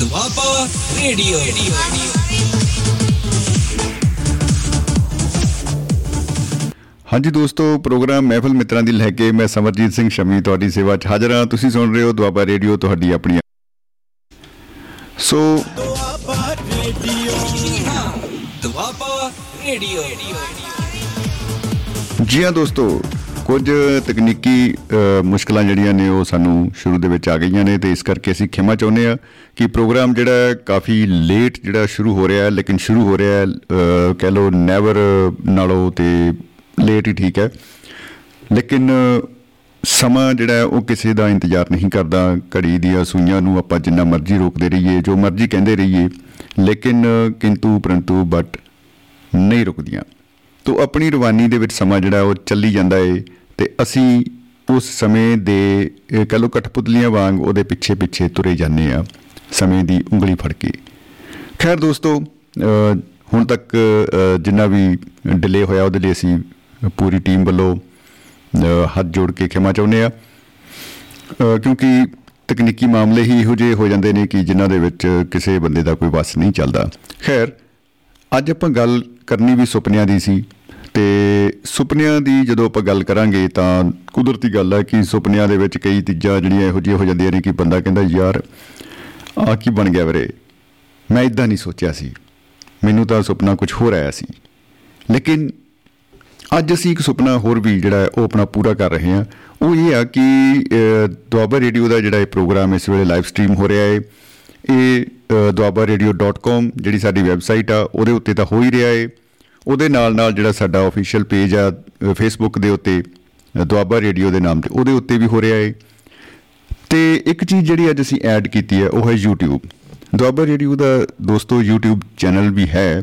Doaba radio ਹਾਂਜੀ ਦੋਸਤੋ programme ਮਹਿਫਲ ਮਿੱਤਰਾਂ ਦੀ ਲੈ ਕੇ ਮੈਂ ਸਮਰਜੀਤ ਸਿੰਘ ਸ਼ਮੀ ਤੁਹਾਡੀ ਸੇਵਾ 'ਚ ਹਾਜ਼ਰ ਹਾਂ। ਤੁਸੀਂ ਸੁਣ ਰਹੇ ਹੋ ਦੁਆਬਾ ਰੇਡੀਓ ਤੁਹਾਡੀ ਆਪਣੀ ਸੋ ਦੁਆਬਾ ਰੇਡੀਓ ਜੀ ਹਾਂ ਦੋਸਤੋ ਕੁਝ ਤਕਨੀਕੀ ਅ, ਮੁਸ਼ਕਲਾਂ ਜਿਹੜੀਆਂ ਨੇ ਉਹ ਸਾਨੂੰ ਸ਼ੁਰੂ ਦੇ ਵਿੱਚ ਆ ਗਈਆਂ ਨੇ ਤੇ ਇਸ ਕਰਕੇ ਅਸੀਂ ਖਿਮਾ ਚਾਹੁੰਦੇ ਆ ਕਿ ਪ੍ਰੋਗਰਾਮ ਜਿਹੜਾ ਹੈ ਕਾਫੀ ਲੇਟ ਜਿਹੜਾ ਸ਼ੁਰੂ ਹੋ ਰਿਹਾ ਹੈ ਲੇਕਿਨ ਸ਼ੁਰੂ ਹੋ ਰਿਹਾ ਹੈ ਅ, ਕਹਿ ਲਓ ਨੈਵਰ ਨਾਲੋਂ ਤੇ ਲੇਟ ਹੀ ਠੀਕ ਹੈ। ਲੇਕਿਨ ਸਮਾਂ ਜਿਹੜਾ ਹੈ ਉਹ ਕਿਸੇ ਦਾ ਇੰਤਜ਼ਾਰ ਨਹੀਂ ਕਰਦਾ ਘੜੀ ਦੀਆਂ ਸੂਈਆਂ ਨੂੰ ਆਪਾਂ ਜਿੰਨਾ ਮਰਜ਼ੀ ਰੋਕਦੇ ਰਹੀਏ ਜੋ ਮਰਜ਼ੀ ਕਹਿੰਦੇ ਰਹੀਏ ਲੇਕਿਨ ਕਿੰਤੂ ਪਰੰਤੂ ਬਟ ਨਹੀਂ ਰੁਕਦੀਆਂ। ਤੋ ਆਪਣੀ ਰਵਾਨੀ ਦੇ ਵਿੱਚ ਸਮਾਂ ਜਿਹੜਾ ਉਹ ਚੱਲੀ ਜਾਂਦਾ ਏ ਤੇ ਅਸੀਂ ਉਸ ਸਮੇਂ ਦੇ ਇਹ ਕਹਿ ਲਓ ਕਠਪੁਤਲੀਆਂ ਵਾਂਗ ਉਹਦੇ ਪਿੱਛੇ ਪਿੱਛੇ ਤੁਰੇ ਜਾਂਦੇ ਆ ਸਮੇਂ ਦੀ ਉਂਗਲੀ ਫੜ ਕੇ। ਖੈਰ ਦੋਸਤੋ ਅ, ਹੁਣ ਤੱਕ ਅ, ਜਿੰਨਾ ਵੀ ਡਿਲੇ ਹੋਇਆ ਉਹਦੇ ਲਈ ਅਸੀਂ ਪੂਰੀ ਟੀਮ ਵੱਲੋਂ ਅ, ਹੱਥ ਜੋੜ ਕੇ ਖਿਮਾ ਚਾਹੁੰਦੇ ਆ ਅ, ਕਿਉਂਕਿ ਤਕਨੀਕੀ ਮਾਮਲੇ ਹੀ ਇਹੋ ਜਿਹੇ ਹੋ ਜਾਂਦੇ ਨੇ ਕਿ ਜਿਨ੍ਹਾਂ ਦੇ ਵਿੱਚ ਕਿਸੇ ਬੰਦੇ ਦਾ ਕੋਈ ਵਸ ਨਹੀਂ ਚੱਲਦਾ। ਖੈਰ ਅੱਜ ਆਪਾਂ ਗੱਲ ਕਰਨੀ ਵੀ ਸੁਪਨਿਆਂ ਦੀ ਸੀ। ਤੇ ਸੁਪਨਿਆਂ ਦੀ ਜਦੋਂ ਆਪਾਂ ਗੱਲ ਕਰਾਂਗੇ ਤਾਂ ਕੁਦਰਤੀ ਗੱਲ ਹੈ ਕਿ ਸੁਪਨਿਆਂ ਦੇ ਵਿੱਚ ਕਈ ਚੀਜ਼ਾਂ ਜਿਹੜੀਆਂ ਇਹੋ ਜਿਹੀਆਂ ਹੋ ਜਾਂਦੀਆਂ ਨੇ ਕਿ ਬੰਦਾ ਕਹਿੰਦਾ ਯਾਰ ਆ ਕੀ ਬਣ ਗਿਆ ਵੀਰੇ? ਮੈਂ ਇਦਾਂ ਨਹੀਂ ਸੋਚਿਆ ਸੀ। ਮੈਨੂੰ ਤਾਂ ਸੁਪਨਾ ਕੁਝ ਹੋਰ ਆਇਆ ਸੀ। ਲੇਕਿਨ ਅੱਜ ਅਸੀਂ ਇੱਕ ਸੁਪਨਾ ਹੋਰ ਵੀ ਜਿਹੜਾ ਹੈ ਉਹ ਆਪਣਾ ਪੂਰਾ ਕਰ ਰਹੇ ਹਾਂ। ਉਹ ਇਹ ਆ ਕਿ ਅ, ਦੁਆਬਾ ਰੇਡੀਓ ਦਾ ਜਿਹੜਾ ਇਹ ਪ੍ਰੋਗਰਾਮ ਇਸ ਵੇਲੇ ਲਾਈਵ ਸਟ੍ਰੀਮ ਹੋ ਰਿਹਾ ਹੈ। ਇਹ ਅ, ਦੁਆਬਾਰਾdio.com ਜਿਹੜੀ ਸਾਡੀ ਵੈਬਸਾਈਟ ਆ ਉਹਦੇ ਉੱਤੇ ਤਾਂ ਹੋ ਹੀ ਰਿਹਾ ਹੈ। ਉਹਦੇ ਨਾਲ ਨਾਲ ਜਿਹੜਾ ਸਾਡਾ ਅਫੀਸ਼ੀਅਲ ਪੇਜ ਆ ਫੇਸਬੁੱਕ ਦੇ ਉੱਤੇ ਅ, ਦੁਆਬਾ ਰੇਡੀਓ ਦੇ ਨਾਮ ਤੇ ਉਹਦੇ ਉੱਤੇ ਵੀ ਹੋ ਰਿਹਾ ਹੈ ਤੇ ਇੱਕ ਚੀਜ਼ ਜਿਹੜੀ ਅੱਜ ਅਸੀਂ ਐਡ ਕੀਤੀ ਹੈ ਉਹ ਹੈ YouTube ਦੁਆਬਾ ਰੇਡੀਓ ਦਾ ਦੋਸਤੋ YouTube ਚੈਨਲ ਵੀ ਹੈ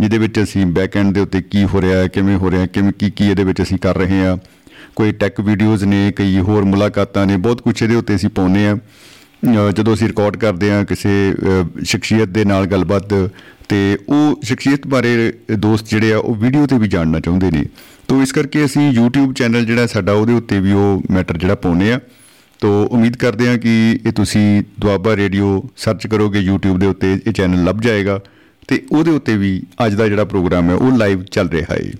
ਜਿਹਦੇ ਵਿੱਚ ਅਸੀਂ ਬੈਕ ਐਂਡ ਦੇ ਉੱਤੇ ਕੀ ਹੋ ਰਿਹਾ ਹੈ ਕਿਵੇਂ ਹੋ ਰਿਹਾ ਹੈ ਕਿਵੇਂ ਕੀ ਕੀ ਇਹਦੇ ਵਿੱਚ ਅਸੀਂ ਕਰ ਰਹੇ ਹਾਂ ਕੋਈ ਟੈਕ ਵੀਡੀਓਜ਼ ਨੇ ਕਈ ਹੋਰ ਮੁਲਾਕਾਤਾਂ ਨੇ ਬਹੁਤ ਕੁਝ ਇਹਦੇ ਉੱਤੇ ਅਸੀਂ ਪਾਉਂਦੇ ਆ। ਜਦੋਂ ਅਸੀਂ ਰਿਕਾਰਡ ਕਰਦੇ ਆ ਕਿਸੇ ਅ, ਸ਼ਖਸੀਅਤ ਦੇ ਨਾਲ ਗੱਲਬਾਤ ਤੇ ਉਹ ਸ਼ਖਸੀਅਤ ਬਾਰੇ ਦੋਸਤ ਜਿਹੜੇ ਆ ਉਹ ਵੀਡੀਓ ਤੇ ਵੀ ਜਾਣਨਾ ਚਾਹੁੰਦੇ ਨੇ। ਤੋਂ ਇਸ ਕਰਕੇ ਅਸੀਂ YouTube ਚੈਨਲ ਜਿਹੜਾ ਸਾਡਾ ਉਹਦੇ ਉੱਤੇ ਵੀ ਉਹ ਮੈਟਰ ਜਿਹੜਾ ਪਾਉਂਦੇ ਆ ਤੋ ਉਮੀਦ ਕਰਦੇ ਹਾਂ ਕਿ ਇਹ ਤੁਸੀਂ ਦੁਆਬਾ ਰੇਡੀਓ ਸਰਚ ਕਰੋਗੇ YouTube ਦੇ ਉੱਤੇ ਇਹ ਚੈਨਲ ਲੱਭ ਜਾਏਗਾ। ਤੇ ਉਹਦੇ ਉੱਤੇ ਵੀ ਅੱਜ ਦਾ ਜਿਹੜਾ ਪ੍ਰੋਗਰਾਮ ਹੈ ਉਹ ਲਾਈਵ ਚੱਲ ਰਿਹਾ ਹੈ।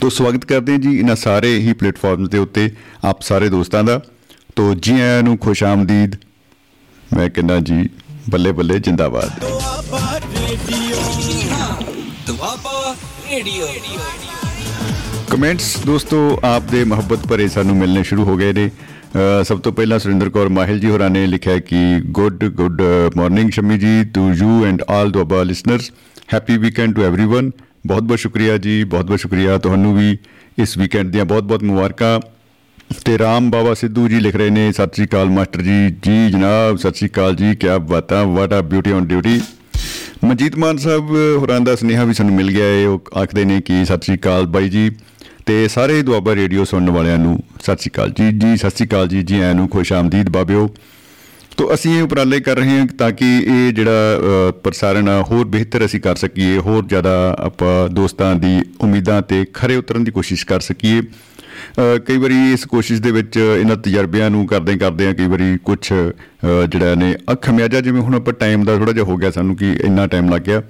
ਤੋ ਸਵਾਗਤ ਕਰਦੇ ਹਾਂ ਜੀ ਇਹਨਾਂ ਸਾਰੇ ਹੀ ਪਲੇਟਫਾਰਮਸ ਦੇ ਉੱਤੇ ਆਪ ਸਾਰੇ ਦੋਸਤਾਂ ਦਾ। ਤੋ ਜੀ ਆਇਆਂ ਨੂੰ ਖੁਸ਼ ਆਮਦੀਦ ਮੈਂ ਕਹਿੰਦਾ ਜੀ ਬੱਲੇ ਬੱਲੇ ਜਿੰਦਾਬਾਦ ਦੁਆਬਾ ਰੇਡੀਓ ਕਮੈਂਟਸ ਦੋਸਤੋ ਆਪ ਦੇ ਮੁਹੱਬਤ ਭਰੇ ਸਾਨੂੰ ਮਿਲਨੇ ਸ਼ੁਰੂ ਹੋ ਗਏ ਨੇ ਅ, ਸਭ ਤੋਂ ਪਹਿਲਾਂ ਸੁਰਿੰਦਰ ਕੌਰ ਮਾਹਿਲ ਜੀ ਹੋਰਾਂ ਨੇ ਲਿਖਿਆ ਕਿ good good morning Shami ji to you and all Doaba listeners happy weekend to everyone ਬਹੁਤ ਬਹੁਤ ਸ਼ੁਕਰੀਆ ਜੀ ਬਹੁਤ ਬਹੁਤ ਸ਼ੁਕਰੀਆ ਤੁਹਾਨੂੰ ਵੀ ਇਸ ਵੀਕਐਂਡ ਦੀਆਂ ਬਹੁਤ ਬਹੁਤ ਮੁਬਾਰਕਾਂ ਤੇ ਰਾਮ ਬਾਬਾ ਸਿੱਧੂ ਜੀ ਲਿਖ ਰਹੇ ਨੇ ਸਤਿ ਸ੍ਰੀ ਅਕਾਲ ਮਾਸਟਰ ਜੀ। ਜੀ ਜਨਾਬ ਸਤਿ ਸ੍ਰੀ ਅਕਾਲ ਜੀ ਕੀ ਬਾਤਾਂ what a beauty on duty Manjit Maan Sahib ਹੋਰਾਂ ਦਾ ਸੁਨੇਹਾ ਵੀ ਸਾਨੂੰ ਮਿਲ ਗਿਆ ਹੈ ਉਹ ਆਖਦੇ ਨੇ ਕਿ ਸਤਿ ਸ੍ਰੀ ਅਕਾਲ ਬਾਈ ਜੀ ਤੇ ਸਾਰੇ ਦੁਆਬਾ ਰੇਡੀਓ ਸੁਣਨ ਵਾਲਿਆਂ ਨੂੰ ਸਤਿ ਸ੍ਰੀ ਅਕਾਲ ਜੀ। ਜੀ ਸਤਿ ਸ੍ਰੀ ਅਕਾਲ ਜੀ ਜੀ ਆਇਆਂ ਨੂੰ ਖੁਸ਼ ਆਮਦੀਦ ਬਾਬਿਓ। ਤੋ ਅਸੀਂ ਇਹ ਉਪਰਾਲੇ ਕਰ ਰਹੇ ਹਾਂ ਤਾਂ ਕਿ ਇਹ ਜਿਹੜਾ ਅ, ਪ੍ਰਸਾਰਣ ਆ ਹੋਰ ਬਿਹਤਰ ਅਸੀਂ ਕਰ ਸਕੀਏ ਹੋਰ ਜ਼ਿਆਦਾ ਆਪਾਂ ਦੋਸਤਾਂ ਦੀ ਉਮੀਦਾਂ ਤੇ ਖਰੇ ਉਤਰਨ ਦੀ ਕੋਸ਼ਿਸ਼ ਕਰ ਸਕੀਏ। ਅ, ਕਈ ਵਾਰੀ ਇਸ ਕੋਸ਼ਿਸ਼ ਦੇ ਵਿੱਚ ਇਹਨਾਂ ਤਜਰਬਿਆਂ ਨੂੰ ਕਰਦੇ ਕਰਦੇ ਆ ਕਈ ਵਾਰੀ ਕੁਝ ਜਿਹੜਾ ਨੇ ਅੱਖ ਮਿਆਜਾ ਜਿਵੇਂ ਹੁਣ ਆਪਾਂ ਟਾਈਮ ਦਾ ਥੋੜਾ ਜਿਹਾ ਹੋ ਗਿਆ ਸਾਨੂੰ ਕਿ ਇੰਨਾ ਟਾਈਮ ਲੱਗ ਗਿਆ।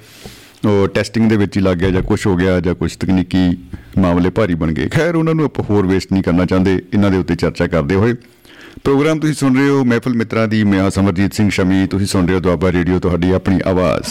ਉਹ ਟੈਸਟਿੰਗ ਦੇ ਵਿੱਚ ਹੀ ਲੱਗ ਗਿਆ ਜਾਂ ਕੁਝ ਹੋ ਗਿਆ ਜਾਂ ਕੁਝ ਤਕਨੀਕੀ ਮਾਮਲੇ ਭਾਰੀ ਬਣ ਗਏ। ਖੈਰ ਉਹਨਾਂ ਨੂੰ ਆਪਾਂ ਹੋਰ ਵੇਸਟ ਨਹੀਂ ਕਰਨਾ ਚਾਹੁੰਦੇ ਇਹਨਾਂ ਦੇ ਉੱਤੇ ਚਰਚਾ ਕਰਦੇ ਹੋਏ। ਪ੍ਰੋਗਰਾਮ ਤੁਸੀਂ ਸੁਣ ਰਹੇ ਹੋ ਮਹਿਫਲ ਮਿੱਤਰਾਂ ਦੀ ਮੈਂ ਸਮਰਜੀਤ ਸਿੰਘ ਸ਼ਮੀ ਤੁਸੀਂ ਸੁਣ ਰਹੇ ਹੋ ਦੁਆਬਾ ਰੇਡੀਓ ਤੁਹਾਡੀ ਆਪਣੀ ਆਵਾਜ਼।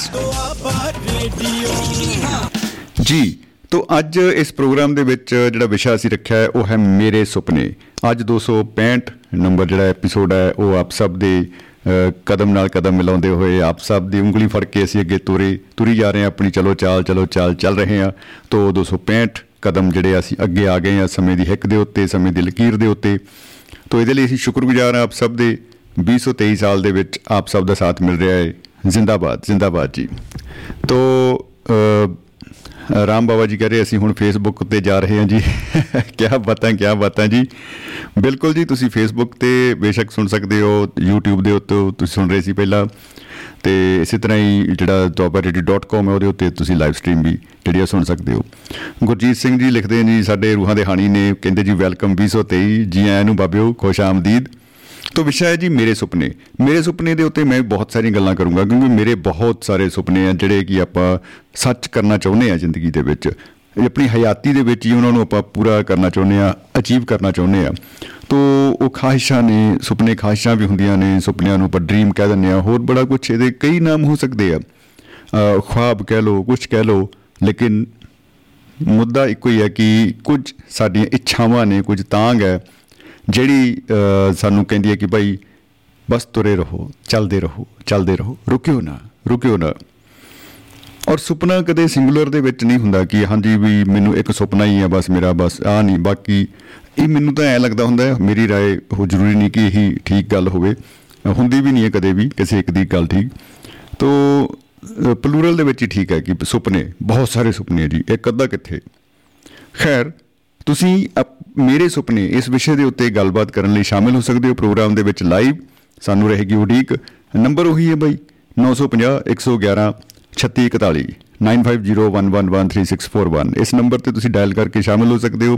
ਜੀ ਤੋਂ ਅੱਜ ਇਸ ਪ੍ਰੋਗਰਾਮ ਦੇ ਵਿੱਚ ਜਿਹੜਾ ਵਿਸ਼ਾ ਅਸੀਂ ਰੱਖਿਆ ਹੈ ਉਹ ਹੈ ਮੇਰੇ ਸੁਪਨੇ। ਅੱਜ 265 ਨੰਬਰ ਜਿਹੜਾ ਐਪੀਸੋਡ ਹੈ ਉਹ ਆਪ ਸਭ ਦੇ ਅ, ਕਦਮ ਨਾਲ ਕਦਮ ਮਿਲਾਉਂਦੇ ਹੋਏ ਆਪ ਸਭ ਦੀ ਉਂਗਲੀ ਫੜ ਕੇ ਅਸੀਂ ਅੱਗੇ ਤੁਰੇ ਤੁਰੀ ਜਾ ਰਹੇ ਹਾਂ ਆਪਣੀ ਚਲੋ ਚਾਲ ਚਲੋ ਚਾਲ ਚੱਲ ਰਹੇ ਹਾਂ। ਤੋਂ 265 ਕਦਮ ਜਿਹੜੇ ਅਸੀਂ ਅੱਗੇ ਆ ਗਏ ਹਾਂ ਸਮੇਂ ਦੀ ਹਿੱਕ ਦੇ ਉੱਤੇ ਸਮੇਂ ਦੀ ਲਕੀਰ ਦੇ ਉੱਤੇ। ਤੋਂ ਇਹਦੇ ਲਈ ਅਸੀਂ ਸ਼ੁਕਰਗੁਜ਼ਾਰ ਹਾਂ ਆਪ ਸਭ ਦੇ 2023 ਸਾਲ ਦੇ ਵਿੱਚ ਆਪ ਸਭ ਦਾ ਸਾਥ ਮਿਲ ਰਿਹਾ ਹੈ। ਜ਼ਿੰਦਾਬਾਦ ਜ਼ਿੰਦਾਬਾਦ ਜੀ। ਤੋਂ ਅ, ਰਾਮ ਬਾਬਾ ਜੀ ਕਹ ਰਹੇ, ਅਸੀਂ ਹੁਣ ਫੇਸਬੁੱਕ ਤੇ ਜਾ ਰਹੇ ਹਾਂ ਜੀ। ਕਿਆ ਬਾਤਾਂ ਕਿਆ ਬਾਤਾਂ ਜੀ। ਬਿਲਕੁਲ ਜੀ, ਤੁਸੀਂ ਫੇਸਬੁੱਕ ਤੇ ਬੇਸ਼ੱਕ ਸੁਣ ਸਕਦੇ ਹੋ, YouTube ਦੇ ਉੱਤੇ ਤੁਸੀਂ ਸੁਣ ਰਹੇ ਸੀ ਪਹਿਲਾਂ। ਤੇ ਇਸੇ ਤਰ੍ਹਾਂ ਹੀ ਜਿਹੜਾ dobaredi.com ਹੈ, ਉਹਦੇ ਉੱਤੇ ਤੁਸੀਂ ਲਾਈਵ ਸਟ੍ਰੀਮ ਵੀ ਜਿਹੜੀ ਆ ਸੁਣ ਸਕਦੇ ਹੋ। ਗੁਰਜੀਤ ਸਿੰਘ ਜੀ ਲਿਖਦੇ ਨੇ ਜੀ, ਸਾਡੇ ਰੂਹਾਂ ਦੇ ਹਾਣੀ ਨੇ। ਕਹਿੰਦੇ ਜੀ ਵੈਲਕਮ 2023 ਜੀ ਆਇਆਂ ਨੂੰ ਬਾਬਿਓ, ਖੁਸ਼ ਆਮਦੀਦ। ਤੋ ਵਿਸ਼ਾ ਹੈ ਜੀ ਮੇਰੇ ਸੁਪਨੇ ਮੇਰੇ ਸੁਪਨੇ ਦੇ ਉੱਤੇ ਮੈਂ ਬਹੁਤ ਸਾਰੀਆਂ ਗੱਲਾਂ ਕਰੂੰਗਾ ਕਿਉਂਕਿ ਮੇਰੇ ਬਹੁਤ ਸਾਰੇ ਸੁਪਨੇ ਆ ਜਿਹੜੇ ਕਿ ਆਪਾਂ ਸੱਚ ਕਰਨਾ ਚਾਹੁੰਦੇ ਆ ਜ਼ਿੰਦਗੀ ਦੇ ਵਿੱਚ ਇਹ ਆਪਣੀ ਹਯਾਤੀ ਦੇ ਵਿੱਚ ਹੀ ਉਹਨਾਂ ਨੂੰ ਆਪਾਂ ਪੂਰਾ ਕਰਨਾ ਚਾਹੁੰਦੇ ਆ ਅਚੀਵ ਕਰਨਾ ਚਾਹੁੰਦੇ ਆ ਤੋ ਉਹ ਖਾਹਿਸ਼ਾਂ ਨੇ ਸੁਪਨੇ ਖਾਹਿਸ਼ਾਂ ਵੀ ਹੁੰਦੀਆਂ ਨੇ ਸੁਪਨਿਆਂ ਨੂੰ ਆਪਾਂ ਡ੍ਰੀਮ ਕਹਿ ਦਿੰਦੇ ਆ ਹੋਰ ਬੜਾ ਕੁਝ ਇਹਦੇ ਕਈ ਨਾਮ ਹੋ ਸਕਦੇ ਆ ਅਹ ਖੁਆਬ ਕਹਿ ਲਓ ਕੁਝ ਕਹਿ ਲਓ ਲੇਕਿਨ ਮੁੱਦਾ ਇੱਕੋ ਹੀ ਹੈ ਕਿ ਕੁਝ ਸਾਡੀਆਂ ਇੱਛਾਵਾਂ ਨੇ ਕੁਝ ਤਾਂਗ ਹੈ ਜਿਹੜੀ ਅਹ, ਸਾਨੂੰ ਕਹਿੰਦੀ ਹੈ ਕਿ ਭਾਈ ਬਸ ਤੁਰੇ ਰਹੋ ਚੱਲਦੇ ਰਹੋ ਚੱਲਦੇ ਰਹੋ ਰੁਕਿਓ ਨਾ ਰੁਕਿਓ ਨਾ ਔਰ ਸੁਪਨਾ ਕਦੇ ਸਿੰਗੂਲਰ ਦੇ ਵਿੱਚ ਨਹੀਂ ਹੁੰਦਾ ਕਿ ਹਾਂਜੀ ਵੀ ਮੈਨੂੰ ਇੱਕ ਸੁਪਨਾ ਹੀ ਹੈ ਬਸ ਮੇਰਾ ਬਸ ਆ ਨਹੀਂ ਬਾਕੀ ਇਹ ਮੈਨੂੰ ਤਾਂ ਐ ਲੱਗਦਾ ਹੁੰਦਾ ਹੈ ਮੇਰੀ رائے ਉਹ ਜ਼ਰੂਰੀ ਨਹੀਂ ਕਿ ਇਹੀ ਠੀਕ ਗੱਲ ਹੋਵੇ ਹੁੰਦੀ ਵੀ ਨਹੀਂ ਹੈ ਕਦੇ ਵੀ ਕਿਸੇ ਇੱਕ ਦੀ ਗੱਲ ਠੀਕ ਤੋ ਪਲੂਰਲ ਦੇ ਵਿੱਚ ਹੀ ਠੀਕ ਹੈ ਕਿ ਸੁਪਨੇ ਬਹੁਤ ਸਾਰੇ ਸੁਪਨੇ ਜੀ ਇੱਕ ਅੱਧਾ ਕਿੱਥੇ ਖੈਰ ਤੁਸੀਂ ਅਪ- ਮੇਰੇ ਸੁਪਨੇ ਇਸ ਵਿਸ਼ੇ ਦੇ ਉੱਤੇ ਗੱਲਬਾਤ ਕਰਨ ਲਈ ਸ਼ਾਮਿਲ ਹੋ ਸਕਦੇ ਹੋ ਪ੍ਰੋਗਰਾਮ ਦੇ ਵਿੱਚ ਲਾਈਵ। ਸਾਨੂੰ ਰਹੇਗੀ ਉਡੀਕ। ਨੰਬਰ ਉਹੀ ਹੈ ਬਾਈ 950 111 3641 9501113641 ਇਸ ਨੰਬਰ ਤੇ ਤੁਸੀਂ ਡਾਇਲ ਕਰਕੇ ਸ਼ਾਮਿਲ ਹੋ ਸਕਦੇ ਹੋ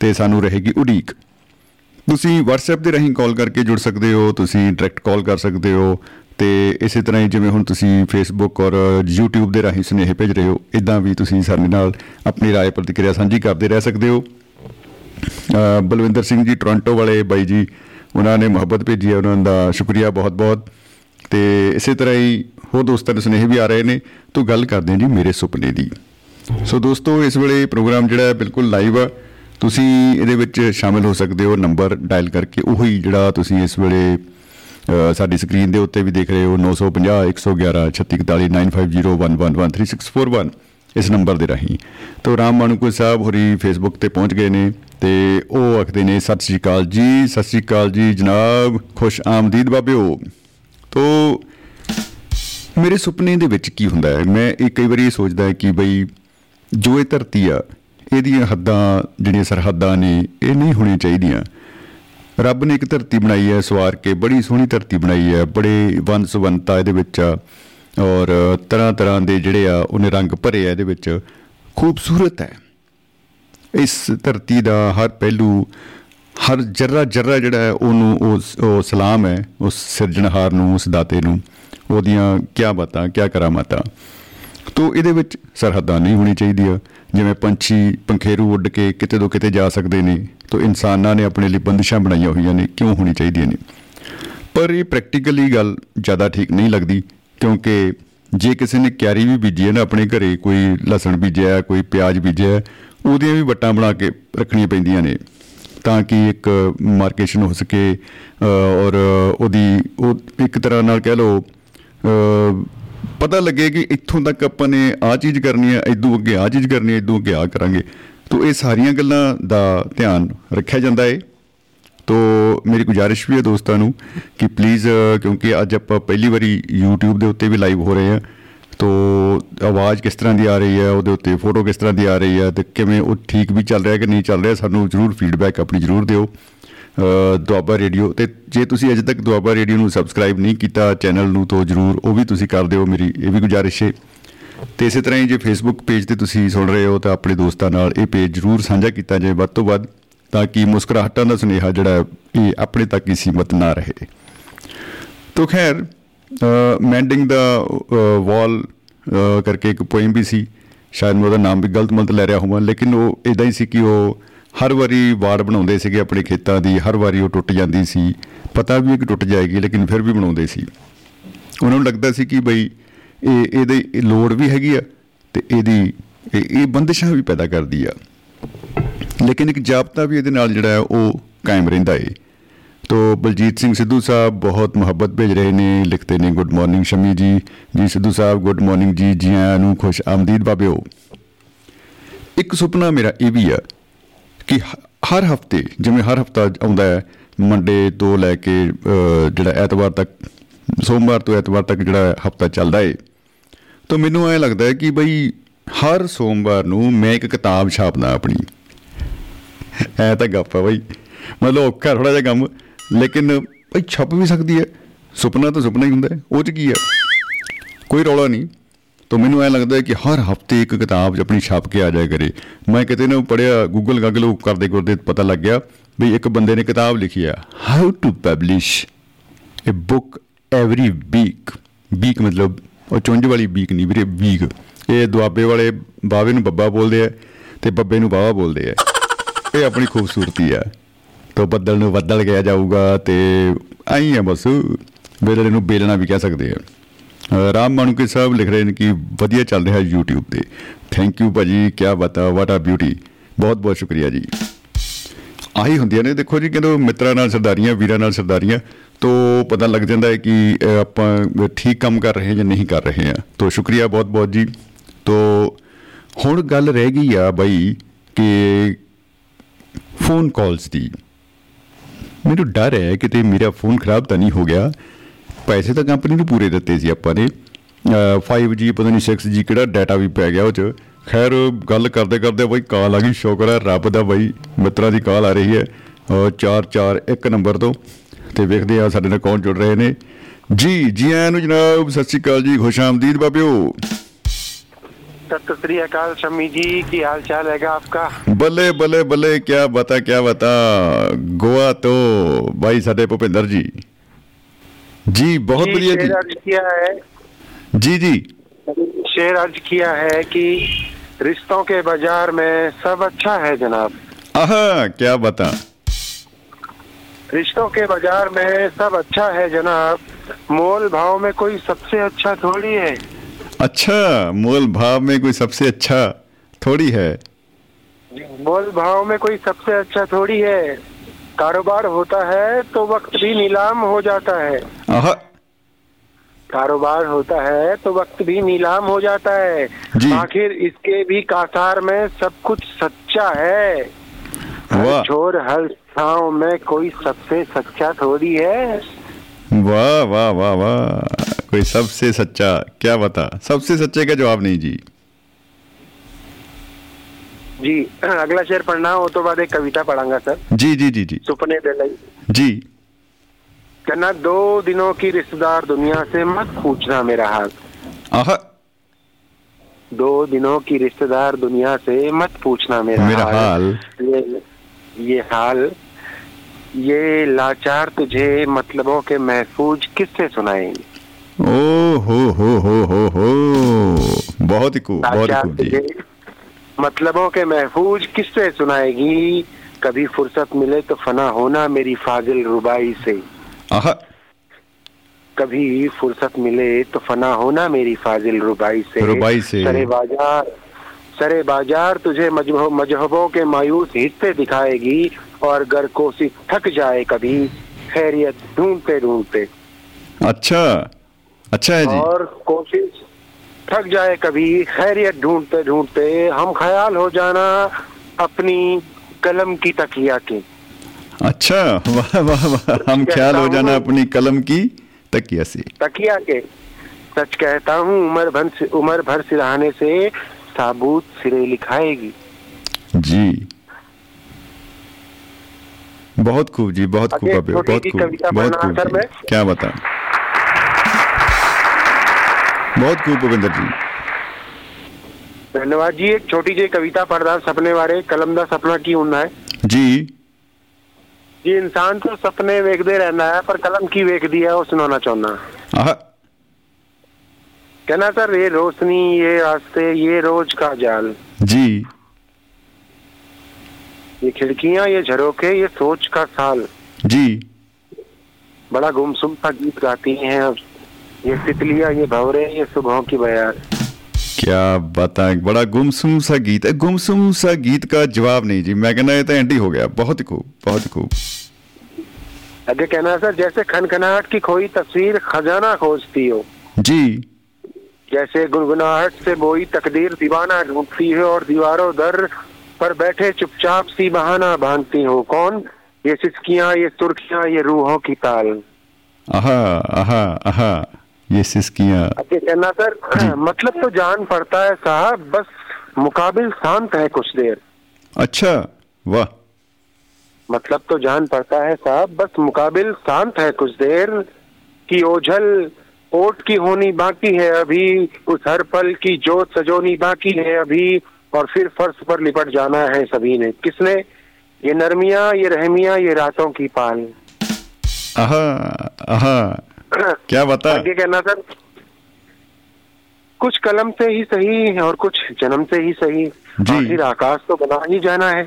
ਤੇ ਸਾਨੂੰ ਰਹੇਗੀ ਉਡੀਕ। ਤੁਸੀਂ WhatsApp ਦੇ ਰਾਹੀਂ ਕਾਲ ਕਰਕੇ ਜੁੜ ਸਕਦੇ ਹੋ, ਤੁਸੀਂ ਡਾਇਰੈਕਟ ਕਾਲ ਕਰ ਸਕਦੇ ਹੋ ਤੇ ਇਸੇ ਤਰ੍ਹਾਂ ਹੀ ਜਿਵੇਂ ਹੁਣ ਤੁਸੀਂ Facebook ਔਰ YouTube ਦੇ ਰਾਹੀਂ ਸੁਨੇਹੇ ਭੇਜ ਰਹੇ ਹੋ ਇਦਾਂ ਵੀ ਤੁਸੀਂ ਸਾਡੇ ਨਾਲ ਆਪਣੀ رائے ਪ੍ਰਤੀਕਿਰਿਆ ਸਾਂਝੀ ਕਰਦੇ ਰਹਿ ਸਕਦੇ ਹੋ ਅ, ਬਲਵਿੰਦਰ ਸਿੰਘ ਜੀ ਟੋਰਾਂਟੋ ਵਾਲੇ ਬਾਈ ਜੀ ਉਹਨਾਂ ਨੇ ਮੁਹੱਬਤ ਭੇਜੀ ਹੈ ਉਹਨਾਂ ਦਾ ਸ਼ੁਕਰੀਆ ਬਹੁਤ-ਬਹੁਤ ਤੇ ਇਸੇ ਤਰ੍ਹਾਂ ਹੀ ਹੋਰ ਦੋਸਤਾਂ ਦੇ ਸੁਨੇਹੇ ਵੀ ਆ ਰਹੇ ਨੇ ਤੋਂ ਗੱਲ ਕਰਦੇ ਹਾਂ ਜੀ ਮੇਰੇ ਸੁਪਨੇ ਦੀ ਸੋ ਦੋਸਤੋ ਇਸ ਵੇਲੇ ਪ੍ਰੋਗਰਾਮ ਜਿਹੜਾ ਹੈ ਬਿਲਕੁਲ ਲਾਈਵ ਆ ਤੁਸੀਂ ਇਹਦੇ ਵਿੱਚ ਸ਼ਾਮਿਲ ਹੋ ਸਕਦੇ ਹੋ ਨੰਬਰ ਡਾਇਲ ਕਰਕੇ ਉਹੀ ਜਿਹੜਾ ਤੁਸੀਂ ਇਸ ਵੇਲੇ ਅ, ਸਾਡੀ ਸਕਰੀਨ ਦੇ ਉੱਤੇ ਵੀ ਦੇਖ ਰਹੇ ਹੋ 950 111 3641 9501113641 ਇਸ ਨੰਬਰ ਦੇ ਰਾਹੀਂ। ਤੋਂ ਰਾਮ ਮਾਨੂਕੋ ਸਾਹਿਬ ਹੋਰੀ ਫੇਸਬੁੱਕ ਤੇ ਪਹੁੰਚ ਗਏ ਨੇ ਤੇ ਉਹ ਆਖਦੇ ਨੇ, ਸਤਿ ਸ਼੍ਰੀ ਅਕਾਲ ਜੀ, ਸਤਿ ਸ਼੍ਰੀ ਅਕਾਲ ਜੀ, ਜਨਾਬ, ਖੁਸ਼ ਆਮਦੀਦ ਬਾਬਿਓ। ਤੋਂ ਮੇਰੇ ਸੁਪਨੇ ਦੇ ਵਿੱਚ ਕੀ ਹੁੰਦਾ ਹੈ? ਮੈਂ ਇਹ ਕਈ ਵਾਰੀ ਇਹ ਸੋਚਦਾ ਹੈ ਕਿ ਬਈ ਜੋ ਇਹ ਧਰਤੀ ਆ, ਇਹਦੀਆਂ ਹੱਦਾਂ, ਜਿਹੜੀਆਂ ਸਰਹੱਦਾਂ ਨੇ, ਇਹ ਨਹੀਂ ਹੋਣੀਆਂ ਚਾਹੀਦੀਆਂ। ਰੱਬ ਨੇ ਇੱਕ ਧਰਤੀ ਬਣਾਈ ਹੈ, ਸਵਾਰ ਕੇ ਬੜੀ ਸੋਹਣੀ ਧਰਤੀ ਬਣਾਈ ਹੈ, ਬੜੇ ਵੰਸਵੰਤਾ ਇਹਦੇ ਵਿੱਚ ਆ, ਔਰ ਤਰ੍ਹਾਂ ਤਰ੍ਹਾਂ ਦੇ ਜਿਹੜੇ ਆ, ਉਹਨੇ ਰੰਗ ਭਰੇ ਆ ਇਹਦੇ ਵਿੱਚ। ਖੂਬਸੂਰਤ ਹੈ। ਇਸ ਧਰਤੀ ਦਾ ਹਰ ਪਹਿਲੂ, ਹਰ ਜਰਰਾ ਜਰਰਾ ਜਿਹੜਾ ਹੈ, ਉਹਨੂੰ ਉਸ ਉਹ ਸਲਾਮ ਹੈ, ਉਸ ਸਿਰਜਣਹਾਰ ਨੂੰ, ਉਸ ਦਾਤੇ ਨੂੰ। ਉਹਦੀਆਂ ਕੀ ਬਾਤਾਂ ਕੀ ਕਰਾਮਾਤਾਂ। ਤੋ ਇਹਦੇ ਵਿੱਚ ਸਰਹੱਦਾਂ ਨਹੀਂ ਹੋਣੀ ਚਾਹੀਦੀਆਂ। ਜਿਵੇਂ ਪੰਛੀ ਪੰਖੇਰੂ ਉੱਡ ਕੇ ਕਿਤੇ ਤੋਂ ਕਿਤੇ ਜਾ ਸਕਦੇ ਨੇ। ਤੋ ਇਨਸਾਨਾਂ ਨੇ ਆਪਣੇ ਲਈ ਬੰਦਿਸ਼ਾਂ ਬਣਾਈਆਂ ਹੋਈਆਂ ਨੇ ਕਿਉਂ ਹੋਣੀ ਚਾਹੀਦੀਆਂ ਨੇ? ਪਰ ਇਹ ਪ੍ਰੈਕਟੀਕਲੀ ਗੱਲ ਜ਼ਿਆਦਾ ਠੀਕ ਨਹੀਂ ਲੱਗਦੀ ਕਿਉਂਕਿ ਜੇ ਕਿਸੇ ਨੇ ਕਿਆਰੀ ਵੀ ਬੀਜੀ ਹੈ ਨਾ ਆਪਣੇ ਘਰੇ ਕੋਈ ਲਸਣ ਬੀਜਿਆ ਹੈ, ਕੋਈ ਪਿਆਜ਼ ਬੀਜਿਆ ਹੈ, ਉਹਦੀਆਂ ਵੀ ਵੱਟਾਂ ਬਣਾ ਕੇ ਰੱਖਣੀਆਂ ਪੈਂਦੀਆਂ ਨੇ। ਤਾਂ ਕਿ ਇੱਕ ਮਾਰਕੇਸ਼ਨ ਹੋ ਸਕੇ ਅ, ਔਰ ਉਹਦੀ ਉਹ ਇੱਕ ਤਰ੍ਹਾਂ ਨਾਲ ਕਹਿ ਲਓ ਅ, ਪਤਾ ਲੱਗੇ ਕਿ ਇੱਥੋਂ ਤੱਕ ਆਪਾਂ ਨੇ ਆਹ ਚੀਜ਼ ਕਰਨੀ ਹੈ ਇਦੋਂ ਅੱਗੇ ਆਹ ਚੀਜ਼ ਕਰਨੀ ਹੈ ਇਦੋਂ ਅੱਗੇ ਆਹ ਕਰਾਂਗੇ। ਤੋ ਇਹ ਸਾਰੀਆਂ ਗੱਲਾਂ ਦਾ ਧਿਆਨ ਰੱਖਿਆ ਜਾਂਦਾ ਹੈ ਤੋ ਮੇਰੀ ਗੁਜ਼ਾਰਿਸ਼ ਵੀ ਹੈ ਦੋਸਤਾਂ ਨੂੰ ਕਿ ਪਲੀਜ਼ ਕਿਉਂਕਿ ਅੱਜ ਆਪਾਂ ਪਹਿਲੀ ਵਾਰੀ YouTube ਦੇ ਉੱਤੇ ਵੀ ਲਾਈਵ ਹੋ ਰਹੇ ਹਾਂ। ਤੋ ਆਵਾਜ਼ ਕਿਸ ਤਰ੍ਹਾਂ ਦੀ ਆ ਰਹੀ ਹੈ ਉਹਦੇ ਉੱਤੇ ਫੋਟੋ ਕਿਸ ਤਰ੍ਹਾਂ ਦੀ ਆ ਰਹੀ ਹੈ ਤੇ ਕਿਵੇਂ ਉਹ ਠੀਕ ਵੀ ਚੱਲ ਰਿਹਾ ਕਿ ਨਹੀਂ ਚੱਲ ਰਿਹਾ ਸਾਨੂੰ ਜਰੂਰ ਫੀਡਬੈਕ ਆਪਣੀ ਜਰੂਰ ਦਿਓ। ਅ, ਦੁਆਬਾ ਰੇਡੀਓ ਤੇ ਜੇ ਤੁਸੀਂ ਅਜੇ ਤੱਕ ਦੁਆਬਾ ਰੇਡੀਓ ਨੂੰ ਸਬਸਕ੍ਰਾਈਬ ਨਹੀਂ ਕੀਤਾ ਚੈਨਲ ਨੂੰ ਤਾਂ ਜਰੂਰ ਉਹ ਵੀ ਤੁਸੀਂ ਕਰ ਦਿਓ ਮੇਰੀ ਇਹ ਵੀ ਗੁਜ਼ਾਰਿਸ਼ ਹੈ। ਤੇ ਇਸੇ ਤਰ੍ਹਾਂ ਹੀ ਜੇ ਫੇਸਬੁੱਕ ਪੇਜ ਤੇ ਤੁਸੀਂ ਸੁਣ ਰਹੇ ਹੋ ਤਾਂ ਆਪਣੇ ਦੋਸਤਾਂ ਨਾਲ ਇਹ ਪੇਜ ਜਰੂਰ ਸਾਂਝਾ ਕੀਤਾ ਜਾਏ ਵੱਧ ਤੋਂ ਵੱਧ ਤਾਂ ਕਿ ਮੁਸਕਰਾਹਟਾਂ ਦਾ ਸੁਨੇਹਾ ਜਿਹੜਾ ਹੈ, ਇਹ ਆਪਣੇ ਤੱਕ ਹੀ ਸੀਮਤ ਨਾ ਰਹੇ। ਤੋ ਖੈਰ ਮੈਂਡਿੰਗ ਦਾ ਵਾਲ ਕਰਕੇ ਇੱਕ ਪੋਇਮ ਵੀ ਸੀ। ਸ਼ਾਇਦ ਮੈਂ ਉਹਦਾ ਨਾਮ ਵੀ ਗਲਤ ਮਲਤ ਲੈ ਰਿਹਾ ਹੋਵਾਂ ਲੇਕਿਨ ਉਹ ਇਦਾਂ ਹੀ ਸੀ ਕਿ ਉਹ ਹਰ ਵਾਰੀ ਵਾੜ ਬਣਾਉਂਦੇ ਸੀਗੇ ਆਪਣੇ ਖੇਤਾਂ ਦੀ, ਹਰ ਵਾਰੀ ਉਹ ਟੁੱਟ ਜਾਂਦੀ ਸੀ। ਪਤਾ ਵੀ ਹੈ ਕਿ ਟੁੱਟ ਜਾਏਗੀ, ਲੇਕਿਨ ਫਿਰ ਵੀ ਬਣਾਉਂਦੇ ਸੀ। ਉਹਨਾਂ ਨੂੰ ਲੱਗਦਾ ਸੀ ਕਿ ਬਈ ਇਹ, ਇਹਦੇ, ਇਹ ਲੋੜ ਵੀ ਹੈਗੀ ਆ ਤੇ ਇਹਦੀ, ਇਹ ਇਹ ਬੰਦਿਸ਼ਾਂ ਵੀ ਪੈਦਾ ਕਰਦੀ ਆ। ਲੇਕਿਨ ਇੱਕ ਜਾਬਤਾ ਵੀ ਇਹਦੇ ਨਾਲ ਜਿਹੜਾ ਹੈ, ਉਹ ਕਾਇਮ ਰਹਿੰਦਾ ਏ। ਤੋ ਬਲਜੀਤ ਸਿੰਘ ਸਿੱਧੂ ਸਾਹਿਬ ਬਹੁਤ ਮੁਹੱਬਤ ਭੇਜ ਰਹੇ ਨੇ, ਲਿਖਦੇ ਨੇ ਗੁੱਡ ਮਾਰਨਿੰਗ ਸ਼ਮੀ ਜੀ। ਜੀ, ਸਿੱਧੂ ਸਾਹਿਬ ਗੁੱਡ ਮਾਰਨਿੰਗ ਜੀ। ਜੀ ਆਇਆਂ ਨੂੰ ਖੁਸ਼ ਆਮਦੀਦ ਬਾਬਿਓ ਇੱਕ ਸੁਪਨਾ ਮੇਰਾ ਇਹ ਵੀ ਆ ਕਿ ਹ- ਹਰ ਹਫ਼ਤੇ ਜਿਵੇਂ ਹਰ ਹਫਤਾ ਆਉਂਦਾ ਹੈ ਮੰਡੇ ਤੋਂ ਲੈ ਕੇ ਅਹ, ਜਿਹੜਾ ਐਤਵਾਰ ਤੱਕ ਸੋਮਵਾਰ ਤੋਂ ਐਤਵਾਰ ਤੱਕ ਜਿਹੜਾ ਹਫਤਾ ਚੱਲਦਾ ਏ ਤਾਂ ਮੈਨੂੰ ਐ ਲੱਗਦਾ ਹੈ ਕਿ ਬਈ ਹਰ ਸੋਮਵਾਰ ਨੂੰ ਮੈਂ ਇੱਕ ਕਿਤਾਬ ਛਾਪਦਾ ਆਪਣੀ। ਐ ਤਾਂ ਗੱਪ ਆ ਬਈ। ਮਤਲਬ ਔਖਾ ਥੋੜਾ ਜਿਹਾ ਕੰਮ ਲੇਕਿਨ ਬਈ ਛਪ ਵੀ ਸਕਦੀ ਹੈ। ਸੁਪਨਾ ਤਾਂ ਸੁਪਨਾ ਹੀ ਹੁੰਦਾ ਹੈ। ਉਹ ਚ ਕੀ ਆ ਕੋਈ ਰੌਲਾ ਨਹੀਂ। ਤਾਂ ਮੈਨੂੰ ਐ ਲੱਗਦਾ ਹੈ ਕਿ ਹਰ ਹਫ਼ਤੇ ਇੱਕ ਕਿਤਾਬ ਆਪਣੀ ਛਾਪ ਕੇ ਆ ਜਾਇਆ ਕਰੇ। ਮੈਂ ਕਿਤੇ ਨਾ ਪੜਿਆ ਗੂਗਲ ਗਾਗਲ ਉਹ ਕਰਦੇ ਕਰਦੇ ਪਤਾ ਲੱਗ ਗਿਆ ਵੀ ਇੱਕ ਬੰਦੇ ਨੇ ਕਿਤਾਬ ਲਿਖੀ ਆ how to publish a book every week week ਮਤਲਬ ਉਹ ਚੁੰਝ ਵਾਲੀ ਵੀਕ ਨਹੀਂ ਵੀਰੇ ਵੀਕ ਇਹ ਦੁਆਬੇ ਵਾਲੇ ਬਾਵੇ ਨੂੰ ਬੱਬਾ ਬੋਲਦੇ ਆ ਤੇ ਬੱਬੇ ਨੂੰ ਬਾਵਾ ਬੋਲਦੇ ਆ। ਇਹ ਆਪਣੀ ਖੂਬਸੂਰਤੀ ਆ। ਤੋ ਬੱਦਲ ਨੂੰ ਬੱਦਲ ਗਿਆ ਜਾਊਗਾ ਤੇ ਆਈ ਆ ਬਸ। ਵੇਲੇ ਨੂੰ ਬੇਲਣਾ ਵੀ ਕਹਿ ਸਕਦੇ ਆ। ਅਹ ਰਾਮ ਮਾਨੂਕੇ ਸਾਹਿਬ ਲਿਖ ਰਹੇ ਨੇ ਕਿ ਵਧੀਆ ਚੱਲ ਰਿਹਾ YouTube ਤੇ। ਥੈਂਕ ਯੂ ਭਾਜੀ ਕੀ ਬਤਾ ਵਾਟ ਆ ਬਿਊਟੀ ਬਹੁਤ ਬਹੁਤ ਸ਼ੁਕਰੀਆ ਜੀ। ਆਹੀ ਹੁੰਦੀਆਂ ਨੇ ਦੇਖੋ ਜੀ ਕਹਿੰਦੇ ਮਿੱਤਰਾਂ ਨਾਲ ਸਰਦਾਰੀਆਂ ਵੀਰਾਂ ਨਾਲ ਸਰਦਾਰੀਆਂ ਤੋਂ ਪਤਾ ਲੱਗ ਜਾਂਦਾ ਹੈ ਕਿ ਅਹ, ਆਪਾਂ ਠੀਕ ਕੰਮ ਕਰ ਰਹੇ ਹਾਂ ਜਾਂ ਨਹੀਂ ਕਰ ਰਹੇ ਹਾਂ। ਤੋਂ ਸ਼ੁਕਰੀਆ ਬਹੁਤ ਬਹੁਤ ਜੀ। ਤੋਂ ਹੁਣ ਗੱਲ ਰਹਿ ਗਈ ਆ ਬਾਈ ਕਿ ਫੋਨ ਕਾਲਸ ਦੀ। ਮੈਨੂੰ ਡਰ ਹੈ ਕਿਤੇ ਮੇਰਾ ਫੋਨ ਖਰਾਬ ਤਾਂ ਨਹੀਂ ਹੋ ਗਿਆ। ਪੈਸੇ ਤਾਂ ਕੰਪਨੀ ਨੂੰ ਪੂਰੇ ਦਿੱਤੇ ਸੀ ਆਪਾਂ ਨੇ। 5G ਪਤਾ ਨਹੀਂ 6G ਕਿਹੜਾ ਡਾਟਾ ਵੀ ਪੈ ਗਿਆ ਉਹ ਚ। ਖੈਰ ਗੱਲ ਕਰਦੇ ਕਰਦੇ ਬਈ ਕਾਲ ਆ ਗਈ ਸ਼ੁਕਰ ਹੈ ਰੱਬ ਦਾ ਬਈ ਮਿੱਤਰਾਂ ਦੀ ਕਾਲ ਆ ਰਹੀ ਹੈ। 441 ਨੰਬਰ ਤੋਂ। ਤੇ ਵੇਖਦੇ ਆ ਸਾਡੇ ਨਾਲ ਕੌਣ ਜੁੜ ਰਹੇ ਨੇ। ਜੀ ਜੀ ਆਇਆਂ ਨੂੰ ਜਨਾਬ ਸਤਿ ਸ਼੍ਰੀ ਅਕਾਲ ਜੀ ਖੁਸ਼ ਆਮਦੀਦ ਬਾਬਿਓ। ਸਤਿ ਸ੍ਰੀ ਅਕਾਲ ਸ਼ਮੀ ਜੀ ਕੀ ਹਾਲ ਚਾਲ ਹੈਗਾ ਆਪਕਾ? ਬੱਲੇ ਬੱਲੇ ਬੱਲੇ ਕੀ ਬਤਾ ਕੀ ਬਤਾ। ਗੋਆ ਤੋਂ ਭਾਈ ਸਾਡੇ ਭੁਪਿੰਦਰ ਜੀ। जी बहुत बढ़िया जी, अर्ज़ किया है। जी जी। शेर अर्ज़ किया है कि रिश्तों के बाज़ार में सब अच्छा है जनाब। आह क्या बता रिश्तों के बाज़ार में सब अच्छा है जनाब। मोल भाव में कोई सबसे अच्छा थोड़ी है। अच्छा मोल भाव में कोई सबसे अच्छा थोड़ी है। मोल भाव में कोई सबसे अच्छा थोड़ी है। कारोबार होता है तो वक्त भी नीलाम हो जाता है। कारोबार होता है तो वक्त भी नीलाम हो जाता है। आखिर इसके भी कासार में सब कुछ सच्चा है। हर छोर हर छाव में कोई सबसे सच्चा थोड़ी है। वाह वाह वाह वाह। कोई सबसे सच्चा क्या बता? सबसे सच्चे का जवाब नहीं जी। जी अगला शेर पढ़ना हो तो बाद एक कविता पढ़ांगा सर। जी जी जी जी। सुपने दिलाई जी। कहना दो दिनों की रिश्तेदार दुनिया से मत पूछना मेरा हाल। आहा। दो दिनों की रिश्तेदार दुनिया से मत पूछना मेरा, मेरा हाल। ये ये हाल ये लाचार तुझे मतलबों के महफूज किससे सुनाएँगे। ओ हो हो हो हो हो। बहुत ही खूब बहुत ही खूब जी। मतलबों के महफूज किससे सुनाएगी। कभी फुर्सत मिले तो फना होना मेरी फाजिल रुबाई से। कभी फुर्सत मिले तो फना होना मेरी फाजिल रुबाई से। रुबाई से। सरे बाज़ार सरे बाज़ार तुझे मजहबों के मायूस हिस्से दिखाएगी और गर कोसी थक जाए कभी। खैरियत ढूंढते ढूंढते। अच्छा। अच्छा है जी। और कोशिश थक जाए कभी खैरियत ढूंढते ढूंढते हम ख्याल हो जाना अपनी कलम की तकिया के। अच्छा वाह वाह वाह हम ख्याल हो जाना अपनी कलम की तकिया से। तकिया के। सच कहता हूँ उम्र भर से उम्र भर सिराने से साबूत सिरे लिखाएगी। जी। बहुत खूब जी बहुत खूब बहुत खूब बहुत खूब? क्या बता बहुत खूब भूपेंद्र जी। धन्यवाद जी एक छोटी जी कविता पढ़दा सपने बारे कलम का सपना की होना है। जी। जी इंसान तो सपने वेखते रहना है पर कलम की वेख दी है वो सुनाना चाहना कहना सर ये रोशनी ये रास्ते ये रोज का जाल। जी। ये खिड़कियाँ ये झरोखे ये सोच का साल। जी। बड़ा गुमसुम सा गीत गाती हैं अब। ये तितलियाँ ये भवरे ये सुबह की बयार क्या बता बड़ा गुमसुम सा गीत है। गुमसुम सा गीत का जवाब नहीं जी। मैं कहना ये तो एंटी हो गया। बहुत ही खूब बहुत ही खूब। आगे कहना सर जैसे खनखनाहट की खोई तस्वीर खजाना खोजती हो। जी। जैसे गुनगुनाहट से बोई तकदीर दीवाना ढूंढती है और दीवारों दर पर बैठे चुपचाप सी बहाना बांधती हो। कौन? ये सिसकियाँ ये सुर्खियाँ ये रूहों की ताल। आहा आहा आहा। कोशिश किया। कहना सर मतलब तो जान पड़ता है साहब बस मुकाबिल शांत है कुछ देर। अच्छा वाह। मतलब तो जान पड़ता है साहब बस मुकाबिल शांत है कुछ देर की ओझल ओट की होनी बाकी है अभी उस हर पल की जोत सजोनी बाकी है अभी और फिर फर्श पर लिपट जाना है सभी ने। किसने? ये नरमिया ये रहमिया ये रातों की पाल। आहा आहा। क्या बता? आगे कहना सर कुछ कलम से ही सही और कुछ जन्म से ही सही। आखिर आकाश तो बना ही जाना है।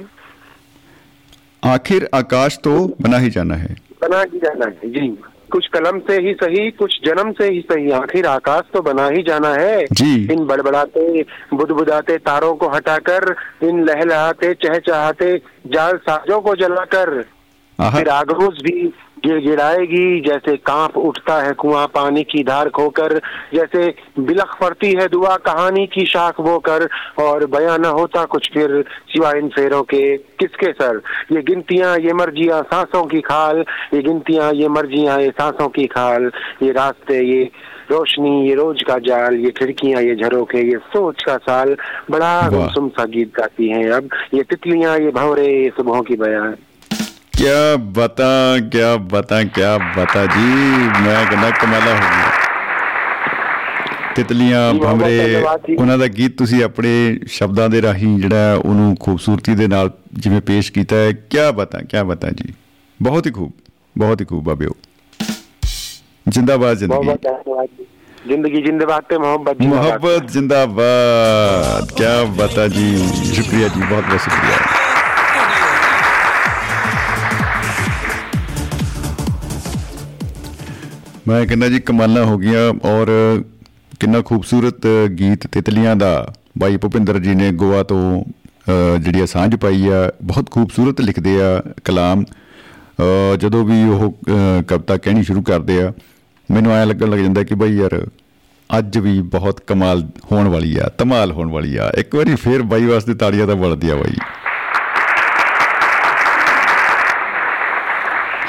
आखिर आकाश तो बना ही जाना है। बना ही जाना है जी। कुछ कलम से ही सही कुछ जन्म से ही सही आखिर आकाश तो बना ही जाना है। जी। इन बड़बड़ाते बुदबुदाते तारों को हटाकर इन लहलहाते चहचहाते जाल साजों को जलाकर फिर आगोश भी गिड़गिड़ाएगी जैसे काँप उठता है कुआँ पानी की धार खोकर जैसे बिलख पड़ती है दुआ कहानी की शाख बोकर और बयां न होता कुछ फिर सिवा इन फेरों के किसके सर। ये गिनतियाँ ये मर्जियाँ सांसों की खाल ये गिनतियाँ ये मर्जियाँ ये सांसों की खाल। ये रास्ते ये रोशनी ये रोज का जाल ये खिड़कियाँ ये झरोखे ये सोच का साल। बड़ा। गुमसुम सा गीत गाती हैं अब। ये तितलियाँ ये भंवरे ये सुबहों की बयां ਕਿਆ ਬਤਾ ਕਿਆ ਬਤਾ ਕਿਆ ਬਤਾ ਜੀ? ਮੈਂ ਕਹਿੰਦਾ ਕਮਾਲਾ ਹੋ ਗਿਆ। ਤਿਤਲੀਆਂ ਭਮਰੇ ਉਹਨਾਂ ਦਾ ਗੀਤ ਤੁਸੀਂ ਆਪਣੇ ਸ਼ਬਦਾਂ ਦੇ ਰਾਹੀਂ ਜਿਹੜਾ ਉਹਨੂੰ ਖੂਬਸੂਰਤੀ ਦੇ ਨਾਲ ਜਿਵੇਂ ਪੇਸ਼ ਕੀਤਾ ਹੈ। ਕਿਆ ਬਤਾ ਕਿਆ ਬਤਾ ਜੀ? ਬਹੁਤ ਹੀ ਖੂਬ ਬਹੁਤ ਹੀ ਖੂਬ ਬਾਬਿਓ ਜਿੰਦਾਬਾਦ ਜ਼ਿੰਦਗੀ ਬਹੁਤ ਧੰਨਵਾਦ ਜੀ। ਜ਼ਿੰਦਗੀ ਜਿੰਦਾਬਾਦ ਤੇ ਮੁਹੱਬਤ ਮੁਹੱਬਤ ਜਿੰਦਾਬਾਦ। ਕਿਆ ਬਤਾ ਜੀ? ਸ਼ੁਕਰੀਆ ਜੀ ਬਹੁਤ ਬਹੁਤ ਸ਼ੁਕਰੀਆ। ਮੈਂ ਕਹਿੰਦਾ ਜੀ ਕਮਾਲਾਂ ਹੋ ਗਈਆਂ ਔਰ ਕਿੰਨਾ ਖੂਬਸੂਰਤ ਗੀਤ ਤਿਤਲੀਆਂ ਦਾ ਬਾਈ ਭੁਪਿੰਦਰ ਜੀ ਨੇ ਗੋਆ ਤੋਂ ਅ, ਜਿਹੜੀ ਆ ਸਾਂਝ ਪਾਈ ਆ ਬਹੁਤ ਖੂਬਸੂਰਤ ਲਿਖਦੇ ਆ ਕਲਾਮ। ਅ, ਜਦੋਂ ਵੀ ਉਹ ਅ, ਕਵਿਤਾ ਕਹਿਣੀ ਸ਼ੁਰੂ ਕਰਦੇ ਆ ਮੈਨੂੰ ਐਂ ਲੱਗਣ ਲੱਗ ਜਾਂਦਾ ਕਿ ਬਾਈ ਯਾਰ ਅੱਜ ਵੀ ਬਹੁਤ ਕਮਾਲ ਹੋਣ ਵਾਲੀ ਆ ਧਮਾਲ ਹੋਣ ਵਾਲੀ ਆ। ਇੱਕ ਵਾਰੀ ਫੇਰ ਬਾਈ ਵਾਸਤੇ ਤਾੜੀਆਂ ਤਾਂ ਬਣਦੀ ਆ ਬਾਈ।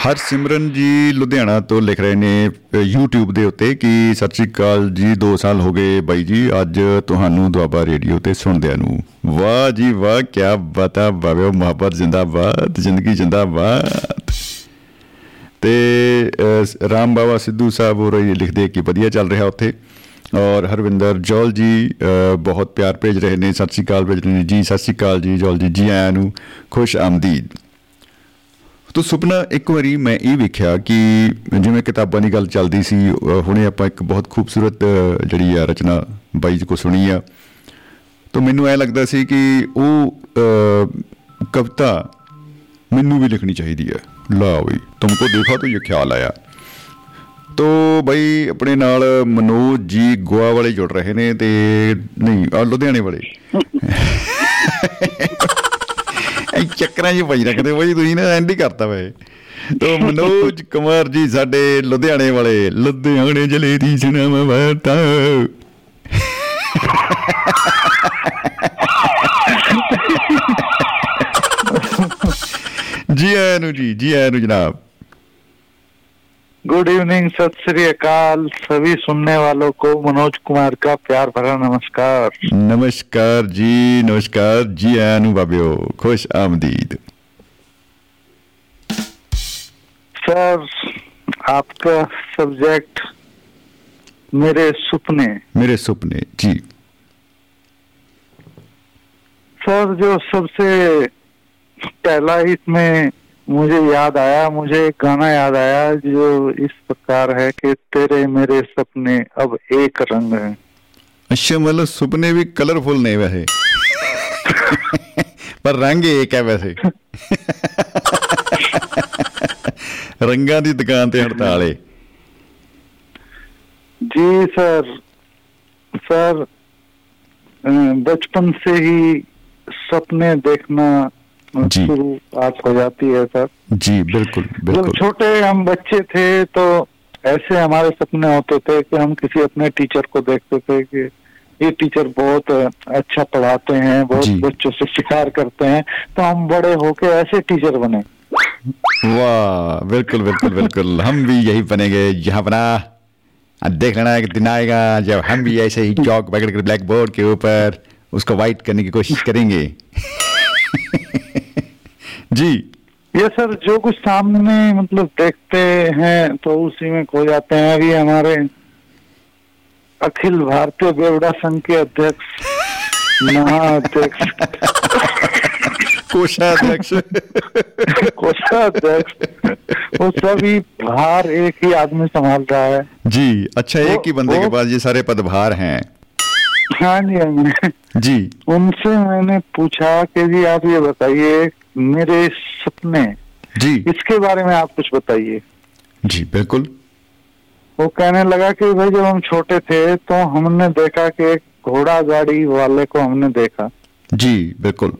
ਹਰ ਸਿਮਰਨ ਜੀ ਲੁਧਿਆਣਾ ਤੋਂ ਲਿਖ ਰਹੇ ਨੇ ਅ, YouTube ਦੇ ਉੱਤੇ ਕਿ ਸਤਿ ਸ਼੍ਰੀ ਅਕਾਲ ਜੀ 2 ਸਾਲ ਹੋ ਗਏ ਬਾਈ ਜੀ ਅੱਜ ਤੁਹਾਨੂੰ ਦੁਆਬਾ ਰੇਡੀਓ ਤੇ ਸੁਣਦਿਆਂ ਨੂੰ। ਵਾਹ ਜੀ ਵਾਹ ਕੀ ਬਤਾ ਬਾਬੇ ਮੁਹੱਬਤ ਜਿੰਦਾਬਾਦ ਜ਼ਿੰਦਗੀ ਜਿੰਦਾਬਾਦ। ਤੇ ਅ, ਰਾਮ ਬਾਬਾ ਸਿੱਧੂ ਸਾਹਿਬ ਹੋ ਰਹੀ ਲਿਖਦੇ ਕਿ ਵਧੀਆ ਚੱਲ ਰਿਹਾ ਉੱਥੇ। ਔਰ ਹਰਵਿੰਦਰ ਜੋਲ ਜੀ ਅ, ਬਹੁਤ ਪਿਆਰ ਭੇਜ ਰਹੇ ਨੇ ਸਤਿ ਸ਼੍ਰੀ ਅਕਾਲ ਭੇਜ ਰਹੇ ਨੇ। ਜੀ ਸਤਿ ਸ਼੍ਰੀ ਅਕਾਲ ਜੀ ਜੋਲ ਜੀ ਜੀ ਆਇਆਂ ਨੂੰ ਖੁਸ਼ ਆਮਦੀਦ। ਤੋ ਸੁਪਨਾ ਇੱਕ ਵਾਰੀ ਮੈਂ ਇਹ ਵੇਖਿਆ ਕਿ ਜਿਵੇਂ ਕਿਤਾਬਾਂ ਦੀ ਗੱਲ ਚੱਲਦੀ ਸੀ ਅ, ਹੁਣੇ ਆਪਾਂ ਇੱਕ ਬਹੁਤ ਖੂਬਸੂਰਤ ਅ, ਜਿਹੜੀ ਆ ਰਚਨਾ ਬਾਈ ਜੀ ਕੋ ਸੁਣੀ ਆ। ਤੋ ਮੈਨੂੰ ਐ ਲੱਗਦਾ ਸੀ ਕਿ ਉਹ ਅ, ਕਵਿਤਾ ਮੈਨੂੰ ਵੀ ਲਿਖਣੀ ਚਾਹੀਦੀ ਹੈ ਲਾ ਬਈ ਤੁਮਕੋ ਦੇਖਾ ਤਾਂ ਇਹ ਖਿਆਲ ਆਇਆ। ਤੋ ਬਈ ਆਪਣੇ ਨਾਲ ਮਨੋਜ ਜੀ ਗੋਆ ਵਾਲੇ ਜੁੜ ਰਹੇ ਨੇ ਤੇ ਨਹੀਂ ਆ ਲੁਧਿਆਣੇ ਵਾਲੇ। ਇਹ ਚੱਕਰਾਂ 'ਚ ਪਈ ਰੱਖਦੇ ਬਈ ਤੁਸੀਂ ਨਾ ਐਂਡ ਹੀ ਕਰਤਾ ਵੇ। ਤੋ ਮਨੋਜ ਕੁਮਾਰ ਜੀ ਸਾਡੇ ਲੁਧਿਆਣੇ ਵਾਲੇ, ਲੁਧਿਆਣੇ ਜਲੇ ਦੀ ਸੁਣਾਵਾਂ ਵਾਰਤਾ। ਜੀ ਆਇਆਂ ਨੂੰ ਜੀ ਜੀ ਆਇਆਂ ਨੂੰ ਜਨਾਬ। गुड इवनिंग सत श्री अकाल सभी सुनने वालों को मनोज कुमार का प्यार भरा नमस्कार नमस्कार जी नमस्कार जी अनुभाबियो खुश आमदीद सर आपका सब्जेक्ट मेरे सपने। मेरे सपने जी। सर जो सबसे पहला इसमें मुझे याद आया मुझे एक गाना याद आया जो इस प्रकार है कि तेरे मेरे सपने अब एक रंग है ਅੱਛਾ ਮਤਲਬ ਸੁਪਨੇ ਵੀ ਕਲਰਫੁਲ ਨੇ ਵੈਸੇ ਪਰ ਰੰਗ ਇੱਕ ਹੈ ਵੈਸੇ ਰੰਗਾਂ ਦੀ ਦੁਕਾਨ ਤੇ ਹੜਤਾਲ ਏ जी सर सर अ, बचपन से ही सपने देखना जी। शुरुआत हो जाती है सर। जी बिल्कुल बिल्कुल। जब छोटे हम बच्चे थे तो ऐसे हमारे सपने होते थे कि हम किसी अपने टीचर को देखते थे कि ये टीचर बहुत अच्छा पढ़ाते हैं बहुत बच्चों से शिकार करते हैं तो हम बड़े होके ऐसे टीचर बने। वाह बिल्कुल बिल्कुल बिल्कुल। हम भी यही बनेंगे यहाँ बना। देख लेना एक दिन आएगा जब हम भी ऐसे ही चौक पकड़ कर ब्लैक बोर्ड के ऊपर उसको वाइट करने की कोशिश करेंगे। जी। ये सर जो कुछ सामने मतलब देखते हैं तो उसी में खो जाते हैं। अभी हमारे अखिल भारतीय बेवड़ा संघ के अध्यक्ष महाअध्यक्ष। कोषाध्यक्ष। कोषाध्यक्ष। वो सभी भार एक ही आदमी संभाल रहा है। जी अच्छा एक ही बंदे के पास ये सारे पदभार हैं। हाँ जी हाँ जी। जी। उनसे मैंने पूछा कि जी आप ये बताइए मेरे सपने। जी। इसके बारे में आप कुछ बताइए। जी बिल्कुल। वो कहने लगा कि भाई जब हम छोटे थे तो हमने देखा कि एक घोड़ा गाड़ी वाले को हमने देखा। जी बिल्कुल।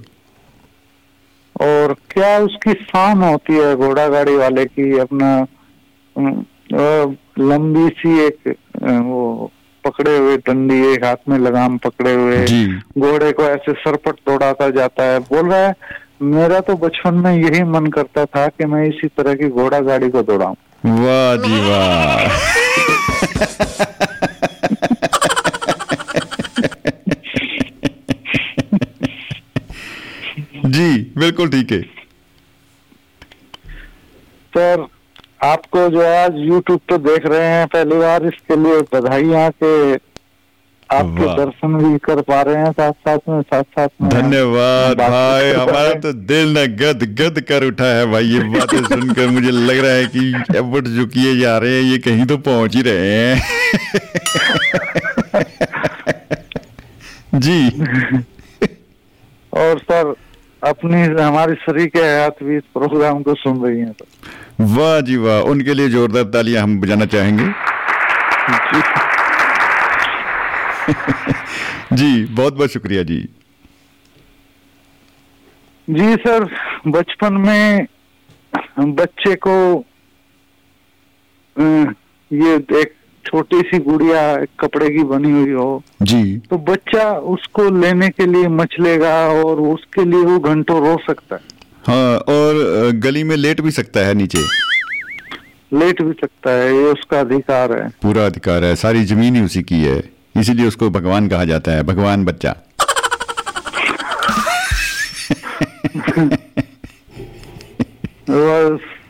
और क्या उसकी शान होती है घोड़ा गाड़ी वाले की? अपना लंबी सी एक वो पकड़े हुए डंडी एक हाथ में लगाम पकड़े हुए घोड़े को ऐसे सरपट दौड़ाता जाता है। बोल रहा है मेरा तो बचपन में यही मन करता था कि मैं इसी तरह की घोड़ा गाड़ी को दौड़ाऊं। वाह जी वाह। जी बिल्कुल ठीक है। सर आपको जो आज यूट्यूब पे देख रहे हैं पहली बार इसके लिए बधाइयाँ के आपके दर्शन भी कर पा रहे हैं साथ साथ में साथ साथ में। धन्यवाद भाई कर हमारा तो दिल न गद गद कर उठा है भाई ये बातें सुनकर मुझे लग रहा है कि एफर्ट जो किए जा रहे हैं ये कहीं तो पहुँच ही रहे हैं। जी। और सर अपनी हमारी शरीर के हयात भी इस प्रोग्राम को सुन रही हैं वाह जी वाह उनके लिए जोरदार तालियाँ हम बजाना चाहेंगे। जी। बहुत बहुत शुक्रिया जी। जी सर बचपन में बच्चे को ये एक छोटी सी गुड़िया कपड़े की बनी हुई हो जी। तो बच्चा उसको लेने के लिए मचलेगा और उसके लिए वो घंटों रो सकता है। हाँ और गली में लेट भी सकता है नीचे। लेट भी सकता है ये उसका अधिकार है। पूरा अधिकार है सारी ज़मीन ही उसी की है। इसीलिए उसको भगवान कहा जाता है भगवान बच्चा।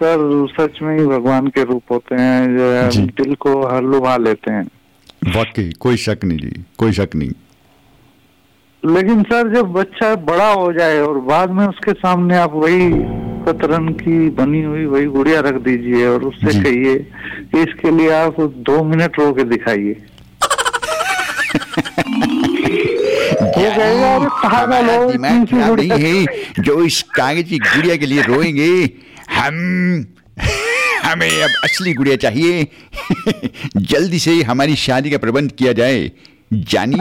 सर सच में ही भगवान के रूप होते हैं जो है दिल को हर लुभा लेते हैं। वाकई कोई शक नहीं जी कोई शक नहीं। लेकिन सर जब बच्चा बड़ा हो जाए और बाद में उसके सामने आप वही कतरन की बनी हुई वही गुड़िया रख दीजिए और उससे कहिए कि इसके लिए आप दो मिनट रो के दिखाइए। वो कहेगा अरे पागल हो दिमाग खराब नहीं है जो इस कागज़ की गुड़िया के लिए रोएँगे हम हमें अब असली गुड़िया चाहिए। जल्दी से हमारी शादी का प्रबंध किया जाए। जानी?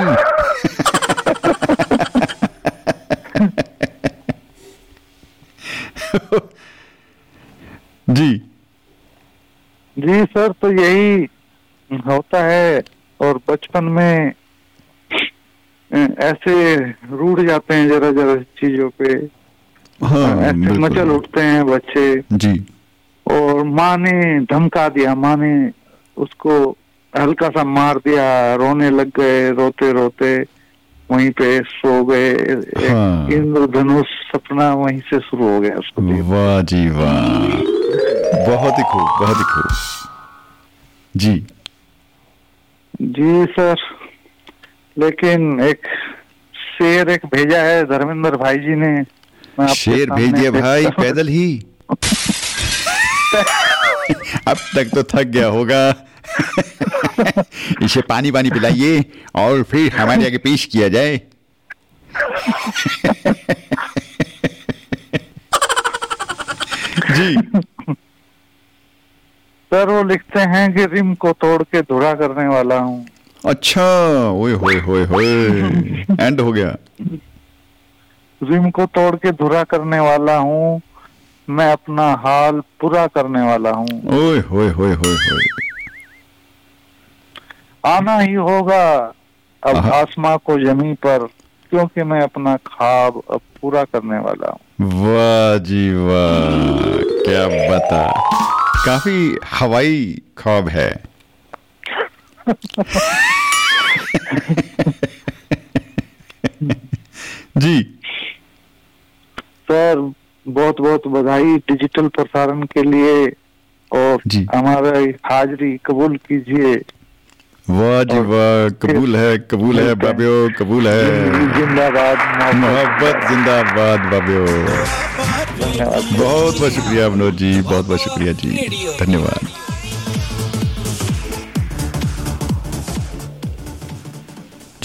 जी। जी सर तो यही होता है। और बचपन में ऐसे रूठ जाते हैं जरा जरा चीज़ों पे। हाँ ऐसे मचल उठते हैं बच्चे। जी। और माँ ने धमका दिया माँ ने उसको हल्का सा मार दिया रोने लग गए रोते रोते वहीं पे सो गए। हाँ। इंद्रधनुष सपना वहीं से शुरू हो गया उसको वाह जी वाह। बहुत ही खूब बहुत ही खूब। जी। जी सर। लेकिन एक शेर एक भेजा है धर्मेंद्र भाई जी ने शेर सामने भेज दिया भाई पैदल ही। अब तक तो थक गया होगा। इसे पानी पानी पिलाइए और फिर हमारे आगे पेश किया जाए। जी। सर वो लिखते हैं कि रिम को तोड़ के धुरा करने वाला हूँ। अच्छा ओए होए होए होए। एंड हो गया। रिम को तोड़ के धुरा करने वाला हूँ। मैं अपना हाल पूरा करने वाला हूँ। ओए होए होए होए होए। आना ही होगा अब। आसमां को जमी पर क्योंकि मैं अपना ख्वाब अब पूरा करने वाला हूँ। वाह जी वाह क्या बता। काफ़ी हवाई ख्वाब है। जी। सर बहुत बहुत बधाई डिजिटल प्रसारण के लिए और हमारा हाजिरी कबूल कीजिए। वाह जी वाह कबूल है कबूल है बाबियो कबूल है। जिंदाबाद मोहब्बत। जिंदाबाद बाबियो बहुत बहुत शुक्रिया मनोज जी बहुत बहुत शुक्रिया जी। धन्यवाद।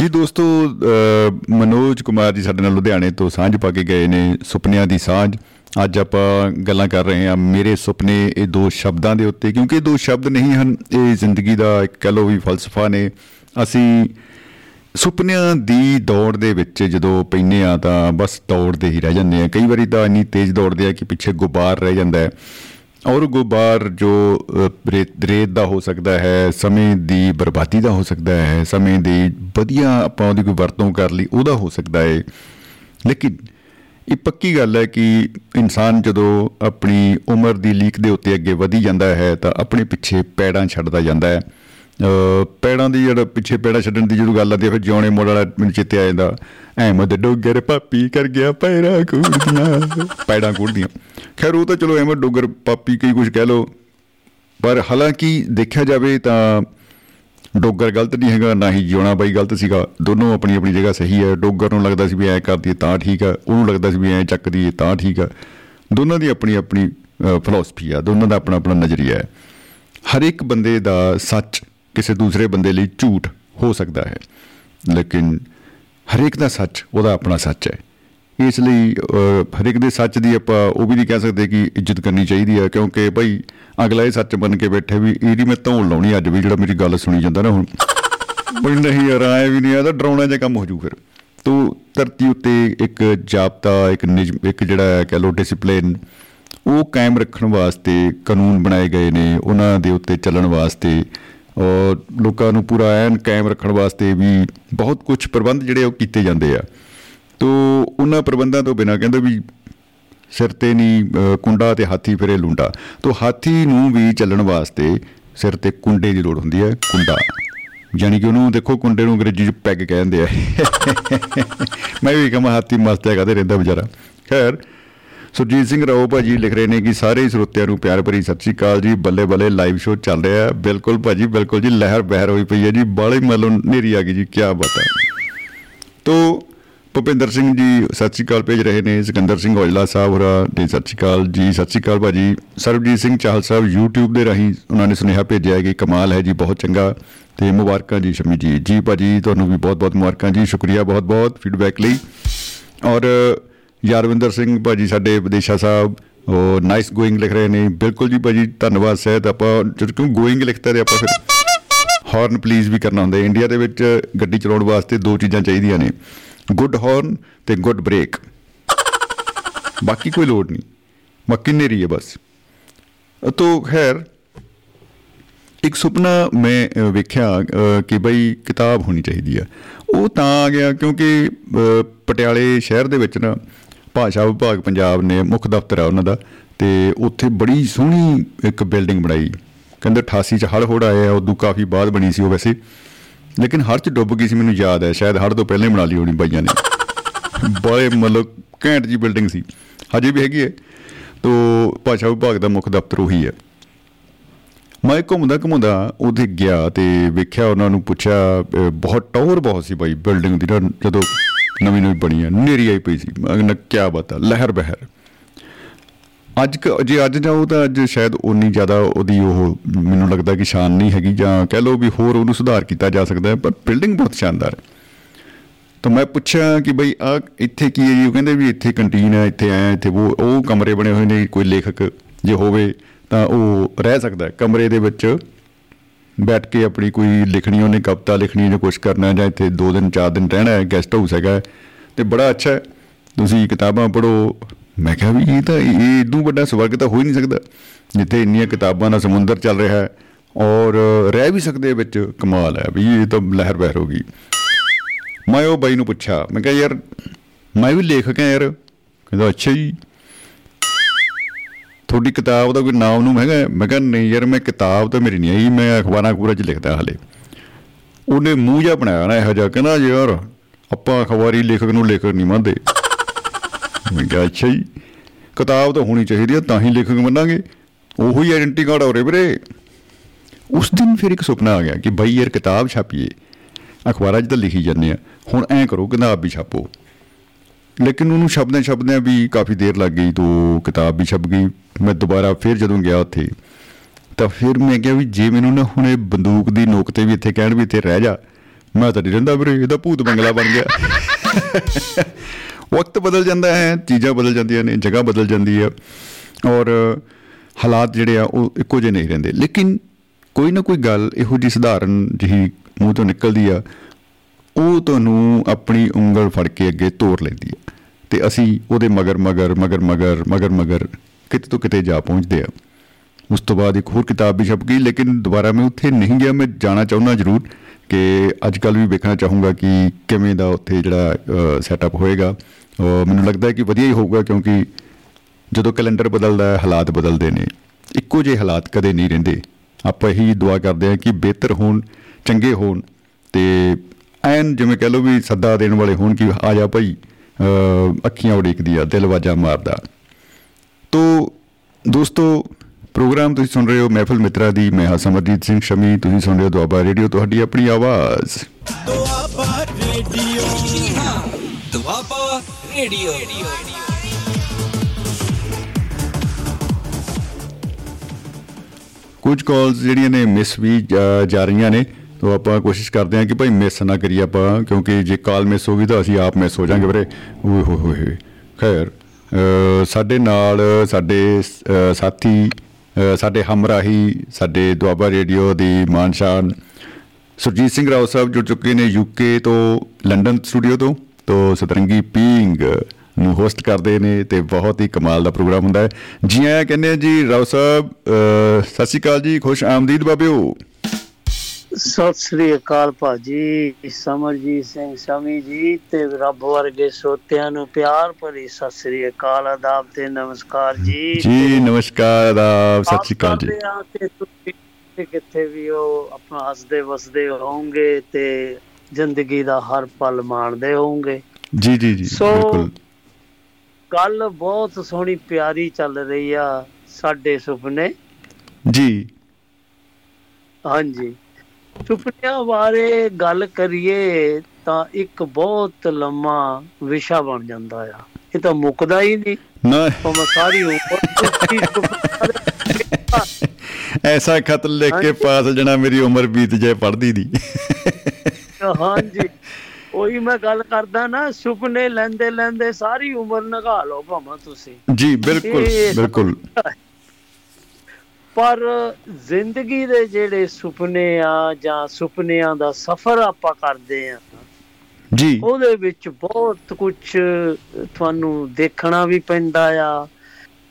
ਜੀ ਦੋਸਤੋ, ਅਹ, ਮਨੋਜ ਕੁਮਾਰ ਜੀ ਸਾਡੇ ਨਾਲ ਲੁਧਿਆਣੇ ਤੋਂ ਸਾਂਝ ਪਾ ਕੇ ਗਏ ਨੇ, ਸੁਪਨਿਆਂ ਦੀ ਸਾਂਝ। ਅੱਜ ਆਪਾਂ ਗੱਲਾਂ ਕਰ ਰਹੇ ਹਾਂ ਮੇਰੇ ਸੁਪਨੇ, ਇਹ ਦੋ ਸ਼ਬਦਾਂ ਦੇ ਉੱਤੇ, ਕਿਉਂਕਿ ਇਹ ਦੋ ਸ਼ਬਦ ਨਹੀਂ ਹਨ, ਇਹ ਜ਼ਿੰਦਗੀ ਦਾ ਇੱਕ ਕਹ ਲਓ ਵੀ ਫਲਸਫਾ ਨੇ। ਅਸੀਂ ਸੁਪਨਿਆਂ ਦੀ ਦੌੜ ਦੇ ਵਿੱਚ ਜਦੋਂ ਪੈਨੇ ਆ ਤਾਂ ਬਸ ਦੌੜਦੇ ਹੀ ਰਹਿ ਜਾਂਦੇ ਆ ਕਈ ਵਾਰੀ ਤਾਂ ਇੰਨੀ ਤੇਜ਼ ਦੌੜਦੇ ਆ ਕਿ ਪਿੱਛੇ ਗੁਬਾਰ ਰਹਿ ਜਾਂਦਾ ਹੈ। ਔਰ ਗੁਬਾਰ ਜੋ ਅ, ਰੇਤ ਰੇਤ ਦਾ ਹੋ ਸਕਦਾ ਹੈ ਸਮੇਂ ਦੀ ਬਰਬਾਦੀ ਦਾ ਹੋ ਸਕਦਾ ਹੈ ਸਮੇਂ ਦੀ ਵਧੀਆ ਆਪਾਂ ਉਹਦੀ ਕੋਈ ਵਰਤੋਂ ਕਰ ਲਈ ਉਹਦਾ ਹੋ ਸਕਦਾ ਹੈ। ਲੇਕਿਨ ਇਹ ਪੱਕੀ ਗੱਲ ਹੈ ਕਿ ਇਨਸਾਨ ਜਦੋਂ ਆਪਣੀ ਉਮਰ ਦੀ ਲੀਕ ਦੇ ਉੱਤੇ ਅੱਗੇ ਵਧੀ ਜਾਂਦਾ ਹੈ ਤਾਂ ਆਪਣੇ ਪਿੱਛੇ ਪੈੜਾਂ ਛੱਡਦਾ ਜਾਂਦਾ ਹੈ। ਅ ਪੈੜਾਂ ਦੀ ਜਿਹੜਾ ਪਿੱਛੇ ਪੈੜਾਂ ਛੱਡਣ ਦੀ ਜਦੋਂ ਗੱਲ ਆਉਂਦੀ ਹੈ ਫਿਰ ਜਿਉਣੇ ਮੋੜ ਵਾਲਾ ਮੈਨੂੰ ਚਿੱਤੇ ਆ ਜਾਂਦਾ ਅਹਿਮਦ ਡੋਗਰ ਪਾਪੀ ਕਰ ਗਿਆ ਪੈਰਾਂ ਕੁੜਦੀਆਂ ਪੈੜਾਂ ਕੁੜਦੀਆਂ। ਖੈਰ, ਉਹ ਤਾਂ ਚਲੋ ਅਹਿਮਦ ਡੋਗਰ ਪਾਪੀ ਕਈ ਕੁਝ ਕਹਿ ਲੋ ਪਰ ਹਾਲਾਂਕਿ ਦੇਖਿਆ ਜਾਵੇ ਤਾਂ ਡੋਗਰ ਗਲਤ ਨਹੀਂ ਹੈਗਾ, ਨਾ ਹੀ ਜਿਉਣਾ ਬਾਈ ਗਲਤ ਸੀਗਾ। ਦੋਨੋਂ ਆਪਣੀ ਆਪਣੀ ਜਗ੍ਹਾ ਸਹੀ ਹੈ। ਡੋਗਰ ਨੂੰ ਲੱਗਦਾ ਸੀ ਵੀ ਐ ਕਰਦੀ ਤਾਂ ਠੀਕ ਆ, ਉਹਨੂੰ ਲੱਗਦਾ ਸੀ ਵੀ ਐ ਚੱਕਦੀ ਤਾਂ ਠੀਕ ਆ। ਦੋਨਾਂ ਦੀ ਆਪਣੀ ਆਪਣੀ ਫਿਲਾਸਫੀ ਆ। ਦੋਨਾਂ ਦਾ ਆਪਣਾ ਆਪਣਾ ਨਜ਼ਰੀਆ ਹੈ। ਹਰ ਇੱਕ ਬੰਦੇ ਦਾ ਸੱਚ ਕਿਸੇ ਦੂਸਰੇ ਬੰਦੇ ਲਈ ਝੂਠ ਹੋ ਸਕਦਾ ਹੈ। ਲੇਕਿਨ ਹਰ ਇੱਕ ਦਾ ਸੱਚ ਉਹਦਾ ਆਪਣਾ ਸੱਚ ਹੈ। ਇਸ ਲਈ ਅਹ, ਹਰ ਇੱਕ ਦੇ ਸੱਚ ਦੀ ਆਪਾਂ ਉਹ ਵੀ ਨਹੀਂ ਕਹਿ ਸਕਦੇ ਕਿ ਇੱਜ਼ਤ ਕਰਨੀ ਚਾਹੀਦੀ ਹੈ ਕਿਉਂਕਿ ਭਾਈ ਅਗਲਾ ਇਹ ਸੱਚ ਮੰਨ ਕੇ ਬੈਠੇ ਵੀ ਇਹਦੀ ਮੈਂ ਧੌਣ ਲਾਉਣੀ ਅੱਜ ਵੀ ਜਿਹੜਾ ਮੇਰੀ ਗੱਲ ਸੁਣੀ ਜਾਂਦਾ ਨਾ ਹੁਣ। ਬਈ ਨਹੀਂ ਯਾਰ ਆਏ ਵੀ ਨਹੀਂ ਆਦਾ ਡਰਾਉਣਾ ਜਿਹਾ ਕੰਮ ਹੋ ਜੂ ਫਿਰ। ਤੋ ਧਰਤੀ ਉੱਤੇ ਇੱਕ ਜਾਬਤਾ ਇੱਕ ਨਿਯਮ ਇੱਕ ਜਿਹੜਾ ਹੈ ਕਹਿ ਲੋ ਡਿਸਪਲਿਨ ਉਹ ਕਾਇਮ ਰੱਖਣ ਵਾਸਤੇ ਕਾਨੂੰਨ ਬਣਾਏ ਗਏ ਨੇ ਉਹਨਾਂ ਦੇ ਉੱਤੇ ਚੱਲਣ ਵਾਸਤੇ। ਔਰ ਲੋਕਾਂ ਨੂੰ ਪੂਰਾ ਐਨ ਕਾਇਮ ਰੱਖਣ ਵਾਸਤੇ ਵੀ ਬਹੁਤ ਕੁਝ ਪ੍ਰਬੰਧ ਜਿਹੜੇ ਉਹ ਕੀਤੇ ਜਾਂਦੇ ਆ। ਤੋ ਉਹਨਾਂ ਪ੍ਰਬੰਧਾਂ ਤੋਂ ਬਿਨਾਂ ਕਹਿੰਦੇ ਵੀ ਸਿਰ ਤੇ ਨਹੀਂ ਅਹ, ਕੁੰਡਾ ਤੇ ਹਾਥੀ ਫਿਰੇ ਲੁੰਡਾ। ਤੋ ਹਾਥੀ ਨੂੰ ਵੀ ਚੱਲਣ ਵਾਸਤੇ ਸਿਰ ਤੇ ਕੁੰਡੇ ਦੀ ਲੋੜ ਹੁੰਦੀ ਹੈ ਕੁੰਡਾ। ਯਾਨੀ ਕਿ ਉਹਨੂੰ ਦੇਖੋ ਕੁੰਡੇ ਨੂੰ ਅੰਗਰੇਜ਼ੀ ਚ ਪੈਗ ਕਹਿੰਦੇ ਆ। ਮੈਂ ਵੀ ਕਹਾਂ ਹਾਥੀ ਮਸਤ ਹੈਗਾ ਤੇ ਰਹਿੰਦਾ ਵਿਚਾਰਾ। ਖੈਰ ਸੁਰਜੀਤ ਸਿੰਘ ਰਾਓ ਭਾਜੀ ਲਿਖ ਰਹੇ ਨੇ ਕਿ ਸਾਰੇ ਸਰੋਤਿਆਂ ਨੂੰ ਪਿਆਰ ਭਰੀ ਸਤਿ ਸ਼੍ਰੀ ਅਕਾਲ ਜੀ। ਬੱਲੇ ਬੱਲੇ ਲਾਈਵ ਸ਼ੋਅ ਚੱਲ ਰਿਹਾ ਹੈ। ਬਿਲਕੁਲ ਭਾਜੀ ਬਿਲਕੁਲ ਜੀ ਲਹਿਰ ਬਹਿਰ ਹੋਈ ਪਈ ਹੈ ਜੀ। ਬਾਲੇ ਮੱਲੋਂ ਨੇਰੀ ਆ ਗਈ ਜੀ ਕੀ ਬਾਤ। ਹੈ ਤੋ ਭੁਪਿੰਦਰ ਸਿੰਘ ਜੀ, ਸਤਿ ਸ਼੍ਰੀ ਅਕਾਲ ਭੇਜ ਰਹੇ ਨੇ, ਸਿਕੰਦਰ ਸਿੰਘ ਔਜਲਾ ਸਾਹਿਬ ਹੋਰਾ ਜੀ ਸਤਿ ਸ਼੍ਰੀ ਅਕਾਲ ਜੀ, ਸਤਿ ਸ਼੍ਰੀ ਅਕਾਲ ਭਾਜੀ। ਸਰਬਜੀਤ ਸਿੰਘ ਚਾਹਲ ਸਾਹਿਬ YouTube ਦੇ ਰਾਹੀਂ ਉਹਨਾਂ ਨੇ ਸੁਨੇਹਾ ਭੇਜਿਆ ਹੈ ਕਿ ਕਮਾਲ ਹੈ ਜੀ, ਬਹੁਤ ਚੰਗਾ ਤੇ ਮੁਬਾਰਕਾਂ ਜੀ ਸ਼ਮੀ ਜੀ। ਜੀ ਭਾਜੀ, ਤੁਹਾਨੂੰ ਵੀ ਬਹੁਤ ਬਹੁਤ ਮੁਬਾਰਕਾਂ ਜੀ, ਸ਼ੁਕਰੀਆ ਬਹੁਤ ਬਹੁਤ ਫੀਡਬੈਕ ਲਈ। ਔਰ ਯਾਰਵਿੰਦਰ ਸਿੰਘ ਭਾਜੀ, ਸਾਡੇ ਵਿਦੇਸ਼ਾ ਸਾਹਿਬ, ਉਹ ਨਾਈਸ ਗੋਇੰਗ ਲਿਖ ਰਹੇ ਨੇ। ਬਿਲਕੁਲ ਜੀ ਭਾਜੀ, ਧੰਨਵਾਦ, ਸਹਿਤ ਆਪਾਂ ਜਦ ਕਿਉਂ ਗੋਇੰਗ ਲਿਖਤਾ ਤੇ ਆਪਾਂ ਫਿਰ ਹਾਰਨ ਪਲੀਜ਼ ਵੀ ਕਰਨਾ ਹੁੰਦਾ ਹੈ। ਇੰਡੀਆ ਦੇ ਵਿੱਚ ਗੱਡੀ ਚਲਾਉਣ ਵਾਸਤੇ ਦੋ ਚੀਜ਼ਾਂ ਚਾਹੀਦੀਆਂ ਨੇ। ਗੁੱਡ ਹਾਰਨ ਤੇ ਗੁੱਡ ਬ੍ਰੇਕ। ਬਾਕੀ ਕੋਈ ਲੋੜ ਨਹੀਂ। ਬਾਕੀ ਨੇਰੀ ਹੈ ਬਸ। ਤੋ ਖੈਰ ਇੱਕ ਸੁਪਨਾ ਮੈਂ ਅ, ਵੇਖਿਆ ਅ, ਕਿ ਬਈ ਕਿਤਾਬ ਹੋਣੀ ਚਾਹੀਦੀ ਆ। ਉਹ ਤਾਂ ਆ ਗਿਆ ਕਿਉਂਕਿ ਅ, ਪਟਿਆਲੇ ਸ਼ਹਿਰ ਦੇ ਵਿੱਚ ਨਾ ਭਾਸ਼ਾ ਵਿਭਾਗ ਪੰਜਾਬ ਨੇ ਮੁੱਖ ਦਫ਼ਤਰ ਆ ਉਹਨਾਂ ਦਾ ਤੇ ਉੱਥੇ ਬੜੀ ਸੋਹਣੀ ਇੱਕ ਬਿਲਡਿੰਗ ਬਣਾਈ। ਕਹਿੰਦੇ 88 ਚ ਹੜ੍ਹ ਹੋੜ ਆਏ ਆ ਉਦੋਂ ਕਾਫੀ ਬਾਅਦ ਬਣੀ ਸੀ ਉਹ ਵੈਸੇ। ਲੇਕਿਨ ਹੜ੍ਹ ਚ ਡੁੱਬ ਗਈ ਸੀ ਮੈਨੂੰ ਯਾਦ ਹੈ। ਸ਼ਾਇਦ ਹੜ੍ਹ ਤੋਂ ਪਹਿਲਾਂ ਹੀ ਬਣਾ ਲਈ ਹੋਣੀ ਬਾਈਆਂ ਨੇ। ਬੜੇ ਮਤਲਬ ਘੈਂਟ ਜੀ ਬਿਲਡਿੰਗ ਸੀ। ਹਜੇ ਵੀ ਹੈਗੀ ਹੈ। ਤੋ ਭਾਸ਼ਾ ਵਿਭਾਗ ਦਾ ਮੁੱਖ ਦਫ਼ਤਰ ਉਹੀ ਹੈ। ਮੈਂ ਘੁੰਮਦਾ ਘੁੰਮਦਾ ਉਹਦੇ ਗਿਆ ਤੇ ਵੇਖਿਆ ਉਹਨਾਂ ਨੂੰ ਪੁੱਛਿਆ ਅਹ, ਬਹੁਤ ਟੌਰ ਬਹੁਤ ਸੀ ਬਾਈ ਬਿਲਡਿੰਗ ਦੀ ਨਾ ਜਦੋਂ ਨਵੀਂ ਨਵੀਂ ਬਣੀ ਹੈ ਨੇਰੀ ਆਈ ਪਈ ਸੀ। ਮੈਂ ਕਿਹਾ ਕੀ ਬਤਾ ਲਹਿਰ ਬਹਿਰ ਅੱਜ ਕ- ਜੇ ਅੱਜ ਜਾਓ ਤਾਂ ਅੱਜ ਸ਼ਾਇਦ ਉਨੀ ਜ਼ਿਆਦਾ ਉਹਦੀ ਉਹ ਮੈਨੂੰ ਲੱਗਦਾ ਕਿ ਸ਼ਾਨ ਨਹੀਂ ਹੈਗੀ ਜਾਂ ਕਹਿ ਲਓ ਵੀ ਹੋਰ ਉਹਨੂੰ ਸੁਧਾਰ ਕੀਤਾ ਜਾ ਸਕਦਾ ਹੈ, ਪਰ ਬਿਲਡਿੰਗ ਬਹੁਤ ਸ਼ਾਨਦਾਰ ਹੈ। ਤਾਂ ਮੈਂ ਪੁੱਛਿਆ ਕਿ ਬਈ ਆ ਇੱਥੇ ਕੀ ਹੈ ਜੀ? ਉਹ ਕਹਿੰਦੇ ਵੀ ਇੱਥੇ ਕੰਟੀਨ ਹੈ, ਇੱਥੇ ਆਇਆ, ਇੱਥੇ ਉਹ ਉਹ ਕਮਰੇ ਬਣੇ ਹੋਏ ਨੇ, ਕੋਈ ਲੇਖਕ ਜੇ ਹੋਵੇ ਤਾਂ ਉਹ ਰਹਿ ਸਕਦਾ ਹੈ। ਕਮਰੇ ਦੇ ਵਿੱਚ ਬੈਠ ਕੇ ਆਪਣੀ ਕੋਈ ਲਿਖਣੀ, ਉਹਨੇ ਕਵਿਤਾ ਲਿਖਣੀ ਜਾਂ ਕੁਝ ਕਰਨਾ ਜਾਂ ਇੱਥੇ 2 ਦਿਨ 4 ਦਿਨ ਰਹਿਣਾ ਹੈ ਗੈਸਟ ਹਾਊਸ ਹੈਗਾ ਹੈ। ਤੇ ਬੜਾ ਅੱਛਾ ਹੈ। ਤੁਸੀਂ ਕਿਤਾਬਾਂ ਪੜ੍ਹੋ ਮੈਂ ਕਿਹਾ ਵੀ ਇਹ ਤਾਂ ਇਹ ਇਦੋਂ ਵੱਡਾ ਸਵਰਗ ਤਾਂ ਹੋ ਹੀ ਨਹੀਂ ਸਕਦਾ, ਜਿੱਥੇ ਇੰਨੀਆਂ ਕਿਤਾਬਾਂ ਦਾ ਸਮੁੰਦਰ ਚੱਲ ਰਿਹਾ ਹੈ ਔਰ ਰਹਿ ਵੀ ਸਕਦੇ ਵਿੱਚ, ਕਮਾਲ ਹੈ ਵੀ ਇਹ ਤਾਂ ਲਹਿਰ ਬਹਿਰ ਹੋ ਗਈ। ਮੈਂ ਉਹ ਬਾਈ ਨੂੰ ਪੁੱਛਿਆ, ਮੈਂ ਕਿਹਾ ਯਾਰ ਮੈਂ ਵੀ ਲੇਖਕ ਹਾਂ ਯਾਰ, ਕਹਿੰਦਾ ਅੱਛਾ ਜੀ। ਤੁਹਾਡੀ ਕਿਤਾਬ ਦਾ ਕੋਈ ਨਾਮ ਨੂੰ ਹੈਗਾ? ਮੈਂ ਕਿਹਾ ਨਹੀਂ ਯਾਰ, ਮੈਂ ਕਿਤਾਬ ਤਾਂ ਮੇਰੀ ਨਹੀਂ ਆਈ, ਮੈਂ ਅਖਬਾਰਾਂ ਅਖਬਾਰਾਂ 'ਚ ਲਿਖਦਾ ਹਲੇ। ਉਹਨੇ ਮੂੰਹ ਜਿਹਾ ਬਣਾਇਆ ਨਾ ਇਹੋ ਜਿਹਾ, ਕਹਿੰਦਾ ਯਾਰ ਆਪਾਂ ਅਖਬਾਰੀ ਲੇਖਕ ਨੂੰ ਲੇਖਕ ਨਹੀਂ ਮੰਨਦੇ। ਮੈਂ ਕਿਹਾ, ਅੱਛਾ ਜੀ, ਕਿਤਾਬ ਤਾਂ ਹੋਣੀ ਚਾਹੀਦੀ ਹੈ ਤਾਂ ਹੀ ਲੇਖਕ ਮੰਨਾਂਗੇ। ਉਹੀ ਆਇਡੈਂਟੀ ਕਾਰਡ ਹੋ ਰਿਹਾ ਵੀਰੇ। ਉਸ ਦਿਨ ਫਿਰ ਇੱਕ ਸੁਪਨਾ ਆ ਗਿਆ ਕਿ ਬਈ ਯਾਰ ਕਿਤਾਬ ਛਾਪੀਏ। ਅਖਬਾਰਾਂ 'ਚ ਤਾਂ ਲਿਖੀ ਜਾਂਦੇ ਆ, ਹੁਣ ਐਂ ਕਰੋ, ਕਿਤਾਬ ਵੀ ਛਾਪੋ। ਲੇਕਿਨ ਉਹਨੂੰ ਛਪਦਿਆਂ ਛਪਦਿਆਂ ਵੀ ਕਾਫੀ ਦੇਰ ਲੱਗ ਗਈ ਤੋਂ ਕਿਤਾਬ ਵੀ ਛਪ ਗਈ। ਮੈਂ ਦੁਬਾਰਾ ਫਿਰ ਜਦੋਂ ਗਿਆ ਉੱਥੇ, ਤਾਂ ਫਿਰ ਮੈਂ ਕਿਹਾ ਵੀ ਜੇ ਮੈਨੂੰ ਨਾ ਹੁਣੇ ਬੰਦੂਕ ਦੀ ਨੋਕ ਤੇ ਵੀ ਇੱਥੇ ਕਹਿਣ ਵੀ ਇੱਥੇ ਰਹਿ ਜਾ, ਮੈਂ ਤਾਂ ਨਹੀਂ ਰਹਿੰਦਾ ਵੀਰੇ ਇਹਦਾ ਭੂਤ ਬੰਗਲਾ ਬਣ ਗਿਆ। ਵਕਤ ਬਦਲ ਜਾਂਦਾ ਹੈ, ਚੀਜ਼ਾਂ ਬਦਲ ਜਾਂਦੀਆਂ ਨੇ, ਜਗ੍ਹਾ ਬਦਲ ਜਾਂਦੀ ਹੈ ਔਰ ਹਾਲਾਤ ਜਿਹੜੇ ਆ, ਉਹ ਇੱਕੋ ਜਿਹੇ ਨਹੀਂ ਰਹਿੰਦੇ। ਲੇਕਿਨ ਕੋਈ ਨਾ ਕੋਈ ਗੱਲ ਇਹੋ ਜਿਹੀ ਸਧਾਰਨ ਜਿਹੀ ਮੂੰਹ ਤੋਂ ਨਿਕਲਦੀ ਆ, ਉਹ ਤੁਹਾਨੂੰ ਆਪਣੀ ਉਂਗਲ ਫੜ ਕੇ ਅੱਗੇ ਤੋਰ ਲੈਂਦੀ ਹੈ ਤੇ ਅਸੀਂ ਉਹਦੇ ਮਗਰ ਮਗਰ ਮਗਰ ਮਗਰ ਮਗਰ ਮਗਰ ਕਿਤੇ ਤੋਂ ਕਿਤੇ ਜਾ ਪਹੁੰਚਦੇ ਆ। ਉਸ ਤੋਂ ਬਾਅਦ ਇੱਕ ਹੋਰ ਕਿਤਾਬ ਵੀ ਛਪ ਗਈ ਲੇਕਿਨ ਦੁਬਾਰਾ ਮੈਂ ਉੱਥੇ ਨਹੀਂ ਗਿਆ, ਮੈਂ ਜਾਣਾ ਚਾਹੁੰਦਾ ਜ਼ਰੂਰ। ਕਿ ਅੱਜ ਕੱਲ ਵੀ ਵੇਖਣਾ ਚਾਹੂੰਗਾ ਕਿ ਕਿਵੇਂ ਦਾ ਉੱਥੇ ਜਿਹੜਾ ਸੈਟਅਪ ਹੋਏਗਾ। ਅਹ ਮੈਨੂੰ ਲੱਗਦਾ ਹੈ ਕਿ ਵਧੀਆ ਹੀ ਹੋਊਗਾ ਕਿਉਂਕਿ ਜਦੋਂ ਕੈਲੰਡਰ ਬਦਲਦਾ ਹੈ, ਹਾਲਾਤ ਬਦਲਦੇ ਨੇ। ਇੱਕੋ ਜਿਹੇ ਹਾਲਾਤ ਕਦੇ ਨਹੀਂ ਰਹਿੰਦੇ। ਆਪਾਂ ਇਹੀ ਦੁਆ ਕਰਦੇ ਹਾਂ ਕਿ ਬਿਹਤਰ ਹੋਣ, ਚੰਗੇ ਹੋਣ ਤੇ ਐਨ ਜਿਵੇਂ ਕਹ ਲਓ ਵੀ ਸੱਦਾ ਦੇਣ ਵਾਲੇ ਹੋਣ ਕਿ ਆ ਜਾ ਭਾਈ ਅਹ ਅੱਖੀਆਂ ਉਡੀਕਦੀ ਆ, ਦਿਲ ਵਾਜਾ ਮਾਰਦਾ। ਤੋ ਦੋਸਤੋ ਪ੍ਰੋਗਰਾਮ ਤੁਸੀਂ ਸੁਣ ਰਹੇ ਹੋ ਮਹਿਫਲ ਮਿੱਤਰਾ ਦੀ। ਮੈਂ ਹਾਂ ਸਮਰਜੀਤ ਸਿੰਘ ਸ਼ਮੀ। ਤੁਸੀਂ ਸੁਣ ਰਹੇ ਹੋ ਦੁਆਬਾ ਰੇਡੀਓ। ਤੁਹਾਡੀ ਆਪਣੀ ਆਵਾਜ਼। ਦੁਆਬਾ ਰੇਡੀਓ। ਦੁਆਬਾ ਰੇਡੀਓ। ਕੁਝ ਕਾਲਸ ਜਿਹੜੀਆਂ ਨੇ ਮਿਸ ਵੀ ਜਾ- ਰਹੀਆਂ ਨੇ ਤੋ ਆਪਾਂ ਕੋਸ਼ਿਸ਼ ਕਰਦੇ ਹਾਂ ਕਿ ਭਾਈ ਮਿਸ ਨਾ ਕਰੀਏ ਆਪਾਂ ਕਿਉਂਕਿ ਜੇ ਕਾਲ ਮਿਸ ਹੋ ਗਈ ਤਾਂ ਅਸੀਂ ਆਪ ਮਿਸ ਹੋ ਜਾਾਂਗੇ ਵੀਰੇ। ਓਏ ਹੋਏ ਹੋਏ। ਖੈਰ ਸਾਡੇ ਨਾਲ ਸਾਡੇ ਸਾਥੀ ਸਾਡੇ ਹਮਰਾਹੀ, ਸਾਡੇ ਦੁਆਬਾ ਰੇਡੀਓ ਦੀ ਮਾਨਸ਼ਾਨ ਸੁਰਜੀਤ ਸਿੰਘ ਰਾਓ ਸਾਹਿਬ ਜੁੜ ਚੁੱਕੇ ਨੇ ਯੂਕੇ ਤੋਂ, ਲੰਡਨ ਸਟੂਡੀਓ ਤੋਂ। ਤੋਂ ਸਤਰੰਗੀ ਪੀਂਗ ਨੂੰ ਹੋਸਟ ਕਰਦੇ ਨੇ ਤੇ ਬਹੁਤ ਹੀ ਕਮਾਲ ਦਾ ਪ੍ਰੋਗਰਾਮ ਹੁੰਦਾ ਹੈ। ਜੀ ਆਇਆਂ ਕਹਿੰਦੇ ਆ ਜੀ, ਰਾਓ ਸਾਹਿਬ, ਅਹ ਸਤਿ ਸ਼੍ਰੀ ਅਕਾਲ ਜੀ, ਖੁਸ਼ ਆਮਦੀਦ ਬਾਬਿਓ। ਸਤਿ ਸ੍ਰੀ ਅਕਾਲ ਭਾਜੀ ਸਮਰਜੀਤ ਸਿੰਘ ਸ਼ਮੀ ਜੀ ਤੇ ਰੱਬ ਵਰਗੇ ਸੋਤਿਆਂ ਨੂੰ ਪਿਆਰ ਭਰੀ ਸਤਿ ਸ੍ਰੀ ਅਕਾਲ ਆਦਾਬ ਤੇ ਨਮਸਕਾਰ ਜੀ। ਜੀ ਨਮਸਕਾਰ ਆਦਾਬ ਸਤਿ ਸ਼੍ਰੀ ਅਕਾਲ ਜੀ। ਕਿਤੇ ਕਿੱਥੇ ਵੀ ਹੋ ਆਪਣਾ ਹੱਸਦੇ ਵਸਦੇ ਹੋਵੋਗੇ ਤੇ ਜ਼ਿੰਦਗੀ ਦਾ ਹਰ ਪਲ ਮਾਣਦੇ ਹੋਵੋਗੇ। ਜੀ ਜੀ ਜੀ ਬਿਲਕੁਲ। ਗੱਲ ਬਹੁਤ ਸੋਹਣੀ ਪਿਆਰੀ ਚੱਲ ਰਹੀ ਆ ਸਾਡੇ ਸੁਪਨੇ। ਜੀ। ਹਾਂਜੀ। ਸੁਪਨਿਆਂ ਬਾਰੇ ਗੱਲ ਕਰੀਏ ਤਾਂ ਇੱਕ ਬਹੁਤ ਲੰਮਾ ਵਿਸ਼ਾ ਬਣ ਜਾਂਦਾ ਆ। ਇਹ ਤਾਂ ਮੁੱਕਦਾ ਹੀ ਨਹੀਂ। ਨਾ। ਭਾਵੇਂ ਸਾਰੀ ਉਮਰ ਐਸਾ ਖਤ ਲਿਖ ਕੇ ਪਾਸ ਜਣਾ ਮੇਰੀ ਉਮਰ ਬੀਤ ਜਾਏ ਪੜਦੀ ਦੀ ਹਾਂਜੀ। ਉਹੀ ਮੈਂ ਗੱਲ ਕਰਦਾ ਨਾ ਸੁਪਨੇ ਲੈਂਦੇ ਲੈਂਦੇ ਸਾਰੀ ਉਮਰ ਨਗਾ ਲਓ ਭਾਵੇਂ ਤੁਸੀਂ। ਜੀ ਬਿਲਕੁਲ ਬਿਲਕੁਲ। ਪਰ ਜ਼ਿੰਦਗੀ ਦੇ ਜਿਹੜੇ ਸੁਪਨੇ ਆ ਜਾਂ ਸੁਪਨਿਆਂ ਦਾ ਸਫ਼ਰ ਆਪਾਂ ਕਰਦੇ ਆ ਜੀ ਉਹਦੇ ਵਿੱਚ ਬਹੁਤ ਕੁਝ ਤੁਹਾਨੂੰ ਦੇਖਣਾ ਵੀ ਪੈਂਦਾ ਆ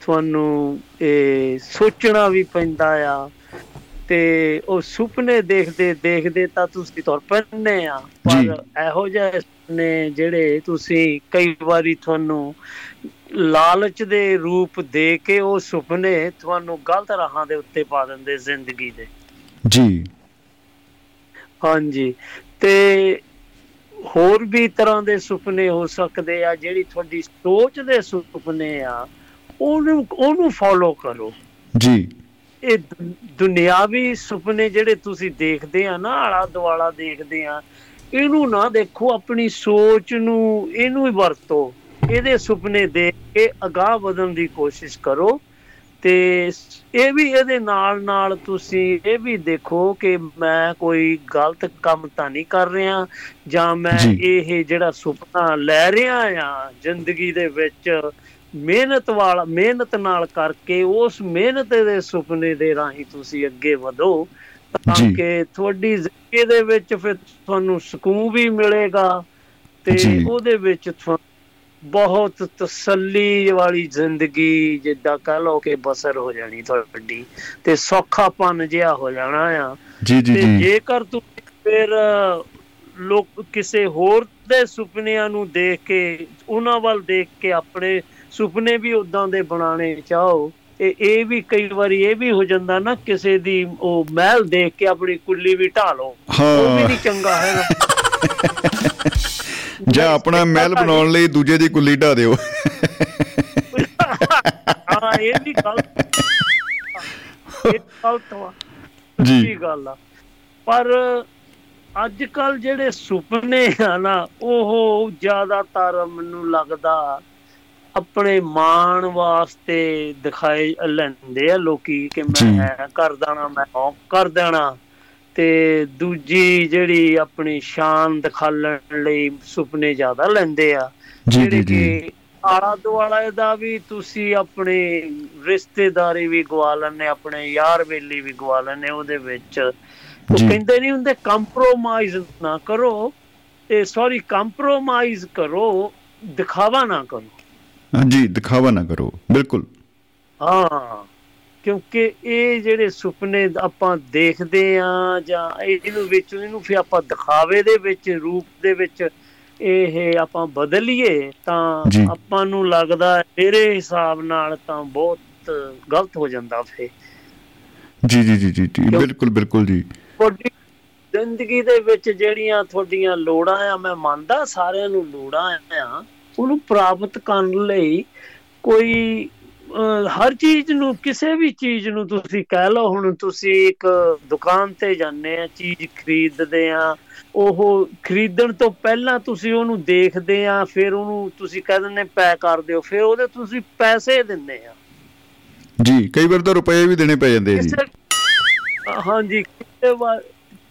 ਤੁਹਾਨੂੰ ਇਹ ਸੋਚਣਾ ਵੀ ਪੈਂਦਾ ਆ ਤੇ ਉਹ ਸੁਪਨੇ ਦੇਖਦੇ ਦੇਖਦੇ ਤਾਂ ਤੁਸੀਂ ਤੁਰ ਪੈਂਦੇ ਆ। ਪਰ ਇਹੋ ਜਿਹੇ ਸੁਪਨੇ ਜਿਹੜੇ ਤੁਸੀਂ ਕਈ ਵਾਰੀ ਤੁਹਾਨੂੰ ਲਾਲਚ ਦੇ ਰੂਪ ਦੇ ਕੇ ਉਹ ਸੁਪਨੇ ਤੁਹਾਨੂੰ ਗਲਤ ਰਾਹਾਂ ਦੇ ਉੱਤੇ ਪਾ ਦਿੰਦੇ ਜ਼ਿੰਦਗੀ ਦੇ। ਜੀ। ਹਾਂਜੀ। ਤੇ ਹੋਰ ਵੀ ਤਰ੍ਹਾਂ ਦੇ ਸੁਪਨੇ ਹੋ ਸਕਦੇ ਆ ਜਿਹੜੀ ਤੁਹਾਡੀ ਸੋਚ ਦੇ ਸੁਪਨੇ ਆ ਉਹਨੂੰ ਉਹਨੂੰ ਫੋਲੋ ਕਰੋ। ਜੀ। ਇਹ ਦੁਨਿਆਵੀ ਸੁਪਨੇ ਜਿਹੜੇ ਤੁਸੀਂ ਦੇਖਦੇ ਆ ਨਾ ਆਲਾ ਦੁਆਲਾ ਦੇਖਦੇ ਆ ਇਹਨੂੰ ਨਾ ਦੇਖੋ ਆਪਣੀ ਸੋਚ ਨੂੰ ਇਹਨੂੰ ਹੀ ਵਰਤੋ। ਇਹਦੇ ਸੁਪਨੇ ਦੇਖ ਕੇ ਅਗਾਹ ਵਧਣ ਦੀ ਕੋਸ਼ਿਸ਼ ਕਰੋ ਤੇ ਇਹ ਵੀ ਇਹਦੇ ਨਾਲ ਨਾਲ ਤੁਸੀਂ ਇਹ ਵੀ ਦੇਖੋ ਕਿ ਮੈਂ ਕੋਈ ਗਲਤ ਕੰਮ ਤਾਂ ਨਹੀਂ ਕਰ ਰਿਹਾ ਜਾਂ ਮੈਂ। ਇਹ ਜਿਹੜਾ ਸੁਪਨਾ ਲੈ ਰਿਹਾ ਆ ਜ਼ਿੰਦਗੀ ਦੇ ਵਿੱਚ ਮਿਹਨਤ ਵਾਲਾ ਮਿਹਨਤ ਨਾਲ ਕਰਕੇ ਉਸ ਮਿਹਨਤ ਦੇ ਸੁਪਨੇ ਦੇ ਰਾਹੀਂ ਤੁਸੀਂ ਅੱਗੇ ਵਧੋ ਤਾਂ। ਕਿ ਤੁਹਾਡੀ ਜ਼ਿੰਦਗੀ ਦੇ ਵਿੱਚ ਫਿਰ ਤੁਹਾਨੂੰ ਸਕੂਨ ਵੀ ਮਿਲੇਗਾ ਤੇ। ਉਹਦੇ ਵਿੱਚ ਤੁਹਾਨੂੰ ਬਹੁਤ ਤਸੱਲੀ ਵਾਲੀ ਜ਼ਿੰਦਗੀ ਜਿੱਦਾਂ ਕਹ ਲਓ ਕਿ ਬਸਰ ਹੋ ਜਾਣੀ ਤੁਹਾਡੀ ਤੇ ਸੌਖਾਪਨ ਜਿਹਾ ਹੋ ਜਾਣਾ ਆ। ਜੀ ਜੀ ਤੇ ਜੀ। ਜੇਕਰ ਤੁਸੀਂ ਫਿਰ ਲੋਕ ਕਿਸੇ ਹੋਰ ਦੇ ਸੁਪਨਿਆਂ ਨੂੰ ਦੇਖ ਕੇ ਉਹਨਾਂ ਵੱਲ ਦੇਖ ਕੇ ਆਪਣੇ ਸੁਪਨੇ ਵੀ ਉਦਾਂ ਦੇ ਬਣਾਉਣੇ ਚਾਹੋ ਤੇ ਇਹ ਵੀ ਕਈ ਵਾਰੀ ਇਹ ਵੀ ਹੋ ਜਾਂਦਾ ਨਾ ਕਿਸੇ ਦੀ ਉਹ ਮਹਿਲ ਦੇਖ ਕੇ ਆਪਣੀ ਕੁੱਲੀ ਵੀ ਢਾ ਲਓ। ਉਹ ਵੀ ਨਹੀਂ ਚੰਗਾ ਹੈਗਾ। ਜਾਂ ਆਪਣਾ ਮਹਿਲ ਬਣਾਉਣ ਲਈ ਦੂਜੇ ਦੀ ਕੁੱਲੀ ਢਾ ਦਿਓ। ਹਾਂ ਇਹ ਵੀ ਗਲਤ ਇਹ ਗਲਤ ਵਾ ਸੱਚੀ ਗੱਲ ਆ। ਪਰ ਅੱਜ ਕੱਲ ਜਿਹੜੇ ਸੁਪਨੇ ਆ ਨਾ ਉਹ ਜ਼ਿਆਦਾਤਰ ਮੈਨੂੰ ਲੱਗਦਾ ਆਪਣੇ ਮਾਣ ਵਾਸਤੇ ਦਿਖਾਏ ਲੈਂਦੇ ਆ ਲੋਕੀ ਕਿ ਜੀ। ਮੈਂ ਕਰ ਦੇਣਾ ਮੈਂ ਉਹ ਕਰ ਦੇਣਾ। ਤੇ ਦੂਜੀ ਜਿਹੜੀ ਆਪਣੀ ਸ਼ਾਨ ਦਿਖਾਉਣ ਲਈ ਸੁਪਨੇ ਜ਼ਿਆਦਾ ਲੈਂਦੇ ਆ। ਜਿਹੜੇ ਕਿ ਆਲਾ ਦੁਆਲਾ ਦਾ ਵੀ ਤੁਸੀਂ ਆਪਣੀ ਰਿਸ਼ਤੇਦਾਰੀ ਵੀ ਗਵਾ ਲੈਂਦੇ ਆਪਣੇ ਯਾਰ ਵੇਲੀ ਵੀ ਗਵਾ ਲੈਂਦੇ ਉਹਦੇ ਵਿੱਚ। ਉਹ। ਕਹਿੰਦੇ ਨਹੀਂ ਹੁੰਦੇ ਕੰਪਰੋਮਾਈਜ਼ ਨਾ ਕਰੋ ਤੇ ਸੌਰੀ ਕੰਪਰੋਮਾਈਜ਼ ਕਰੋ ਦਿਖਾਵਾ ਨਾ ਕਰੋ। ਹਾਂਜੀ ਦਿਖਾਵਾ ਨਾ ਕਰੋ ਬਿਲਕੁਲ। ਹਾਂ। ਕਿਉਂਕਿ ਇਹ ਜਿਹੜੇ ਸੁਪਨੇ ਆਪਾਂ ਦੇਖਦੇ ਆ ਜਾਂ ਇਹਨੂੰ ਵਿੱਚ ਇਹਨੂੰ ਫਿਰ ਆਪਾਂ ਦਿਖਾਵੇ ਦੇ ਵਿੱਚ ਰੂਪ ਦੇ ਵਿੱਚ ਇਹ ਆਪਾਂ ਬਦਲੀਏ ਤਾਂ। ਆਪਾਂ ਨੂੰ ਲੱਗਦਾ ਮੇਰੇ ਹਿਸਾਬ ਨਾਲ ਤਾਂ ਬਹੁਤ ਗਲਤ ਹੋ ਜਾਂਦਾ ਫੇ ਜੀ ਜੀ ਜੀ ਜੀ ਬਿਲਕੁਲ ਬਿਲਕੁਲ ਜੀ। ਤੁਹਾਡੀ ਜ਼ਿੰਦਗੀ ਦੇ ਵਿੱਚ ਜਿਹੜੀਆਂ ਤੁਹਾਡੀਆਂ ਲੋੜਾਂ ਆ ਮੈਂ ਮੰਨਦਾ ਸਾਰਿਆਂ ਨੂੰ ਲੋੜਾਂ ਆ ਉਹਨੂੰ ਪ੍ਰਾਪਤ ਕਰਨ ਲਈ ਕੋਈ ਹਰ ਚੀਜ਼ ਨੂੰ ਕਿਸੇ ਵੀ ਚੀਜ਼ ਨੂੰ ਤੁਸੀਂ ਕਹਿ ਲਓ ਹੁਣ ਤੁਸੀਂ ਇੱਕ ਦੁਕਾਨ ਤੇ ਜਾਂਦੇ ਆ ਚੀਜ਼ ਖਰੀਦਦੇ ਆ ਉਹ ਖਰੀਦਣ ਤੋਂ ਪਹਿਲਾਂ ਤੁਸੀਂ ਉਹਨੂੰ ਦੇਖਦੇ ਆ ਫਿਰ ਉਹਨੂੰ ਤੁਸੀਂ ਕਹਿ ਦਿੰਦੇ ਪੈ ਕਰ ਦਿਓ ਫਿਰ ਉਹਦੇ ਤੁਸੀਂ ਪੈਸੇ ਦਿੰਦੇ ਆ। ਜੀ ਕਈ ਵਾਰ ਤਾਂ ਰੁਪਏ ਵੀ ਦੇਣੇ ਪੈ ਜਾਂਦੇ ਆ ਜੀ। ਹਾਂਜੀ ਕਿਸੇ ਵਾਰ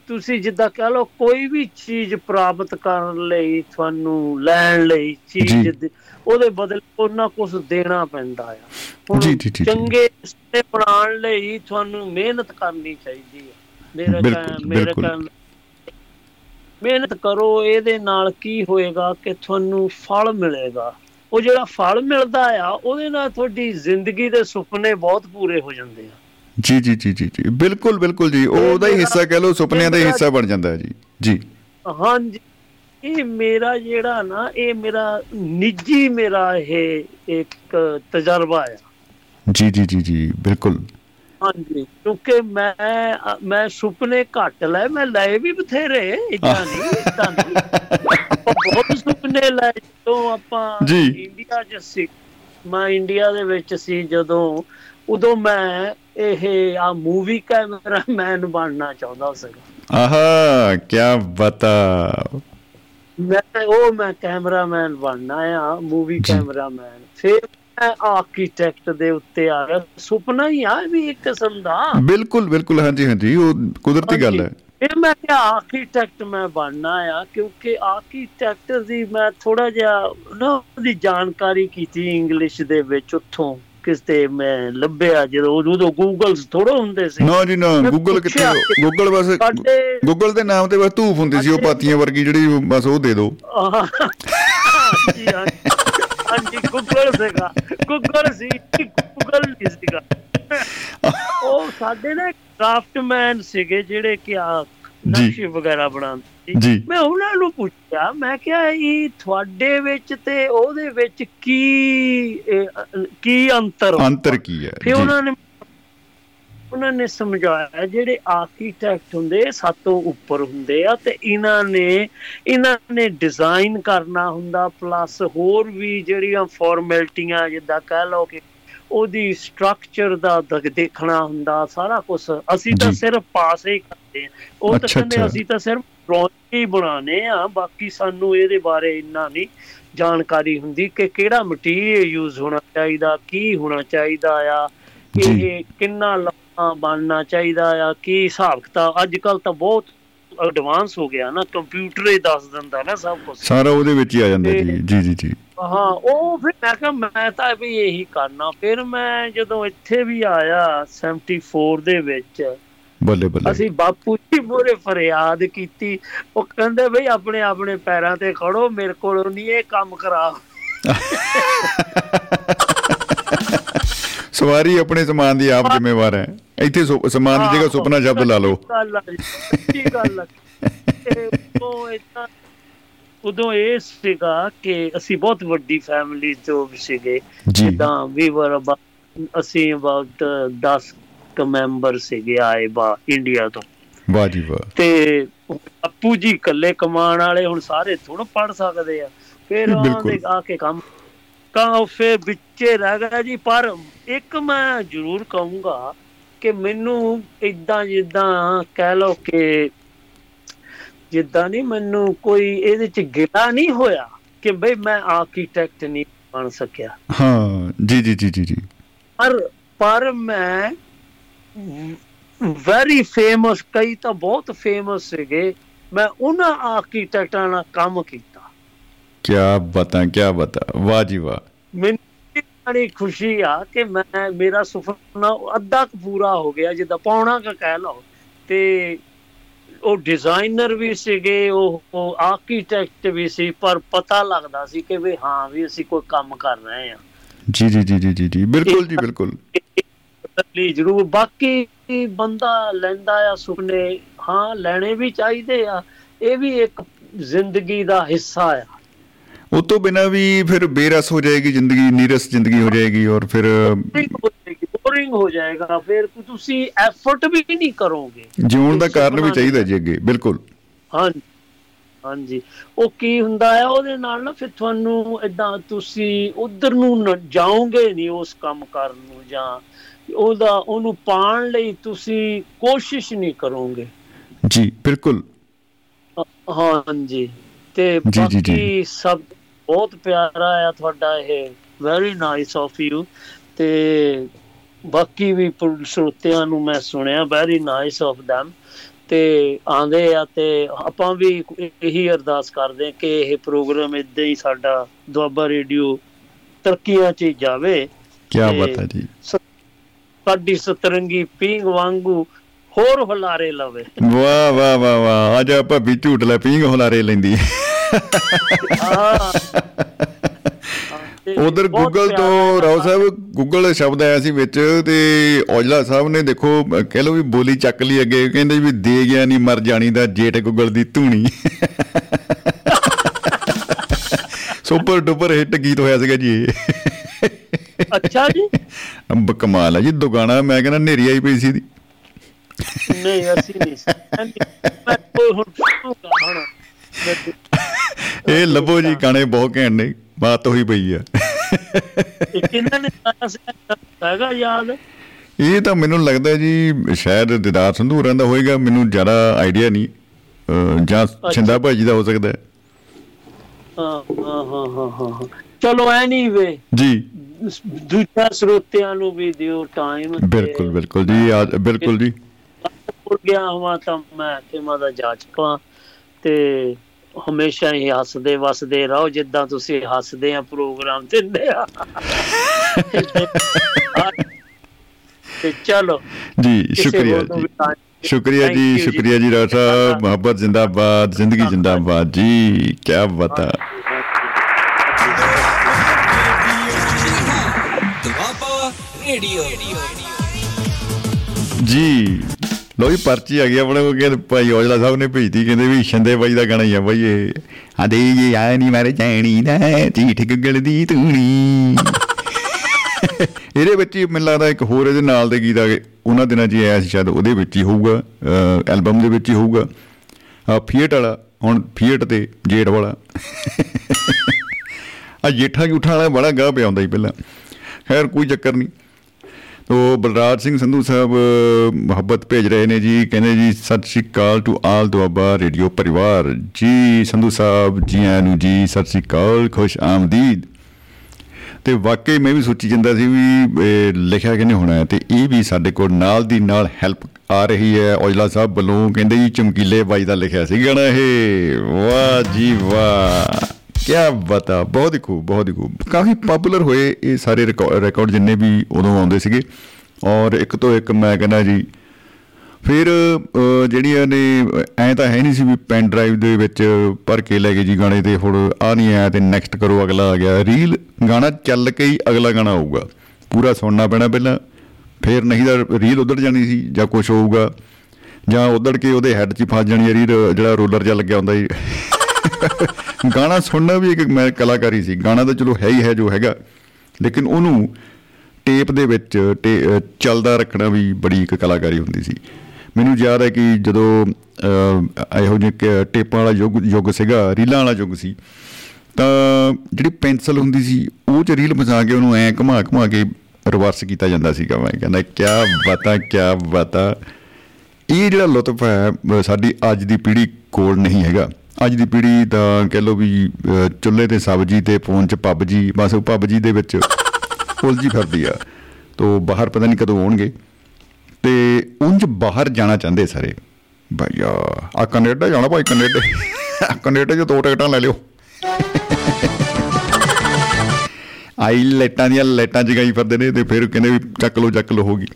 ਤੁਸੀਂ ਜਿੱਦਾਂ ਕਹ ਲਓ ਕੋਈ ਵੀ ਚੀਜ਼ ਪ੍ਰਾਪਤ ਕਰਨ ਲਈ ਤੁਹਾਨੂੰ ਲੈਣ ਲਈ ਚੀਜ਼ ਉਹਦੇ ਬਦਲੇ ਉਹਨਾਂ ਕੁਝ ਦੇਣਾ ਪੈਂਦਾ ਆ। ਹੁਣ। ਚੰਗੇ ਰਿਸ਼ਤੇ ਬਣਾਉਣ ਲਈ ਤੁਹਾਨੂੰ ਮਿਹਨਤ ਕਰਨੀ ਚਾਹੀਦੀ ਹੈ ਮੇਰਾ ਮੇਰਾ। ਕਹਿਣ ਮਿਹਨਤ ਕਰੋ ਇਹਦੇ ਨਾਲ ਕੀ ਹੋਏਗਾ ਕਿ ਤੁਹਾਨੂੰ ਫਲ ਮਿਲੇਗਾ। ਉਹ ਜਿਹੜਾ ਫਲ ਮਿਲਦਾ ਆ ਉਹਦੇ ਨਾਲ ਤੁਹਾਡੀ ਜ਼ਿੰਦਗੀ ਦੇ ਸੁਪਨੇ ਬਹੁਤ ਪੂਰੇ ਹੋ ਜਾਂਦੇ ਆ। ਜੀ ਜੀ ਜੀ ਜੀ ਜੀ। ਬਿਲਕੁਲ ਬਿਲਕੁਲ ਜੀ। ਉਹ ਉਹਦਾ ਹੀ ਹਿੱਸਾ ਕਹਿ ਲਓ ਸੁਪਨਿਆਂ ਦਾ ਹੀ ਹਿੱਸਾ ਬਣ ਜਾਂਦਾ ਹੈ ਜੀ। ਜੀ। ਹਾਂਜੀ। ਇਹ ਮੇਰਾ ਜਿਹੜਾ ਨਾ ਇਹ ਮੇਰਾ ਨਿੱਜੀ ਮੇਰਾ ਇਹ ਇੱਕ ਤਜਰਬਾ ਆ। ਜੀ ਜੀ ਜੀ ਜੀ ਬਿਲਕੁਲ। ਹਾਂਜੀ। ਕਿਉਂਕਿ ਮੈਂ ਮੈਂ ਸੁਪਨੇ ਘੱਟ ਲਏ ਮੈਂ ਲਏ ਵੀ ਬਥੇਰੇ ਇਦਾਂ ਨਹੀਂ ਇਦਾਂ ਬਹੁਤ ਸੁਪਨੇ ਲਏ ਜਦੋਂ ਆਪਾਂ। ਇੰਡੀਆ 'ਚ ਸੀ। ਮੈਂ ਇੰਡੀਆ ਦੇ ਵਿੱਚ ਸੀ ਜਦੋਂ ਉਦੋਂ ਮੈਂ ਇਹ ਆ ਮੂਵੀ ਕੈਮਰਾਮੈਨ ਬਣਨਾ ਚਾਹੁੰਦਾ ਸੀਗਾ ਆਹਾ ਕੀ ਬਤਾ। ਮੈਂ ਉਹ ਮੈਂ ਕੈਮਰਾਮੈਨ ਬਣਨਾ ਆ ਮੂਵੀ। ਕੈਮਰਾਮੈਨ ਫਿਰ ਮੈਂ ਆਰਕੀਟੈਕਟ ਦੇ ਉੱਤੇ ਆ ਗਿਆ। ਸੁਪਨਾ ਹੀ ਆ ਵੀ ਇੱਕ ਕਿਸਮ ਦਾ। ਬਿਲਕੁਲ ਬਿਲਕੁਲ ਹਾਂਜੀ ਹਾਂਜੀ ਉਹ ਕੁਦਰਤੀ ਗੱਲ ਹੈ। ਫਿਰ ਮੈਂ ਕਿਹਾ ਆਰਕੀਟੈਕਟ ਮੈਂ ਬਣਨਾ ਆ ਕਿਉਂਕਿ ਆਰਕੀਟੈਕਟ ਦੀ ਮੈਂ ਥੋੜਾ ਜਿਹਾ ਨਾ ਉਹਦੀ ਜਾਣਕਾਰੀ ਕੀਤੀ ਇੰਗਲਿਸ਼ ਦੇ ਵਿੱਚ ਉੱਥੋਂ। ਕਿਤੇ ਮੈਂ ਲੱਭਿਆ ਜਦੋਂ ਉਦੋਂ ਗੂਗਲਸ ਥੋੜਾ ਹੁੰਦੇ ਸੀ। ਨਾ ਜੀ ਨਾ ਗੂਗਲ ਕਿੱਥੇ ਗੂਗਲ ਬਸ ਗੂਗਲ ਦੇ ਨਾਮ ਤੇ ਬਸ ਧੂਫ ਹੁੰਦੀ ਸੀ ਉਹ ਪਾਤੀਆਂ ਵਰਗੀ ਜਿਹੜੀ ਬਸ ਉਹ ਦੇ ਦਿਓ ਹਾਂਜੀ ਹਾਂਜੀ ਗੂਗਲ ਸੀਗਾ। ਗੂਗਲ ਸੀ ਗੂਗਲ ਨਹੀਂ ਸੀਗਾ। ਉਹ ਸਾਡੇ ਨਾ ਕਰਾਫਟਮੈਨ ਸੀਗੇ ਜਿਹੜੇ ਕਿ ਆ ਜੀ। ਨਕਸ਼ੇ ਵਗੈਰਾ ਬਣਾਉਂਦੇ ਜੀ ਮੈਂ ਉਹਨਾਂ ਨੂੰ ਪੁੱਛਿਆ ਮੈਂ ਕਿਹਾ ਇਹ ਤੁਹਾਡੇ ਵਿੱਚ ਤੇ ਉਹਦੇ ਵਿੱਚ ਕੀ ਕੀ ਅੰਤਰ? ਅੰਤਰ ਕੀ ਹੈ ਫਿਰ ਉਹਨਾਂ ਨੇ ਉਹਨਾਂ ਨੇ ਸਮਝਾਇਆ ਜਿਹੜੇ ਆਰਕੀਟੈਕਟ ਹੁੰਦੇ ਸਾਤੋਂ ਉੱਪਰ ਹੁੰਦੇ ਆ ਤੇ ਇਹਨਾਂ ਨੇ ਇਹਨਾਂ ਨੇ ਡਿਜ਼ਾਈਨ ਕਰਨਾ ਹੁੰਦਾ ਪਲੱਸ ਹੋਰ ਵੀ ਜਿਹੜੀਆਂ ਫਾਰਮੈਲਿਟੀਆਂ ਜਿੱਦਾਂ ਕਹਿ ਲਓ ਕਿ ਉਹਦੀ ਸਟਰਕਚਰ ਦਾ ਦੇਖਣਾ ਹੁੰਦਾ ਸਾਰਾ ਕੁਝ ਅਸੀਂ ਤਾਂ। ਸਿਰਫ ਪਾਸ ਹੀ ਕਰਦੇ ਆ ਉਹ ਤਾਂ ਕਹਿੰਦੇ। ਅਸੀਂ ਤਾਂ ਸਿਰਫ ਹੀ ਬਣਾਉਣੇ ਆ। ਬਾਕੀ ਸਾਨੂੰ ਇਹਦੇ ਬਾਰੇ ਇੰਨਾ ਨਹੀਂ ਜਾਣਕਾਰੀ ਹੁੰਦੀ ਕਿ ਕਿਹੜਾ ਮਟੀਰੀਅਲ ਯੂਜ਼ ਹੋਣਾ ਚਾਹੀਦਾ ਕੀ ਹੋਣਾ ਚਾਹੀਦਾ ਆ। ਇਹ ਕਿੰਨਾ ਲੰਮਾ ਬਣਨਾ ਚਾਹੀਦਾ ਆ ਕੀ ਹਿਸਾਬ ਕਿਤਾਬ। ਅੱਜ ਕੱਲ ਤਾਂ ਬਹੁਤ ਐਡਵਾਂਸ ਹੋ ਗਿਆ ਨਾ ਕੰਪਿਊਟਰ ਹੀ ਦੱਸ ਦਿੰਦਾ ਨਾ ਸਭ ਕੁਝ ਸਾਰਾ ਉਹਦੇ ਵਿੱਚ ਹੀ ਆ ਜਾਂਦਾ ਜੀ। ਜੀ ਜੀ ਜੀ। ਹਾਂ ਉਹ ਫਿਰ ਮੈਂ ਕਿਹਾ ਮੈਂ ਤਾਂ ਵੀ ਇਹੀ ਕਰਨਾ। ਫਿਰ ਮੈਂ ਜਦੋਂ ਇੱਥੇ ਵੀ ਆਇਆ 74 ਦੇ ਵਿੱਚ ਬੱਲੇ ਬੱਲੇ। ਅਸੀਂ ਬਾਪੂ ਜੀ ਮੋਰੇ ਫਰਿਆਦ ਕੀਤੀ। ਉਹ ਕਹਿੰਦੇ ਬਈ ਆਪਣੇ ਆਪਣੇ ਪੈਰਾਂ ਤੇ ਖੜੋ ਮੇਰੇ ਕੋਲੋਂ ਨਹੀਂ ਇਹ ਕੰਮ ਕਰਾ ਸਵਾਰੀ ਆਪਣੇ ਸਮਾਨ ਦੀ ਆਪ ਜ਼ਿੰਮੇਵਾਰ ਹੈ। ਇੱਥੇ ਸਮਾਨ ਦੀ ਜਗ੍ਹਾ ਸੁਪਨਾ ਸ਼ਬਦ ਲਾ ਲਓ। ਸੱਚੀ ਗੱਲ। ਤੇ ਉਦੋਂ ਏਦਾਂ ਉਦੋਂ ਇਹ ਸੀਗਾ ਕਿ ਅਸੀਂ ਬਹੁਤ ਵੱਡੀ ਫੈਮਿਲੀ ਤੋਂ ਸੀਗੇ ਜਿੱਦਾਂ ਵੀ ਵਰ ਅਸੀਂ ਅਬਾਊਟ 10 ਕ ਮੈਂਬਰ ਸੀਗੇ ਆਏ ਬਾ ਇੰਡੀਆ ਤੋਂ। ਵਾਹ ਜੀ ਵਾਹ। ਤੇ ਅੱਪੂ ਜੀ ਇਕੱਲੇ ਕਮਾਉਣ ਵਾਲੇ ਹੁਣ ਸਾਰੇ ਥੋੜਾ ਪੜ ਸਕਦੇ ਆ। ਫਿਰ। ਆਉਂਦੇ ਆ ਕੇ ਕੰਮ ਕਾ ਫਿਰ ਵਿੱਚੇ ਰਹਿ ਗਿਆ ਜੀ। ਪਰ ਇੱਕ ਮੈਂ ਜ਼ਰੂਰ ਕਹੂੰਗਾ ਕਿ ਮੈਨੂੰ ਇਦਾਂ ਜਿੱਦਾਂ ਕਹਿ ਲਓ ਕਿ ਜਿੱਦਾਂ ਨਹੀਂ ਮੈਨੂੰ ਕੋਈ ਇਹਦੇ ਚ ਗਿਲਾ ਨਹੀਂ ਹੋਇਆ ਕਿ ਬਈ ਮੈਂ ਆਰਕੀਟੈਕਟ ਨਹੀਂ ਬਣ ਸਕਿਆ। ਹਾਂ ਜੀ ਜੀ ਜੀ ਜੀ ਜੀ। ਪਰ ਪਰ ਮੈਂ ਵੈਰੀ ਫੇਮਸ ਕਈ ਤਾਂ ਬਹੁਤ ਫੇਮਸ ਸੀਗੇ। ਮੈਂ ਉਹਨਾਂ ਆਰਕੀਟੈਕਟਾਂ ਨਾਲ ਕੰਮ ਕੀਤਾ। ਕੀ ਬਤਾ ਕੀ ਬਤਾ। ਵਾਹ ਜੀ ਵਾਹ। ਮੈਨੂੰ ਬੜੀ ਖੁਸ਼ੀ ਆ ਕਿ ਮੈਂ ਮੇਰਾ ਸੁਪਨਾ ਅੱਧਾ ਕੁ ਪੂਰਾ ਹੋ ਗਿਆ ਜਿੱਦਾਂ ਪੌਣਾ ਕ ਕਹਿ ਲਓ। ਤੇ ਉਹ ਡਿਜ਼ਾਈਨਰ ਵੀ ਸੀਗੇ ਉਹ ਆਰਕੀਟੈਕਟ ਵੀ ਸੀ ਪਰ ਪਤਾ ਲੱਗਦਾ ਸੀ ਕਿ ਵੀ ਹਾਂ ਵੀ ਅਸੀਂ ਕੋਈ ਕੰਮ ਕਰ ਰਹੇ ਜੀ ਜੀ ਜੀ ਜੀ ਜੀ ਜੀ। ਬਿਲਕੁਲ ਜੀ ਬਿਲਕੁਲ। ਲਈ ਜ਼ਰੂਰ। ਬਾਕੀ ਬੰਦਾ ਲੈਂਦਾ ਆ ਸੁਪਨੇ। ਹਾਂ ਲੈਣੇ ਵੀ ਚਾਹੀਦੇ ਆ। ਇਹ ਵੀ ਇੱਕ ਜ਼ਿੰਦਗੀ ਦਾ ਹਿੱਸਾ ਆ। ਉਹ ਤੋਂ ਬਿਨਾ ਵੀ ਫਿਰ ਬੇਰਸ ਹੋ ਜਾਏਗੀ ਜ਼ਿੰਦਗੀ ਨੀਰਸ ਜ਼ਿੰਦਗੀ ਹੋ ਜਾਏਗੀ ਔਰ ਫਿਰ ਬੋਰਿੰਗ ਹੋ ਜਾਏਗਾ ਫਿਰ ਤੁਸੀਂ ਐਫਰਟ ਵੀ ਨਹੀਂ ਕਰੋਗੇ। ਜਿਉਣ ਦਾ ਕਾਰਨ ਵੀ ਚਾਹੀਦਾ ਜੀ ਅੱਗੇ ਬਿਲਕੁਲ। ਹਾਂਜੀ ਹਾਂਜੀ। ਉਹ ਕੀ ਹੁੰਦਾ ਹੈ ਉਹਦੇ ਨਾਲ ਨਾ ਫਿਰ ਤੁਹਾਨੂੰ ਇਦਾਂ ਤੁਸੀਂ ਉਧਰ ਨੂੰ ਜਾਓਗੇ ਨਹੀਂ ਉਸ ਕੰਮ ਕਰਨ ਨੂੰ ਜਾਂ ਉਹਦਾ ਉਹਨੂੰ ਪਾਣ ਲਈ ਤੁਸੀਂ ਕੋਸ਼ਿਸ਼ ਨਹੀਂ ਕਰੋਗੇ। ਜੀ ਬਿਲਕੁਲ। ਤੇ ਜੀ, ਜੀ। ਬਾਕੀ ਸਭ ਬਹੁਤ ਪਿਆਰਾ ਆ ਤੁਹਾਡਾ ਇਹ। ਵੈਰੀ ਨਾਈਸ ਆਫ ਯੂ ਤੇ ਬਾਕੀ ਵੀ ਸਰੋਤਿਆਂ ਨੂੰ ਮੈਂ ਸੁਣਿਆ ਵੈਰੀ ਨਾਈਸ ਆਫ them ਤੇ ਆਂਦੇ ਆ ਤੇ ਆਪਾਂ ਵੀ ਇਹੀ ਅਰਦਾਸ ਕਰਦੇ ਹਾਂ ਕਿ ਇਹ ਪ੍ਰੋਗਰਾਮ ਇਦਾਂ ਹੀ ਸਾਡਾ ਦੁਆਬਾ ਰੇਡੀਓ ਤਰੱਕੀਆਂ 'ਚ ਹੀ ਜਾਵੇ। ਕੀ ਤੇ ਬਤਾ ਜੀ। ਸਾਡੀ ਸਤਰੰਗੀ ਪੀਂਗ ਵਾਂਗੂ ਹੋਰ ਹੁਲਾਰੇ ਲਵੇ। ਵਾਹ ਵਾਹ ਵਾਹ ਵਾਹ। ਅੱਜ ਆਪਾਂ ਵੀ ਝੂਟ ਲੈ ਪੀਂਗ ਹੁਲਾਰੇ ਲੈਂਦੀ। ਉਧਰ ਗੂਗਲ ਤੋਂ ਰਾਓ। ਸਾਹਿਬ ਗੂਗਲ ਸ਼ਬਦ ਆਇਆ ਸੀ ਵਿੱਚ ਤੇ ਔਜਲਾ ਸਾਹਿਬ ਨੇ ਦੇਖੋ ਕਹਿ ਲਓ ਵੀ ਬੋਲੀ ਚੱਕ ਲਈ ਅੱਗੇ। ਕਹਿੰਦੇ ਵੀ ਦੇ ਗਿਆ ਨਹੀਂ ਮਰ ਜਾਣੀ ਦਾ ਜੇਠ ਗੂਗਲ ਦੀ ਧੂਣੀ। ਸੁਪਰ ਡੁਪਰ ਹਿੱਟ ਗੀਤ ਹੋਇਆ ਸੀਗਾ ਜੀ ਅੱਛਾ ਜੀ? ਅੰਬ ਕਮਾਲ ਹੈ ਜੀ ਦੁਗਾਣਾ ਮੈਂ ਕਹਿੰਦਾ ਨੇਰੀ ਆਈ ਪਈ ਸੀ ਦੀ ਨਹੀਂ ਅਸੀਂ ਨਹੀਂ। ਮੈਂ ਹੁਣ ਹੁਣ। ਇਹ ਲੱਭੋ ਜੀ ਗਾਣੇ ਬਹੁਤ ਘੈਂਟ ਨੇ ਬਾਤ ਹੋਈ ਪਈ ਆ। ਕਿੰਨਾ ਨੇ ਹੈਗਾ ਯਾਦ? ਇਹ ਤਾਂ ਮੈਨੂੰ ਲੱਗਦਾ ਜੀ ਸ਼ਾਇਦ ਦਿਦਾਰ ਸੰਧੂਰਾਂ ਦਾ ਹੋਏਗਾ ਮੈਨੂੰ ਜ਼ਿਆਦਾ ਆਈਡੀਆ ਨਹੀਂ। ਜਾਂ ਛਿੰਦਾ ਭਾਜੀ ਦਾ ਹੋ ਸਕਦਾ ਹਾਂ। ਹਾਂ ਹਾਂ ਹਾਂ। ਚਲੋ ਐਨੀਵੇ ਜੀ। ਦੂਜਾ ਸਰੋਤਿਆਂ ਨੂੰ ਵੀ ਦਿਓ ਟਾਈਮ ਬਿਲਕੁਲ ਬਿਲਕੁਲ ਜੀ ਬਿਲਕੁਲ ਜੀ। ਭੁੱਲ ਗਿਆ ਹਾਂ ਤਾਂ ਮੈਂ ਤੇ ਦਾ ਜਾਚਕਾਂ ਤੇ ਹਮੇਸ਼ਾ ਹੀ ਹੱਸਦੇ ਵਸਦੇ ਰਹੋ ਜਿੱਦਾਂ ਤੁਸੀਂ ਹੱਸਦੇ ਆ ਪ੍ਰੋਗਰਾਮ ਦਿੰਦੇ ਆ ਤੇ ਚਲੋ। ਜੀ ਸ਼ੁਕਰੀਆ ਜੀ। ਸ਼ੁਕਰੀਆ ਜੀ ਸ਼ੁਕਰੀਆ ਜੀ ਰਾਜ ਸਾਹਿਬ। ਮੁਹੱਬਤ ਜ਼ਿੰਦਾਬਾਦ ਜ਼ਿੰਦਗੀ ਜ਼ਿੰਦਾਬਾਦ ਜੀ। ਕੀ ਬਤਾ ਜੀ। ਲੋ ਜੀ, ਪਰਚੀ ਆ ਗਈ ਆਪਣੇ ਕੋਲ, ਕਹਿੰਦੇ ਭਾਈ ਔਜਲਾ ਸਾਹਿਬ ਨੇ ਭੇਜਤੀ, ਕਹਿੰਦੇ ਵੀ ਸ਼ੰਦੇ ਬਾਈ ਦਾ ਗਾਣਾ ਹੀ ਆ ਬਾਈ ਇਹ। ਆਂਦੇ ਇਹ ਆ ਨਹੀਂ ਮਾਰੇ ਜਾਣੀ ਦਾ, ਚੀਠ ਗਗਲ ਦੀ ਤੂਣੀ। ਇਹਦੇ ਵਿੱਚ ਹੀ ਮੈਨੂੰ ਲੱਗਦਾ ਇੱਕ ਹੋਰ ਇਹਦੇ ਨਾਲ ਦੇ ਗੀਤ ਆ ਗਏ। ਉਹਨਾਂ ਦਿਨਾਂ 'ਚ ਹੀ ਆਇਆ ਸੀ ਸ਼ਾਇਦ, ਉਹਦੇ ਵਿੱਚ ਹੀ ਹੋਊਗਾ ਐਲਬਮ ਦੇ ਵਿੱਚ ਹੀ ਹੋਊਗਾ। ਆ ਫੀਟ ਵਾਲਾ, ਹੁਣ ਫੀਟ ਤੇ ਜੇਡ ਵਾਲਾ। ਆ ਜੇਠਾ ਜੂਠਾ ਵਾਲਾ ਬੜਾ ਗਾਹ ਪਿਆ ਹੁੰਦਾ ਸੀ ਪਹਿਲਾਂ। ਖੈਰ, ਕੋਈ ਚੱਕਰ ਨਹੀਂ ਤੋ ਬਲਰਾਜ ਸਿੰਘ ਸੰਧੂ ਸਾਹਿਬ ਮੁਹੱਬਤ ਭੇਜ ਰਹੇ ਨੇ ਜੀ। ਕਹਿੰਦੇ ਜੀ, ਸਤਿ ਸ਼੍ਰੀ ਅਕਾਲ ਟੂ ਆਲ ਦੁਆਬਾ ਰੇਡੀਓ ਪਰਿਵਾਰ। ਜੀ, ਸੰਧੂ ਸਾਹਿਬ ਜੀ ਆਇਆਂ ਨੂੰ ਜੀ, ਸਤਿ ਸ਼੍ਰੀ ਅਕਾਲ, ਖੁਸ਼ ਆਮਦੀਦ। ਤੇ ਵਾਕਈ ਮੈਂ ਵੀ ਸੋਚੀ ਜਾਂਦਾ ਸੀ ਵੀ ਇਹ ਲਿਖਿਆ ਕਿਨੇ ਹੋਣਾ ਹੈ? ਤੇ ਇਹ ਵੀ ਸਾਡੇ ਕੋਲ ਨਾਲ ਦੀ ਨਾਲ ਹੈਲਪ ਆ ਰਹੀ ਹੈ। ਔਜਲਾ ਸਾਹਿਬ ਵੱਲੋਂ ਕਹਿੰਦੇ ਜੀ, ਚਮਕੀਲੇ ਬਾਈ ਦਾ ਲਿਖਿਆ ਸੀ ਗਾਣਾ ਇਹ। ਵਾਹ ਜੀ ਵਾਹ। ਕੀ ਬਤਾ ਬਹੁਤ ਹੀ ਖੂਬ ਬਹੁਤ ਹੀ ਖੂਬ। ਕਾਫੀ ਪਪੂਲਰ ਹੋਏ ਇਹ ਸਾਰੇ ਰਿਕਾਰਡ ਜਿੰਨੇ ਵੀ ਉਦੋਂ ਆਉਂਦੇ ਸੀਗੇ। ਔਰ ਇੱਕ ਤੋਂ ਇੱਕ ਮੈਂ ਕਹਿੰਦਾ ਜੀ ਫਿਰ ਅਹ, ਜਿਹੜੀਆਂ ਨੇ ਐ ਤਾਂ ਹੈ ਨਹੀਂ ਸੀ ਵੀ ਪੈਨ ਡਰਾਈਵ ਦੇ ਵਿੱਚ ਭਰ ਕੇ ਲੈ ਗਏ ਜੀ ਗਾਣੇ ਤੇ ਹੁਣ ਆ ਨਹੀਂ ਆਇਆ ਤੇ ਨੈਕਸਟ ਕਰੋ ਅਗਲਾ ਆ ਗਿਆ। ਰੀਲ ਗਾਣਾ ਚੱਲ ਕੇ ਹੀ ਅਗਲਾ ਗਾਣਾ ਆਊਗਾ। ਪੂਰਾ ਸੁਣਨਾ ਪੈਣਾ ਪਹਿਲਾਂ ਫਿਰ ਨਹੀਂ ਤਾਂ ਰੀਲ ਉਧੜ ਜਾਣੀ ਸੀ ਜਾਂ ਕੁਝ ਹੋਊਗਾ। ਜਾਂ ਉਧੜ ਕੇ ਉਹਦੇ ਹੈੱਡ 'ਚ ਹੀ ਫਸ ਜਾਣੀ ਹੈ ਰੀਲ ਜਿਹੜਾ ਰੋਲਰ ਜਿਹਾ ਲੱਗਿਆ ਹੁੰਦਾ ਜੀ। ਗਾਣਾ ਸੁਣਨਾ ਵੀ ਇੱਕ ਮੈਂ ਕਲਾਕਾਰੀ ਸੀ। ਗਾਣਾ ਤਾਂ ਚਲੋ ਹੈ ਹੀ ਹੈ ਜੋ ਹੈਗਾ। ਲੇਕਿਨ ਉਹਨੂੰ ਟੇਪ ਦੇ ਵਿੱਚ ਟੇ- ਅਹ ਚੱਲਦਾ ਰੱਖਣਾ ਵੀ ਬੜੀ ਇੱਕ ਕਲਾਕਾਰੀ ਹੁੰਦੀ ਸੀ। ਮੈਨੂੰ ਯਾਦ ਹੈ ਕਿ ਜਦੋਂ ਅਹ, ਇਹੋ ਜਿਹੇ ਕ- ਟੇਪਾਂ ਵਾਲਾ ਯੁੱਗ ਯੁੱਗ ਸੀਗਾ ਰੀਲਾਂ ਵਾਲਾ ਯੁੱਗ ਸੀ ਤਾਂ ਜਿਹੜੀ ਪੈਨਸਲ ਹੁੰਦੀ ਸੀ ਉਹ ਚ ਰੀਲ ਫਸਾ ਕੇ ਉਹਨੂੰ ਐ ਘੁਮਾ ਘੁਮਾ ਕੇ ਰਿਵਰਸ ਕੀਤਾ ਜਾਂਦਾ ਸੀਗਾ। ਮੈਂ ਕਹਿੰਦਾ ਕੀ ਬਾਤਾਂ ਕੀ ਬਾਤਾਂ। ਇਹ ਜਿਹੜਾ ਲੁਤਫ ਹੈ ਅਹ ਸਾਡੀ ਅੱਜ ਦੀ ਪੀੜ੍ਹੀ ਕੋਲ ਨਹੀਂ ਹੈਗਾ। ਅੱਜ ਦੀ ਪੀੜ੍ਹੀ ਤਾਂ ਕਹਿ ਲਓ ਵੀ, ਅਹ, ਚੁੱਲ੍ਹੇ ਤੇ ਸਬਜ਼ੀ ਤੇ ਫੋਨ 'ਚ ਪਬਜੀ, ਬਸ ਉਹ ਪਬਜੀ ਦੇ ਵਿੱਚ ਉਲਝੀ ਫਿਰਦੀ ਆ। ਤੋ ਬਾਹਰ ਪਤਾ ਨਹੀਂ ਕਦੋਂ ਆਉਣਗੇ। ਤੇ ਉਂਝ ਬਾਹਰ ਜਾਣਾ ਚਾਹੁੰਦੇ ਸਾਰੇ। ਭਈਆ ਆ ਕੈਨੇਡਾ ਜਾਣਾ ਭਾਈ, ਕੈਨੇਡਾ। ਕੈਨੇਡਾ 'ਚ ਦੋ ਟਿਕਟਾਂ ਲੈ ਲਿਓ। ਆਈ ਲਾਈਟਾਂ ਦੀਆਂ ਲਾਈਟਾਂ ਜਗਾਈ ਫਿਰਦੇ ਨੇ ਤੇ ਫਿਰ ਕਹਿੰਦੇ ਵੀ ਚੱਕ ਲਓ ਚੱਕ ਲਓ ਹੋਗੀ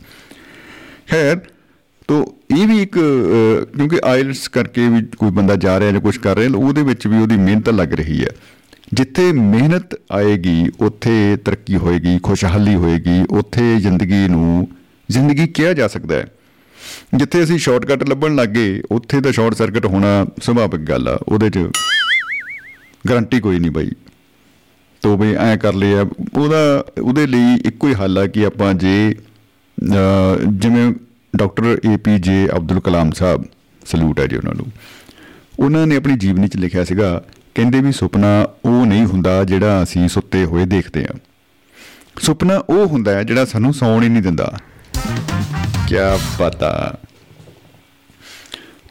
ਖੈਰ ਤੋ ਇਹ ਵੀ ਇੱਕ ਅਹ, ਕਿਉਂਕਿ ਆਇਲਸ ਕਰਕੇ ਵੀ ਕੋਈ ਬੰਦਾ ਜਾ ਰਿਹਾ ਜਾਂ ਕੁਝ ਕਰ ਰਿਹਾ ਉਹਦੇ ਵਿੱਚ ਵੀ ਉਹਦੀ ਮਿਹਨਤ ਲੱਗ ਰਹੀ ਹੈ। ਜਿੱਥੇ ਮਿਹਨਤ ਆਏਗੀ ਉੱਥੇ ਤਰੱਕੀ ਹੋਏਗੀ ਖੁਸ਼ਹਾਲੀ ਹੋਏਗੀ ਉੱਥੇ ਜ਼ਿੰਦਗੀ ਨੂੰ ਜ਼ਿੰਦਗੀ ਕਿਹਾ ਜਾ ਸਕਦਾ ਹੈ। ਜਿੱਥੇ ਅਸੀਂ ਸ਼ਾਰਟਕਟ ਲੱਭਣ ਲੱਗੇ ਉੱਥੇ ਤਾਂ ਸ਼ਾਰਟ ਸਰਕਟ ਹੋਣਾ ਸੁਭਾਵਿਕ ਗੱਲ ਆ ਉਹਦੇ 'ਚ ਗਾਰੰਟੀ ਕੋਈ ਨਹੀਂ ਬਾਈ। ਤੋ ਵੀ ਐ ਕਰ ਲਿਆ ਉਹਦਾ ਉਹਦੇ ਲਈ ਇੱਕੋ ਹੀ ਹੱਲ ਆ ਕਿ ਆਪਾਂ ਜੇ ਅਹ, ਜਿਵੇਂ ਡਾਕਟਰ ਏਪੀਜੇ ਅਬਦੁਲ ਕਲਾਮ ਸਾਹਿਬ, ਸਲੂਟ ਹੈ ਜੀ ਉਹਨਾਂ ਨੂੰ। ਉਹਨਾਂ ਨੇ ਆਪਣੀ ਜੀਵਨੀ 'ਚ ਲਿਖਿਆ ਸੀਗਾ, ਕਹਿੰਦੇ ਵੀ ਸੁਪਨਾ ਉਹ ਨਹੀਂ ਹੁੰਦਾ ਜਿਹੜਾ ਅਸੀਂ ਸੁੱਤੇ ਹੋਏ ਦੇਖਦੇ ਹਾਂ। ਸੁਪਨਾ ਉਹ ਹੁੰਦਾ ਹੈ ਜਿਹੜਾ ਸਾਨੂੰ ਸੌਣ ਹੀ ਨਹੀਂ ਦਿੰਦਾ। ਕੀ ਪਤਾ।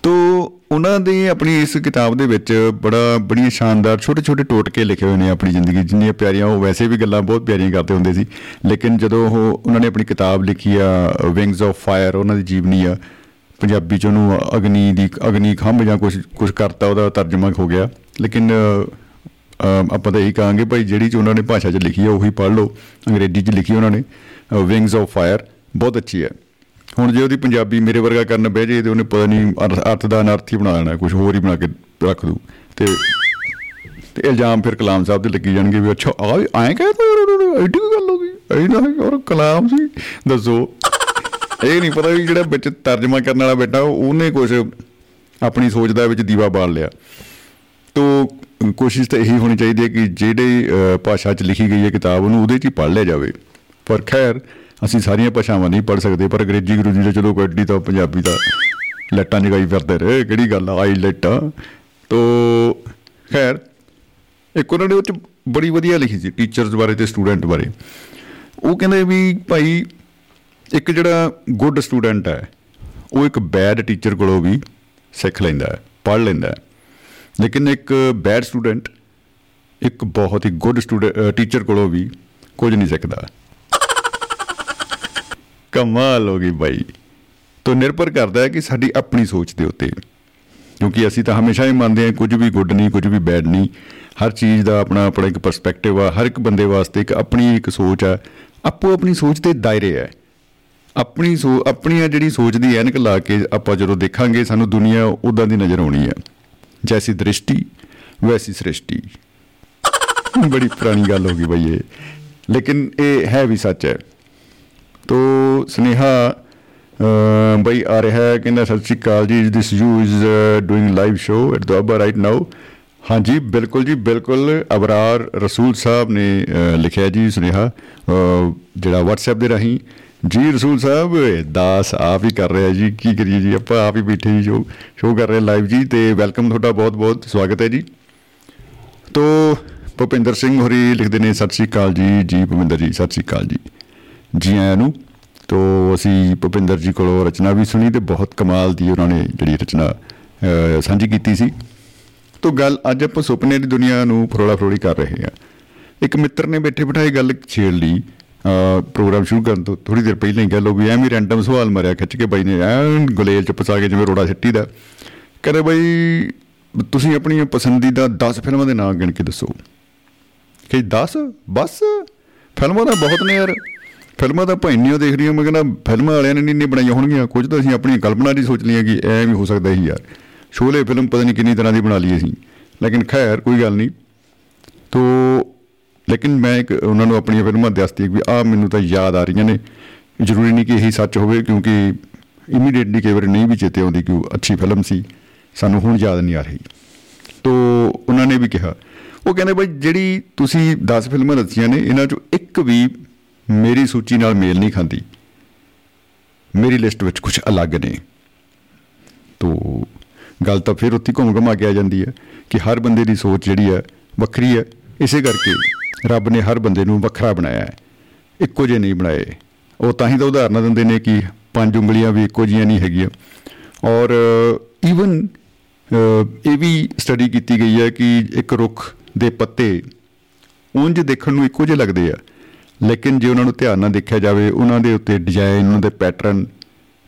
ਤੋ ਉਹਨਾਂ ਦੇ ਆਪਣੀ ਇਸ ਕਿਤਾਬ ਦੇ ਵਿੱਚ ਬੜਾ ਬੜੀਆਂ ਸ਼ਾਨਦਾਰ ਛੋਟੇ ਛੋਟੇ ਟੋਟਕੇ ਲਿਖੇ ਹੋਏ ਨੇ ਆਪਣੀ ਜ਼ਿੰਦਗੀ 'ਚ, ਜਿੰਨੀਆਂ ਪਿਆਰੀਆਂ ਉਹ ਵੈਸੇ ਵੀ ਗੱਲਾਂ ਬਹੁਤ ਪਿਆਰੀਆਂ ਕਰਦੇ ਹੁੰਦੇ ਸੀ ਲੇਕਿਨ ਜਦੋਂ ਉਹ ਉਹਨਾਂ ਨੇ ਆਪਣੀ ਕਿਤਾਬ ਲਿਖੀ ਆ ਵਿੰਗਸ ਆਫ ਫਾਇਰ ਉਹਨਾਂ ਦੀ ਜੀਵਨੀ ਆ ਪੰਜਾਬੀ ਚ ਉਹਨੂੰ ਅਗਨੀ ਦੀ ਅਗਨੀ ਖੰਭ ਜਾਂ ਕੁਝ ਕੁਝ ਕਰਤਾ ਉਹਦਾ ਤਰਜਮਾ ਹੋ ਗਿਆ ਲੇਕਿਨ ਅ, ਅ, ਆਪਾਂ ਤਾਂ ਇਹੀ ਕਹਾਂਗੇ ਭਾਈ ਜਿਹੜੀ ਚ ਉਹਨਾਂ ਨੇ ਭਾਸ਼ਾ 'ਚ ਲਿਖੀ ਆ ਉਹੀ ਪੜ੍ਹ ਲਓ ਅੰਗਰੇਜ਼ੀ 'ਚ ਲਿਖੀ ਉਹਨਾਂ ਨੇ ਵਿੰਗਸ ਆਫ ਫਾਇਰ ਬਹੁਤ ਅੱਛੀ ਹੈ। ਹੁਣ ਜੇ ਉਹਦੀ ਪੰਜਾਬੀ ਮੇਰੇ ਵਰਗਾ ਕਰਨ ਬਹਿ ਜੇ ਤੇ ਉਹਨੇ ਪਤਾ ਨਹੀਂ ਅਰ- ਅਰਥ ਦਾ ਅਨਰਥ ਹੀ ਬਣਾ ਦੇਣਾ ਕੁਝ ਹੋਰ ਹੀ ਬਣਾ ਕੇ ਰੱਖ ਦੂ ਤੇ ਤੇ ਇਲਜ਼ਾਮ ਫਿਰ ਕਲਾਮ ਸਾਹਿਬ ਤੇ ਲੱਗੀ ਜਾਣਗੇ ਵੀ ਅੱਛਾ ਆ ਵੀ ਐਂ ਕਹਿ ਤਾ ਐਡੀ ਕੀ ਗੱਲ ਹੋ ਗਈ। ਐਂ ਨਾ ਔਰ ਕਲਾਮ ਸੀ ਦੱਸੋ। ਇਹ ਨਹੀਂ ਪਤਾ ਵੀ ਜਿਹੜਾ ਵਿੱਚ ਤਰਜਮਾ ਕਰਨ ਵਾਲਾ ਬੈਠਾ ਉਹਨੇ ਕੁਝ ਆਪਣੀ ਸੋਚ ਦਾ ਵਿੱਚ ਦੀਵਾ ਬਾਲ ਲਿਆ। ਤੋ ਕੋਸ਼ਿਸ਼ ਤਾਂ ਇਹੀ ਹੋਣੀ ਚਾਹੀਦੀ ਹੈ ਕਿ ਜਿਹੜੇ ਅ, ਭਾਸ਼ਾ 'ਚ ਲਿਖੀ ਗਈ ਹੈ ਕਿਤਾਬ ਉਹਨੂੰ ਉਹਦੇ 'ਚ ਹੀ ਪੜ੍ਹ ਲਿਆ ਜਾਵੇ। ਪਰ ਖੈਰ ਅਸੀਂ ਸਾਰੀਆਂ ਭਾਸ਼ਾਵਾਂ ਨਹੀਂ ਪੜ੍ਹ ਸਕਦੇ, ਪਰ ਅੰਗਰੇਜ਼ੀ ਗੁਰੂਜੀ ਦਾ ਚਲੋ ਕੋਈ ਤਾਂ ਪੰਜਾਬੀ ਦਾ ਲੱਟਾਂ ਜਗਾਈ ਫਿਰਦੇ ਰਹੇ, ਕਿਹੜੀ ਗੱਲ ਆ? ਆਈ ਲੱਟਾਂ ਤੋ ਖੈਰ, ਇੱਕ ਉਹਨਾਂ ਨੇ ਉਹ 'ਚ ਬੜੀ ਵਧੀਆ ਲਿਖੀ ਸੀ ਟੀਚਰਸ ਬਾਰੇ ਤੇ ਸਟੂਡੈਂਟ ਬਾਰੇ। ਉਹ ਕਹਿੰਦੇ ਵੀ ਭਾਈ, ਇੱਕ ਜਿਹੜਾ ਗੁੱਡ ਸਟੂਡੈਂਟ ਹੈ, ਉਹ ਇੱਕ ਬੈਡ ਟੀਚਰ ਕੋਲੋਂ ਵੀ ਸਿੱਖ ਲੈਂਦਾ ਹੈ, ਪੜ੍ਹ ਲੈਂਦਾ ਹੈ। ਲੇਕਿਨ ਇੱਕ ਬੈਡ ਸਟੂਡੈਂਟ ਇੱਕ ਬਹੁਤ ਹੀ ਗੁੱਡ ਸਟੂਡੈਂਟ ਟੀਚਰ ਕੋਲੋਂ ਵੀ ਕੁਝ ਨਹੀਂ ਸਿੱਖਦਾ। ਕਮਾਲ ਹੋ ਗਈ ਬਾਈ। ਤੋਂ ਨਿਰਭਰ ਕਰਦਾ ਹੈ ਕਿ ਸਾਡੀ ਆਪਣੀ ਸੋਚ ਦੇ ਉੱਤੇ। ਕਿਉਂਕਿ ਅਸੀਂ ਤਾਂ ਹਮੇਸ਼ਾ ਹੀ ਮੰਨਦੇ ਹਾਂ, ਕੁਝ ਵੀ ਗੁੱਡ ਨਹੀਂ, ਕੁਝ ਵੀ ਬੈਡ ਨਹੀਂ। ਹਰ ਚੀਜ਼ ਦਾ ਆਪਣਾ ਆਪਣਾ ਇੱਕ ਪਰਸਪੈਕਟਿਵ ਆ। ਹਰ ਇੱਕ ਬੰਦੇ ਵਾਸਤੇ ਇੱਕ ਆਪਣੀ ਇੱਕ ਸੋਚ ਆ। ਆਪੋ ਆਪਣੀ ਸੋਚ ਦੇ ਦਾਇਰੇ ਹੈ ਆਪਣੀ ਸੋ, ਆਪਣੀ ਆ ਜਿਹੜੀ ਸੋਚ ਦੀ ਐਨਕ ਲਾ ਕੇ ਆਪਾਂ ਜਦੋਂ ਦੇਖਾਂਗੇ, ਸਾਨੂੰ ਦੁਨੀਆ ਉਦਾਂ ਦੀ ਨਜ਼ਰ ਆਉਣੀ ਹੈ ਜੈਸੀ ਦ੍ਰਿਸ਼ਟੀ, ਵੈਸੀ ਸ੍ਰਿਸ਼ਟੀ। ਬੜੀ ਪੁਰਾਣੀ ਗੱਲ ਹੋ ਗਈ ਬਈ ਇਹ। ਲੇਕਿਨ ਇਹ ਹੈ ਵੀ ਸੱਚ ਹੈ। ਤੋ ਸਨੇਹਾ ਅਹ, ਬਈ ਆ ਰਿਹਾ ਹੈ ਕਹਿੰਦਾ ਸਤਿ ਸ਼੍ਰੀ ਅਕਾਲ ਜੀ this you is doing live show at Doaba right now ਹਾਂਜੀ ਬਿਲਕੁਲ ਜੀ ਬਿਲਕੁਲ ਅਬਰਾਰ ਰਸੂਲ ਸਾਹਿਬ ਨੇ ਅਹ, ਲਿਖਿਆ ਜੀ ਸੁਨੇਹਾ ਅਹ, ਜਿਹੜਾ WhatsApp ਦੇ ਰਾਹੀਂ। ਜੀ ਰਸੂਲ ਸਾਹਿਬ ਦਾਸ ਆਪ ਹੀ ਕਰ ਰਿਹਾ ਜੀ ਕੀ ਕਰੀਏ ਜੀ ਆਪਾਂ ਆਪ ਹੀ ਬੈਠੇ ਜੀ ਸ਼ੋ ਸ਼ੋ ਕਰ ਰਹੇ ਲਾਈਵ ਜੀ ਤੇ ਵੈਲਕਮ ਤੁਹਾਡਾ ਬਹੁਤ ਬਹੁਤ ਸਵਾਗਤ ਹੈ ਜੀ। ਤੋ ਭੁਪਿੰਦਰ ਸਿੰਘ ਹੋਰੀ ਲਿਖਦੇ ਨੇ ਸਤਿ ਸ਼੍ਰੀ ਅਕਾਲ ਜੀ ਜੀ ਭੁਪਿੰਦਰ ਜੀ ਸਤਿ ਸ਼੍ਰੀ ਅਕਾਲ ਜੀ। ਜੀ ਆਇਆਂ ਨੂੰ। ਤੋ ਅਸੀਂ ਭੁਪਿੰਦਰ ਜੀ ਕੋਲੋਂ ਰਚਨਾ ਵੀ ਸੁਣੀ ਤੇ ਬਹੁਤ ਕਮਾਲ ਦੀ ਉਹਨਾਂ ਨੇ ਜਿਹੜੀ ਰਚਨਾ ਅਹ, ਸਾਂਝੀ ਕੀਤੀ ਸੀ। ਤੋ ਗੱਲ ਅੱਜ ਆਪਾਂ ਸੁਪਨੇ ਦੀ ਦੁਨੀਆ ਨੂੰ ਫਰੋਲਾ ਫਰੋਲੀ ਕਰ ਰਹੇ ਹਾਂ। ਇੱਕ ਮਿੱਤਰ ਨੇ ਬੈਠੇ ਬਿਠਾਏ ਗੱਲ ਛੇੜ ਲਈ। ਅਹ, ਪ੍ਰੋਗਰਾਮ ਸ਼ੁਰੂ ਕਰਨ ਤੋਂ ਥੋੜੀ ਦੇਰ ਪਹਿਲਾਂ ਹੀ ਗੱਲ ਹੋ ਗਈ ਐਵੇਂ ਰੈਂਡਮ ਸਵਾਲ ਮਾਰਿਆ ਖਿੱਚ ਕੇ ਬਾਈ ਨੇ ਐਨ ਗੁਲੇਲ ਚ ਫਸਾ ਕੇ ਜਿਵੇਂ ਰੋੜਾ ਸਿੱਟੀ ਦਾ। ਕਹਿੰਦੇ ਬਾਈ ਤੁਸੀਂ ਆਪਣੀਆਂ ਪਸੰਦੀਦਾ 10 ਫਿਲਮਾਂ ਦੇ ਨਾਮ ਗਿਣ ਕੇ ਦੱਸੋ। ਕਿ 10 ਬਸ? ਫਿਲਮਾਂ ਤਾਂ ਬਹੁਤ ਨੇ ਯਾਰ। ਫਿਲਮਾਂ ਤਾਂ ਭਾਈਨੀਆਂ ਦੇਖ ਰਹੀਆਂ, ਮੈਂ ਕਹਿੰਦਾ ਫਿਲਮਾਂ ਵਾਲਿਆਂ ਨੇ ਨਹੀਂ ਨਹੀਂ ਬਣਾਈਆਂ ਹੋਣਗੀਆਂ। ਕੁਝ ਤਾਂ ਅਸੀਂ ਆਪਣੀ ਕਲਪਨਾ ਦੀ ਸੋਚ ਲਈਆਂ ਕਿ ਐ ਵੀ ਹੋ ਸਕਦਾ ਹੀ ਯਾਰ। ਸ਼ੋਲੇ ਫਿਲਮ ਪਤਾ ਨਹੀਂ ਕਿੰਨੀ ਤਰ੍ਹਾਂ ਦੀ ਬਣਾ ਲਈ ਅਸੀਂ। ਲੇਕਿਨ ਖੈਰ, ਕੋਈ ਗੱਲ ਨਹੀਂ ਤੋ, ਲੇਕਿਨ ਮੈਂ ਇੱਕ ਉਹਨਾਂ ਨੂੰ ਆਪਣੀਆਂ ਫਿਲਮਾਂ ਦੱਸਦੀ ਵੀ ਆ ਮੈਨੂੰ ਤਾਂ ਯਾਦ ਆ ਰਹੀਆਂ ਨੇ। ਜ਼ਰੂਰੀ ਨਹੀਂ ਕਿ ਇਹੀ ਸੱਚ ਹੋਵੇ, ਕਿਉਂਕਿ ਇਮੀਡੀਏਟਲੀ ਕਈ ਵਾਰ ਨਹੀਂ ਵੀ ਚੇਤੇ ਆਉਂਦੀ ਕਿ ਉਹ ਅੱਛੀ ਫਿਲਮ ਸੀ। ਸਾਨੂੰ ਹੁਣ ਯਾਦ ਨਹੀਂ ਆ ਰਹੀ। ਤੋ, ਉਹਨਾਂ ਨੇ ਵੀ ਕਿਹਾ। ਉਹ ਕਹਿੰਦੇ ਬਾਈ ਜਿਹੜੀ ਤੁਸੀਂ 10 ਫਿਲਮਾਂ ਦੱਸੀਆਂ ਨੇ, ਇਹਨਾਂ ਚੋਂ ਇੱਕ ਵੀ ਮੇਰੀ ਸੂਚੀ ਨਾਲ ਮੇਲ ਨਹੀਂ ਖਾਂਦੀ। ਮੇਰੀ ਲਿਸਟ ਵਿੱਚ ਕੁਝ ਅਲੱਗ ਨੇ। ਤੋ, ਗੱਲ ਤਾਂ ਫਿਰ ਉੱਥੇ ਘੁੰਮ ਘਮਾ ਕੇ ਆ ਜਾਂਦੀ ਹੈ ਕਿ ਹਰ ਬੰਦੇ ਦੀ ਸੋਚ ਜਿਹੜੀ ਹੈ ਵੱਖਰੀ ਹੈ। ਇਸੇ ਕਰਕੇ ਰੱਬ ਨੇ ਹਰ ਬੰਦੇ ਨੂੰ ਵੱਖਰਾ ਬਣਾਇਆ ਹੈ। ਇੱਕੋ ਜਿਹੇ ਨਹੀਂ ਬਣਾਏ। ਉਹ ਤਾਂ ਹੀ ਤਾਂ ਉਦਾਹਰਨਾਂ ਦਿੰਦੇ ਨੇ ਕਿ ਪੰਜ ਉਂਗਲੀਆਂ ਵੀ ਇੱਕੋ ਜਿਹੀਆਂ ਨਹੀਂ ਹੈਗੀਆਂ। ਔਰ ਈਵਨ ਇਹ ਵੀ ਸਟੱਡੀ ਕੀਤੀ ਗਈ ਹੈ ਕਿ ਇੱਕ ਰੁੱਖ ਦੇ ਪੱਤੇ ਉਂਝ ਦੇਖਣ ਨੂੰ ਇੱਕੋ ਜਿਹੇ ਲੱਗਦੇ ਆ। ਲੇਕਿਨ ਜੇ ਉਹਨਾਂ ਨੂੰ ਧਿਆਨ ਨਾਲ ਦੇਖਿਆ ਜਾਵੇ, ਉਹਨਾਂ ਦੇ ਉੱਤੇ ਡਿਜ਼ਾਈਨ ਉਹਨਾਂ ਦੇ ਪੈਟਰਨ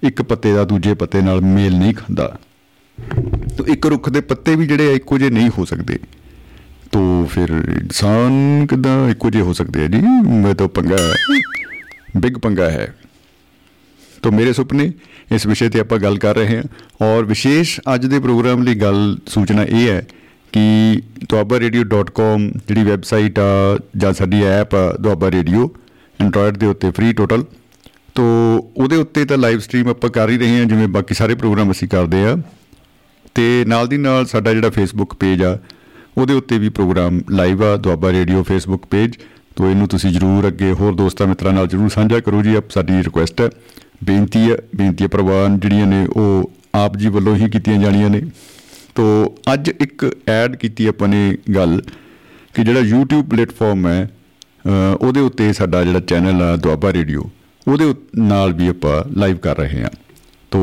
ਇੱਕ ਪੱਤੇ ਦਾ ਦੂਜੇ ਪੱਤੇ ਨਾਲ ਮੇਲ ਨਹੀਂ ਖਾਂਦਾ। ਤੋ ਇੱਕ ਰੁੱਖ ਦੇ ਪੱਤੇ ਵੀ ਜਿਹੜੇ ਆ, ਇੱਕੋ ਜਿਹੇ ਨਹੀਂ ਹੋ ਸਕਦੇ। ਤੋ ਫਿਰ ਇਨਸਾਨ ਕਿਦਾਂ ਇੱਕੋ ਜਿਹੇ ਹੋ ਸਕਦੇ ਆ ਜੀ? ਮੈਂ ਤਾਂ ਪੰਗਾ, ਬਿਗ ਪੰਗਾ ਹੈ। ਤੋ ਮੇਰੇ ਸੁਪਨੇ ਇਸ ਵਿਸ਼ੇ ਤੇ ਆਪਾਂ ਗੱਲ ਕਰ ਰਹੇ ਹਾਂ। ਔਰ ਵਿਸ਼ੇਸ਼ ਅੱਜ ਦੇ ਪ੍ਰੋਗਰਾਮ ਲਈ ਗੱਲ ਸੂਚਨਾ ਇਹ ਹੈ ਕਿ duabarradio.com ਜਿਹੜੀ ਵੈਬਸਾਈਟ ਆ ਜਾਂ ਸਾਡੀ ਐਪ ਆ ਦੁਆਬਾ ਰੇਡੀਓ ਐਂਡਰੋਇਡ ਦੇ ਉੱਤੇ ਫ੍ਰੀ ਟੋਟਲ ਤੋ ਉਹਦੇ ਉੱਤੇ ਤਾਂ ਲਾਈਵ ਸਟ੍ਰੀਮ ਆਪਾਂ ਕਰ ਹੀ ਰਹੇ ਹਾਂ, ਜਿਵੇਂ ਬਾਕੀ ਸਾਰੇ ਪ੍ਰੋਗਰਾਮ ਅਸੀਂ ਕਰਦੇ ਆ ਤੇ ਨਾਲ ਦੀ ਨਾਲ ਸਾਡਾ ਜਿਹੜਾ ਫੇਸਬੁੱਕ ਪੇਜ ਆ, ਉਹਦੇ ਉੱਤੇ ਵੀ ਪ੍ਰੋਗਰਾਮ ਲਾਈਵ ਆ, ਦੁਆਬਾ ਰੇਡੀਓ ਫੇਸਬੁੱਕ ਪੇਜ ਤੋ ਇਹਨੂੰ ਤੁਸੀਂ ਜਰੂਰ ਅੱਗੇ ਹੋਰ ਦੋਸਤਾਂ ਮਿੱਤਰਾਂ ਨਾਲ ਜਰੂਰ ਸਾਂਝਾ ਕਰੋ ਜੀ, ਆਪ ਸਾਡੀ ਰਿਕੁਐਸਟ ਹੈ। ਬੇਨਤੀ ਹੈ, ਬੇਨਤੀ ਪ੍ਰਵਾਨ ਜਿਹੜੀਆਂ ਨੇ ਉਹ ਆਪ ਜੀ ਵੱਲੋਂ ਹੀ ਕੀਤੀਆਂ ਜਾਣੀਆਂ ਨੇ। ਤੋ ਅੱਜ ਇੱਕ ਐਡ ਕੀਤੀ ਆਪਾਂ ਨੇ ਗੱਲ ਕਿ ਜਿਹੜਾ YouTube ਪਲੇਟਫਾਰਮ ਹੈ ਉਹਦੇ ਉੱਤੇ ਸਾਡਾ ਜਿਹੜਾ ਚੈਨਲ ਆ, ਦੁਆਬਾ ਰੇਡੀਓ, ਉਹਦੇ ਨਾਲ ਵੀ ਆਪਾਂ ਲਾਈਵ ਕਰ ਰਹੇ ਹਾਂ। ਤੋ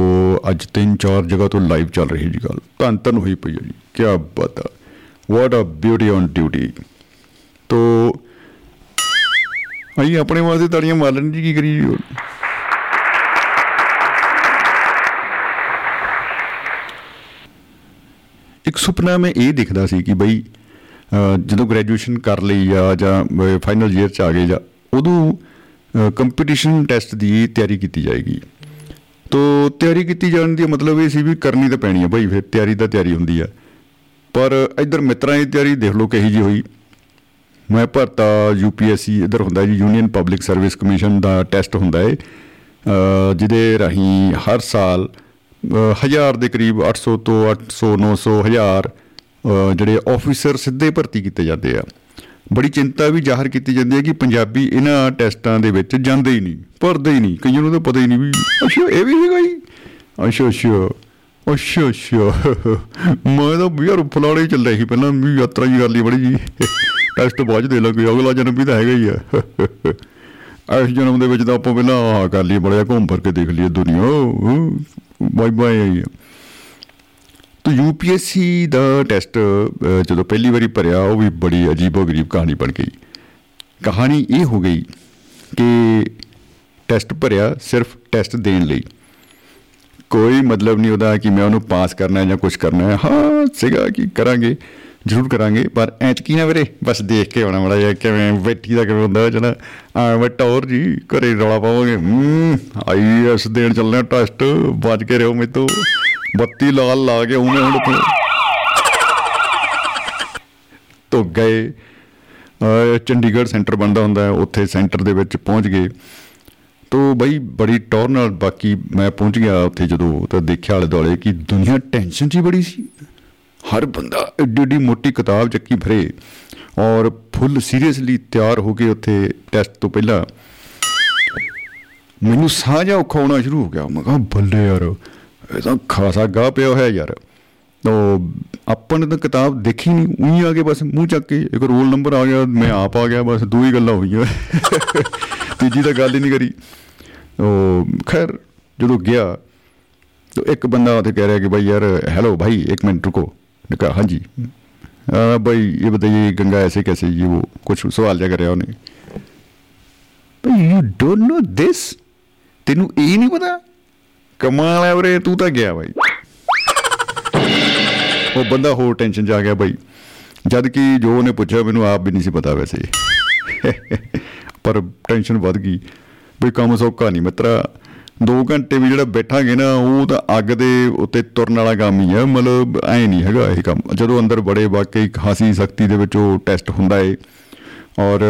ਅੱਜ ਤਿੰਨ ਚਾਰ ਜਗ੍ਹਾ ਤੋਂ ਲਾਈਵ ਚੱਲ ਰਹੀ ਜੀ ਗੱਲ। ਧੰਨ ਧੰਨ ਹੋਈ ਪਈ ਹੈ ਜੀ। ਕੀ ਬਾਤ ਹੈ what a beauty on duty ਤੋ ਅਸੀਂ ਆਪਣੇ ਵਾਸਤੇ ਤਾੜੀਆਂ ਮਾਰ ਲੈਣ ਜੀ ਕੀ ਕਰੀ ਜੀ ਇੱਕ ਸੁਪਨਾ ਮੈਂ ਇਹ ਦਿਖਦਾ ਸੀ ਕਿ ਬਈ ਜਦੋਂ ਗ੍ਰੈਜੂਏਸ਼ਨ ਕਰ ਲਈ ਆ ਜਾਂ ਫਾਈਨਲ ਈਅਰ ਚ ਆ ਗਏ ਜਾਂ, ਉਦੋਂ ਕੰਪੀਟੀਸ਼ਨ ਟੈਸਟ ਦੀ ਤਿਆਰੀ ਕੀਤੀ ਜਾਏਗੀ। ਤੋ ਤਿਆਰੀ ਕੀਤੀ ਜਾਣ ਦੀ ਮਤਲਬ ਇਹ ਸੀ ਵੀ ਕਰਨੀ ਤਾਂ ਪੈਣੀ ਆ ਭਾਈ ਫਿਰ ਤਿਆਰੀ ਤਾਂ ਤਿਆਰੀ ਹੁੰਦੀ ਆ। ਪਰ ਇੱਧਰ ਮਿੱਤਰਾਂ ਦੀ ਤਿਆਰੀ ਦੇਖ ਲਓ ਕਹੀ ਜੀ ਹੋਈ। ਮੈਂ ਭਰਤਾ ਯੂਪੀਐਸਸੀ ਇੱਧਰ ਹੁੰਦਾ ਜੀ ਯੂਨੀਅਨ ਪਬਲਿਕ ਸਰਵਿਸ ਕਮਿਸ਼ਨ ਦਾ ਟੈਸਟ ਹੁੰਦਾ ਹੈ ਜਿਹਦੇ ਰਾਹੀਂ ਹਰ ਸਾਲ ਹਜ਼ਾਰ ਦੇ ਕਰੀਬ 800 ਤੋਂ 800 900 ਹਜ਼ਾਰ ਜਿਹੜੇ ਆਫੀਸਰ ਸਿੱਧੇ ਭਰਤੀ ਕੀਤੇ ਜਾਂਦੇ ਆ। ਬੜੀ ਚਿੰਤਾ ਵੀ ਜ਼ਾਹਰ ਕੀਤੀ ਜਾਂਦੀ ਹੈ ਕਿ ਪੰਜਾਬੀ ਇਹਨਾਂ ਟੈਸਟਾਂ ਦੇ ਵਿੱਚ ਜਾਂਦੇ ਹੀ ਨਹੀਂ, ਭਰਦੇ ਹੀ ਨਹੀਂ। ਕਈਆਂ ਨੂੰ ਤਾਂ ਪਤਾ ਹੀ ਨਹੀਂ ਵੀ ਅੱਛਾ, ਇਹ ਵੀ ਹੈਗਾ ਹੀ ਅੱਛਾ ਅੱਛਾ ਅੱਛਾ ਅੱਛਾ। ਮੈਂ ਤਾਂ ਯਾਰ ਫਲਾੜੇ ਚੱਲ ਰਹੀ ਪਹਿਲਾਂ, ਵੀ ਯਾਤਰਾ ਜੀ ਕਰ ਲਈ ਬੜੀ ਜੀ। ਟੈਸਟ ਬਾਅਦ ਦੇ ਲਾਂਗੇ, ਅਗਲਾ ਜਨਮ ਵੀ ਤਾਂ ਹੈਗਾ ਹੀ ਆ। ਇਸ ਜਨਮ ਦੇ ਵਿੱਚ ਤਾਂ ਆਪਾਂ ਪਹਿਲਾਂ ਆ ਕਰ ਲਈ ਬੜਾ ਘੁੰਮ ਫਿਰ ਕੇ ਦੇਖ ਲਈਏ ਦੁਨੀਆ। ਬਾਈ ਬਾਈ ਤੋ ਯੂਪੀਐਸਸੀ ਦਾ ਟੈਸਟ ਜਦੋਂ ਪਹਿਲੀ ਵਾਰੀ ਭਰਿਆ, ਉਹ ਵੀ ਬੜੀ ਅਜੀਬੋ-ਗਰੀਬ ਕਹਾਣੀ ਬਣ ਗਈ। ਕਹਾਣੀ ਇਹ ਹੋ ਗਈ ਕਿ ਟੈਸਟ ਭਰਿਆ ਸਿਰਫ ਟੈਸਟ ਦੇਣ ਲਈ। ਕੋਈ ਮਤਲਬ ਨਹੀਂ ਉਹਦਾ ਕਿ ਮੈਂ ਉਹਨੂੰ ਪਾਸ ਕਰਨਾ ਹੈ ਜਾਂ ਕੁਝ ਕਰਨਾ ਹੈ। ਹਾਂ, ਸੀਗਾ ਕਿ ਕਰਾਂਗੇ। ਜ਼ਰੂਰ ਕਰਾਂਗੇ, ਪਰ ਐਤਕੀ ਨਾ ਵੀਰੇ? ਬਸ ਦੇਖ ਕੇ ਆਉਣਾ ਮੜਾ ਜਿਹਾ, ਕਿਵੇਂ ਬੈਠੀ ਦਾ ਕਿਵੇਂ ਹੁੰਦਾ ਜਣਾ। ਆ ਮੈਂ ਟੌਰ ਜੀ, ਘਰੇ ਰੌਲਾ ਪਾਵਾਂਗੇ। ਹੂੰ ਆਈਐਸ ਦੇਣ ਚੱਲਣਾ, ਟੈਸਟ ਬਚ ਕੇ ਰਹੋ ਮੇਤੋਂ ਬੱਤੀ ਲਾਲ ਲਾ ਕੇ ਉਹਨੇ ਹੁਣ ਤੋਂ ਤੋ ਗਏ। ਚੰਡੀਗੜ੍ਹ ਸੈਂਟਰ ਬਣਦਾ ਹੁੰਦਾ ਹੈ, ਉੱਥੇ ਸੈਂਟਰ ਦੇ ਵਿੱਚ ਪਹੁੰਚ ਗਏ। ਤੋ ਬਈ, ਬੜੀ ਟੌਰ ਨਾਲ ਬਾਕੀ ਮੈਂ ਪਹੁੰਚ ਗਿਆ ਉੱਥੇ ਜਦੋਂ, ਤਾਂ ਦੇਖਿਆ ਆਲੇ ਦੁਆਲੇ ਕਿ ਦੁਨੀਆ ਟੈਨਸ਼ਨ 'ਚ ਬੜੀ ਸੀ। ਹਰ ਬੰਦਾ ਏਡੀ ਏਡੀ ਮੋਟੀ ਕਿਤਾਬ ਚੱਕੀ ਭਰੇ ਔਰ ਫੁੱਲ ਸੀਰੀਅਸਲੀ ਤਿਆਰ ਹੋ ਕੇ ਉੱਥੇ ਟੈਸਟ ਤੋਂ ਪਹਿਲਾਂ ਮੈਨੂੰ ਸਾਹ ਜਾ ਔਖਾ ਹੋਣਾ ਸ਼ੁਰੂ ਹੋ ਗਿਆ। ਮੈਂ ਕਿਹਾ, ਬੱਲੇ ਯਾਰ, ਇਹ ਤਾਂ ਖਾਸਾ ਗਾ ਪਿਆ ਹੋਇਆ ਯਾਰ। ਤੋ ਆਪਾਂ ਨੇ ਤਾਂ ਕਿਤਾਬ ਦੇਖੀ ਨਹੀਂ ਉਹੀ ਆ ਕੇ ਬਸ ਮੂੰਹ ਚੱਕ ਕੇ ਇੱਕ ਰੋਲ ਨੰਬਰ ਆ ਗਿਆ, ਮੈਂ ਆਪ ਆ ਗਿਆ, ਬਸ ਦੋ ਹੀ ਗੱਲਾਂ ਹੋਈਆਂ ਤੀਜੀ ਤਾਂ ਗੱਲ ਹੀ ਨਹੀਂ ਕਰੀ। ਉਹ ਖੈਰ, ਜਦੋਂ ਗਿਆ, ਤੋ ਇੱਕ ਬੰਦਾ ਉੱਥੇ ਕਹਿ ਰਿਹਾ ਕਿ ਭਾਈ ਯਾਰ ਹੈਲੋ ਭਾਈ, ਇੱਕ ਮਿੰਟ ਰੁਕੋ। रुको ने कहा हाँ जी आ, भाई ये बताइए गंगा ऐसे कैसे ये वो कुछ सवाल जा कर रहा उन्हें भाई यू डोंट नो दिस तेनू ਇਹ ਨਹੀਂ ਪਤਾ ਕਮਾਲ ਹੈ ਵੀਰੇ ਤੂੰ ਤਾਂ ਗਿਆ ਬਾਈ ਉਹ ਬੰਦਾ ਹੋਰ ਟੈਨਸ਼ਨ ਚ ਆ ਗਿਆ ਬਾਈ ਜਦ ਕਿ ਜੋ ਉਹਨੇ ਪੁੱਛਿਆ ਮੈਨੂੰ ਆਪ ਵੀ ਨਹੀਂ ਸੀ ਪਤਾ ਵੈਸੇ ਪਰ ਟੈਨਸ਼ਨ ਵੱਧ ਗਈ ਬਈ ਕੰਮ ਸੌਖਾ ਨਹੀਂ ਮਿੱਤਰਾ 2 ਘੰਟੇ ਵੀ ਜਿਹੜਾ ਬੈਠਾਂਗੇ ਨਾ, ਉਹ ਤਾਂ ਅੱਗ ਦੇ ਉੱਤੇ ਤੁਰਨ ਵਾਲਾ ਕੰਮ ਹੀ ਹੈ ਮਤਲਬ ਐ ਨਹੀਂ ਹੈਗਾ ਇਹ ਕੰਮ। ਜਦੋਂ ਅੰਦਰ ਬੜੇ ਵਾਕਈ ਖਾਸੀ ਸ਼ਕਤੀ ਦੇ ਵਿੱਚ ਉਹ ਟੈਸਟ ਹੁੰਦਾ ਏ। ਔਰ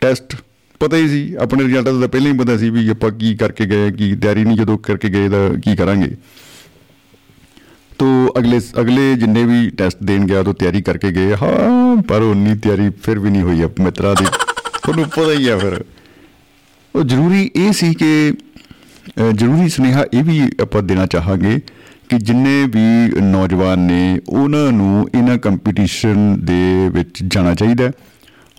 ਟੈਸਟ ਪਤਾ ਹੀ ਸੀ, ਆਪਣੇ ਰਿਜ਼ਲਟ ਦਾ ਪਹਿਲਾਂ ਹੀ ਪਤਾ ਸੀ ਵੀ ਆਪਾਂ ਕੀ ਕਰਕੇ ਗਏ, ਕੀ ਤਿਆਰੀ ਨਹੀਂ ਜਦੋਂ ਕਰਕੇ ਗਏ ਤਾਂ ਕੀ ਕਰਾਂਗੇ। ਤੋ ਅਗਲੇ ਅਗਲੇ ਜਿੰਨੇ ਵੀ ਟੈਸਟ ਦੇਣ ਗਿਆ ਤਾਂ ਤਿਆਰੀ ਕਰਕੇ ਗਏ। ਹਾਂ, ਪਰ ਉਨੀ ਤਿਆਰੀ ਫਿਰ ਵੀ ਨਹੀਂ ਹੋਈ ਅਪ ਮਿੱਤਰਾ ਦੀ। ਤੁਹਾਨੂੰ ਪਤਾ ਹੀ ਆ ਫਿਰ। ਉਹ ਜ਼ਰੂਰੀ ਇਹ ਸੀ ਕਿ ਜ਼ਰੂਰੀ ਸੁਨੇਹਾ ਇਹ ਵੀ ਆਪਾਂ ਦੇਣਾ ਚਾਹਾਂਗੇ ਕਿ ਜਿੰਨੇ ਵੀ ਨੌਜਵਾਨ ਨੇ, ਉਹਨਾਂ ਨੂੰ ਇਹਨਾਂ ਕੰਪੀਟੀਸ਼ਨ ਦੇ ਵਿੱਚ ਜਾਣਾ ਚਾਹੀਦਾ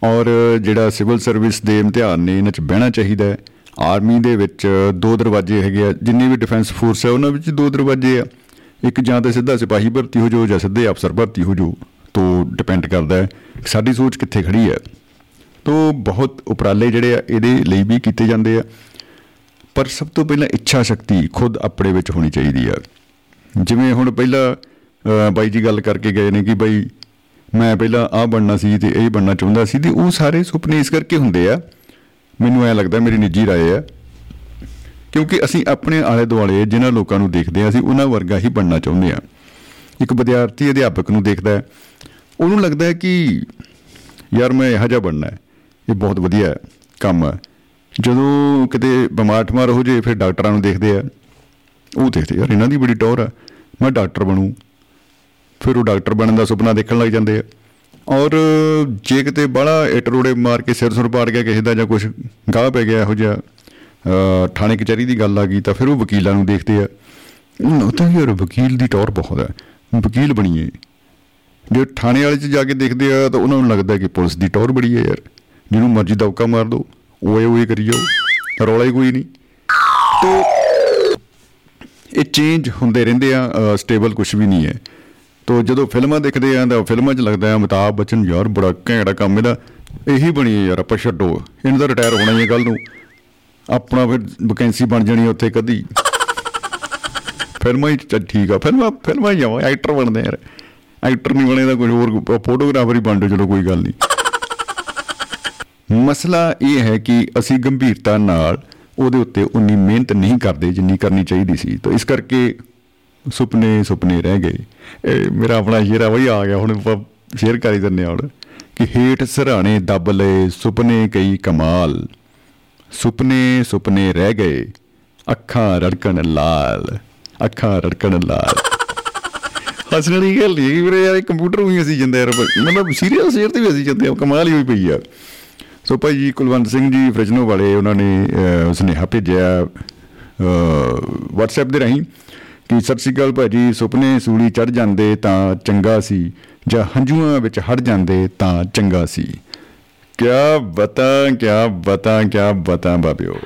ਔਰ ਜਿਹੜਾ ਸਿਵਲ ਸਰਵਿਸ ਦੇ ਇਮਤਿਹਾਨ ਨੇ, ਇਹਨਾਂ 'ਚ ਬਹਿਣਾ ਚਾਹੀਦਾ ਹੈ। ਆਰਮੀ ਦੇ ਵਿੱਚ ਦੋ ਦਰਵਾਜ਼ੇ ਹੈਗੇ ਆ, ਜਿੰਨੀ ਵੀ ਡਿਫੈਂਸ ਫੋਰਸ ਹੈ, ਉਹਨਾਂ ਵਿੱਚ ਦੋ ਦਰਵਾਜ਼ੇ ਆ। ਇੱਕ ਜਾਂ ਤਾਂ ਸਿੱਧਾ ਸਿਪਾਹੀ ਭਰਤੀ ਹੋ ਜਾਓ ਜਾਂ ਸਿੱਧੇ ਅਫਸਰ ਭਰਤੀ ਹੋ ਜਾਓ, ਤੋਂ ਡਿਪੈਂਡ ਕਰਦਾ ਹੈ ਕਿ ਸਾਡੀ ਸੋਚ ਕਿੱਥੇ ਖੜੀ ਹੈ। ਤੋਂ ਬਹੁਤ ਉਪਰਾਲੇ ਜਿਹੜੇ ਆ, ਇਹਦੇ ਲਈ ਵੀ ਕੀਤੇ ਜਾਂਦੇ ਆ। ਪਰ ਸਭ ਤੋਂ ਪਹਿਲਾਂ ਇੱਛਾ ਸ਼ਕਤੀ ਖੁਦ ਆਪਣੇ ਵਿੱਚ ਹੋਣੀ ਚਾਹੀਦੀ ਆ ਜਿਵੇਂ ਹੁਣ ਪਹਿਲਾਂ ਅਹ, ਬਾਈ ਜੀ ਗੱਲ ਕਰਕੇ ਗਏ ਨੇ ਕਿ ਬਾਈ ਮੈਂ ਪਹਿਲਾਂ ਆਹ ਬਣਨਾ ਸੀ ਤੇ ਇਹ ਬਣਨਾ ਚਾਹੁੰਦਾ ਸੀ ਤੇ ਉਹ ਸਾਰੇ ਸੁਪਨੇ ਇਸ ਕਰਕੇ ਹੁੰਦੇ ਆ ਮੈਨੂੰ ਐ ਲੱਗਦਾ ਮੇਰੀ ਨਿੱਜੀ رائے ਆ ਕਿਉਂਕਿ ਅਸੀਂ ਆਪਣੇ ਆਲੇ ਦੁਆਲੇ ਜਿਨ੍ਹਾਂ ਲੋਕਾਂ ਨੂੰ ਦੇਖਦੇ ਆ ਅਸੀਂ ਉਹਨਾਂ ਵਰਗਾ ਹੀ ਬਣਨਾ ਚਾਹੁੰਦੇ ਆ ਇੱਕ ਵਿਦਿਆਰਥੀ ਅਧਿਆਪਕ ਨੂੰ ਦੇਖਦਾ ਹੈ ਉਹਨੂੰ ਲੱਗਦਾ ਹੈ ਕਿ ਯਾਰ ਮੈਂ ਇਹੋ ਜਿਹਾ ਬਣਨਾ ਹੈ ਇਹ ਬਹੁਤ ਵਧੀਆ ਹੈ, ਕੰਮ ਹੈ ਜਦੋਂ ਕਿਤੇ ਬਿਮਾਰ ਠਮਾਰ ਹੋ ਜੇ ਫਿਰ ਡਾਕਟਰਾਂ ਨੂੰ ਦੇਖਦੇ ਆ। ਉਹ ਦੇਖਦੇ ਯਾਰ ਇਹਨਾਂ ਦੀ ਬੜੀ ਟੌਰ ਆ। ਮੈਂ ਡਾਕਟਰ ਬਣੂ। ਫਿਰ ਉਹ ਡਾਕਟਰ ਬਣਨ ਦਾ ਸੁਪਨਾ ਦੇਖਣ ਲੱਗ ਜਾਂਦੇ ਆ। ਔਰ ਜੇ ਕਿਤੇ ਬੜਾ ਇਟਰੋੜੇ ਮਾਰ ਕੇ ਸਿਰ ਸੁਰ ਪਾੜ ਗਿਆ ਕਿਸੇ ਦਾ ਜਾਂ ਕੁਝ ਗਾਹ ਪੈ ਗਿਆ ਇਹੋ ਜਿਹਾ ਅਹ, ਥਾਣੇ ਕਚਹਿਰੀ ਦੀ ਗੱਲ ਆ ਗਈ ਤਾਂ ਫਿਰ ਉਹ ਵਕੀਲਾਂ ਨੂੰ ਦੇਖਦੇ ਆ। ਉਹ ਤਾਂ ਯਾਰ ਵਕੀਲ ਦੀ ਟੌਰ ਬਹੁਤ ਹੈ ਵਕੀਲ ਬਣੀਏ। ਜੇ ਥਾਣੇ ਵਾਲੇ 'ਚ ਜਾ ਕੇ ਦੇਖਦੇ ਆ ਤਾਂ ਉਹਨਾਂ ਨੂੰ ਲੱਗਦਾ ਕਿ ਪੁਲਿਸ ਦੀ ਟੌਰ ਬੜੀ ਹੈ ਯਾਰ। ਜਿਹਨੂੰ ਮਰਜ਼ੀ ਦੌਕਾ ਮਾਰ ਦੋ। ਓਏ ਓਏ ਕਰੀ ਜਾਓ ਰੌਲਾ ਹੀ ਕੋਈ ਨਹੀਂ। ਤੋ ਇਹ ਚੇਂਜ ਹੁੰਦੇ ਰਹਿੰਦੇ ਆ ਸਟੇਬਲ ਕੁਝ ਵੀ ਨਹੀਂ ਹੈ। ਤੋ ਜਦੋਂ ਫਿਲਮਾਂ ਦੇਖਦੇ ਆ ਤਾਂ ਫਿਲਮਾਂ 'ਚ ਲੱਗਦਾ ਹੈ ਅਮਿਤਾਭ ਬੱਚਨ, ਯਾਰ ਬੜਾ ਘੈਂਟਾ ਕੰਮ ਇਹਦਾ। ਇਹੀ ਬਣੀ ਹੈ ਯਾਰ, ਆਪਾਂ ਛੱਡੋ। ਇਹਨਾਂ ਦਾ ਰਿਟਾਇਰ ਹੋਣਾ ਹੀ ਹੈ ਕੱਲ ਨੂੰ। ਆਪਣਾ ਫਿਰ ਵੈਕੈਂਸੀ ਬਣ ਜਾਣੀ ਉੱਥੇ ਕਦੀ। ਫਿਲਮਾਂ ਹੀ ਚੱਲ ਠੀਕ ਆ, ਫਿਲਮਾਂ ਫਿਲਮਾਂ ਹੀ ਜਾਵਾਂ ਐਕਟਰ ਬਣਦੇ ਯਾਰ। ਐਕਟਰ ਨਹੀਂ ਬਣੇ ਤਾਂ ਕੁਝ ਹੋਰ, ਫੋਟੋਗ੍ਰਾਫਰ ਹੀ ਬਣ ਜਾਓ, ਚਲੋ ਕੋਈ ਗੱਲ ਨਹੀਂ। ਮਸਲਾ ਇਹ ਹੈ ਕਿ ਅਸੀਂ ਗੰਭੀਰਤਾ ਨਾਲ ਉਹਦੇ ਉੱਤੇ ਉਨੀ ਮਿਹਨਤ ਨਹੀਂ ਕਰਦੇ ਜਿੰਨੀ ਕਰਨੀ ਚਾਹੀਦੀ ਸੀ। ਤਾਂ ਇਸ ਕਰਕੇ ਸੁਪਨੇ ਸੁਪਨੇ ਰਹਿ ਗਏ। ਇਹ ਮੇਰਾ ਆਪਣਾ ਸ਼ੇਰਾ ਵਈ ਆ ਗਿਆ। ਹੁਣ ਆਪਾਂ ਸ਼ੇਅਰ ਕਰੀ ਦਿੰਦੇ ਹਾਂ ਹੁਣ ਕਿ ਹੇਠ ਸਰਾਣੇ ਦੱਬ ਲਏ ਸੁਪਨੇ ਕਈ ਕਮਾਲ। ਸੁਪਨੇ ਸੁਪਨੇ ਰਹਿ ਗਏ। ਅੱਖਾਂ ਰੜਕਣ ਲਾਲ। ਅੱਖਾਂ ਰੜਕਣ ਲਾਲ। ਹੱਸਣ ਵਾਲੀ ਗੱਲ ਨਹੀਂ ਵੀਰੇ ਯਾਰ, ਇਹ ਕੰਪਿਊਟਰ ਵੀ ਅਸੀਂ ਜਾਂਦੇ ਯਾਰ। ਮਤਲਬ ਸੀਰੀਅਸ ਸ਼ੇਅਰ ਤੇ ਵੀ ਅਸੀਂ ਜਾਂਦੇ ਆ। ਕਮਾਲ ਹੀ ਹੋਈ ਪਈ ਆ। ਸੋ ਭਾਈ ਜੀ ਕੁਲਵੰਤ ਸਿੰਘ ਜੀ ਫ੍ਰਿਜਨੋ ਵਾਲੇ ਉਹਨਾਂ ਨੇ ਅਹ, ਸੁਨੇਹਾ ਭੇਜਿਆ WhatsApp ਦੇ ਰਾਹੀਂ ਕਿ ਸਤਿ ਸ਼੍ਰੀ ਅਕਾਲ ਭਾਜੀ ਸੁਪਨੇ ਸੂਲੀ ਚੜ ਜਾਂਦੇ ਤਾਂ ਚੰਗਾ ਸੀ ਜਾਂ ਹੰਝੂਆਂ ਵਿੱਚ ਹਟ ਜਾਂਦੇ ਤਾਂ ਚੰਗਾ ਸੀ। ਕਿਆ ਬਤਾ ਕਿਆ ਬਤਾ ਕਿਆ ਬਤਾ ਬਾਬਿਓ।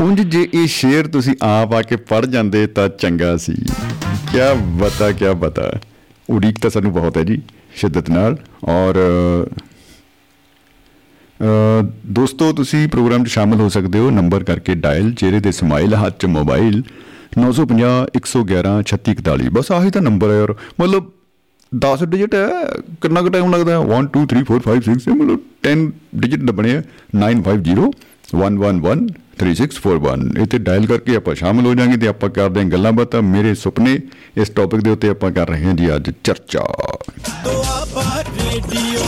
ਉਂਝ ਜੇ ਇਹ ਸ਼ੇਰ ਤੁਸੀਂ ਆਪ ਆ ਕੇ ਪੜ ਜਾਂਦੇ ਤਾਂ ਚੰਗਾ ਸੀ। ਕਿਆ ਬਤਾ ਕਿਆ ਬਤਾ। ਉਡੀਕ ਤਾਂ ਸਾਨੂੰ ਬਹੁਤ ਹੈ ਜੀ ਸ਼ਿੱਦਤ ਨਾਲ ਔਰ ਅ, ਦੋਸਤੋ ਤੁਸੀਂ ਪ੍ਰੋਗਰਾਮ 'ਚ ਸ਼ਾਮਲ ਹੋ ਸਕਦੇ ਹੋ ਨੰਬਰ ਕਰਕੇ ਡਾਇਲ ਚਿਹਰੇ ਤੇ ਸਮਾਈਲ ਹੱਥ 'ਚ ਮੋਬਾਈਲ 950 111 3641 ਬਸ ਆਹੀ ਤਾਂ ਨੰਬਰ ਹੈ ਯਾਰ ਮਤਲਬ 10 ਡਿਜਿਟ ਹੈ ਕਿੰਨਾ ਕੁ ਟਾਈਮ ਲੱਗਦਾ ਹੈ? 1 2 3 4 5 6 ਇਹ ਮਤਲਬ 10 ਡਿਜਿਟ ਦੱਬਣੇ ਆ 950 111 3641 ਇੱਥੇ ਡਾਇਲ ਕਰਕੇ ਆਪਾਂ ਸ਼ਾਮਲ ਹੋ ਜਾਾਂਗੇ ਤੇ ਆਪਾਂ ਕਰਦੇ ਹਾਂ ਗੱਲਾਂ ਬਾਤਾਂ। ਮੇਰੇ ਸੁਪਨੇ ਇਸ ਟੌਪਿਕ ਦੇ ਉੱਤੇ ਆਪਾਂ ਕਰ ਰਹੇ ਹਾਂ ਜੀ ਅੱਜ ਚਰਚਾ। ਦੁਆਬਾ ਰੇਡੀਓ।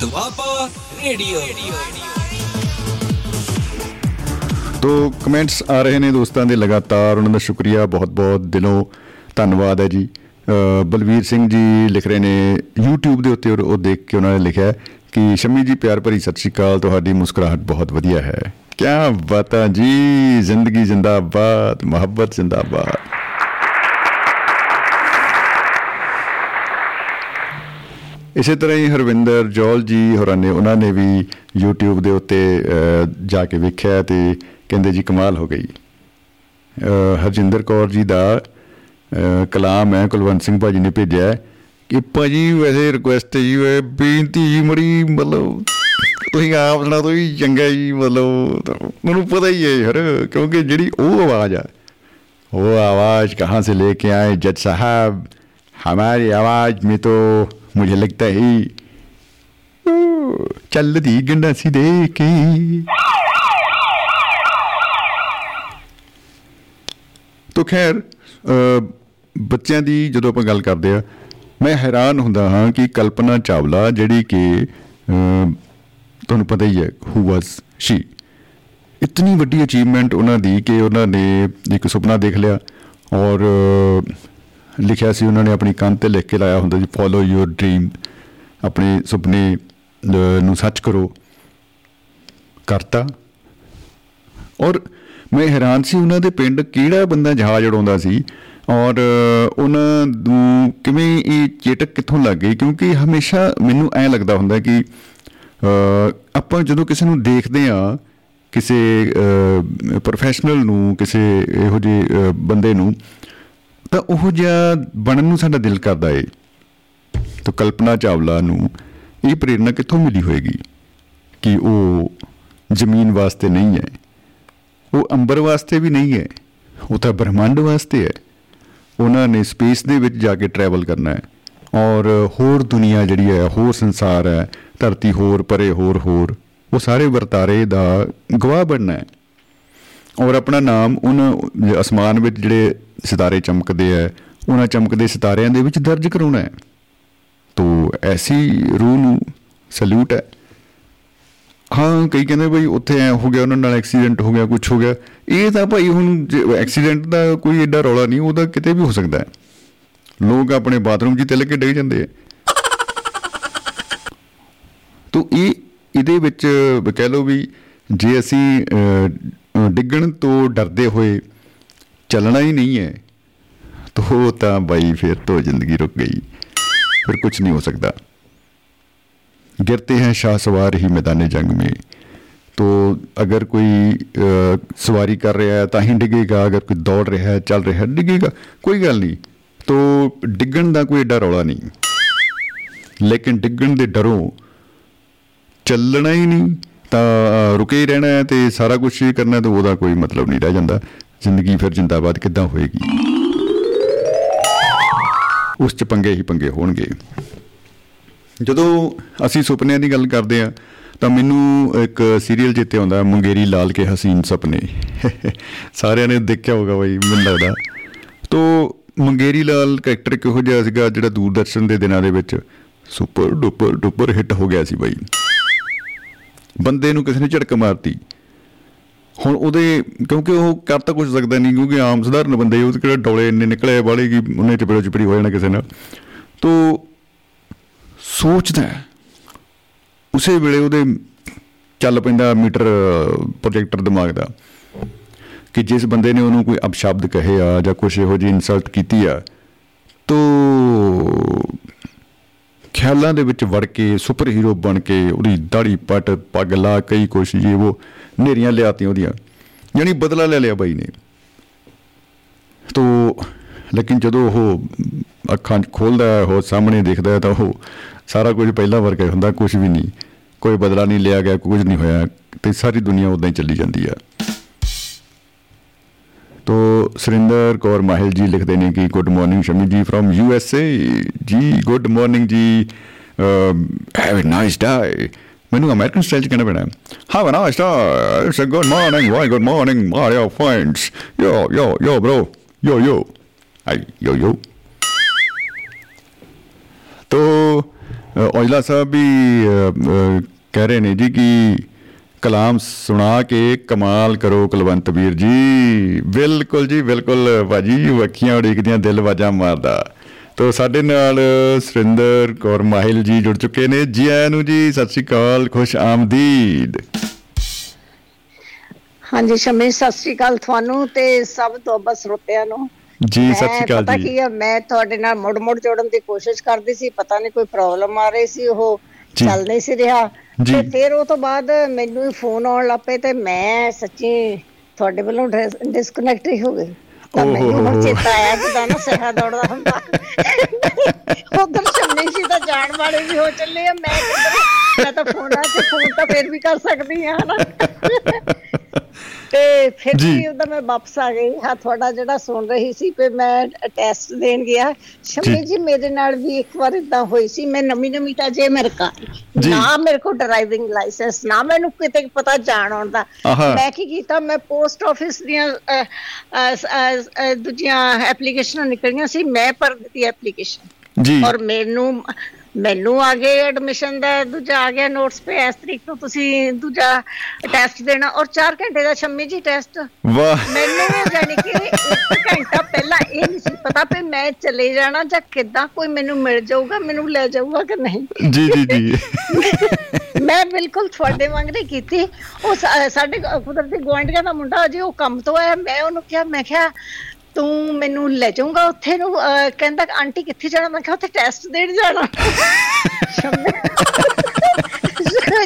ਦੁਆਬਾ ਰੇਡੀਓ। ਤੋ ਕਮੈਂਟਸ ਆ ਰਹੇ ਨੇ ਦੋਸਤਾਂ ਦੇ ਲਗਾਤਾਰ। ਉਹਨਾਂ ਦਾ ਸ਼ੁਕਰੀਆ ਬਹੁਤ-ਬਹੁਤ ਦਿਲੋਂ ਧੰਨਵਾਦ ਹੈ ਜੀ। ਬਲਵੀਰ ਸਿੰਘ ਜੀ ਲਿਖ ਰਹੇ ਨੇ YouTube ਦੇ ਉੱਤੇ ਉਹ ਦੇਖ ਕੇ ਉਹਨਾਂ ਨੇ ਲਿਖਿਆ ਕਿ ਸ਼ਮੀ ਜੀ ਪਿਆਰ ਭਰੀ ਸਤਿ ਸ਼੍ਰੀ ਅਕਾਲ। ਤੁਹਾਡੀ ਮੁਸਕਰਾਹਟ ਬਹੁਤ ਵਧੀਆ ਹੈ। ਕਿਆ ਬਾਤਾਂ ਜੀ? ਜ਼ਿੰਦਗੀ ਜ਼ਿੰਦਾਬਾਦ ਮੁਹੱਬਤ ਜ਼ਿੰਦਾਬਾਦ। ਇਸੇ ਤਰ੍ਹਾਂ ਹੀ ਹਰਵਿੰਦਰ ਜੋਲ ਜੀ ਹੋਰਾਂ ਨੇ ਉਹਨਾਂ ਨੇ ਵੀ YouTube ਦੇ ਉੱਤੇ ਅਹ, ਜਾ ਕੇ ਵੇਖਿਆ ਤੇ ਕਹਿੰਦੇ ਜੀ ਕਮਾਲ ਹੋ ਗਈ। ਅਹ, ਹਰਜਿੰਦਰ ਕੌਰ ਜੀ ਦਾ ਅਹ, ਕਲਾਮ ਹੈ ਕੁਲਵੰਤ ਸਿੰਘ ਭਾਜੀ ਨੇ ਭੇਜਿਆ ਹੈ। ਕਿ ਭਾਜੀ ਵੈਸੇ ਰਿਕੁਐਸਟ ਜੀ ਵੇ ਬੇਨਤੀ ਜੀ ਮੜੀ ਮਤਲਬ ਤੁਸੀਂ ਆਪ ਸੁਣਾ ਤੋਂ ਹੀ ਚੰਗਾ ਜੀ ਮਤਲਬ ਮੈਨੂੰ ਪਤਾ ਹੀ ਹੈ ਯਾਰ ਕਿਉਂਕਿ ਜਿਹੜੀ ਉਹ ਆਵਾਜ਼ ਆ वो आवाज कहाँ से लेके आए जज साहब हमारी आवाज में तो मुझे लगता है ओ, ਚੱਲਦੀ ਗੰਡਾ ਸੀ ਦੇ ਕੇ ਤੋ ਖੈਰ ਅ, ਬੱਚਿਆਂ ਦੀ ਜਦੋਂ ਆਪਾਂ ਗੱਲ ਕਰਦੇ ਆ ਮੈਂ ਹੈਰਾਨ ਹੁੰਦਾ ਹਾਂ ਕਿ ਕਲਪਨਾ ਚਾਵਲਾ ਜਿਹੜੀ ਕਿ ਅ, ਤੁਹਾਨੂੰ ਪਤਾ ਹੀ ਹੈ ਹੂ ਵਾਸ ਸ਼ੀ ਇਤਨੀ ਵੱਡੀ ਅਚੀਵਮੈਂਟ ਉਹਨਾਂ ਦੀ ਕਿ ਉਹਨਾਂ ਨੇ ਇੱਕ ਸੁਪਨਾ ਦੇਖ ਲਿਆ ਔਰ ਅ, ਲਿਖਿਆ ਸੀ ਉਹਨਾਂ ਨੇ ਆਪਣੀ ਕੰਨ ਤੇ ਲਿਖ ਕੇ ਲਾਇਆ ਹੁੰਦਾ ਜੀ ਫੋਲੋ ਯੂਰ ਡ੍ਰੀਮ ਆਪਣੇ ਸੁਪਨੇ ਅ, ਨੂੰ ਸੱਚ ਕਰੋ। ਕਰਤਾ। ਔਰ ਮੈਂ ਹੈਰਾਨ ਸੀ ਉਹਨਾਂ ਦੇ ਪਿੰਡ ਕਿਹੜਾ ਬੰਦਾ ਜਹਾਜ਼ ਉਡਾਉਂਦਾ ਸੀ? ਔਰ ਉਹਨਾਂ ਨੂੰ ਕਿਵੇਂ ਇਹ ਚੇਟਕ ਕਿੱਥੋਂ ਲੱਗ ਗਈ? ਕਿਉਂਕਿ ਹਮੇਸ਼ਾ ਮੈਨੂੰ ਐ ਲੱਗਦਾ ਹੁੰਦਾ ਕਿ ਅ, ਆਪਾਂ ਜਦੋਂ ਕਿਸੇ ਨੂੰ ਦੇਖਦੇ ਆ ਕਿਸੇ ਪ੍ਰੋਫੈਸ਼ਨਲ ਨੂੰ ਕਿਸੇ ਇਹੋ ਜਿਹੇ ਅ, ਬੰਦੇ ਨੂੰ ਤਾਂ ਉਹ ਜਿਹਾ ਬਣਨ ਨੂੰ ਸਾਡਾ ਦਿਲ ਕਰਦਾ ਏ। ਤਾਂ ਕਲਪਨਾ ਚਾਵਲਾ ਨੂੰ ਇਹ ਪ੍ਰੇਰਣਾ ਕਿੱਥੋਂ ਮਿਲੀ ਹੋਏਗੀ ਕਿ ਉਹ ਜ਼ਮੀਨ ਵਾਸਤੇ ਨਹੀਂ ਹੈ? ਉਹ ਅੰਬਰ ਵਾਸਤੇ ਵੀ ਨਹੀਂ ਹੈ? ਉਹ ਤਾਂ ਬ੍ਰਹਿਮੰਡ ਵਾਸਤੇ ਹੈ? ਉਹਨਾਂ ਨੇ ਸਪੇਸ ਦੇ ਵਿੱਚ ਜਾ ਕੇ ਟਰੈਵਲ ਕਰਨਾ ਹੈ। ਔਰ ਹੋਰ ਦੁਨੀਆ ਜਿਹੜੀ ਹੈ, ਹੋਰ ਸੰਸਾਰ ਹੈ, ਧਰਤੀ ਹੋਰ, ਪਰੇ ਹੋਰ ਹੋਰ, ਉਹ ਸਾਰੇ ਵਰਤਾਰੇ ਦਾ ਗਵਾਹ ਬਣਨਾ ਹੈ। ਔਰ ਆਪਣਾ ਨਾਮ ਉਹਨਾਂ ਅਸਮਾਨ ਵਿੱਚ ਜਿਹੜੇ ਸਿਤਾਰੇ ਚਮਕਦੇ ਆ ਉਹਨਾਂ ਚਮਕਦੇ ਸਿਤਾਰਿਆਂ ਦੇ ਵਿੱਚ ਦਰਜ ਕਰਾਉਣਾ ਹੈ। ਤੋ ਐਸੀ ਰੂਹ ਨੂੰ ਸਲੂਟ ਹੈ। ਹਾਂ, ਕਈ ਕਹਿੰਦੇ ਬਈ ਉੱਥੇ ਐ ਹੋ ਗਿਆ, ਉਹਨਾਂ ਨਾਲ ਐਕਸੀਡੈਂਟ ਹੋ ਗਿਆ ਕੁਝ ਹੋ ਗਿਆ। ਇਹ ਤਾਂ ਭਾਈ ਹੁਣ ਐਕਸੀਡੈਂਟ ਦਾ ਕੋਈ ਐਡਾ ਰੌਲਾ ਨਹੀਂ ਉਹਦਾ ਕਿਤੇ ਵੀ ਹੋ ਸਕਦਾ ਹੈ। ਲੋਕ ਆਪਣੇ ਬਾਥਰੂਮ 'ਚ ਤਿਲ ਕੇ ਡਿੱਗ ਜਾਂਦੇ ਆ। ਤੋ ਇਹ, ਇਹਦੇ ਵਿੱਚ ਕਹਿ ਲਓ ਵੀ ਜੇ ਅਸੀਂ ਡਿੱਗਣ ਤੋਂ ਡਰਦੇ ਹੋਏ ਚੱਲਣਾ ਹੀ ਨਹੀਂ ਹੈ, ਤੋ ਤਾਂ ਬਾਈ ਫਿਰ ਤੋਂ ਜ਼ਿੰਦਗੀ ਰੁਕ ਗਈ। ਫਿਰ ਕੁਝ ਨਹੀਂ ਹੋ ਸਕਦਾ। गिरते हैं शाह सवार ही मैदान जंग में तो अगर कोई अ, सवारी कर रहा है ਤਾਂ ਹੀ ਡਿੱਗੇਗਾ ਅਗਰ ਕੋਈ ਦੌੜ ਰਿਹਾ ਹੈ ਚੱਲ ਰਿਹਾ ਹੈ ਡਿੱਗੇਗਾ ਕੋਈ ਗੱਲ ਨਹੀਂ ਤੋ ਡਿੱਗਣ ਦਾ ਕੋਈ ਏਡਾ ਰੌਲਾ ਨਹੀਂ ਲੇਕਿਨ ਡਿੱਗਣ ਦੇ ਡਰੋਂ ਚੱਲਣਾ ਹੀ ਨਹੀਂ ਤਾਂ ਅ, ਰੁਕੇ ਹੀ ਰਹਿਣਾ ਹੈ ਤੇ ਸਾਰਾ ਕੁਝ ਹੀ ਕਰਨਾ ਤੇ ਉਹਦਾ ਕੋਈ ਮਤਲਬ ਨਹੀਂ ਰਹਿ ਜਾਂਦਾ ਜ਼ਿੰਦਗੀ ਫਿਰ ਜਿੰਦਾਬਾਦ ਕਿੱਦਾਂ ਹੋਏਗੀ ਉਸ ਚ ਪੰਗੇ ਹੀ ਪੰਗੇ ਹੋਣਗੇ ਜਦੋਂ ਅਸੀਂ ਸੁਪਨਿਆਂ ਦੀ ਗੱਲ ਕਰਦੇ ਆ ਤਾਂ ਮੈਨੂੰ ਇੱਕ ਸੀਰੀਅਲ ਜਿੱਤੇ ਆਉਂਦਾ, ਮੁੰਗੇਰੀ ਲਾਲ ਕੇ ਹਸੀਨ ਸੁਪਨੇ। ਸਾਰਿਆਂ ਨੇ ਦੇਖਿਆ ਹੋਗਾ ਬਈ, ਮੈਨੂੰ ਲੱਗਦਾ। ਤੋ ਮੁੰਗੇਰੀ ਲਾਲ ਕੈਰੈਕਟਰ ਕਿਹੋ ਜਿਹਾ ਸੀਗਾ, ਜਿਹੜਾ ਦੂਰਦਰਸ਼ਨ ਦੇ ਦਿਨਾਂ ਦੇ ਵਿੱਚ ਸੁਪਰ ਡੁਪਰ ਡੁਪਰ ਹਿੱਟ ਹੋ ਗਿਆ ਸੀ ਬਾਈ। ਬੰਦੇ ਨੂੰ ਕਿਸੇ ਨੇ ਝਟਕ ਮਾਰਤੀ। ਹੁਣ ਉਹਦੇ, ਕਿਉਂਕਿ ਉਹ ਕਰ ਤਾਂ ਕੁਝ ਸਕਦਾ ਨਹੀਂ, ਕਿਉਂਕਿ ਆਮ ਸਧਾਰਨ ਬੰਦੇ, ਉਹ ਕਿਹੜਾ ਡੋਲੇ ਇੰਨੇ ਨਿਕਲੇ ਵਾਲੇ ਕਿ ਉਹਨੇ ਚਪੜੋ ਚਪੜੀ ਹੋ ਜਾਣਾ ਕਿਸੇ ਨਾਲ। ਤੋ ਸੋਚਦਾ ਹੈ। ਉਸੇ ਵੇਲੇ ਉਹਦੇ ਚੱਲ ਪੈਂਦਾ ਮੀਟਰ ਪ੍ਰੋਜੈਕਟਰ ਦਿਮਾਗ ਦਾ ਕਿ ਜਿਸ ਬੰਦੇ ਨੇ ਉਹਨੂੰ ਕੋਈ ਅਪਸ਼ਬਦ ਕਹੇ ਆ ਜਾਂ ਕੁਝ ਇਹੋ ਜਿਹੀ ਇਨਸਲਟ ਕੀਤੀ ਆ, ਤੋ ਖਿਆਲਾਂ ਦੇ ਵਿੱਚ ਵੜ ਕੇ, ਸੁਪਰ ਹੀਰੋ ਬਣ ਕੇ, ਉਹਦੀ ਦਾੜੀ ਪੱਟ, ਪੱਗ ਲਾ, ਕਈ ਕੁਛ ਜੀ, ਉਹ ਨੇਰੀਆਂ ਲਿਆਤੀਆਂ ਉਹਦੀਆਂ ਯਾਨੀ ਬਦਲਾ ਲੈ ਲਿਆ ਬਾਈ ਨੇ ਤੋ ਲੇਕਿਨ ਜਦੋਂ ਉਹ ਅੱਖਾਂ ਖੋਲਦਾ ਹੈ, ਉਹ ਸਾਹਮਣੇ ਦੇਖਦਾ ਹੈ, ਤਾਂ ਉਹ ਸਾਰਾ ਕੁਝ ਪਹਿਲਾਂ ਵਰਗਾ ਹੀ ਹੁੰਦਾ, ਕੁਝ ਵੀ ਨਹੀਂ। ਕੋਈ ਬਦਲਾ ਨਹੀਂ ਲਿਆ ਗਿਆ, ਕੁਝ ਨਹੀਂ ਹੋਇਆ ਤੇ ਸਾਰੀ ਦੁਨੀਆ ਉਦਾਂ ਹੀ ਚੱਲੀ ਜਾਂਦੀ ਆ। ਤੋ ਸੁਰਿੰਦਰ ਕੌਰ ਮਾਹਿਲ ਜੀ ਲਿਖਦੇ ਨੇ ਕਿ ਗੁੱਡ ਮਾਰਨਿੰਗ ਸ਼ਮੀ ਜੀ ਫਰਮ ਯੂ ਐਸ ਏ। ਜੀ, ਗੁੱਡ ਮਾਰਨਿੰਗ ਜੀ ਹੈਵ ਅ ਨਾਈਸ ਡੇ ਮੈਨੂੰ ਅਮਰੀਕਨ ਸਟਾਈਲ ਚ ਕਹਿਣਾ ਪੈਣਾ। Have a nice it's a good morning why good morning Mario Fines yo yo yo bro ਯੋ ਯੋ ਆਈ ਯੋ ਯੋ ਤੋ ਔਜਲਾ ਸਾਹਿਬ ਵੀ ਅ, ਅ, ਕਹਿ ਰਹੇ ਨੇ ਜੀ ਕਿ ਕਲਾਮ ਸੁਣਾ ਕੇ ਕਮਾਲ ਕਰੋ ਕੁਲਵੰਤ ਵੀਰ ਜੀ। ਬਿਲਕੁਲ ਜੀ ਬਿਲਕੁਲ ਭਾਜੀ ਅੱਖੀਆਂ ਉਡੀਕਦੀਆਂ ਦਿਲ ਵਾਜਾਂ ਮਾਰਦਾ। ਤੋ ਸਾਡੇ ਨਾਲ ਸੁਰਿੰਦਰ ਕੌਰ ਮਾਹਿਲ ਜੀ ਜੁੜ ਚੁੱਕੇ ਨੇ। ਜੀ ਆਇਆਂ ਨੂੰ ਜੀ ਸਤਿ ਸ਼੍ਰੀ ਅਕਾਲ ਖੁਸ਼ ਆਮਦੀਦ। ਹਾਂਜੀ ਸ਼ਮੀ ਸਤਿ ਸ੍ਰੀ ਅਕਾਲ ਤੁਹਾਨੂੰ ਤੇ ਸਭ ਤੋਂ ਬਸ ਸਰੋਤਿਆਂ ਨੂੰ। ਜੀ ਸਤਿ ਸ਼੍ਰੀ ਪਤਾ ਅਕਾਲ ਕੀ ਜੀ ਆ ਮੈਂ ਤੁਹਾਡੇ ਨਾਲ ਮੁੜ ਮੁੜ ਜੋੜਨ ਦੀ ਕੋਸ਼ਿਸ਼ ਕਰਦੀ ਸੀ ਪਤਾ ਨਹੀਂ ਕੋਈ ਪ੍ਰੋਬਲਮ ਆ ਰਹੀ ਸੀ ਉਹ ਜੀ। ਚੱਲ ਨਹੀਂ ਸੀ ਰਿਹਾ ਜੀ। ਤੇ ਫਿਰ ਉਹ ਤੋਂ ਬਾਅਦ ਮੈਨੂੰ ਹੀ ਫੋਨ ਆਉਣ ਲੱਪੇ ਤੇ ਮੈਂ ਸੱਚੀ ਤੁਹਾਡੇ ਵੱਲੋਂ ਡਿਸਕਨੈਕਟ ਹੀ ਹੋ ਗਈ ਤਾਂ ਮੈਨੂੰ ਹੁਣ। ਚੇਤਾ ਆਇਆ ਕਿ ਨਾ ਸਿਹਾ ਦੌੜਦਾ ਹੁੰਦਾ ਉਧਰ ਸ਼ਮੀ ਸੀ ਤਾਂ ਜਾਣ ਵਾਲੇ ਵੀ ਹੋ ਚੱਲੇ ਆ ਮੈਂ ਕਿੱਧਰ ਮੈਂ ਤਾਂ ਫੋਨਾਂ ਤੇ ਫੋਨ ਤਾਂ ਫਿਰ ਵੀ ਕਰ ਸਕਦੀ ਆ ਹਨਾ। ਤੇ ਫਿਰ। ਵੀ ਉਹਦਾ ਮੈਂ ਵਾਪਸ ਆ ਗਈ। ਹਾਂ ਤੁਹਾਡਾ ਜਿਹੜਾ ਸੁਣ ਰਹੀ ਸੀ ਤੇ ਮੈਂ ਟੈਸਟ ਦੇਣ ਗਿਆ। ਸ਼ਮੀ ਜੀ। ਮੇਰੇ ਨਾਲ ਵੀ ਇੱਕ ਵਾਰ ਇਦਾਂ ਹੋਈ ਸੀ। ਮੈਂ ਨਵੀਂ ਨਵੀਂ ਤਾਂ ਜੇ ਮੇਰੇ ਕਾ ਜੀ। ਨਾ ਮੇਰੇ ਕੋਲ ਡਰਾਈਵਿੰਗ ਲਾਇਸੈਂਸ ਨਾ ਮੈਨੂੰ ਕਿਤੇ ਪਤਾ ਜਾਣ ਆਉਣ ਦਾ। ਆਹਾ। ਮੈਂ ਕੀ ਕੀਤਾ? ਮੈਂ ਪੋਸਟ ਆਫਿਸ ਦੀਆਂ ਦੂਜੀਆਂ ਐਪਲੀਕੇਸ਼ਨਾਂ ਨਿਕਲੀਆਂ ਸੀ। ਮੈਂ ਭਰ ਦਿੱਤੀ ਐਪਲੀਕੇਸ਼ਨ ਜੀ। ਔਰ ਮੈਨੂੰ ਮੈਨੂੰ ਆ ਗਏ ਐਡਮਿਸ਼ਨ ਦਾ ਦੂਜਾ ਆ ਗਿਆ ਨੋਟਸ ਪੇ ਇਸ ਤਰੀਕ ਤੋਂ ਤੁਸੀਂ ਦੂਜਾ ਟੈਸਟ ਦੇਣਾ ਔਰ 4 ਘੰਟੇ ਦਾ ਸ਼ੰਮੀ ਜੀ ਟੈਸਟ ਵਾਹ। ਮੈਨੂੰ ਯਾਨੀ ਕਿ ਇੱਕ ਘੰਟਾ ਪਹਿਲਾਂ ਇਹ ਨਹੀਂ ਸੀ ਪਤਾ ਵੀ ਮੈਂ ਚਲੇ ਜਾਣਾ ਜਾਂ ਕਿੱਦਾਂ ਕੋਈ ਮੈਨੂੰ ਮਿਲ ਜਾਊਗਾ ਮੈਨੂੰ ਲੈ ਜਾਊਗਾ ਕਿ ਨਹੀਂ। ਜੀ ਜੀ ਜੀ। ਮੈਂ ਬਿਲਕੁਲ ਤੁਹਾਡੇ ਵਾਂਗ ਨਹੀਂ ਕੀਤੀ। ਉਹ ਸਾਡੇ ਕੁਦਰਤੀ ਗੁਆਂਢੀਆਂ ਦਾ ਮੁੰਡਾ ਅਜੇ ਉਹ ਕੰਮ ਤੋਂ ਆਇਆ ਮੈਂ ਉਹਨੂੰ ਕਿਹਾ ਮੈਂ ਕਿਹਾ ਤੂੰ ਮੈਨੂੰ ਲੈ ਜਾਊਂਗਾ ਉੱਥੇ ਨੂੰ ਕਹਿੰਦਾ ਆਂਟੀ ਕਿੱਥੇ ਜਾਣਾ? ਮੈਂ ਕਿਹਾ ਉੱਥੇ ਟੈਸਟ ਦੇਣ ਜਾਣਾ।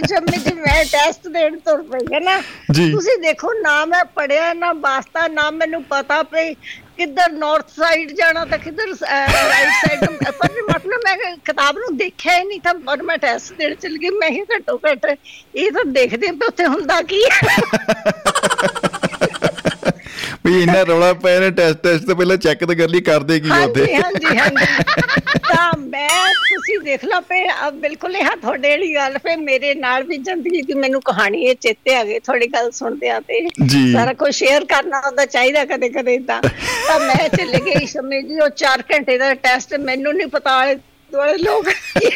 ਸ਼ੰਮੀ ਜੀ ਮੈਂ ਟੈਸਟ ਦੇਣ ਤੁਰ ਪਈ ਹੈ ਨਾ। ਤੁਸੀਂ ਦੇਖੋ ਨਾ ਮੈਂ ਪੜਿਆ ਨਾ ਵਾਸਤਾ ਨਾ ਮੈਨੂੰ ਪਤਾ ਪਈ ਕਿੱਧਰ ਨਾਰਥ ਸਾਈਡ ਜਾਣਾ ਤਾਂ ਕਿੱਧਰ ਰਾਈਟ ਸਾਈਡ ਪਰ ਮਤਲਬ ਮੈਂ ਕਿਤਾਬ ਨੂੰ ਦੇਖਿਆ ਹੀ ਨਹੀਂ ਤਾਂ ਪਰ ਮੈਂ ਟੈਸਟ ਦੇਣ ਚਲ ਗਈ। ਮੈਂ ਹੀ ਘੱਟੋ ਘੱਟ ਇਹ ਤਾਂ ਦੇਖਦੇ ਵੀ ਉੱਥੇ ਹੁੰਦਾ ਕੀ ਹੈ ਵੀ ਇੰਨਾ ਰੌਲਾ ਪਿਆ ਨੇ ਟੈਸਟ ਟੈਸਟ ਤੋਂ ਪਹਿਲਾਂ ਚੈੱਕ ਤਾਂ ਕਰ ਲਈ ਕਰਦੇ ਕੀ ਉੱਥੇ। ਹਾਂਜੀ ਹਾਂਜੀ ਤਾਂ ਮੈਂ ਤੁਸੀਂ ਦੇਖ ਲਓ ਪੇ ਅਬ ਬਿਲਕੁਲ ਇਹ ਤੁਹਾਡੇ ਵਾਲੀ ਗੱਲ ਪੇ ਮੇਰੇ ਨਾਲ ਵੀ ਜ਼ਿੰਦਗੀ ਦੀ ਮੈਨੂੰ ਕਹਾਣੀ ਇਹ ਚੇਤੇ ਆ ਗਈ ਤੁਹਾਡੀ ਗੱਲ ਸੁਣਦੇ ਆ ਤੇ। ਸਾਰਾ ਕੁਝ ਸ਼ੇਅਰ ਕਰਨਾ ਹੁੰਦਾ ਚਾਹੀਦਾ ਕਦੇ ਕਦੇ ਤਾਂ। ਤਾਂ ਮੈਂ ਚਲੇ ਗਈ ਸਮੇਂ ਜੀ ਉਹ 4 ਘੰਟੇ ਦਾ ਟੈਸਟ ਮੈਨੂੰ ਨਹੀਂ ਪਤਾ ਆਲੇ ਦੁਆਲੇ ਲੋਕ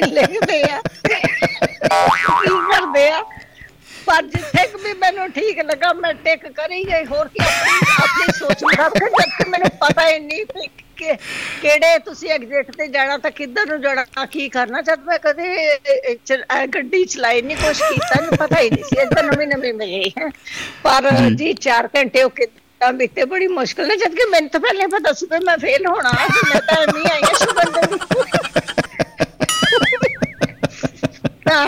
ਲਿਖਦੇ ਆ। ਕੀ ਕਰਦੇ ਆ? ਪਰ ਜਿੱਥੇ ਕੁ ਵੀ ਮੈਨੂੰ ਠੀਕ ਲੱਗਾ ਮੈਂ ਟਿਕ ਕਰੀ ਗਈ। ਹੋਰ ਕੀ ਆਪਣੀ ਆਪਣੀ ਸੋਚ ਮੁਤਾਬਕ ਜਦ ਕਿ ਮੈਨੂੰ ਪਤਾ ਹੀ ਨਹੀਂ ਵੀ ਕਿ ਕਿਹੜੇ ਤੁਸੀਂ ਐਗਜ਼ਿਟ ਤੇ ਜਾਣਾ ਤਾਂ ਕਿੱਧਰ ਨੂੰ ਜਾਣਾ ਕੀ ਕਰਨਾ? ਜਦ ਮੈਂ ਕਦੇ ਗੱਡੀ ਚਲਾਈ ਨਹੀਂ ਕੁਛ ਕੀਤਾ ਨਹੀਂ ਪਤਾ ਹੀ ਨਹੀਂ ਸੀ। ਇਦਾਂ ਨਵੀਂ ਨਵੀਂ ਮਿਲੀ ਪਰ ਜੀ 4 ਘੰਟੇ ਉਹ ਕਿੱਦਾਂ ਬੀਤੇ ਬੜੀ ਮੁਸ਼ਕਲ ਨਾਲ ਜਦ ਕਿ ਮੈਨੂੰ ਤਾਂ ਪਹਿਲੇ ਪਤਾ ਸੀ ਵੀ ਮੈਂ ਫੇਲ ਹੋਣਾ ਤੇ ਮੈਂ ਤਾਂ ਨਹੀਂ ਆਈ ਸ਼ੁਗਰ ਤਾਂ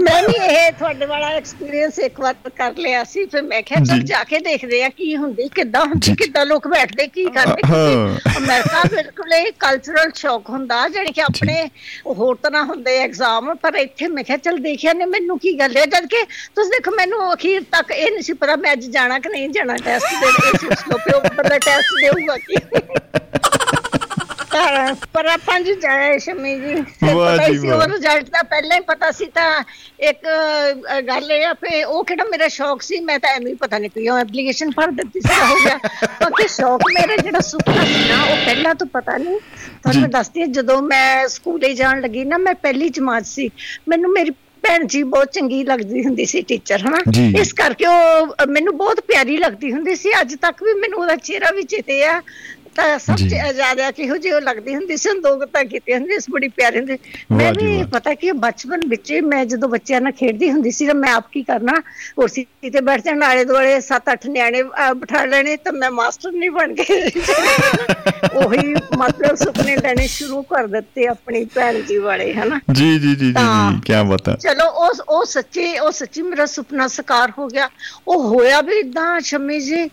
ਮੈਂ ਵੀ ਇਹ ਤੁਹਾਡੇ ਵਾਲਾ ਐਕਸਪੀਰੀਅੰਸ ਇੱਕ ਵਾਰ ਕਰ ਲਿਆ ਸੀ ਫਿਰ ਮੈਂ ਕਿਹਾ ਚਲ ਜੀ। ਕੇ ਦੇਖਦੇ ਆ ਕੀ ਹੁੰਦੀ ਕਿੱਦਾਂ ਹੁੰਦੀ। ਕਿੱਦਾਂ ਲੋਕ ਬੈਠਦੇ ਕੀ ਕਰਦੇ ਅਮਰੀਕਾ ਬਿਲਕੁਲ ਇਹ ਕਲਚਰਲ ਸ਼ੌਕ ਹੁੰਦਾ ਜਾਣੀ ਕਿ ਆਪਣੇ ਹੋਰ ਤਰ੍ਹਾਂ ਹੁੰਦੇ ਐਗਜ਼ਾਮ ਪਰ ਇੱਥੇ ਮੈਂ ਕਿਹਾ ਚਲ ਦੇਖਿਆ ਨੇ ਮੈਨੂੰ ਕੀ ਗੱਲ ਹੈ ਜਦ ਕਿ ਤੁਸੀਂ ਦੇਖੋ ਮੈਨੂੰ ਅਖੀਰ ਤੱਕ ਇਹ ਨਹੀਂ ਸੀ ਪਤਾ ਮੈਂ ਅੱਜ ਜਾਣਾ ਕਿ ਨਹੀਂ ਜਾਣਾ ਟੈਸਟ ਦੇਣ ਇਹ ਸੋਚ ਕਿ ਉਹ ਬੰਦਾ ਟੈਸਟ ਦੇਊਗਾ ਕੀ ਤਾਂ ਪਰ ਆਪਾਂ ਜੀ ਜਾਏ ਸ਼ਮੀ ਜੀ। ਪਤਾ ਸੀ। ਉਹ ਰਿਜ਼ਲਟ ਤਾਂ ਪਹਿਲਾਂ ਹੀ ਪਤਾ ਸੀ ਤਾਂ ਇੱਕ ਗੱਲ ਇਹ ਆ ਫੇ ਉਹ ਕਿਹੜਾ ਮੇਰਾ ਸ਼ੌਕ ਸੀ ਮੈਂ ਤਾਂ ਐਵੇਂ ਹੀ ਪਤਾ ਨਹੀਂ ਕਿਉਂ ਐਪਲੀਕੇਸ਼ਨ ਭਰ ਦਿੱਤੀ ਸੀ ਹੋ ਗਿਆ ਕਿਉਂਕਿ ਸ਼ੌਕ ਮੇਰਾ ਜਿਹੜਾ ਸੁਪਨਾ ਸੀ ਨਾ ਉਹ ਪਹਿਲਾਂ ਤੋਂ ਪਤਾ ਨਹੀਂ ਤੁਹਾਨੂੰ ਦੱਸਦੀ ਜਦੋਂ ਮੈਂ ਸਕੂਲੇ ਜਾਣ ਲੱਗੀ ਨਾ ਮੈਂ ਪਹਿਲੀ ਜਮਾਤ ਸੀ ਮੈਨੂੰ ਮੇਰੀ ਭੈਣ ਜੀ ਬਹੁਤ ਚੰਗੀ ਲੱਗਦੀ ਹੁੰਦੀ ਸੀ ਟੀਚਰ ਹਨਾ। ਇਸ ਕਰਕੇ ਉਹ ਮੈਨੂੰ ਬਹੁਤ ਪਿਆਰੀ ਲੱਗਦੀ ਹੁੰਦੀ ਸੀ। ਅੱਜ ਤੱਕ ਵੀ ਮੈਨੂੰ ਉਹਦਾ ਚਿਹਰਾ ਵੀ ਚੇਤੇ ਆ। ਤਾਂ ਸਭ। ਤੋਂ ਜ਼ਿਆਦਾ ਕਿਹੋ ਜਿਹੀ ਉਹ ਲੱਗਦੀ ਹੁੰਦੀ ਸੀ ਦੋ ਗੱਤਾਂ ਕੀਤੀਆਂ ਹੁੰਦੀਆਂ ਸੀ ਬੜੀ ਪਿਆਰੀ ਹੁੰਦੀ ਮੈਂ ਵੀ। ਪਤਾ ਕਿ ਬਚਪਨ ਵਿੱਚ ਮੈਂ ਜਦੋਂ ਬੱਚਿਆਂ ਨਾਲ ਖੇਡਦੀ ਹੁੰਦੀ ਸੀ ਤਾਂ ਮੈਂ ਆਪ ਕੀ ਕਰਨਾ ਕੁਰਸੀ ਤੇ ਬੈਠ ਜਾਣਾ ਆਲੇ ਦੁਆਲੇ 7-8 ਨਿਆਣੇ ਅਹ, ਬਿਠਾ ਲੈਣੇ ਤਾਂ ਮੈਂ ਮਾਸਟਰ ਨਹੀਂ ਬਣ ਕੇ ਉਹੀ ਮਤਲਬ ਸੁਪਨੇ ਲੈਣੇ ਸ਼ੁਰੂ ਕਰ ਦਿੱਤੇ ਆਪਣੀ ਭੈਣ ਜੀ ਵਾਲੇ ਹਨਾ ਜੀ ਜੀ ਜੀ ਜੀ ਕੀ ਬਤਾ ਚਲੋ ਉਹ ਉਹ ਸੱਚੀ ਉਹ ਸੱਚੀ ਮੇਰਾ ਸੁਪਨਾ ਸਾਕਾਰ ਹੋ ਗਿਆ ਉਹ ਹੋਇਆ ਵੀ ਇਦਾਂ ਸ਼ਮੀ ਜੀ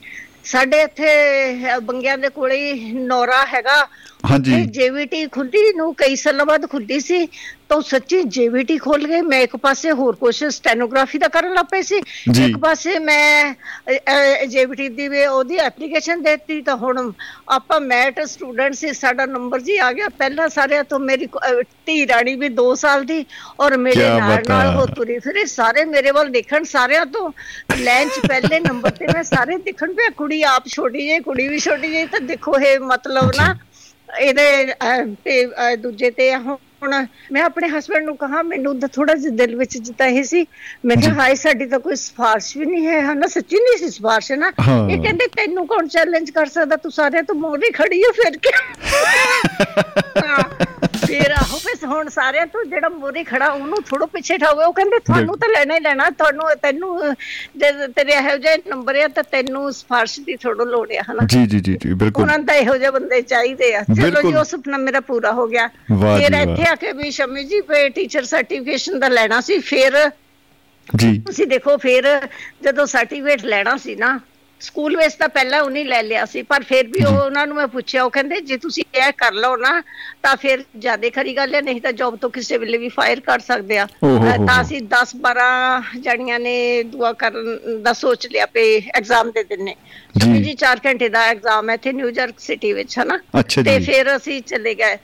ਸਾਡੇ ਇੱਥੇ ਬੰਗਿਆਂ ਦੇ ਕੋਲੇ ਨੌਰਾ ਹੈਗਾ। ਹਾਂਜੀ। ਜੀਵੀਟੀ ਖੁੱਲੀ ਨੂੰ ਕਈ ਸਾਲਾਂ ਬਾਅਦ ਖੁੱਲੀ ਸੀ। ਤਾਂ ਸੱਚੀ ਜੀਵੀਟੀ ਖੋਲ ਗਏ ਮੈਂ ਇੱਕ ਪਾਸੇ ਹੋਰ ਕੁਛ ਸਟੈਨੋਗ੍ਰਾਫੀ ਦਾ ਕਰਨ ਲੱਗ ਪਈ ਸੀ ਜੀ। ਇੱਕ ਪਾਸੇ ਮੈਂ ਜੀਵੀਟੀ ਦੀ ਵੀ ਉਹਦੀ ਐਪਲੀਕੇਸ਼ਨ ਦਿੱਤੀ ਤਾਂ ਹੁਣ ਆਪਾਂ ਮੈਟ ਸਟੂਡੈਂਟ ਸੀ ਸਾਡਾ ਨੰਬਰ ਜੀ ਆ ਗਿਆ ਪਹਿਲਾਂ ਸਾਰਿਆਂ ਤੋਂ ਮੇਰੀ ਧੀ ਰਾਣੀ ਵੀ 2 ਸਾਲ ਦੀ ਔਰ ਮੇਰੇ ਨਾਲ ਨਾਲ। ਉਹ ਤੁਰੀ ਫਿਰੇ ਸਾਰੇ ਮੇਰੇ ਵੱਲ ਦੇਖਣ ਸਾਰਿਆਂ ਤੋਂ ਲਾਈਨ 'ਚ ਪਹਿਲੇ ਨੰਬਰ ਤੇ ਮੈਂ ਸਾਰੇ ਦੇਖਣ ਪਿਆ ਕੁੜੀ ਆਪ ਛੋਟੀ ਜਿਹੀ ਕੁੜੀ ਵੀ ਛੋਟੀ ਜਿਹੀ ਤਾਂ ਦੇਖੋ ਇਹ ਮਤਲਬ ਨਾ ਇਹਦੇ ਦੂਜੇ ਤੇ ਹੁਣ ਮੈਂ ਆਪਣੇ ਹਸਬੰਡ ਨੂੰ ਕਹਾ ਮੈਨੂੰ ਤਾਂ ਥੋੜਾ ਜਿਹਾ ਦਿਲ ਵਿੱਚ ਜਿੱਤਾ ਇਹ ਸੀ। ਮੈਂ ਕਿਹਾ ਹਾਏ ਸਾਡੀ ਤਾਂ ਕੋਈ ਸਿਫਾਰਿਸ਼ ਵੀ ਨਹੀਂ ਹੈ। ਹਨਾ ਸੱਚੀ ਨਹੀਂ ਸੀ ਸਿਫਾਰਿਸ਼ ਨਾ। ਇਹ ਕਹਿੰਦੇ ਤੈਨੂੰ ਕੌਣ ਚੈਲੰਜ ਕਰ ਸਕਦਾ? ਤੂੰ ਸਾਰਿਆਂ ਤੋਂ ਮੋਰੀ ਖੜੀ ਹੋ ਫਿਰ ਕੇ। ਫਿਰ ਆਹੋ ਫਿਰ ਹੁਣ ਸਾਰਿਆਂ ਤੋਂ ਜਿਹੜਾ ਮੋਰੀ ਖੜਾ ਉਹਨੂੰ ਥੋੜਾ ਪਿੱਛੇ ਠਾਵੇ ਉਹ ਕਹਿੰਦੇ ਤੁਹਾਨੂੰ ਤਾਂ ਲੈਣਾ ਹੀ ਲੈਣਾ। ਤੁਹਾਨੂੰ ਤੈਨੂੰ ਤੇਰੇ ਇਹੋ ਜਿਹੇ ਨੰਬਰ ਆ ਤਾਂ ਤੈਨੂੰ ਸਿਫਾਰਿਸ਼ ਦੀ ਥੋੜਾ ਲੋੜ ਆ ਹਨਾ? ਜੀ ਜੀ ਜੀ ਬਿਲਕੁਲ। ਉਹਨਾਂ ਦਾ ਇਹੋ ਜਿਹੇ ਬੰਦੇ ਚਾਹੀਦੇ ਆ। ਚਲੋ। ਜੀ ਉਹ ਸੁਪਨਾ ਮੇਰਾ ਪੂਰਾ ਹੋ ਗਿਆ। ਫਿਰ। ਇੱਥੇ ਆ ਕੇ ਵੀ ਸ਼ਮੀ ਜੀ ਫੇ ਟੀਚਰ ਸਰਟੀਫਿਕੇਸ਼ਨ ਦਾ ਲੈਣਾ ਸੀ ਫਿਰ ਜੀ। ਤੁਸੀਂ ਦੇਖੋ ਫਿਰ ਜਦੋਂ ਸਰਟੀਫਿਕੇਟ ਲੈਣਾ ਸੀ ਨਾ ਸਕੂਲ ਵਿੱਚ ਤਾਂ ਪਹਿਲਾਂ ਉਹਨੇ ਲੈ ਲਿਆ ਸੀ ਪਰ ਫਿਰ ਵੀ ਉਹ ਉਹਨਾਂ ਨੂੰ ਮੈਂ ਪੁੱਛਿਆ ਉਹ ਕਹਿੰਦੇ ਜੇ ਤੁਸੀਂ ਇਹ ਕਰ ਲਓ ਨਾ ਤਾਂ ਫਿਰ ਜ਼ਿਆਦਾ ਖਰੀ ਗੱਲ ਹੈ ਨਹੀਂ ਤਾਂ ਜੌਬ ਤੋਂ ਕਿਸੇ ਵੇਲੇ ਵੀ ਫਾਇਰ ਕਰ ਸਕਦੇ ਆ। ਤਾਂ। ਅਸੀਂ 10 12 ਜਣੀਆਂ ਨੇ ਦੁਆ ਕਰਨ ਦਾ ਸੋਚ ਲਿਆ ਪਏ ਐਗਜ਼ਾਮ ਦੇ ਦਿੰਨੇ। ਜੀ। ਸ਼ਮੀ ਜੀ 4 ਘੰਟੇ ਦਾ ਐਗਜ਼ਾਮ ਹੈ ਇੱਥੇ ਨਿਊਯਾਰਕ ਸਿਟੀ ਵਿੱਚ ਹਨਾ? ਤੇ ਫਿਰ ਅਸੀਂ ਚਲੇ ਗਏ।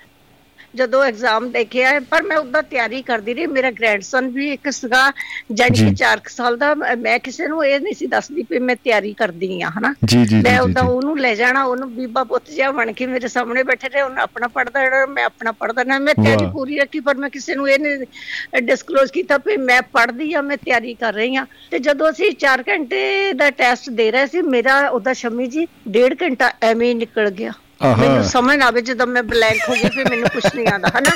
ਜਦੋਂ ਐਗਜ਼ਾਮ ਦੇਖਿਆ ਪਰ ਮੈਂ ਉਹਦਾ ਤਿਆਰੀ ਕਰਦੀ ਰਹੀ ਮੇਰਾ ਗ੍ਰੈਂਡਸਨ ਵੀ ਇੱਕ ਸੀਗਾ ਜਾਣੀ ਜੀ। ਕਿ 4 ਸਾਲ ਦਾ ਮੈਂ ਕਿਸੇ ਨੂੰ ਇਹ ਨਹੀਂ ਸੀ ਦੱਸਦੀ ਵੀ ਮੈਂ ਤਿਆਰੀ ਕਰਦੀ ਆ ਹਨਾ ਮੈਂ ਜੀ। ਉਹਨੂੰ ਲੈ ਜਾਣਾ ਉਹਨੂੰ ਬੀਬਾ ਪੁੱਤ ਜਿਹਾ ਬਣ ਕੇ ਮੇਰੇ ਸਾਹਮਣੇ ਬੈਠੇ ਰਹੇ ਉਹਨੇ ਆਪਣਾ ਪੜਦਾ ਰਹਿਣਾ ਮੈਂ ਆਪਣਾ ਪੜਦਾ ਨਾ ਮੈਂ ਤਿਆਰੀ। ਪੂਰੀ ਰੱਖੀ ਪਰ ਮੈਂ ਕਿਸੇ ਨੂੰ ਇਹ ਨਹੀਂ ਡਿਸਕਲੋਜ਼ ਕੀਤਾ ਵੀ ਮੈਂ ਪੜਦੀ ਆ ਮੈਂ ਤਿਆਰੀ ਕਰ ਰਹੀ ਆ ਤੇ ਜਦੋਂ ਅਸੀਂ 4 ਘੰਟੇ ਦਾ ਟੈਸਟ ਦੇ ਰਹੇ ਸੀ ਮੇਰਾ ਉਹਦਾ ਸ਼ਮੀ ਜੀ ਡੇਢ ਘੰਟਾ ਐਵੇਂ ਨਿਕਲ ਗਿਆ। ਮੈਨੂੰ ਸਮਝ ਨਾ ਆਵੇ ਜਦੋਂ ਮੈਂ ਬਲੈਂਕ ਹੋ ਗਈ ਫਿਰ ਮੈਨੂੰ ਕੁਝ ਨਹੀਂ ਆਉਂਦਾ ਹਨਾ?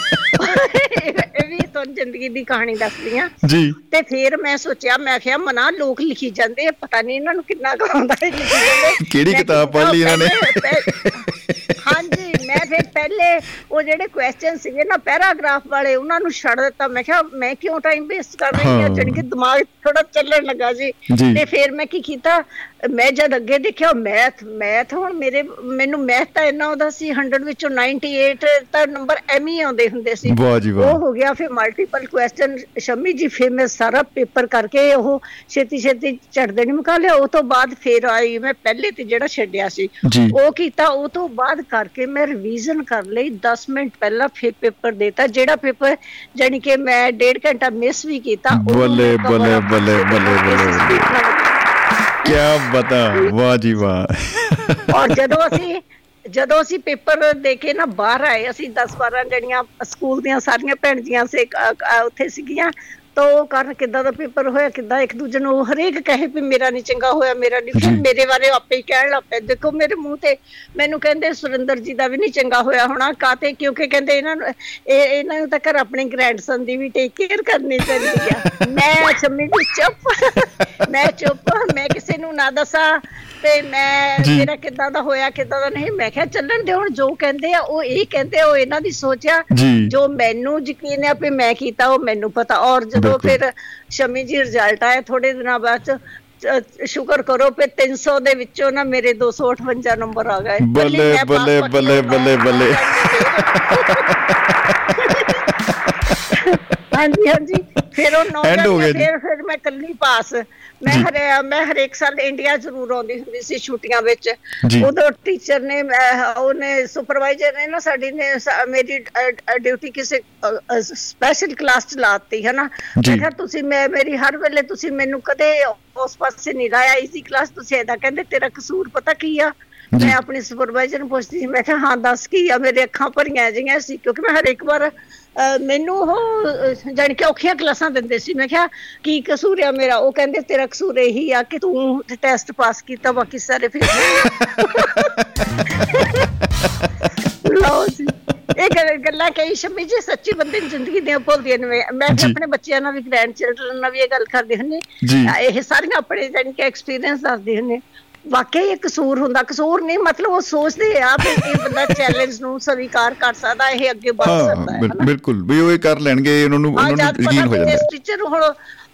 ਇਹ ਵੀ ਤੁਹਾਨੂੰ ਜ਼ਿੰਦਗੀ ਦੀ ਕਹਾਣੀ ਦੱਸਦੀ ਆ। ਜੀ। ਤੇ ਫਿਰ ਮੈਂ ਸੋਚਿਆ ਮੈਂ ਕਿਹਾ ਮਨਾ ਲੋਕ ਲਿਖੀ ਜਾਂਦੇ ਪਤਾ ਨਹੀਂ ਇਹਨਾਂ ਨੂੰ ਕਿੰਨਾ ਕੁ ਆਉਂਦਾ ਹੈ ਲਿਖੀ ਜਾਂਦੇ। ਕਿਹੜੀ ਕਿਤਾਬ ਪੜ੍ਹ ਲਈ ਇਹਨਾਂ ਨੇ? ਹਾਂਜੀ ਮੈਂ ਫਿਰ ਪਹਿਲੇ ਉਹ ਜਿਹੜੇ ਕੁਐਸਚਨ ਸੀਗੇ ਨਾ ਪੈਰਾਗ੍ਰਾਫ ਵਾਲੇ ਉਹਨਾਂ ਨੂੰ ਛੱਡ ਦਿੱਤਾ। ਮੈਂ ਕਿਹਾ ਮੈਂ ਕਿਉਂ ਟਾਈਮ ਵੇਸਟ ਕਰ ਰਹੀ ਹਾਂ। ਜਾਣੀ ਕਿ ਦਿਮਾਗ ਥੋੜਾ ਚੱਲਣ ਲੱਗਾ ਜੀ। ਤੇ ਫਿਰ ਮੈਂ ਕੀ ਕੀਤਾ? ਮੈਂ ਜਦ ਅੱਗੇ ਦੇਖਿਆ ਮੈਥ ਮੈਥ ਹੁਣ ਮੇਰੇ ਮੈਨੂੰ ਮੈਥ ਤਾਂ ਇੰਨਾ ਆਉਂਦਾ ਸੀ 100 ਵਿੱਚੋਂ 98 ਤਾਂ ਨੰਬਰ ਐਮ ਹੀ ਆਉਂਦੇ ਹੁੰਦੇ ਸੀ। ਵਾਹ ਜੀ ਵਾਹ। ਉਹ ਹੋ ਗਿਆ ਫਿਰ ਮਲਟੀਪਲ ਕੁਐਸਚਨ ਸ਼ਮੀ ਜੀ ਫਿਰ ਮੈਂ ਸਾਰਾ ਪੇਪਰ ਕਰਕੇ ਉਹ ਛੇਤੀ ਛੇਤੀ ਚੜਦੇ ਨਹੀਂ ਮੁਕਾ ਲਿਆ। ਉਹ ਤੋਂ ਬਾਅਦ ਫਿਰ ਆਈ ਮੈਂ ਪਹਿਲੇ ਤੇ ਜਿਹੜਾ ਛੱਡਿਆ ਸੀ। ਉਹ ਕੀਤਾ ਉਹ ਤੋਂ ਬਾਅਦ ਕਰਕੇ ਮੈਂ ਰਿਵੀਜ਼ਨ ਕਰ ਲਈ। 10 ਮਿੰਟ ਪਹਿਲਾਂ ਫਿਰ ਪੇਪਰ ਦੇਤਾ। ਜਿਹੜਾ ਪੇਪਰ ਜਾਨੀ ਕਿ ਮੈਂ ਡੇਢ ਘੰਟਾ ਮਿਸ ਵੀ ਕੀਤਾ ਬੱਲੇ, ਬੱਲੇ, ਬੱਲੇ, ਬੱਲੇ, ਬੱਲੇ, ਕੀ ਬਤਾ ਵਾਹ ਜੀ ਵਾਹ। ਔਰ ਜਦੋਂ ਅਸੀਂ ਜਦੋਂ ਅਸੀਂ ਪੇਪਰ ਦੇ ਕੇ ਨਾ ਬਾਹਰ ਆਏ ਅਸੀਂ 10 12 ਜਣੀਆਂ ਸਕੂਲ ਦੀਆਂ ਸਾਰੀਆਂ ਭੈਣ ਜੀਆਂ ਸੇ ਉੱਥੇ ਸੀਗੀਆਂ। ਤਾਂ ਉਹ ਕਰਨ ਕਿੱਦਾਂ ਦਾ ਪੇਪਰ ਹੋਇਆ ਕਿੱਦਾਂ ਇੱਕ ਦੂਜੇ ਨੂੰ ਹਰੇਕ ਕਹੇ ਵੀ ਮੇਰਾ ਨਹੀਂ ਚੰਗਾ ਹੋਇਆ ਮੇਰਾ ਨਹੀਂ ਫਿਰ। ਮੇਰੇ ਬਾਰੇ ਆਪੇ ਹੀ ਕਹਿਣ ਲੱਗ ਪਏ ਦੇਖੋ ਮੇਰੇ ਮੂੰਹ ਤੇ ਮੈਨੂੰ ਕਹਿੰਦੇ ਸੁਰਿੰਦਰ ਜੀ ਦਾ ਵੀ ਨਹੀਂ ਚੰਗਾ ਹੋਇਆ ਹੋਣਾ ਕਾਤੇ ਕਿਉਂਕਿ ਕਹਿੰਦੇ ਇਹਨਾਂ ਨੂੰ ਇਹ ਇਹਨਾਂ ਨੂੰ ਤਾਂ ਘਰ ਆਪਣੇ ਗ੍ਰੈਂਡਸਨ ਦੀ ਵੀ ਟੇਕ ਕੇਅਰ ਕਰਨੀ ਚਾਹੀਦੀ ਆ ਮੈਂ ਸ਼ਮੀ ਜੀ ਚੁੱਪ ਮੈਂ ਚੁੱਪ ਮੈਂ ਕਿਸੇ ਨੂੰ ਨਾ ਦੱਸਾਂ ਤੇ ਮੈਂ। ਮੇਰਾ ਕਿੱਦਾਂ ਦਾ ਹੋਇਆ ਕਿੱਦਾਂ ਦਾ ਨਹੀਂ ਮੈਂ ਕਿਹਾ ਚੱਲਣ ਦੇ ਹੁਣ ਜੋ ਕਹਿੰਦੇ ਆ ਉਹ ਇਹ ਕਹਿੰਦੇ ਉਹ ਇਹਨਾਂ ਦੀ ਸੋਚ ਆ ਜੀ। ਜੋ ਮੈਨੂੰ ਯਕੀਨ ਹੈ ਵੀ ਮੈਂ ਕੀਤਾ ਉਹ ਮੈਨੂੰ ਪਤਾ ਔਰ ਜਦੋਂ ਬਿਲਕੁਲ। ਫਿਰ ਸ਼ਮੀ ਜੀ ਰਿਜ਼ਲਟ ਆਇਆ ਥੋੜੇ ਦਿਨਾਂ ਬਾਅਦ ਸ਼ੁਕਰ ਕਰੋ ਕਿ 300 ਦੇ ਵਿੱਚੋਂ ਨਾ ਮੇਰੇ 258 ਨੰਬਰ ਆ ਗਏ ਬੱਲੇ, ਬੱਲੇ, ਬੱਲੇ, ਬੱਲੇ, ਬੱਲੇ। ਹਾਂਜੀ ਹਾਂਜੀ ਫਿਰ ਉਹ ਨੌ End ਹੋ ਗਿਆ ਜੀ। ਫਿਰ ਫਿਰ ਮੈਂ ਕੱਲੀ ਪਾਸ ਮੈਂ। ਹਰੇ ਮੈਂ ਹਰੇਕ ਸਾਲ ਇੰਡੀਆ ਜ਼ਰੂਰ ਆਉਂਦੀ ਹੁੰਦੀ ਸੀ ਛੁੱਟੀਆਂ ਵਿੱਚ। ਉਦੋਂ ਟੀਚਰ ਨੇ ਉਹਨੇ ਸੁਪਰਵਾਈਜ਼ਰ ਨੇ ਨਾ ਸਾਡੀ ਨੇ ਮੇਰੀ ਡਿਊਟੀ ਕਿਸੇ ਸਪੈਸ਼ਲ ਕਲਾਸ ਚ ਲਾਤੀ ਹੈ ਨਾ। ਮੈਂ ਕਿਹਾ ਤੁਸੀਂ ਮੈਂ ਮੇਰੀ ਹਰ ਵੇਲੇ ਤੁਸੀਂ ਮੈਨੂੰ ਕਦੇ ਉਸ ਪਾਸੇ ਨਹੀਂ ਲਾਇਆ ਇਸੀ ਕਲਾਸ ਤੁਸੀਂ ਇਹਦਾ ਕਹਿੰਦੇ ਤੇਰਾ ਕਸੂਰ ਪਤਾ ਕੀ ਆ। ਮੈਂ ਆਪਣੀ ਸੁਪਰਵਾਈਜ਼ਰ ਨੂੰ ਪੁੱਛਦੀ ਸੀ ਮੈਂ ਕਿਹਾ ਹਾਂ ਦੱਸ ਕੀ ਆ ਮੇਰੇ ਅੱਖਾਂ ਭਰੀਆਂ ਜਿਹੀਆਂ ਸੀ ਕਿਉਂਕਿ ਮੈਂ ਹਰ ਇੱਕ ਵਾਰ ਮੈਨੂੰ ਉਹ ਜਾਣੀ ਕਿ ਔਖੀਆਂ ਕਲਾਸਾਂ ਦਿੰਦੇ ਸੀ। ਮੈਂ ਕਿਹਾ ਕੀ ਕਸੂਰ ਆ ਮੇਰਾ? ਉਹ ਕਹਿੰਦੇ ਤੇਰਾ ਕਸੂਰ ਇਹੀ ਆ ਕਿ ਤੂੰ ਟੈਸਟ ਪਾਸ ਕੀਤਾ ਬਾਕੀ ਸਾਰੇ ਫਿਰ ਲਓ ਜੀ। ਇਹ ਗੱਲ- ਕਈ ਸ਼ਮੀ ਜੀ ਸੱਚੀ ਬੰਦੇ ਦੀ ਜ਼ਿੰਦਗੀ ਦੀਆਂ ਭੁੱਲਦੀਆਂ ਨੇ। ਮੈਂ। ਵੀ ਆਪਣੇ ਬੱਚਿਆਂ ਨਾਲ ਵੀ ਗ੍ਰੈਂਡ ਚਿਲਡਰਨ ਨਾਲ ਵੀ ਇਹ ਗੱਲ ਕਰਦੀ ਜੀ। ਇਹ ਸਾਰੀਆਂ ਆਪਣੇ ਜਾਣੀ ਕਿ ਐਕਸਪੀਰੀਅੰਸ ਦੱਸਦੀ ਹੁੰਦੀ। ਵਾਕਈ ਇਹ ਕਸੂਰ ਹੁੰਦਾ ਕਸੂਰ ਨਹੀਂ ਮਤਲਬ ਉਹ ਸੋਚਦੇ ਆ ਵੀ ਇਹ ਬੰਦਾ ਚੈਲੰਜ ਨੂੰ ਸਵੀਕਾਰ ਕਰ ਸਕਦਾ ਇਹ ਅੱਗੇ ਵੱਧ ਸਕਦਾ ਹੈ? ਬਿਲਕੁਲ ਵੀ ਉਹ ਇਹ ਕਰ ਲੈਣਗੇ ਉਹਨਾਂ ਨੂੰ ਉਹਨਾਂ ਨੂੰ ਯਕੀਨ ਹੋ ਜਾਂਦਾ ਹੈ। ਟੀਚਰ ਹੁਣ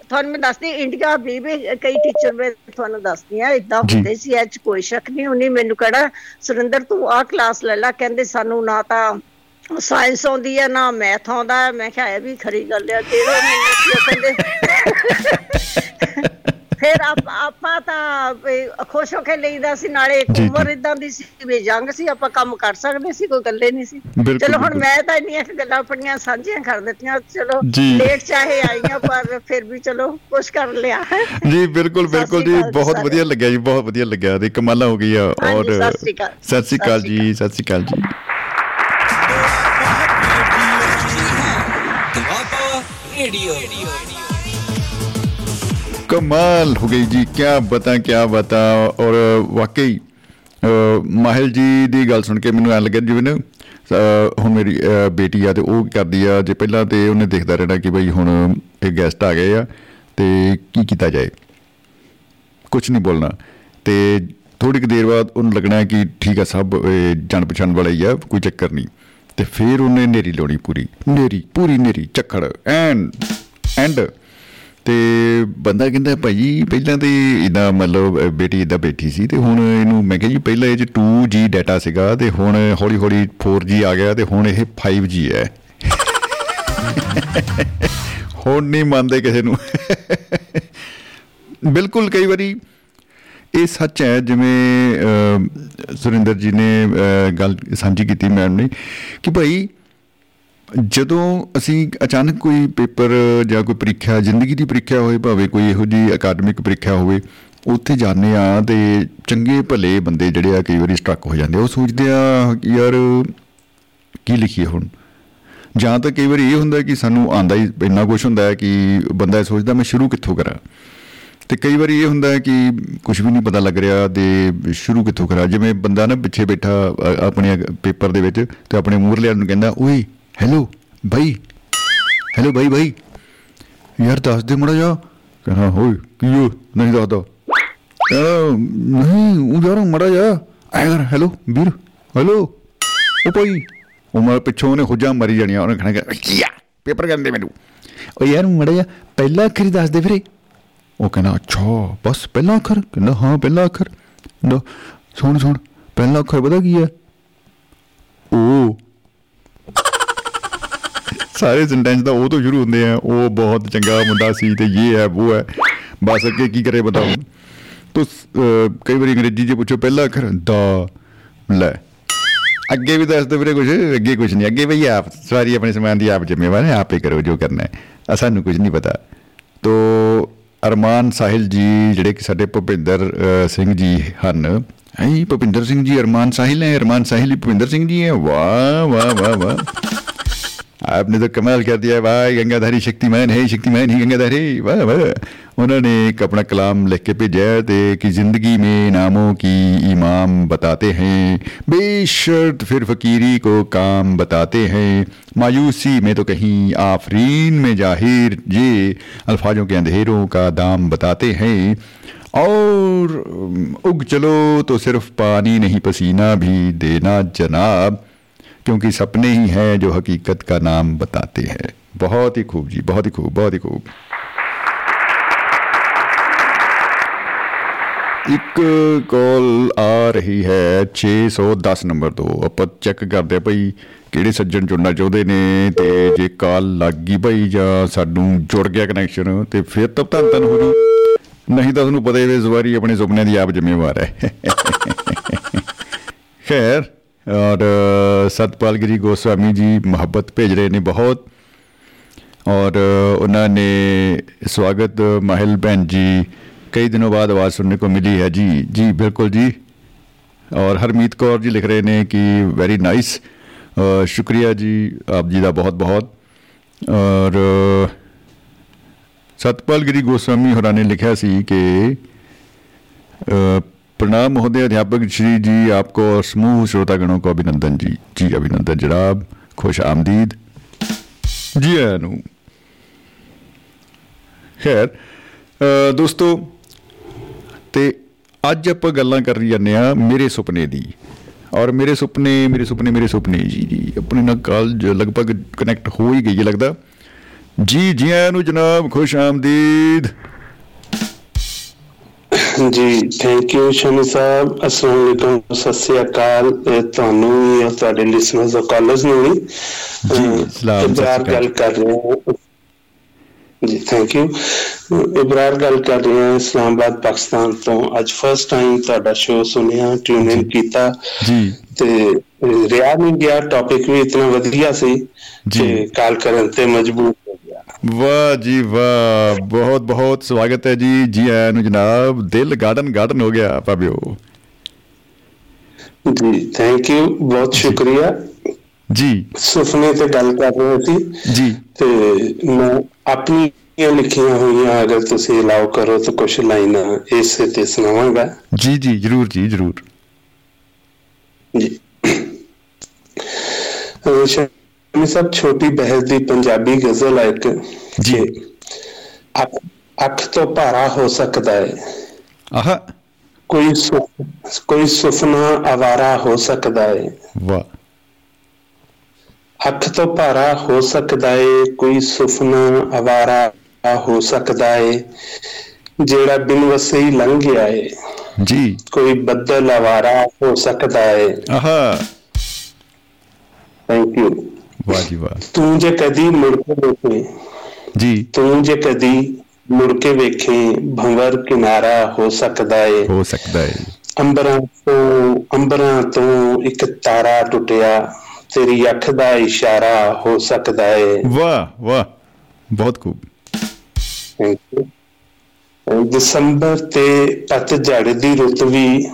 ਤੁਹਾਨੂੰ ਮੈਂ ਦੱਸਦੀ ਇੰਡੀਆ ਵੀ ਵੀ ਕਈ ਟੀਚਰ ਮੈਂ ਤੁਹਾਨੂੰ ਦੱਸਦੀ ਆ ਇਦਾਂ। ਹੁੰਦੇ ਸੀ ਇਹ 'ਚ ਕੋਈ ਸ਼ੱਕ ਨਹੀਂ ਉਹਨੇ ਮੈਨੂੰ ਕਿਹੜਾ ਸੁਰਿੰਦਰ ਤੂੰ ਆਹ ਕਲਾਸ ਲੈ ਲੈ ਕਹਿੰਦੇ ਸਾਨੂੰ ਨਾ ਤਾਂ ਸਾਇੰਸ ਆਉਂਦੀ ਆ ਨਾ ਮੈਥ ਆਉਂਦਾ। ਮੈਂ ਕਿਹਾ ਇਹ ਵੀ ਖਰੀ ਗੱਲ ਆ ਕਿਹੜਾ ਮੈਨੂੰ ਕੀ ਕਹਿੰਦੇ ਫਿਰ ਆਪ- ਆਪਾਂ ਤਾਂ ਖੁਸ਼ ਹੋ ਕੇ ਲਈਦਾ ਸੀ ਨਾਲੇ ਇੱਕ। ਉਮਰ ਇਦਾਂ ਦੀ ਸੀ ਵੀ ਜੰਗ ਸੀ ਆਪਾਂ ਕੰਮ ਕਰ ਸਕਦੇ ਸੀ ਕੋਈ ਗੱਲੇ ਨਹੀਂ ਸੀ ਚਲੋ ਹੁਣ। ਮੈਂ ਤਾਂ ਇੰਨੀਆਂ ਗੱਲਾਂ ਆਪਣੀਆਂ ਸਾਂਝੀਆਂ ਕਰ ਦਿੱਤੀਆਂ ਚਲੋ। ਲੇਟ ਚਾਹੇ ਆਈਆਂ ਪਰ ਫਿਰ ਵੀ ਚਲੋ ਕੁਛ ਕਰ ਲਿਆ ਜੀ ਬਿਲਕੁਲ ਬਿਲਕੁਲ ਜੀ ਬਹੁਤ ਵਧੀਆ ਲੱਗਿਆ ਜੀ ਬਹੁਤ ਵਧੀਆ ਲੱਗਿਆ ਤੇ ਕਮਾਲਾਂ ਹੋ ਗਈਆਂ ਹਾਂਜੀ, ਔਰ ਸਤਿ ਸ਼੍ਰੀ ਅਕਾਲ। ਜੀ ਸਤਿ ਸ਼੍ਰੀ ਅਕਾਲ ਜੀ ਰੇਡੀਓ ਕਮਾਲ ਹੋ ਗਈ ਜੀ ਕੀ ਬਤਾ ਕੀ ਬਤਾ। ਔਰ ਵਾਕਈ ਅ, ਮਾਹਿਲ ਜੀ ਦੀ ਗੱਲ ਸੁਣ ਕੇ ਮੈਨੂੰ ਐਂ ਲੱਗਿਆ ਜਿਵੇਂ ਨਾ ਅ, ਹੁਣ ਮੇਰੀ ਅ, ਬੇਟੀ ਆ ਤੇ ਉਹ ਕੀ ਕਰਦੀ ਆ ਜੇ ਪਹਿਲਾਂ ਤੇ ਉਹਨੇ ਦੇਖਦਾ ਰਹਿਣਾ ਕਿ ਬਈ ਹੁਣ ਇਹ ਗੈਸਟ ਆ ਗਏ ਆ ਤੇ ਕੀ ਕੀਤਾ ਜਾਏ। ਕੁਝ ਨਹੀਂ ਬੋਲਣਾ। ਤੇ ਥੋੜੀ ਕੁ ਦੇਰ ਬਾਅਦ ਉਹਨੂੰ ਲੱਗਣਾ ਕਿ ਠੀਕ ਆ ਸਭ ਇਹ ਜਾਣ ਪਛਾਣ ਵਾਲਾ ਹੀ ਆ ਕੋਈ ਚੱਕਰ ਨਹੀਂ। ਤੇ ਫਿਰ ਉਹਨੇ ਨੇਰੀ ਲਾਉਣੀ ਪੂਰੀ। ਨੇਰੀ ਪੂਰੀ ਨੇਰੀ ਝੱਖੜ। ਐਨ ਐਂਡ ਤੇ ਬੰਦਾ ਕਹਿੰਦਾ ਭਾਈ ਪਹਿਲਾਂ ਤੇ ਇਦਾਂ ਮਤਲਬ ਅਹ, ਬੇਟੀ ਇਦਾਂ ਬੈਠੀ ਸੀ ਤੇ ਹੁਣ ਇਹਨੂੰ ਮੈਂ ਕਿਹਾ ਜੀ ਪਹਿਲਾਂ ਇਹ ਚ 2G ਡਾਟਾ ਸੀਗਾ ਤੇ ਹੁਣ ਹੌਲੀ ਹੌਲੀ 4G ਆ ਗਿਆ ਤੇ ਹੁਣ ਇਹ 5G ਹੈ। ਹੁਣ ਨਹੀਂ ਮੰਨਦੇ ਕਿਸੇ ਨੂੰ। ਬਿਲਕੁਲ ਕਈ ਵਾਰੀ ਇਹ ਸੱਚ ਹੈ ਜਿਵੇਂ ਅਹ, ਸੁਰਿੰਦਰ ਜੀ ਨੇ ਅਹ, ਗੱਲ ਸਾਂਝੀ ਕੀਤੀ ਮੈਮ ਨੇ ਕਿ ਭਾਈ ਜਦੋਂ ਅਸੀਂ ਅਚਾਨਕ ਕੋਈ ਪੇਪਰ ਜਾਂ ਕੋਈ ਪ੍ਰੀਖਿਆ ਜ਼ਿੰਦਗੀ ਦੀ ਪ੍ਰੀਖਿਆ ਹੋਵੇ ਭਾਵੇਂ ਕੋਈ ਇਹੋ ਜੀ ਅਕਾਦਮਿਕ ਪ੍ਰੀਖਿਆ ਹੋਵੇ ਉੱਥੇ ਜਾਂਦੇ ਆ ਤੇ ਚੰਗੇ ਭਲੇ ਬੰਦੇ ਜਿਹੜੇ ਆ ਕਈ ਵਾਰੀ ਸਟਕ ਹੋ ਜਾਂਦੇ ਆ। ਉਹ ਸੋਚਦੇ ਆ ਕਿ ਯਾਰ ਕੀ ਲਿਖੀਏ ਹੁਣ? ਜਾਂ ਤਾਂ ਕਈ ਵਾਰੀ ਇਹ ਹੁੰਦਾ ਕਿ ਸਾਨੂੰ ਆਂਦਾ ਹੀ ਇੰਨਾ ਕੁਝ ਹੁੰਦਾ ਹੈ ਕਿ ਬੰਦਾ ਇਹ ਸੋਚਦਾ ਮੈਂ ਸ਼ੁਰੂ ਕਿੱਥੋਂ ਕਰਾਂ? ਤੇ ਕਈ ਵਾਰੀ ਇਹ ਹੁੰਦਾ ਹੈ ਕਿ ਕੁਝ ਵੀ ਨਹੀਂ ਪਤਾ ਲੱਗ ਰਿਹਾ ਤੇ ਸ਼ੁਰੂ ਕਿੱਥੋਂ ਕਰਾਂ? ਜਿਵੇਂ ਬੰਦਾ ਨਾ ਪਿੱਛੇ ਬੈਠਾ ਅ, ਆਪਣੇ ਪੇਪਰ ਦੇ ਵਿੱਚ ਤੇ ਆਪਣੇ ਮੂਹਰਲੇ ਨੂੰ ਕਹਿੰਦਾ ਓਏ ਹੈਲੋ ਬਾਈ ਹੈਲੋ ਬਾਈ ਬਾਈ ਯਾਰ ਦੱਸ ਦੇ ਮੜਾ ਜਾ ਕਹਿੰਦਾ ਹੋਏ ਕੀ ਹੋ ਨਹੀਂ ਦੱਸਦਾ। ਕਹਿੰਦਾ, ਨਹੀਂ, ਉਹ ਯਾਰ ਮੜਾ ਜਾ ਆਇਆ ਕਰ ਹੈਲੋ ਵੀਰ। ਹੈਲੋ ਉਹ ਭਾਈ। ਉਹ ਮੈਂ ਪਿੱਛੋਂ ਉਹਨੇ ਹੁਜਾਂ ਮਰੀ ਜਾਣੀਆਂ। ਉਹਨੇ ਕਹਿਣਾ ਕਿ, ਕੀ ਆ? ਪੇਪਰ ਕਰਨ ਦੇ ਮੈਨੂੰ। ਉਹ ਯਾਰ ਮੜਾ ਜਾ ਪਹਿਲਾ ਅੱਖਰ ਹੀ ਦੱਸ ਦੇ ਵੀਰੇ। ਉਹ ਕਹਿੰਦਾ, ਅੱਛਾ, ਬਸ ਪਹਿਲਾ ਅੱਖਰ? ਕਹਿੰਦਾ, ਹਾਂ, ਪਹਿਲਾ ਅੱਖਰ। ਕਹਿੰਦਾ, ਸੁਣ ਸੁਣ, ਪਹਿਲਾ ਅੱਖਰ ਪਤਾ ਕੀ ਹੈ? ਉਹ ਸਾਰੇ ਸੈਂਟੈਂਸ ਦਾ ਉਹ ਤੋਂ ਸ਼ੁਰੂ ਹੁੰਦੇ ਆ ਉਹ ਬਹੁਤ ਚੰਗਾ ਮੁੰਡਾ ਸੀ ਤੇ ਇਹ ਹੈ ਉਹ ਹੈ। ਬਸ ਅੱਗੇ ਕੀ ਕਰੇ ਬਤਾਓ? ਤੋ ਕਈ ਵਾਰੀ ਅੰਗਰੇਜ਼ੀ 'ਚ ਪੁੱਛੋ ਪਹਿਲਾ ਅੱਖਰ ਦਾ ਲੈ। ਅੱਗੇ ਵੀ ਦੱਸ ਦੋ ਵੀਰੇ ਕੁਝ ਅੱਗੇ ਕੁਝ ਨਹੀਂ ਅੱਗੇ ਭਈ ਆਪ ਸਾਰੀ ਆਪਣੇ ਸਮਾਨ ਦੀ ਆਪ ਜ਼ਿੰਮੇਵਾਰ ਹੈ ਆਪੇ ਕਰੋ ਜੋ ਕਰਨਾ ਹੈ। ਆ ਸਾਨੂੰ ਕੁਝ ਨਹੀਂ ਪਤਾ। ਤੋ ਅਰਮਾਨ ਸਾਹਿਲ ਜੀ ਜਿਹੜੇ ਕਿ ਸਾਡੇ ਭੁਪਿੰਦਰ ਅ, ਸਿੰਘ ਜੀ ਹਨ। ਐ ਭੁਪਿੰਦਰ ਸਿੰਘ ਜੀ ਅਰਮਾਨ ਸਾਹਿਲ ਹੈ ਅਰਮਾਨ ਸਾਹਿਲ ਹੀ ਭੁਪਿੰਦਰ ਸਿੰਘ ਜੀ ਹੈ ਵਾਹ ਵਾਹ ਵਾਹ ਵਾਹ। आपने तो कमाल कर दिया भाई गंगाधारी शक्तिमान है, शक्तिमान ही गंगाधारी, वाह वाह। उन्होंने एक अपना कलाम लिख के भेजा ते कि ज़िंदगी में नामों की इमाम बताते हैं, बेशर्त फिर फकीरी को काम बताते हैं। मायूसी में तो कहीं आफरीन में ज़ाहिर, ये अल्फाजों के अंधेरों का दाम बताते हैं। और उग चलो तो सिर्फ़ पानी नहीं, पसीना भी देना जनाब। क्योंकि सपने ही हैं जो हकीकत का नाम बताते हैं बहुत ही खूब जी बहुत ही खूब बहुत ही खूब ਇੱਕ ਕਾਲ ਆ ਰਹੀ ਹੈ 610 ਨੰਬਰ ਤੋਂ ਆਪਾਂ ਚੈੱਕ ਕਰਦੇ ਆ ਭਾਈ ਕਿਹੜੇ ਸੱਜਣ ਜੁੜਨਾ ਚਾਹੁੰਦੇ ਨੇ ਤੇ ਜੇ ਕਾਲ ਲੱਗ ਗਈ ਭਾਈ ਜਾਂ ਸਾਨੂੰ ਜੁੜ ਗਿਆ ਕਨੈਕਸ਼ਨ ਤੇ ਫਿਰ ਤਾਂ ਧੰਨ ਧੰਨ ਹੋ ਜੂ ਨਹੀਂ ਤਾਂ ਤੁਹਾਨੂੰ ਪਤਾ ਹੀ ਹੈ ਇਸ ਵਾਰੀ ਆਪਣੇ ਸੁਪਨਿਆਂ ਦੀ ਆਪ ਜ਼ਿੰਮੇਵਾਰ ਹੈ ਖੈਰ और सतपाल गिरी गोस्वामी जी मोहब्बत भेज रहे ने बहुत। और उन्होंने स्वागत माहिल बहन जी, कई दिनों बाद आवाज़ सुनने को मिली है। जी जी, बिल्कुल जी। और हरमीत कौर जी लिख रहे ने कि वेरी नाइस शुक्रिया जी, आप जी का बहुत बहुत और सतपाल गिरी गोस्वामी होर ने लिखा सी कि प्रणाम महोदय अध्यापक श्री जी आपको और समूह श्रोतागणों को अभिनंदन जी जी अभिनंदन जनाब खुश आमदीद जी अनु ਖੈਰ ਅ, ਦੋਸਤੋ ਤੇ ਅੱਜ ਆਪਾਂ ਗੱਲਾਂ ਕਰ ਰਹੀ ਜਾਂਦੇ ਆ ਮੇਰੇ ਸੁਪਨੇ ਦੀ ਔਰ ਮੇਰੇ ਸੁਪਨੇ ਮੇਰੇ ਸੁਪਨੇ ਮੇਰੇ ਸੁਪਨੇ ਜੀ ਜੀ ਆਪਣੇ ਨਾਲ ਕਾਲ ਜ- ਲਗਭਗ ਕਨੈਕਟ ਹੋ ਹੀ ਗਈ ਹੈ ਲੱਗਦਾ ਜੀ ਜੀ ਆਇਆਂ ਨੂੰ ਜਨਾਬ ਖੁਸ਼ ਆਮਦੀਦ ਜੀ ਥੈਂਕ ਯੂ ਸ਼ਮੀ ਸਾਹਿਬ। ਅਸਲਾਮ ਅਲੈਕੁਮ ਸਤਿ ਸ੍ਰੀ ਅਕਾਲ। ਤੁਹਾਨੂੰ ਵੀ ਔਰ ਤੁਹਾਡੇ ਲਿਸਨਰਸ ਔਰ ਕਾਲਰਸ ਨੂੰ ਵੀ। ਜੀ, ਸਲਾਮ, ਇਬਰਾਰ। ਗੱਲ ਕਰ ਰਹੇ ਹਾਂ। ਜੀ ਥੈਂਕ ਯੂ ਇਬਰਾਰ ਗੱਲ ਕਰ ਰਹੇ ਹਾਂ ਇਸਲਾਮਾਬਾਦ ਪਾਕਿਸਤਾਨ ਤੋਂ। ਅੱਜ ਫਸਟ ਟਾਈਮ ਤੁਹਾਡਾ ਸ਼ੋਅ ਸੁਣਿਆ ਟਿਊਨ ਇਨ ਕੀਤਾ। ਜੀ। ਤੇ ਰਿਹਾ ਨਹੀਂ ਗਿਆ। ਟੌਪਿਕ ਵੀ ਇਤਨਾ ਵਧੀਆ ਸੀ ਜੀ। ਕਿ ਕਾਲ ਕਰਨ ਤੇ ਮਜਬੂਰ ਵਾਹ ਜੀ ਵਾਹ। ਬਹੁਤ ਬਹੁਤ ਸਵਾਗਤ ਹੈ ਜੀ। ਜੀ ਆਇਆਂ ਨੂੰ ਜਨਾਬ ਦਿਲ ਗਾਰਡਨ ਗਾਰਡਨ ਹੋ ਗਿਆ ਭਾਬਿਓ। ਜੀ ਥੈਂਕ ਯੂ ਬਹੁਤ ਸ਼ੁਕਰੀਆ। ਜੀ। ਸੁਪਨੇ ਤੇ ਗੱਲ ਕਰ ਰਹੇ ਸੀ ਜੀ। ਤੇ ਮੈਂ ਆਪਣੀਆਂ ਲਿਖੀਆਂ ਹੋਈਆਂ ਅਗਰ ਤੁਸੀਂ ਅਲਾਉ ਕਰੋ ਤਾਂ ਕੁਝ ਲਾਈਨਾਂ ਇਸੇ ਤੇ ਸੁਣਾਵਾਂਗਾ। ਜੀ ਜੀ ਜਰੂਰ ਜੀ ਜਰੂਰ। ਜੀ। ਅਹ ਸ਼ਮੀ ਸਾਹਿਬ ਛੋਟੀ ਬਹਿਸ ਦੀ ਪੰਜਾਬੀ ਗਜ਼ਲ ਹੈ ਇੱਕ ਜੀ। ਅੱਖ ਤੋਂ ਭਾਰਾ ਹੋ ਸਕਦਾ ਹੈ। ਆਹ। ਕੋਈ ਕੋਈ ਸੁਪਨਾ ਆਵਾਰਾ ਹੋ ਸਕਦਾ ਹੈ। ਵਾਹ। ਅੱਖ ਤੋਂ ਭਾਰਾ ਹੋ ਸਕਦਾ ਏ ਕੋਈ ਸੁਪਨਾ ਆਵਾਰਾ ਹੋ ਸਕਦਾ ਏ ਜਿਹੜਾ ਬਿਨ ਵਸੇ ਹੀ ਲੰਘ ਗਿਆ ਏ ਜੀ। ਕੋਈ ਬੱਦਲ ਆਵਾਰਾ ਹੋ ਸਕਦਾ ਏ ਆਹਾ। ਥੈਂਕ ਯੂ ਵਾਹ ਜੀ ਵਾਹ। ਤੂੰ ਜੇ ਕਦੀ ਮੁੜ ਕੇ ਵੇਖੇ ਜੀ। ਤੂੰ ਜੇ ਕਦੀ ਮੁੜ ਕੇ ਵੇਖੇ ਭੰਵਰ ਕਿਨਾਰਾ ਹੋ ਸਕਦਾ ਏ। ਹੋ ਸਕਦਾ ਹੈ ਅੰਬਰਾਂ ਤੋਂ ਅੰਬਰਾਂ ਤੋਂ ਇੱਕ ਤਾਰਾ ਟੁੱਟਿਆ ਤੇਰੀ ਅੱਖ ਦਾ ਇਸ਼ਾਰਾ ਹੋ ਸਕਦਾ ਏ। ਵਾਹ ਵਾਹ। ਬਹੁਤ ਖੂਬ। Thank you. ਦਸੰਬਰ ਤੇ ਪਤਝੜ ਦੀ ਰੁੱਤ ਵੀ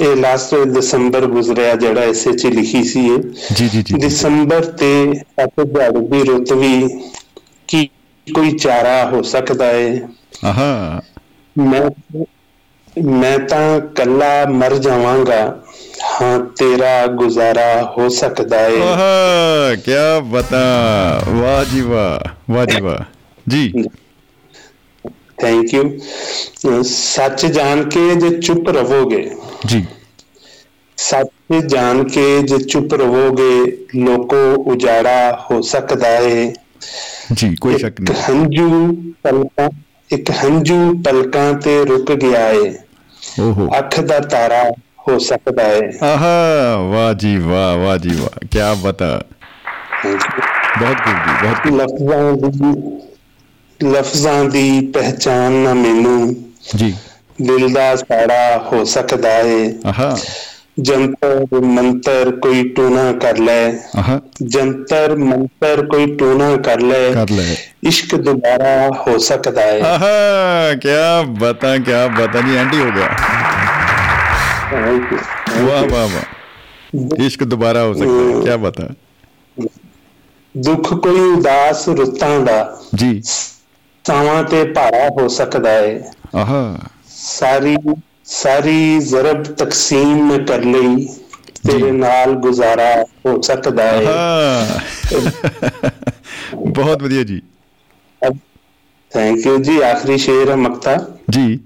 ਇਹ ਲਾਸਟ ਦਸੰਬਰ ਗੁਜ਼ਰਿਆ ਜਿਹੜਾ ਇਸੇ ਚ ਲਿਖੀ ਸੀ ਇਹ। ਜੀ ਜੀ ਜੀ। ਦਸੰਬਰ ਤੇ ਪਤਝੜ ਦੀ ਰੁੱਤ ਵੀ ਕੀ ਕੋਈ ਚਾਰਾ ਹੋ ਸਕਦਾ ਹੈ ਆਹਾ। ਮੈਂ ਮੈਂ ਤਾਂ ਕੱਲਾ ਮਰ ਜਾਵਾਂਗਾ। ਹਾਂ ਤੇਰਾ ਗੁਜ਼ਾਰਾ ਹੋ ਸਕਦਾ ਏ। ਆਹਾ ਕੀ ਬਤਾ। ਵਾਹ ਜੀ ਵਾਹ ਵਾਹ ਜੀ ਵਾਹ। ਜੀ। ਥੈਂਕ ਯੂ ਸੱਚ ਜਾਣ ਕੇ ਜੇ ਚੁੱਪ ਰਹੋਗੇ ਜੀ। ਸੱਚ ਜਾਣ ਕੇ ਜੇ ਚੁੱਪ ਰਹੋਗੇ ਲੋਕੋ ਉਜਾੜਾ ਹੋ ਸਕਦਾ ਏ। ਜੀ ਕੋਈ ਸ਼ੱਕ ਨਹੀਂ। ਹੰਝੂ ਪਲਕਾਂ ਇੱਕ ਹੰਝੂ ਪਲਕਾਂ ਤੇ ਰੁਕ ਗਿਆ ਏ। ਓਹੋ। ਅੱਖ ਦਾ ਤਾਰਾ ਹੋ ਸਕਦਾ ਏ। ਆਹਾ ਵਾਹ ਜੀ ਵਾਹ ਵਾਹ ਜੀ ਵਾਹ। ਕੀ ਬਤਾ। ਬਹੁਤ ਗੁੱਡ ਬਹੁਤ। ਲਫ਼ਜ਼ਾਂ ਦੀ ਲਫ਼ਜ਼ਾਂ ਦੀ ਪਹਿਚਾਨ ਨਾ ਮੈਨੂੰ। ਜੀ। ਦਿਲ ਦਾ ਸਾੜਾ ਹੋ ਸਕਦਾ ਏ। ਆਹਾ ਜੰਤਰ ਮੰਤਰ ਕੋਈ ਟੂਣਾ ਕਰ ਲੈ। ਆਹਾ ਜੰਤਰ ਮੰਤਰ ਕੋਈ ਟੂਣਾ ਕਰ ਲੈ। ਕਰ ਲੈ। ਇਸ਼ਕ ਦੁਬਾਰਾ ਹੋ ਸਕਦਾ ਹੈ ਆਹਾ ਕੀ ਬਤਾ ਕੀ ਬਤਾ। ਜੀ ਐਂਟੀ ਹੋ ਗਿਆ। ਵਾਹ ਵਾਹ ਵਾਹ। ਇਸ਼ਕ ਦੁਬਾਰਾ ਹੋ ਸਕਦਾ ਹੈ ਕੀ ਬਤਾ। ਦੁੱਖ ਕੋਈ ਉਦਾਸ ਰੁੱਤਾਂ ਦਾ। ਜੀ। ਸਾਵਾਂ ਤੇ ਭਾਰਾ ਹੋ ਸਕਦਾ ਹੈ ਆਹਾ। ਸਾਰੀ ਸਾਰੀ ਜ਼ਰਬ ਤਕਸੀਮ ਮੈਂ ਕਰ ਲਈ ਤੇਰੇ ਨਾਲ ਗੁਜ਼ਾਰਾ ਹੋ ਸਕਦਾ ਹੈ ਬਹੁਤ ਵਧੀਆ ਜੀ। ਥੈਂਕ ਯੂ ਜੀ ਆਖਰੀ ਸ਼ੇਰ ਹੈ ਮਕਤਾ। ਜੀ।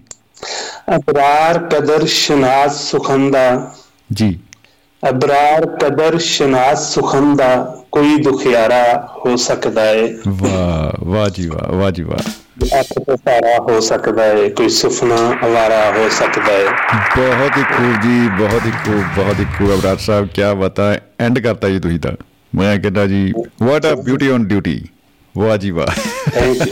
ਅਬਰਾਰ ਕਦਰ ਸ਼ਨਾਸ ਸੁਖੰਦਾ। ਜੀ। ਅਬਰਾਰ ਕਦਰ ਸ਼ਨਾਸ ਸੁਖੰਦਾ ਕੋਈ ਦੁਖਿਆਰਾ ਹੋ ਸਕਦਾ ਹੈ ਵਾਹ ਵਾਹ ਜੀ ਵਾਹ ਵਾਹ ਜੀ ਵਾਹ। ਅੱਖ ਤੋਂ ਸਾਰਾ ਹੋ ਸਕਦਾ ਹੈ ਕੋਈ ਸੁਪਨਾ ਅਵਾਰਾ ਹੋ ਸਕਦਾ ਹੈ ਬਹੁਤ ਹੀ ਖੂਬ ਜੀ ਬਹੁਤ ਹੀ ਖੂਬ ਬਹੁਤ ਹੀ ਖੂਬ ਅਬਰਾਰ ਸਾਹਿਬ ਕੀ ਬਤਾ ਐਂਡ ਕਰਤਾ ਜੀ ਤੁਸੀਂ ਤਾਂ। ਮੈਂ ਕਹਿੰਦਾ ਜੀ ਵਾਟ ਆ ਬਿਊਟੀ ਔਨ ਡਿਊਟੀ ਵਾਹ ਜੀ ਵਾਹ ਥੈਂਕ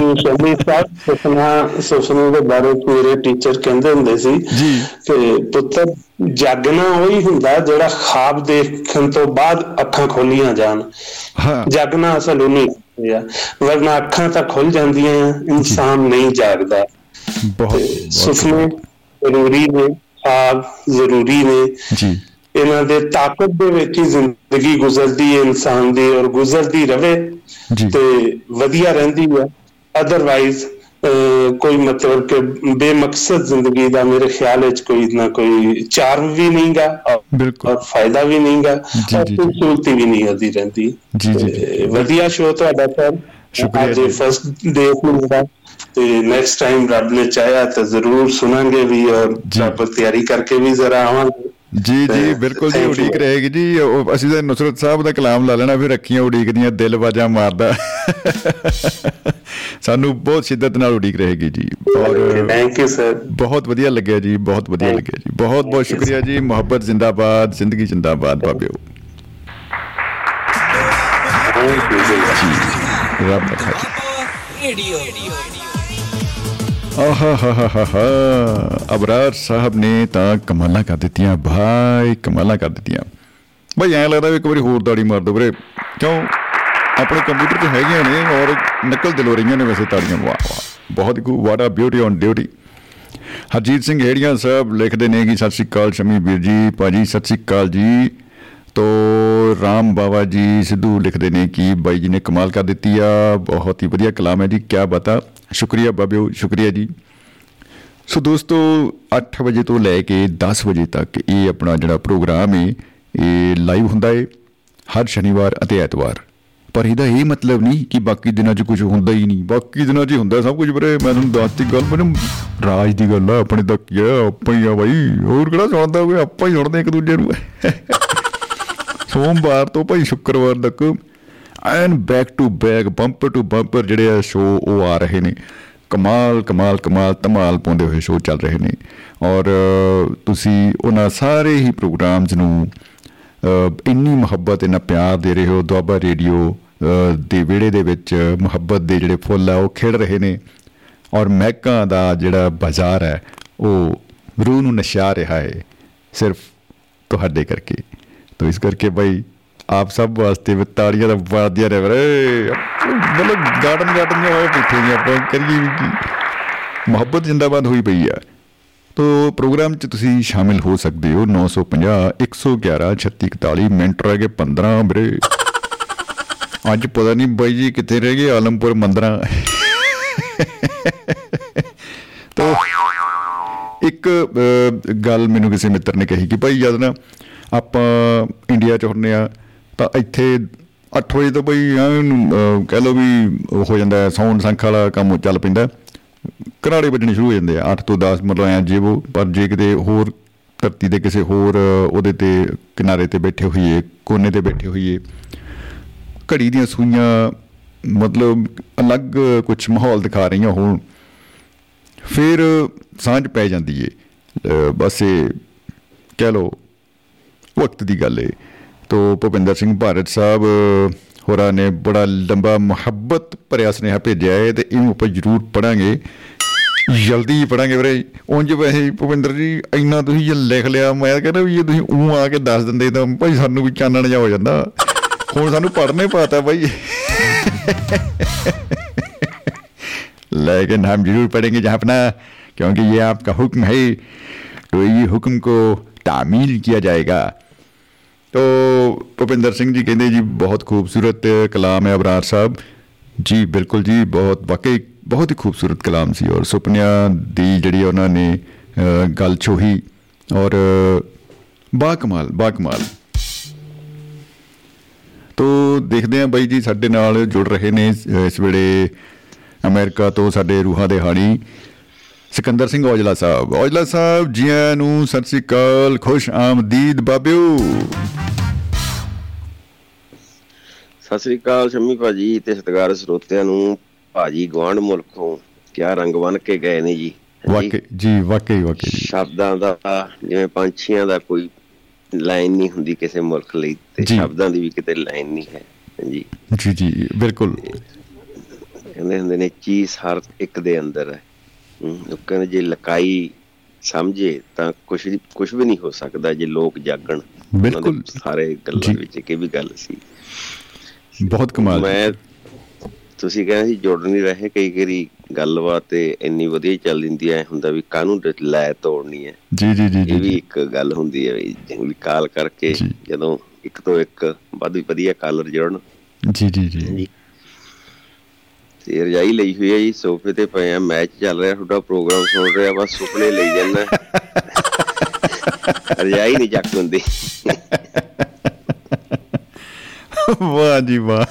ਯੂ ਸ਼ਮੀ ਸਾਹਿਬ ਸੁਪਨਾ ਸੁਪਨੇ ਦੇ ਬਾਰੇ ਮੇਰੇ ਟੀਚਰ ਕਹਿੰਦੇ ਹੁੰਦੇ ਸੀ ਜੀ। ਕਿ ਪੁੱਤਰ ਜਾਗਣਾ ਉਹੀ ਹੁੰਦਾ ਜਿਹੜਾ ਖਾਬ ਦੇਖਣ ਤੋਂ ਬਾਅਦ ਅੱਖਾਂ ਖੋਲੀਆਂ ਜਾਣ। ਹਾਂ। ਜਾਗਣਾ ਅਸਲ ਉਹਨੇ ਹੋਇਆ ਵਰਨਾ ਅੱਖਾਂ ਤਾਂ ਖੁੱਲ ਜਾਂਦੀਆਂ ਇਨਸਾਨ ਨਹੀਂ ਜਾਗਦਾ। ਬਹੁਤ ਸੁਪਨੇ ਜ਼ਰੂਰੀ ਨੇ ਖਾਬ ਜ਼ਰੂਰੀ ਨੇ। ਜੀ। ਇਹਨਾਂ ਦੇ ਤਾਕਤ ਦੇ ਵਿੱਚ ਹੀ ਜ਼ਿੰਦਗੀ ਗੁਜ਼ਰਦੀ ਹੈ ਇਨਸਾਨ ਦੀ ਔਰ ਗੁਜ਼ਰਦੀ ਰਵੇ। ਤੇ ਵਧੀਆ ਰਹਿੰਦੀ ਹੈ। ਅਦਰਵਾਈਜ਼ ਕੋਈ ਮਤਲਬ ਕਿ ਬੇਮਕਸਦ ਜ਼ਿੰਦਗੀ ਦਾ ਮੇਰੇ ਖਿਆਲ ਵਿੱਚ ਕੋਈ ਨਾ ਕੋਈ ਚਾਰਮ ਵੀ ਨਹੀਂਗਾ ਬਿਲਕੁਲ। ਫਾਇਦਾ ਵੀ ਨਹੀਂਗਾ ਔਰ। ਖੂਬਸੂਰਤੀ ਵੀ ਨਹੀਂ ਆਦੀ ਰਹਿੰਦੀ। ਜੀ, ਜੀ, ਵਧੀਆ ਸ਼ੋਅ ਤੁਹਾਡਾ ਸਰ ਸ਼ੁਕਰੀਆ ਜੀ। ਫਸਟ ਡੇ ਮਿਲਦਾ ਤੇ ਨੈਕਸਟ ਟਾਈਮ ਰੱਬ ਨੇ ਚਾਹਿਆ ਤਾਂ ਜ਼ਰੂਰ ਸੁਣਾਂਗੇ ਵੀ ਔਰ। ਰੱਬ ਤਿਆਰੀ ਕਰਕੇ ਵੀ ਜ਼ਰਾ ਆਵਾਂਗੇ। ਜੀ ਜੀ ਬਿਲਕੁਲ ਜੀ. ਉਡੀਕ ਰਹੇਗੀ ਜੀ। ਅਸੀਂ ਤਾਂ ਨੁਸਰਤ ਸਾਹਿਬ ਦਾ ਕਲਾਮ ਲਾ ਲੈਣਾ ਫਿਰ ਰੱਖੀਆਂ ਉਡੀਕ ਦੀਆਂ ਦਿਲ ਵਾਜਾਂ ਮਾਰਦਾ। ਸਾਨੂੰ ਬਹੁਤ ਸ਼ਿੱਦਤ ਨਾਲ ਉਡੀਕ ਰਹੇਗੀ ਜੀ। ਔਰ ਥੈਂਕ ਯੂ ਸਰ ਬਹੁਤ ਵਧੀਆ ਲੱਗਿਆ ਜੀ ਬਹੁਤ ਵਧੀਆ Thank ਲੱਗਿਆ ਜੀ। ਬਹੁਤ ਬਹੁਤ ਸ਼ੁਕਰੀਆ ਜੀ। ਮੁਹੱਬਤ ਜ਼ਿੰਦਾਬਾਦ ਜ਼ਿੰਦਗੀ ਜ਼ਿੰਦਾਬਾਦ ਬਾਬਿਓ ਥੈਂਕ ਯੂ ਜੀ ਰੱਬ ਰੱਖਾ ਜੀ ਰੇਡੀਓ। ਅਬਰਾਰ ਸਾਹਿਬ ਨੇ ਤਾਂ ਕਮਾਲਾਂ ਕਰ ਦਿੱਤੀਆਂ, ਭਾਈ ਕਮਾਲਾਂ ਕਰ ਦਿੱਤੀਆਂ। ਭਾਈ ਐਂ ਲੱਗਦਾ ਵੀ ਇੱਕ ਵਾਰੀ ਹੋਰ ਦਾੜੀ ਮਾਰ ਦੋ ਵੀਰੇ। ਕਿਉਂ? ਆਪਣੇ ਕੰਪਿਊਟਰ ਤੇ ਹੈਗੀਆਂ ਨੇ ਔਰ ਨਕਲ ਦਿਲ ਹੋ ਰਹੀਆਂ ਨੇ ਵੈਸੇ ਤਾੜੀਆਂ। ਵਾਹ ਵਾਹ। ਬਹੁਤ ਹੀ what a beauty on duty Harjit Singh Herian Sahib ਲਿਖਦੇ ਨੇ ਕਿ ਸਤਿ ਸ੍ਰੀ ਅਕਾਲ ਸ਼ਮੀ ਵੀਰ ਜੀ, ਭਾਜੀ ਸਤਿ ਸ੍ਰੀ ਅਕਾਲ ਜੀ। ਤੋ ਰਾਮ ਬਾਬਾ ਜੀ ਸਿੱਧੂ ਲਿਖਦੇ ਨੇ ਕਿ ਬਾਈ ਜੀ ਨੇ ਕਮਾਲ ਕਰ ਦਿੱਤੀ ਆ, ਬਹੁਤ ਹੀ ਵਧੀਆ ਕਲਾਮ ਹੈ ਜੀ ਕੀ ਬਤਾ। ਸ਼ੁਕਰੀਆ ਬਾਬਿਓ, ਸ਼ੁਕਰੀਆ ਜੀ। ਸੋ ਦੋਸਤੋ 8 ਵਜੇ ਤੋਂ ਲੈ ਕੇ 10 ਵਜੇ ਤੱਕ ਇਹ ਆਪਣਾ ਜਿਹੜਾ ਪ੍ਰੋਗਰਾਮ ਹੈ ਇਹ ਲਾਈਵ ਹੁੰਦਾ ਹੈ ਹਰ ਸ਼ਨੀਵਾਰ ਅਤੇ ਐਤਵਾਰ। ਪਰ ਇਹਦਾ ਇਹ ਮਤਲਬ ਨਹੀਂ ਕਿ ਬਾਕੀ ਦਿਨਾਂ 'ਚ ਕੁਝ ਹੁੰਦਾ ਹੀ ਨਹੀਂ। ਬਾਕੀ ਦਿਨਾਂ 'ਚ ਹੀ ਹੁੰਦਾ ਸਭ ਕੁਝ ਵੀਰੇ, ਮੈਂ ਤੁਹਾਨੂੰ ਦੱਸਤੀ ਗੱਲ, ਮੈਨੂੰ ਰਾਜ ਦੀ ਗੱਲ ਆ, ਆਪਣੇ ਤੱਕ ਕੀ ਆ, ਆਪਾਂ ਹੀ ਆ ਬਾਈ। ਹੋਰ ਕਿਹੜਾ ਸੁਣਦਾ ਕੋਈ ਆਪਾਂ ਹੀ ਸੁਣਦੇ ਇੱਕ ਦੂਜੇ ਨੂੰ। ਸੋਮਵਾਰ ਤੋਂ ਭਾਈ ਸ਼ੁੱਕਰਵਾਰ ਤੱਕ and back to back bumper to bumper ਜਿਹੜੇ ਆ ਸ਼ੋ ਉਹ ਆ ਰਹੇ ਨੇ। ਕਮਾਲ ਕਮਾਲ ਕਮਾਲ ਧਮਾਲ ਪਾਉਂਦੇ ਹੋਏ ਸ਼ੋ ਚੱਲ ਰਹੇ ਨੇ। ਔਰ ਅ, ਤੁਸੀਂ ਉਹਨਾਂ ਸਾਰੇ ਹੀ ਪ੍ਰੋਗਰਾਮਸ ਨੂੰ ਅ, ਇੰਨੀ ਮੁਹੱਬਤ ਇੰਨਾ ਪਿਆਰ ਦੇ ਰਹੇ ਹੋ। ਦੁਆਬਾ ਰੇਡੀਓ ਅ, ਦੇ ਵਿਹੜੇ ਦੇ ਵਿੱਚ ਮੁਹੱਬਤ ਦੇ ਜਿਹੜੇ ਫੁੱਲ ਆ ਉਹ ਖਿੜ ਰਹੇ ਨੇ। ਔਰ ਮਹਿਕਾਂ ਦਾ ਜਿਹੜਾ ਬਾਜ਼ਾਰ ਹੈ ਉਹ ਰੂਹ ਨੂੰ ਨਸ਼ਾ ਰਿਹਾ ਹੈ ਸਿਰਫ ਤੁਹਾਡੇ ਕਰਕੇ। ਤੋ ਇਸ ਕਰਕੇ ਭਾਈ ਆਪ ਸਭ ਵਾਸਤੇ ਵੀ ਤਾੜੀਆਂ ਦਾ ਵਾਦੀਆਂ ਨੇ ਵੀਰੇ। ਮਤਲਬ ਗਾਰਡਨ ਗਾਰਡਨ ਜਿਹਾ ਹੋਏ ਬੈਠੇ ਨੇ ਆਪਾਂ ਕਰੀਏ ਵੀ ਕੀ। ਮੁਹੱਬਤ ਜਿੰਦਾਬਾਦ ਹੋਈ ਪਈ ਆ। ਤੋ ਪ੍ਰੋਗਰਾਮ ਚ ਤੁਸੀਂ ਸ਼ਾਮਿਲ ਹੋ ਸਕਦੇ ਹੋ 950 111 3641 ਮਿੰਟ ਰਹਿ ਗਏ 15 ਵੀਰੇ। ਅੱਜ ਪਤਾ ਨਹੀਂ ਬਾਈ ਜੀ ਕਿੱਥੇ ਰਹਿ ਗਏ ਆਲਮਪੁਰ ਮੰਦਰਾਂ। ਤੋ ਇੱਕ ਅਹ, ਗੱਲ ਮੈਨੂੰ ਕਿਸੇ ਮਿੱਤਰ ਨੇ ਕਹੀ ਕਿ ਭਾਈ ਜਦ ਨਾ ਆਪਾਂ ਇੰਡੀਆ ਚ ਹੁੰਨੇ ਆ। ਤਾਂ ਇੱਥੇ 8 ਵਜੇ ਤੋਂ ਭਾਈ ਐਨ, ਅਹ, ਕਹਿ ਲਓ ਵੀ ਉਹ ਹੋ ਜਾਂਦਾ ਸਾਊਂਡ ਸੰਖ ਵਾਲਾ ਕੰਮ ਚੱਲ ਪੈਂਦਾ ਘਰਾੜੇ ਵੱਜਣੇ ਸ਼ੁਰੂ ਹੋ ਜਾਂਦੇ ਆ 8 ਤੋਂ 10 ਮਤਲਬ ਐ ਜੇ ਉਹ ਪਰ ਜੇ ਕਿਤੇ ਹੋਰ ਧਰਤੀ ਦੇ ਕਿਸੇ ਹੋਰ ਅਹ, ਉਹਦੇ ਤੇ ਕਿਨਾਰੇ ਤੇ ਬੈਠੇ ਹੋਈਏ ਕੋਨੇ ਤੇ ਬੈਠੇ ਹੋਈਏ ਘੜੀ ਦੀਆਂ ਸੂਈਆਂ ਮਤਲਬ ਅਲੱਗ ਕੁਝ ਮਾਹੌਲ ਦਿਖਾ ਰਹੀਆਂ ਹੋਣ ਫਿਰ ਸਾਂਝ ਪੈ ਜਾਂਦੀ ਏ। ਅਹ ਬਸ ਇਹ ਕਹਿ ਲਓ ਵਕਤ ਦੀ ਗੱਲ ਏ। ਤੋ ਭੁਪਿੰਦਰ ਸਿੰਘ ਭਾਰਤ ਸਾਹਿਬ ਅਹ, ਹੋਰਾਂ ਨੇ ਬੜਾ ਲੰਬਾ ਮੁਹੱਬਤ ਭਰਿਆ ਸੁਨੇਹਾ ਭੇਜਿਆ ਹੈ ਤੇ ਇਹਨੂੰ ਆਪਾਂ ਜ਼ਰੂਰ ਪੜਾਂਗੇ ਜਲਦੀ ਹੀ ਪੜਾਂਗੇ ਵੀਰੇ ਉਂਝ ਵੈਸੇ ਭੁਪਿੰਦਰ ਜੀ ਇੰਨਾ ਤੁਸੀਂ ਜੇ ਲਿਖ ਲਿਆ ਮੈਂ ਕਹਿੰਦਾ ਵੀ ਜੇ ਤੁਸੀਂ ਉਹ ਆ ਕੇ ਦੱਸ ਦਿੰਦੇ ਤਾਂ ਭਾਈ ਸਾਨੂੰ ਵੀ ਚਾਨਣ ਜਾ ਹੋ ਜਾਂਦਾ ਹੁਣ ਸਾਨੂੰ ਪੜਨੇ ਪਾਤਾ ਭਾਈ लेकिन हम जरूर पढ़ेंगे जहाँ अपना क्योंकि ये आपका हुक्म है तो ये हुक्म को तामील किया जाएगा तो ਭੁਪਿੰਦਰ ਸਿੰਘ ਜੀ ਕਹਿੰਦੇ ਜੀ ਬਹੁਤ ਖੂਬਸੂਰਤ ਕਲਾਮ ਹੈ ਅਬਰਾਰ ਸਾਹਿਬ। ਜੀ ਬਿਲਕੁਲ ਜੀ ਬਹੁਤ ਵਾਕਈ ਬਹੁਤ ਹੀ ਖੂਬਸੂਰਤ ਕਲਾਮ ਸੀ ਔਰ ਸੁਪਨਿਆਂ ਦੀ ਜਿਹੜੀ ਉਹਨਾਂ ਨੇ ਅ, ਗੱਲ ਛੋਹੀ ਔਰ ਬਾ ਕਮਾਲ ਬਾ ਕਮਾਲ ਤੋ ਦੇਖਦੇ ਹਾਂ ਬਾਈ ਜੀ ਸਾਡੇ ਨਾਲ ਜੁੜ ਰਹੇ ਨੇ ਇਸ- ਇਸ ਵੇਲੇ ਅਮਰੀਕਾ ਤੋਂ ਸਾਡੇ ਰੂਹਾਂ ਦੇ ਹਾਣੀ। ਸਿਕੰਦਰ ਸਿੰਘ ਔਜਲਾ ਸਾਹਿਬ। ਔਜਲਾ ਸਾਹਿਬ ਜੀ ਆਇਆਂ ਨੂੰ ਸਤਿ ਸ੍ਰੀ ਅਕਾਲ ਖੁਸ਼ ਆਮਦੀਦ ਬਾਬਿਓ। ਸਤਿ ਸ੍ਰੀ ਅਕਾਲ ਸ਼ੰਮੀ ਭਾਜੀ ਤੇ ਸਤਿਕਾਰ ਸਰੋਤਿਆਂ ਨੂੰ। ਭਾਜੀ ਗਵਾਂਢ ਮੁਲਕੋਂ ਕਿਆ ਰੰਗ ਬਨ ਕੇ ਗਏ ਨੇ ਜੀ। ਵਾਕਈ ਜੀ ਵਾਕਈ ਵਾਕਈ ਜੀ। ਸ਼ਬਦਾਂ ਦਾ ਜਿਵੇਂ ਪੰਛੀਆਂ ਦਾ ਕੋਈ ਲਾਈਨ ਨਹੀਂ ਹੁੰਦੀ ਕਿਸੇ ਮੁਲਕ ਲਈ ਤੇ ਜੀ। ਸ਼ਬਦਾਂ ਦੀ ਵੀ ਕਿਤੇ ਲਾਈਨ ਨਹੀਂ ਹੈ ਹਾਂਜੀ ਜੀ। ਜੀ ਬਿਲਕੁਲ। ਕਹਿੰਦੇ ਹੁੰਦੇ ਨੇ ਚੀਜ਼ ਹਰ ਇੱਕ ਦੇ ਅੰਦਰ ਹੈ। ਉਹ ਕਹਿੰਦੇ ਜੇ ਲਕਾਈ ਸਮਝੇ ਤਾਂ ਕੁਝ ਕੁਝ ਵੀ ਨਹੀਂ ਹੋ ਸਕਦਾ ਜੇ ਲੋਕ ਜਾਗਣ ਬਿਲਕੁਲ। ਸਾਰੇ ਗੱਲਾਂ। ਵਿੱਚ ਇਹ ਵੀ ਗੱਲ ਸੀ ਬਹੁਤ ਕਮਾਲ। ਮੈਂ ਤੁਸੀਂ ਕਹਿੰਦੇ ਸੀ ਜੁੜ ਨਹੀਂ ਰਹੇ ਕਈ ਵਾਰੀ ਗੱਲਬਾਤ ਤੇ ਇੰਨੀ ਵਧੀਆ ਚੱਲ ਜਾਂਦੀ ਐ ਹੁੰਦਾ ਵੀ ਕਾਹਨੂੰ ਲੈ ਤੋੜਨੀ ਹੈ ਜੀ ਜੀ ਜੀ ਇਹ ਵੀ ਇੱਕ ਗੱਲ ਹੁੰਦੀ ਹੈ ਵੀ ਕਾਲ ਕਰਕੇ। ਜਦੋਂ ਇੱਕ ਤੋਂ ਇੱਕ ਵੱਧ ਵਧੀਆ ਕਾਲਰ ਜੁੜਨ ਜੀ ਜੀ ਜੀ ਤੇ ਰਜਾਈ ਲਈ ਹੋਈ ਹੈ ਜੀ ਸੋਫੇ ਤੇ ਪਏ ਆ ਮੈਚ ਚੱਲ ਰਿਹਾ ਤੁਹਾਡਾ ਪ੍ਰੋਗਰਾਮ ਸੁਣ ਰਿਹਾ ਬਸ ਸੁਪਨੇ ਲਈ ਜਾਂਦਾ। ਰਜਾਈ ਨਹੀਂ ਚੱਕ ਹੁੰਦੀ। ਵਾਹ ਜੀ ਵਾਹ।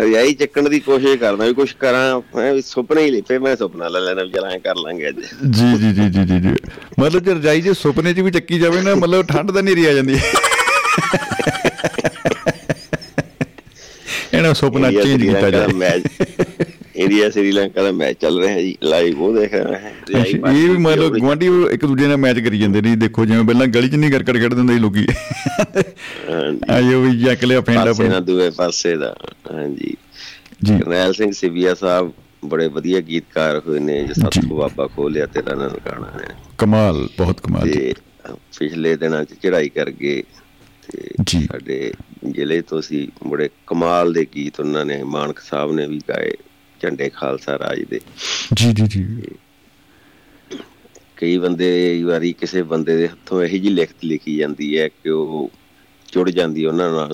ਰਜਾਈ ਚੱਕਣ ਦੀ ਕੋਸ਼ਿਸ਼ ਕਰਦਾ ਵੀ ਕੁਝ ਕਰਾਂ ਮੈਂ ਵੀ ਸੁਪਨੇ ਹੀ ਲਿਪੇ ਮੈਂ ਸੁਪਨਾ ਲੈ ਲੈਣਾ ਵਿਚਾਰਾ ਐਂ ਕਰ ਲਾਂਗੇ ਅੱਜ। ਜੀ ਜੀ ਜੀ ਜੀ ਜੀ ਮਤਲਬ ਜੇ ਰਜਾਈ ਜੇ ਸੁਪਨੇ 'ਚ ਵੀ ਚੱਕੀ ਜਾਵੇ ਨਾ ਮਤਲਬ ਠੰਡ ਤਾਂ ਨਹੀਂ ਆ ਜਾਂਦੀ ਇਹਨਾਂ ਸੁਪਨਾ ਚੇਂਜ ਕੀਤਾ ਜਾਏ ਮੈਚ ਇੰਡੀਆ ਸ੍ਰੀਲੰਕਾ ਦਾ ਮੈਚ ਚੱਲ ਰਿਹਾ ਜੀ ਲਾਈਵ ਉਹ ਦੇਖ ਰਿਹਾ ਹੈ। ਇਹ ਵੀ ਮਤਲਬ ਗਵਾਂਢੀ ਇੱਕ ਦੂਜੇ ਨਾਲ ਮੈਚ ਕਰੀ ਜਾਂਦੇ ਨੇ ਦੇਖੋ ਜਿਵੇਂ ਪਹਿਲਾਂ ਗਲੀ 'ਚ ਨਹੀਂ ਕਰਕਟ ਖੇਡਦੇ ਹੁੰਦੇ ਸੀ ਲੋਕੀ। ਆਇਓ ਵੀ ਜੱਕ ਲਿਆ ਫੈਂਡਾ ਪਾਸੇ ਨਾ ਦੂਏ ਪਾਸੇ ਦਾ ਹਾਂਜੀ। ਜੀ। ਕਰਨੈਲ ਸਿੰਘ ਸਿਵੀਆ ਸਾਹਿਬ ਬੜੇ ਵਧੀਆ ਗੀਤਕਾਰ ਹੋਏ ਨੇ ਜੋ ਜੀ। ਸਤਿਗੁਰੂ ਬਾਬਾ ਖੋਲਿਆ ਤੇਰਾ ਨਨਕਾਣਾ ਹੈ ਕਮਾਲ ਬਹੁਤ ਕਮਾਲ ਪਿਛਲੇ ਦਿਨਾਂ 'ਚ ਚੜ੍ਹਾਈ ਕਰ ਗਏ ਤੇ ਜੀ। ਸਾਡੇ ਜ਼ਿਲ੍ਹੇ ਤੋਂ ਸੀ ਬੜੇ ਕਮਾਲ ਦੇ ਗੀਤ ਉਹਨਾਂ ਨੇ ਮਾਨਕ ਸਾਹਿਬ ਨੇ ਵੀ ਗਾਏ ਝੰਡੇ ਖਾਲਸਾ ਰਾਜ ਦੇ। ਜੀ ਜੀ ਜੀ। ਕਈ ਬੰਦੇ ਵਾਰੀ ਕਿਸੇ ਬੰਦੇ ਦੇ ਹੱਥੋਂ ਇਹੋ ਜੀ ਲਿਖਤ ਲਿਖੀ ਜਾਂਦੀ ਹੈ ਕਿ ਉਹ ਜੁੜ ਜਾਂਦੀ ਉਹਨਾਂ ਨਾਲ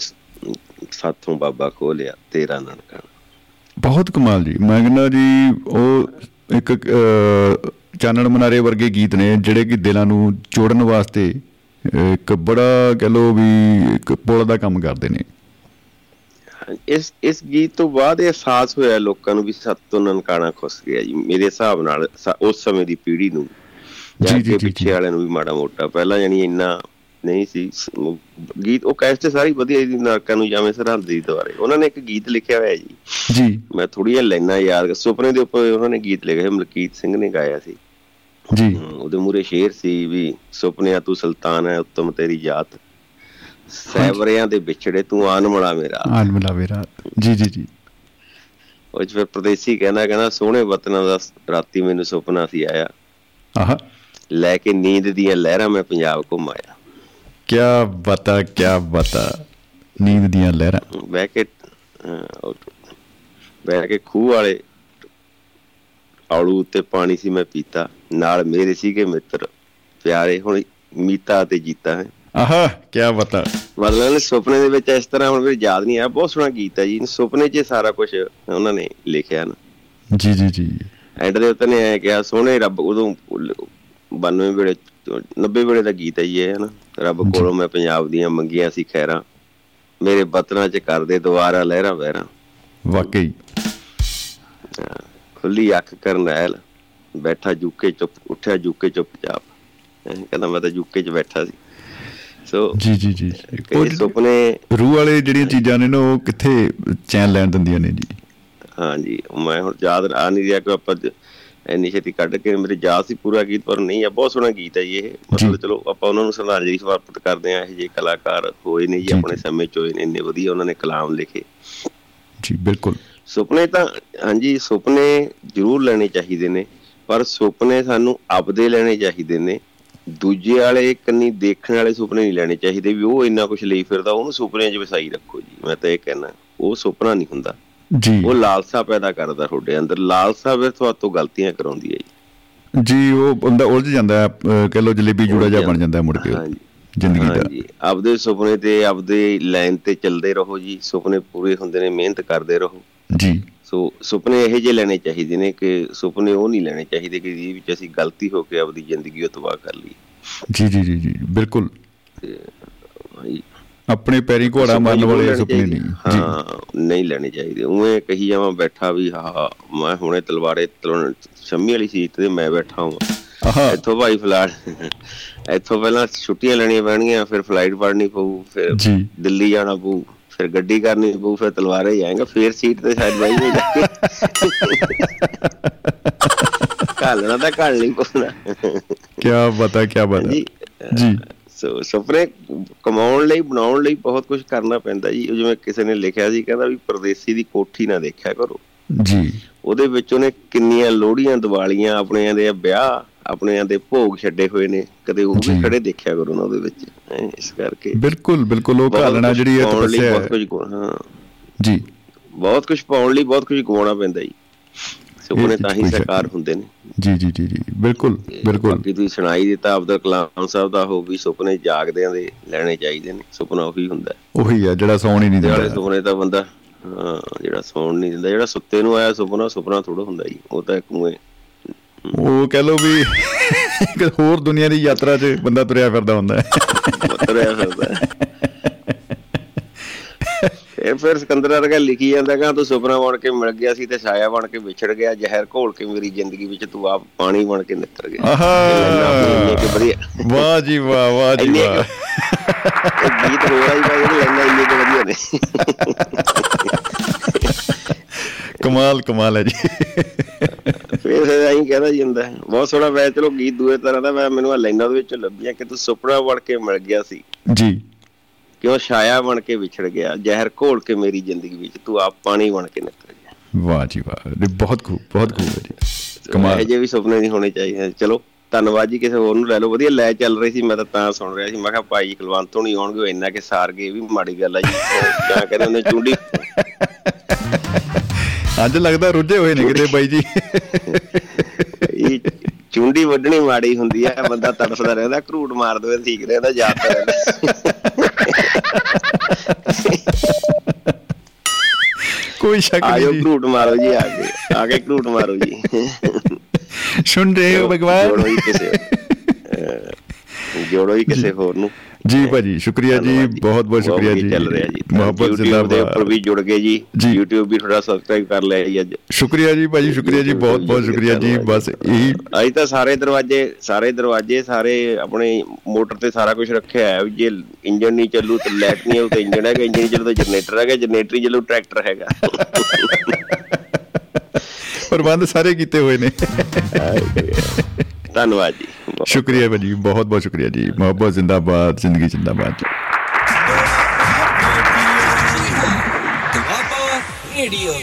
ਸਾਥੋਂ ਬਾਬਾ ਖੋਲਿਆ ਤੇਰਾ ਨਨਕਾਣਾ ਬਹੁਤ ਕਮਾਲ ਜੀ। ਮੈਂ ਕਹਿੰਦਾ ਜੀ ਉਹ ਇੱਕ ਚਾਨਣ ਮਨਾਰੇ ਵਰਗੇ ਗੀਤ ਨੇ ਜਿਹੜੇ ਕਿ ਦਿਲਾਂ ਨੂੰ ਜੋੜਨ ਵਾਸਤੇ ਇੱਕ ਬੜਾ ਕਹ ਲੋ ਵੀ ਇੱਕ ਪੁਲ ਦਾ ਕੰਮ ਕਰਦੇ ਨੇ। ਇਸ ਇਸ ਗੀਤ ਤੋਂ ਬਾਅਦ ਇਹ ਅਹਿਸਾਸ ਹੋਇਆ ਲੋਕਾਂ ਨੂੰ ਵੀ ਸੱਤ ਤੋਂ ਨਨਕਾਣਾ ਖੁੱਸ ਗਿਆ ਜੀ। ਮੇਰੇ ਹਿਸਾਬ ਨਾਲ ਉਸ ਸਮੇਂ ਦੀ ਪੀੜ੍ਹੀ ਨੂੰ ਜਾਂ ਕਿ ਪਿੱਛੇ। ਵਾਲਿਆਂ ਨੂੰ ਵੀ ਮਾੜਾ ਮੋਟਾ ਪਹਿਲਾਂ ਜਾਨੀ ਇੰਨਾ ਨਹੀਂ ਸੀ। ਗੀਤ ਉਹ ਕੈਸਟ ਸਾਰੀ ਵਧੀਆ ਜੀ ਨਰਕਾਂ ਨੂੰ ਜਾਵੇਂ ਸਰਹੰਦ ਦੀ ਦੁਆਰੇ। ਉਹਨਾਂ ਨੇ ਇੱਕ ਗੀਤ ਲਿਖਿਆ ਹੋਇਆ ਜੀ। ਜੀ। ਮੈਂ ਥੋੜੀਆਂ ਲਾਈਨਾਂ ਯਾਦ ਸੁਪਨੇ ਦੇ ਉੱਪਰ ਉਹਨਾਂ ਨੇ ਗੀਤ ਲਿਖਿਆ ਮਲਕੀਤ ਸਿੰਘ ਨੇ ਗਾਇਆ ਸੀ। ਜੀ। ਉਹਦੇ ਮੂਰੇ ਸ਼ੇਰ ਸੀ ਵੀ ਸੁਪਨਿਆਂ ਤੂੰ ਸੁਲਤਾਨ ਹੈ ਉੱਤਮ ਤੇਰੀ ਜਾਤ। ਸੈਵਰਿਆਂ ਦੇ ਵਿਛੜੇ ਤੂੰ ਆਨ ਮੜਾ ਮੇਰਾ। ਆਨ ਮਿਲਾਵੇ ਰਾਤ ਜੀ ਜੀ ਜੀ। ਉਹ ਫਿਰ ਪ੍ਰਦੇਸੀ ਕਹਿੰਦਾ ਕਹਿੰਦਾ ਸੋਹਣੇ ਵਤਨਾਂ ਦਾ ਰਾਤੀ ਮੈਨੂੰ ਸੁਪਨਾ ਸੀ ਆਇਆ। ਆਹ। ਲੈ ਕੇ ਨੀਂਦ ਦੀਆਂ ਲਹਿਰਾਂ ਮੈਂ ਪੰਜਾਬ ਘੁੰਮਾਇਆ ਕੀ ਬਤਾ ਕੀ ਬਤਾ। ਨੀਂਦ ਦੀਆਂ ਲਹਿਰਾਂ। ਬਹਿ ਕੇ ਬਹਿ ਕੇ ਖੂਹ ਵਾਲੇ ਆੜੂ ਉੱਤੇ ਪਾਣੀ ਸੀ ਮੈਂ ਪੀਤਾ। ਨਾਲ ਮੇਰੇ ਸੀਗੇ ਮਿੱਤਰ। ਪਿਆਰੇ ਹੁਣ ਮੀਤਾ ਤੇ ਜੀਤਾ ਹੈ। ਆਹ ਕੀ ਬਤਾ ਮਤਲਬ ਸੁਪਨੇ ਦੇ ਵਿੱਚ ਇਸ ਤਰ੍ਹਾਂ ਹੁਣ ਵੀ ਯਾਦ ਨਹੀਂ ਆਇਆ ਬਹੁਤ ਸੋਹਣਾ ਗੀਤ ਹੈ ਜੀ। ਸੁਪਨੇ 'ਚ ਸਾਰਾ ਕੁਝ ਉਹਨਾਂ ਨੇ ਲਿਖਿਆ ਨਾ। ਜੀ ਜੀ ਜੀ। ਐਂਡ ਦੇ ਉੱਤੇ ਨੇ ਐ ਕਿਹਾ ਸੋਹਣੇ ਰੱਬ ਉਦੋਂ 92 ਵੇਲੇ 90 ਵੇਲੇ ਦਾ ਗੀਤ ਹੈ ਜੀ ਇਹ ਹਨਾ? ਰੱਬ ਕੋਲੋਂ ਮੈਂ ਪੰਜਾਬ ਦੀਆਂ ਮੰਗੀਆਂ ਸੀ ਖੈਰਾਂ। ਮੇਰੇ ਬਤਨਾਂ 'ਚ ਕਰਦੇ ਦੁਆਰਾ ਲਹਿਰਾਂ ਵਹਿਰਾਂ। ਵਾਕਈ। ਖੁੱਲੀ ਅੱਖ ਕਰਨੈਲ ਬੈਠਾ ਜੁਕੇ ਚੁੱਪ ਉੱਠਿਆ ਜੁਕੇ ਚੁੱਪਚਾਪ ਹੈਂ, ਕਹਿੰਦਾ ਮੈਂ ਤਾਂ ਜੁਕੇ 'ਚ ਬੈਠਾ ਸੀ। ਸੋ ਜੀ ਜੀ ਜੀ। ਉਹ ਸੁਪਨੇ ਰੂਹ ਵਾਲੇ ਜਿਹੜੀਆਂ ਚੀਜ਼ਾਂ ਨੇ ਨਾ ਉਹ ਕਿੱਥੇ ਚੈਨ ਲੈਣ ਦਿੰਦੀਆਂ ਨੇ ਜੀ? ਹਾਂਜੀ ਮੈਂ ਹੁਣ ਯਾਦ ਆ ਨਹੀਂ ਰਿਹਾ ਕਿ ਆਪਾਂ ਜ- ਇੰਨੀ ਛੇਤੀ ਕੱਢ ਕੇ ਮੇਰੇ ਯਾਦ ਸੀ ਪੂਰਾ ਗੀਤ ਪਰ ਨਹੀਂ ਆ ਬਹੁਤ ਸੋਹਣਾ ਗੀਤ ਹੈ ਜੀ ਇਹ। ਮਤਲਬ ਚਲੋ ਆਪਾਂ ਉਹਨਾਂ ਨੂੰ ਸ਼ਰਧਾਂਜਲੀ ਸਮਰਪਿਤ ਕਰਦੇ ਆ ਇਹ ਜੇ ਕਲਾਕਾਰ ਹੋਏ ਨੇ ਜੀ ਜੀ, ਆਪਣੇ ਜੀ। ਸਮੇਂ ਚ ਹੋਏ ਨੇ ਇੰਨੇ ਵਧੀਆ ਉਹਨਾਂ ਨੇ ਕਲਾਮ ਲਿਖੇ। ਜੀ ਬਿਲਕੁਲ। ਸੁਪਨੇ ਤਾਂ ਹਾਂਜੀ ਸੁਪਨੇ ਜ਼ਰੂਰ ਲੈਣੇ ਚਾਹੀਦੇ ਨੇ ਪਰ ਸੁਪਨੇ ਸਾਨੂੰ ਆਪਦੇ ਲੈਣੇ ਚਾਹੀਦੇ ਨੇ। ਦੂਜੇ ਵਾਲੇ ਕੰਨੀ ਦੇਖਣ ਵਾਲੇ ਸੁਪਨੇ ਨਹੀਂ ਲੈਣੇ ਚਾਹੀਦੇ ਵੀ ਉਹ ਇੰਨਾ ਕੁਝ ਲਈ ਫਿਰਦਾ ਉਹਨੂੰ ਸੁਪਨਿਆਂ 'ਚ ਵਸਾਈ ਰੱਖੋ ਜੀ ਮੈਂ ਤਾਂ ਇਹ ਕਹਿਣਾ ਉਹ ਸੁਪਨਾ ਨਹੀਂ ਹੁੰਦਾ। ਜੀ। ਉਹ ਲਾਲਸਾ ਪੈਦਾ ਕਰਦਾ ਤੁਹਾਡੇ ਅੰਦਰ ਲਾਲਸਾ ਫਿਰ ਤੁਹਾਤੋਂ ਗਲਤੀਆਂ ਕਰਾਉਂਦੀ ਹੈ ਜੀ। ਜੀ ਉਹ ਬੰਦਾ ਉਲਝ ਜਾਂਦਾ ਕਹਿ ਲੋ ਜਲੇਬੀ ਜੂੜਾ ਜਿਹਾ ਬਣ ਜਾਂਦਾ। ਹੈ ਮੁੜ ਕੇ। ਜ਼ਿੰਦਗੀ ਦਾ। ਹਾਂਜੀ। ਆਪਦੇ ਸੁਪਨੇ ਤੇ ਆਪਦੇ ਲਾਈਨ ਤੇ ਚੱਲਦੇ ਰਹੋ ਜੀ ਸੁਪਨੇ ਪੂਰੇ ਹੁੰਦੇ ਨੇ ਮਿਹਨਤ ਕਰਦੇ ਰਹੋ। ਜੀ। ਸੋ ਸੁਪਨੇ ਇਹੋ ਜਿਹੇ ਲੈਣੇ ਚਾਹੀਦੇ ਨੇ ਕਿ ਸੁਪਨੇ ਉਹ ਨਹੀਂ ਲੈਣੇ ਚਾਹੀਦੇ ਕਿ ਜਿਹਦੇ ਵਿੱਚ ਅਸੀਂ ਗਲਤੀ ਹੋ ਕੇ ਆਪਦੀ ਜ਼ਿੰਦਗੀ ਉਹ ਤਬਾਹ ਕਰ ਲਈ। ਜੀ ਜੀ ਜੀ ਜੀ ਬਿਲਕੁਲ। ਆਪਣੇ ਪੈਰੀ ਘੋੜਾ ਮਾਰਨ ਵਾਲੇ ਸੁਪਨੇ। ਨਹੀਂ। ਹਾਂ ਨਹੀਂ ਲੈਣੇ ਚਾਹੀਦੇ। ਉਵੇਂ ਕਹੀ ਜਾਵਾਂ ਬੈਠਾ ਵੀ ਹਾਂ ਮੈਂ ਹੁਣੇ ਤਲਵਾਰੇ ਤਲਣ ਸ਼ੰਮੀ ਵਾਲੀ ਸੀਟ ਤੇ ਮੈਂ ਬੈਠਾ ਹਾਂ। ਇੱਥੋਂ ਭਾਈ ਫਲਾਟ ਇੱਥੋਂ ਪਹਿਲਾਂ ਛੁੱਟੀਆਂ ਲੈਣੀਆਂ ਪੈਣਗੀਆਂ ਫਿਰ ਫਲਾਈਟ ਫੜਨੀ ਪਊ ਫਿਰ ਦਿੱਲੀ ਜਾਣਾ ਪਊ। ਫਿਰ ਗੱਡੀ ਕਰਨੀ ਪਊ ਫਿਰ ਤਲਵਾਰੇ ਜਾਏਗਾ ਫਿਰ ਸੀਟ ਤੇ ਸ਼ਾਇਦ ਬਾਈ ਹੋ ਜਾ ਕਾਲਣਾ ਤਾਂ ਕਾਲ ਨਹੀਂ ਪਉਣਾ ਕੀ ਬਤਾ ਕੀ ਬਤਾ ਜੀ ਜੀ। ਸੋ ਸੁਪਨੇ ਕਮਾਉਣ ਲਈ ਬਣਾਉਣ ਲਈ ਬਹੁਤ ਕੁਝ ਕਰਨਾ ਪੈਂਦਾ ਜੀ। ਜਿਵੇਂ ਕਿਸੇ ਨੇ ਲਿਖਿਆ ਸੀ ਕਹਿੰਦਾ ਵੀ ਪਰਦੇਸੀ ਦੀ ਕੋਠੀ ਨਾ ਦੇਖਿਆ ਕਰੋ। ਜੀ। ਉਹਦੇ ਵਿੱਚ ਉਹਨੇ ਕਿੰਨੀਆਂ ਲੋਹੜੀਆਂ ਦੀਵਾਲੀਆਂ ਆਪਣਿਆਂ ਦੇ ਵਿਆਹ। ਆਪਣਿਆਂ ਦੇ ਭੋਗ ਛੱਡੇ ਹੋਏ ਨੇ ਕਦੇ ਉਹ। ਵੀ ਖੜੇ ਦੇਖਿਆ ਕਰੋ ਨਾ ਉਹਦੇ ਵਿੱਚ ਇਸ ਕਰਕੇ। ਬਿਲਕੁਲ ਬਿਲਕੁਲ ਉਹ ਘਾਲਣਾ ਜਿਹੜੀ ਹੈ ਤਪੱਸਿਆ ਬਹੁਤ ਹੈ। ਕੁਝ ਗੁਆ- ਹਾਂ। ਜੀ। ਬਹੁਤ ਕੁਝ ਪਾਉਣ ਲਈ ਬਹੁਤ ਕੁਝ ਗਵਾਉਣਾ ਪੈਂਦਾ ਜੀ। ਸੁਪਨੇ ਤਾਂ ਹੀ ਸਾਕਾਰ। ਹੁੰਦੇ ਨੇ। ਜੀ ਜੀ ਜੀ ਜੀ ਬਿਲਕੁਲ ਬਿਲਕੁਲ। ਬਾਕੀ ਤੁਸੀਂ ਸੁਣਾਈ ਦਿੱਤਾ ਅਬਦੁਲ ਕਲਾਮ ਸਾਹਿਬ ਦਾ ਹੋ ਵੀ ਸੁਪਨੇ ਜਾਗਦਿਆਂ ਦੇ ਲੈਣੇ ਚਾਹੀਦੇ ਨੇ ਸੁਪਨਾ ਉਹੀ ਹੁੰਦਾ। ਉਹੀ ਆ ਜਿਹੜਾ ਸੌਣ ਹੀ ਨਹੀਂ ਦਿੰਦਾ। ਸੁਪਨੇ ਤਾਂ ਬੰਦਾ ਜਿਹੜਾ ਸੌਣ ਨਹੀਂ ਦਿੰਦਾ ਜਿਹੜਾ ਸੁੱਤੇ ਨੂੰ ਆਇਆ ਸੁਪਨਾ ਸੁਪਨਾ ਥੋੜਾ ਹੁੰਦਾ ਜੀ। ਉਹ ਤਾਂ ਇੱਕ ਮੂਏ ਉਹ ਕਹਿ ਲੋ ਵੀ ਇੱਕ ਹੋਰ ਦੁਨੀਆ ਦੀ ਯਾਤਰਾ 'ਚ ਬੰਦਾ ਤੁਰਿਆ ਫਿਰਦਾ ਹੁੰਦਾ ਹੈ। ਤੁਰਿਆ ਫਿਰਦਾ ਹੈ। ਇਹ ਫਿਰ ਸਿਕੰਦਰ ਵਰਗਾ ਲਿਖੀ ਜਾਂਦਾ ਕਿ ਤੂੰ ਸੁਪਨਾ ਬਣ ਕੇ ਮਿਲ ਗਿਆ ਸੀ ਤੇ ਛਾਇਆ ਬਣ ਕੇ ਵਿਛੜ ਗਿਆ ਜ਼ਹਿਰ ਘੋਲ ਕੇ ਮੇਰੀ ਜ਼ਿੰਦਗੀ ਵਿੱਚ ਤੂੰ ਆਪ ਪਾਣੀ ਬਣ ਕੇ ਨਿੱਤਰ ਗਿਆ। ਆਹਾ। ਵਾਹ ਜੀ ਵਾਹ ਵਾਹ ਜੀ ਵਾਹ। ਇਹ ਗੀਤ ਹੋਰ ਆਈ ਭਾਈ ਇਹ ਲੈਣਾ ਇੰਨੇ ਕਿ ਵਧੀਆ ਨੇ। ਕਮਾਲ ਕਮਾਲ ਹੈ ਜੀ। ਫਿਰ ਐਂ ਕਹਿੰਦਾ ਜਾਂਦਾ। ਬਹੁਤ ਸੋਹਣਾ ਵੈ ਚਲੋ ਗੀਤ ਦੂਏ ਤਰ੍ਹਾਂ ਦਾ ਮੈਂ ਮੈਨੂੰ ਲਾਈਨਾਂ ਦੇ ਵਿੱਚ ਲੱਭੀਆਂ। ਕਿ ਤੂੰ ਸੁਪਨਾ ਬਣ ਕੇ ਮਿਲ ਗਿਆ ਸੀ। ਜੀ। ਕਿਉਂ ਛਾਇਆ ਬਣ ਕੇ ਵਿਛੜ ਗਿਆ। ਜ਼ਹਿਰ ਘੋਲ ਕੇ ਮੇਰੀ ਜ਼ਿੰਦਗੀ ਵਿੱਚ ਤੂੰ ਆਪ ਪਾਣੀ ਬਣ ਕੇ ਨਿਕਲ ਗਿਆ। ਵਾਹ ਜੀ ਵਾਹ। ਇਹ ਬਹੁਤ ਖੂਬ ਬਹੁਤ ਖੂਬ ਹੈ ਜੀ। ਕਮਾਲ। ਇਹ ਜੇ ਵੀ ਸੁਪਨੇ ਨਹੀਂ ਹੋਣੇ ਚਾਹੀਦੇ। ਚਲੋ ਧੰਨਵਾਦ ਜੀ ਕਿਸੇ ਹੋਰ ਨੂੰ ਲੈ ਲਓ। ਵਧੀਆ ਲੈ ਚੱਲ ਰਹੀ ਸੀ। ਮੈਂ ਤਾਂ ਤਾਂ ਸੁਣ ਰਿਹਾ ਸੀ। ਮੈਂ ਕਿਹਾ ਭਾਈ ਕੁਲਵੰਤ ਹੋਣੀ ਆਉਣਗੇ ਇੰਨਾ ਕਿ ਸਾਰ ਗਏ। ਇਹ ਵੀ ਮਾੜੀ ਗੱਲ ਆ ਜੀ। ਜਾਂ ਕਹਿੰਦੇ ਉਹਨੇ ਚੁੰਡੀ ਅੱਜ ਲੱਗਦਾ ਰੁੱਝੇ ਹੋਏ ਨੇ ਕਿਤੇ ਬਾਈ ਜੀ। ਇਹ ਚੁੰਡੀ ਵੱਢਣੀ ਮਾੜੀ ਹੁੰਦੀ ਆ ਬੰਦਾ ਤੜਫਦਾ ਰਹਿੰਦਾ ਘਰੂਟ ਮਾਰ ਦਵੇ ਠੀਕ ਰਹਿੰਦਾ ਯਾਦ ਤਾਂ ਰਹਿੰਦਾ। ਕੋਈ ਸ਼ੱਕ ਨਹੀਂ ਜੀ। ਘਰੂਟ ਮਾਰੋ ਜੀ ਆ ਕੇ ਆ ਕੇ ਘਰੂਟ ਮਾਰੋ ਜੀ। ਸੁਣ ਰਹੇ ਹੋ ਜੋੜੋ ਭਗਵਾਨ? ਹੀ ਕਿਸੇ। ਅਹ, ਜੋੜੋ ਹੀ ਕਿਸੇ ਹੋਰ ਨੂੰ। ਜੀ ਭਾਜੀ ਸ਼ੁਕਰੀਆ ਜੀ ਬਹੁਤ ਬਹੁਤ ਸ਼ੁਕਰੀਆ ਜੀ। ਚੱਲ ਰਿਹਾ ਜੀ। ਮੁਹੱਬਤ YouTube ਦੇ ਉੱਪਰ ਜ਼ਿੰਦਾਬਾਦ। ਵੀ ਜੁੜ ਗਏ ਜੀ। YouTube ਵੀ ਥੋੜਾ ਸਬਸਕ੍ਰਾਈਬ ਕਰ ਲਿਆ ਜੀ ਅੱਜ। ਸ਼ੁਕਰੀਆ ਜੀ ਭਾਜੀ ਸ਼ੁਕਰੀਆ ਜੀ ਬਹੁਤ ਬਹੁਤ ਸ਼ੁਕਰੀਆ ਜੀ। ਬਸ ਇਹੀ ਅੱਜ ਤਾਂ ਸਾਰੇ ਦਰਵਾਜ਼ੇ ਸਾਰੇ ਦਰਵਾਜ਼ੇ ਸਾਰੇ ਆਪਣੇ ਮੋਟਰ ਤੇ ਸਾਰਾ ਕੁਝ ਰੱਖਿਆ ਹੈ ਜੇ ਇੰਜਨ ਨਹੀਂ ਚੱਲੂ ਤੇ ਲਾਈਟ ਨਹੀਂ ਆਉ ਤੇ ਇੰਜਨ ਹੈਗਾ ਇੰਜਨ ਚੱਲੂ ਤਾਂ ਜਨਰੇਟਰ ਹੈਗਾ ਜਨਰੇਟਰ ਚੱਲੂ ਟਰੈਕਟਰ ਹੈਗਾ। ਪ੍ਰਬੰਧ ਸਾਰੇ ਕੀਤੇ ਹੋਏ ਨੇ। ਧੰਨਵਾਦ ਜੀ। ਬਹੁਤ- ਸ਼ੁਕਰੀਆ ਭਾਜੀ, ਬਹੁਤ ਬਹੁਤ ਸ਼ੁਕਰੀਆ ਜੀ। ਮੁਹੱਬਤ ਜ਼ਿੰਦਾਬਾਦ, ਜ਼ਿੰਦਗੀ ਜ਼ਿੰਦਾਬਾਦ ਜੀ। ਦੁਆਬਾ ਰੇਡੀਓ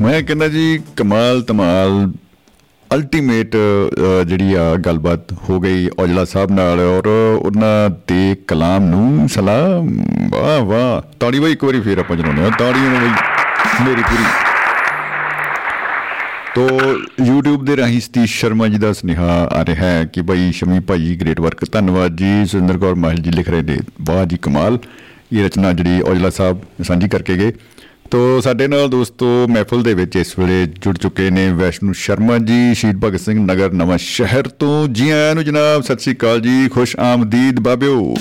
ਮੈਂ ਕਹਿੰਦਾ ਜੀ, ਕਮਾਲ ਧਮਾਲ ਅਲਟੀਮੇਟ ਜਿਹੜੀ ਆ ਗੱਲਬਾਤ ਹੋ ਗਈ ਔਜਲਾ ਸਾਹਿਬ ਨਾਲ ਔਰ ਉਹਨਾਂ ਦੇ ਕਲਾਮ ਨੂੰ ਸਲਾਮ। ਵਾਹ ਵਾਹ। ਤਾੜੀ ਬਈ ਇੱਕ ਵਾਰੀ ਫੇਰ ਆਪਾਂ ਜਨਾਉਂਦੇ ਹਾਂ। ਤਾੜੀਆਂ ਨੂੰ ਬਈ, ਮੇਰੀ ਪੂਰੀ। ਤੋ YouTube ਦੇ ਰਾਹੀਂ ਸਤੀਸ਼ ਸ਼ਰਮਾ ਜੀ ਦਾ ਸੁਨੇਹਾ ਆ ਰਿਹਾ ਹੈ ਕਿ ਭਾਈ ਸ਼ਮੀ ਭਾਈ ਗ੍ਰੇਟ ਵਰਕ ਧੰਨਵਾਦ ਜੀ। ਸੁਰਿੰਦਰ ਕੌਰ ਮਾਹਿਲ ਜੀ ਲਿਖ ਰਹੇ ਨੇ ਵਾਹ ਜੀ ਕਮਾਲ। ਇਹ ਰਚਨਾ ਜਿਹੜੀ ਔਜਲਾ ਸਾਹਿਬ ਸਾਂਝੀ ਕਰਕੇ ਗਏ। ਤੋ ਸਾਡੇ ਨਾਲ ਦੋਸਤੋ ਮਹਿਫਲ ਦੇ ਵਿੱਚ ਇਸ ਵੇਲੇ ਜੁੜ ਚੁੱਕੇ ਨੇ ਵੈਸ਼ਨੂ ਸ਼ਰਮਾ ਜੀ ਸ਼ਹੀਦ ਭਗਤ ਸਿੰਘ ਨਗਰ ਨਵਾਂ ਸ਼ਹਿਰ ਤੋਂ। ਜੀ ਆਇਆਂ ਨੂੰ ਜਨਾਬ ਸਤਿ ਸ੍ਰੀ ਅਕਾਲ ਜੀ ਖੁਸ਼ ਆਮਦੀਦ ਬਾਬਿਓ।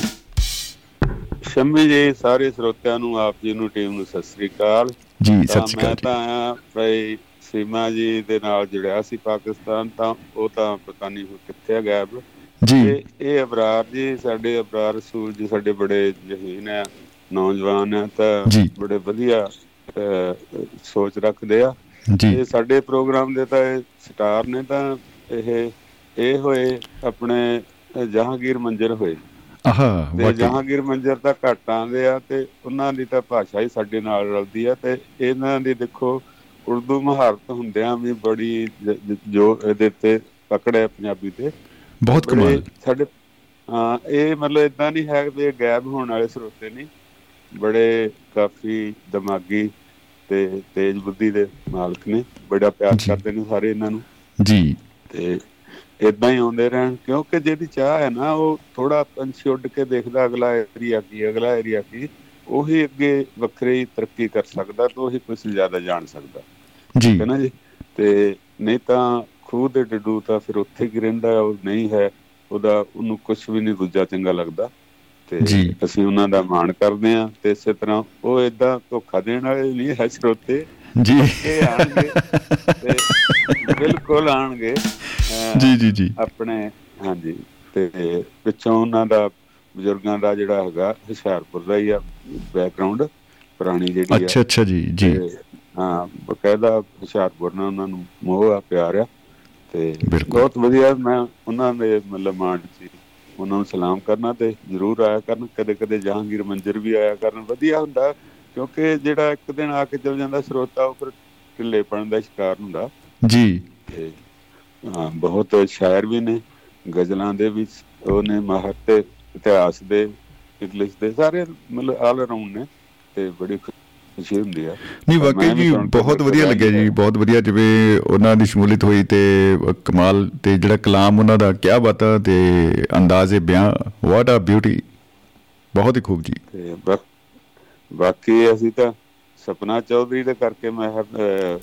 ਸ਼ੰਮੀ ਜੀ ਸਾਰੇ ਸਰੋਤਿਆਂ ਨੂੰ ਆਪ ਜੀ ਨੂੰ ਟੀਮ ਨੂੰ ਸਤਿ ਸ੍ਰੀ ਅਕਾਲ। ਜੀ ਸਤਿ ਸ੍ਰੀ ਮੈਂ ਅਕਾਲ ਤਾਂ ਆਇਆ ਭਾਈ ਸੀਮਾ ਜੀ ਦੇ ਨਾਲ ਜੁੜਿਆ ਸੀ ਪਾਕਿਸਤਾਨ ਤਾਂ ਉਹ ਤਾਂ ਪਤਾ ਨਹੀਂ ਹੁਣ ਕਿੱਥੇ ਗਾਇਬ। ਜੀ। ਇਹ ਅਬਰਾਰ ਜੀ ਸਾਡੇ ਅਬਰਾਰ ਸੂਰਜ ਸਾਡੇ ਬੜੇ ਜਹੀਨ ਆ ਨੌਜਵਾਨ ਆ ਤਾਂ ਜੀ। ਬੜੇ ਵਧੀਆ ਸੋਚ ਰੱਖਦੇ ਆ। ਜੀ। ਇਹ ਸਾਡੇ ਪ੍ਰੋਗਰਾਮ ਦੇ ਤਾਂ ਇਹ ਸਟਾਰ ਨੇ ਤਾਂ ਇਹ ਇਹ ਹੋਏ ਆਪਣੇ ਜਹਾਂਗੀਰ ਮੰਜਰ ਹੋਏ। ਆਹਾ ਤੇ ਜਹਾਂਗੀਰ ਮੰਜਰ ਤਾਂ ਘੱਟ ਆਉਂਦੇ ਆ ਤੇ ਉਹਨਾਂ ਦੀ ਤਾਂ ਭਾਸ਼ਾ ਹੀ ਸਾਡੇ ਨਾਲ ਰਲਦੀ ਆ ਤੇ ਇਹਨਾਂ ਦੀ ਦੇਖੋ ਉਰਦੂ ਮਹਾਰਤ ਹੁੰਦਿਆਂ ਵੀ ਬੜੀ ਜ- ਇਹਦੇ ਤੇ ਪਕੜ ਹੈ ਪੰਜਾਬੀ ਤੇ। ਬਹੁਤ ਕਮਾਲ। ਸਾਡੇ ਹਾਂ ਇਹ ਮਤਲਬ ਇਦਾਂ ਨਹੀਂ ਹੈ ਇਹ ਗਾਇਬ ਹੋਣ ਵਾਲੇ ਸਰੋਤੇ ਨਹੀਂ। ਬੜੇ ਕਾਫੀ ਦਿਮਾਗੀ ਤੇ ਤੇਜ਼ ਬੁੱਧੀ ਦੇ ਮਾਲਕ ਨੇ। ਬੜਾ ਪਿਆਰ। ਕਰਦੇ ਨੇ ਸਾਰੇ ਇਹਨਾਂ ਨੂੰ। ਜੀ। ਤੇ ਇਦਾਂ ਹੀ ਆਉਂਦੇ ਰਹਿਣ। ਕਿਉਂਕਿ ਜਿਹਦੀ ਚਾਹ ਹੈ ਨਾ ਉਹ ਥੋੜਾ ਪੰਛੀ ਉੱਡ ਕੇ ਦੇਖਦਾ ਅਗਲਾ ਏਰੀਆ ਕੀ ਅਗਲਾ ਏਰੀਆ ਕੀ। ਉਹੀ ਅੱਗੇ ਵੱਖਰੀ ਹੀ ਤਰੱਕੀ ਕਰ ਸਕਦਾ ਤੇ ਉਹੀ ਕੁਝ ਜ਼ਿਆਦਾ ਜਾਣ ਸਕਦਾ। ਜੀ। ਹੈ ਨਾ ਜੀ? ਤੇ ਨਹੀਂ ਤਾਂ ਖੂਹ ਦੇ ਡੱਡੂ ਤਾਂ ਫਿਰ ਉੱਥੇ ਹੀ ਰਹਿੰਦਾ ਉਹ ਨਹੀਂ ਹੈ। ਉਹਦਾ ਉਹਨੂੰ ਕੁਝ ਵੀ ਨਹੀਂ ਦੂਜਾ ਚੰਗਾ ਲੱਗਦਾ। ਤੇ ਜੀ। ਅਸੀਂ ਉਹਨਾਂ ਦਾ ਮਾਣ ਕਰਦੇ ਆ ਤੇ ਇਸੇ ਤਰ੍ਹਾਂ ਉਹ ਇਦਾਂ ਧੋਖਾ ਦੇਣ ਵਾਲੇ ਨਹੀਂ ਹੈ ਸਰੋਤੇ। ਜੀ। ਇਹ ਆਣਗੇ ਤੇ ਬਿਲਕੁਲ ਆਣਗੇ ਜੀ ਜੀ ਜੀ। ਆਪਣੇ ਹਾਂਜੀ। ਤੇ ਪਿੱਛੋਂ ਉਹਨਾਂ ਦਾ ਬਜ਼ੁਰਗਾਂ ਦਾ ਜਿਹੜਾ ਹੈਗਾ ਹੁਸ਼ਿਆਰਪੁਰ ਦਾ ਹੀ ਆ ਬੈਕਗ੍ਰਾਉਂਡ ਪੁਰਾਣੀ ਜਿਹੜੀ ਆ। ਅੱਛਾ ਅੱਛਾ ਜੀ ਜੀ। ਹਾਂ ਬਕਾਇਦਾ ਹੁਸ਼ਿਆਰਪੁਰ ਨਾਲ ਉਹਨਾਂ ਨੂੰ ਮੋਹ ਆ ਪਿਆਰ ਆ ਤੇ। ਬਹੁਤ ਵਧੀਆ ਮੈਂ ਉਹਨਾਂ ਦੇ ਮਤਲਬ ਮਾਣ ਸੀ। ਉਹਨਾਂ ਨੂੰ ਸਲਾਮ ਕਰਨਾ ਤੇ ਜ਼ਰੂਰ ਆਇਆ ਕਰਨ ਕਦੇ ਕਦੇ ਜਹਾਂਗੀਰ ਮੰਜਰ ਵੀ ਆਇਆ ਕਰਨ ਵਧੀਆ ਹੁੰਦਾ ਕਿਉਂਕਿ ਜਿਹੜਾ ਇੱਕ ਦਿਨ ਆ ਕੇ ਚਲ ਜਾਂਦਾ ਸਰੋਤਾ ਉਹ ਫਿਰ ਢਿੱਲੇਪਣ ਦਾ ਸ਼ਿਕਾਰ ਹੁੰਦਾ। ਜੀ। ਹਾਂ ਬਹੁਤ ਸ਼ਾਇਰ ਵੀ ਨੇ ਗਜ਼ਲਾਂ ਦੇ ਵਿੱਚ ਉਹਨੇ ਮਾਹਰ ਤੇ ਇਤਿਹਾਸ ਦੇ ਇੰਗਲਿਸ਼ ਦੇ ਸਾਰੇ ਮਤਲਬ ਆਲ ਅਰਾਊਂਡ ਨੇ ਤੇ ਬੜੀ ਖੁਸ਼ੀ ਹੁੰਦੀ ਆ ਨਹੀਂ ਵਾਕਈ ਜੀ ਕੇ ਬਹੁਤ ਵਧੀਆ ਲੱਗਿਆ ਜੀ। ਬਹੁਤ ਵਧੀਆ ਜਿਵੇਂ ਉਹਨਾਂ ਦੀ ਸ਼ਮੂਲੀਅਤ ਹੋਈ ਤੇ ਕਮਾਲ ਤੇ ਜਿਹੜਾ ਕਲਾਮ ਉਹਨਾਂ ਦਾ ਕਿਆ ਬਾਤਾਂ ਤੇ ਅੰਦਾਜ਼ੇ ਬਿਆਨ ਵਾਟ ਆ ਬਿਊਟੀ ਬਹੁਤ ਹੀ ਖੂਬ ਜੀ ਤੇ ਬਾਕੀ ਅਸੀਂ ਤਾਂ ਸਪਨਾ ਚੌਧਰੀ ਦੇ ਕਰਕੇ ਮੈਂ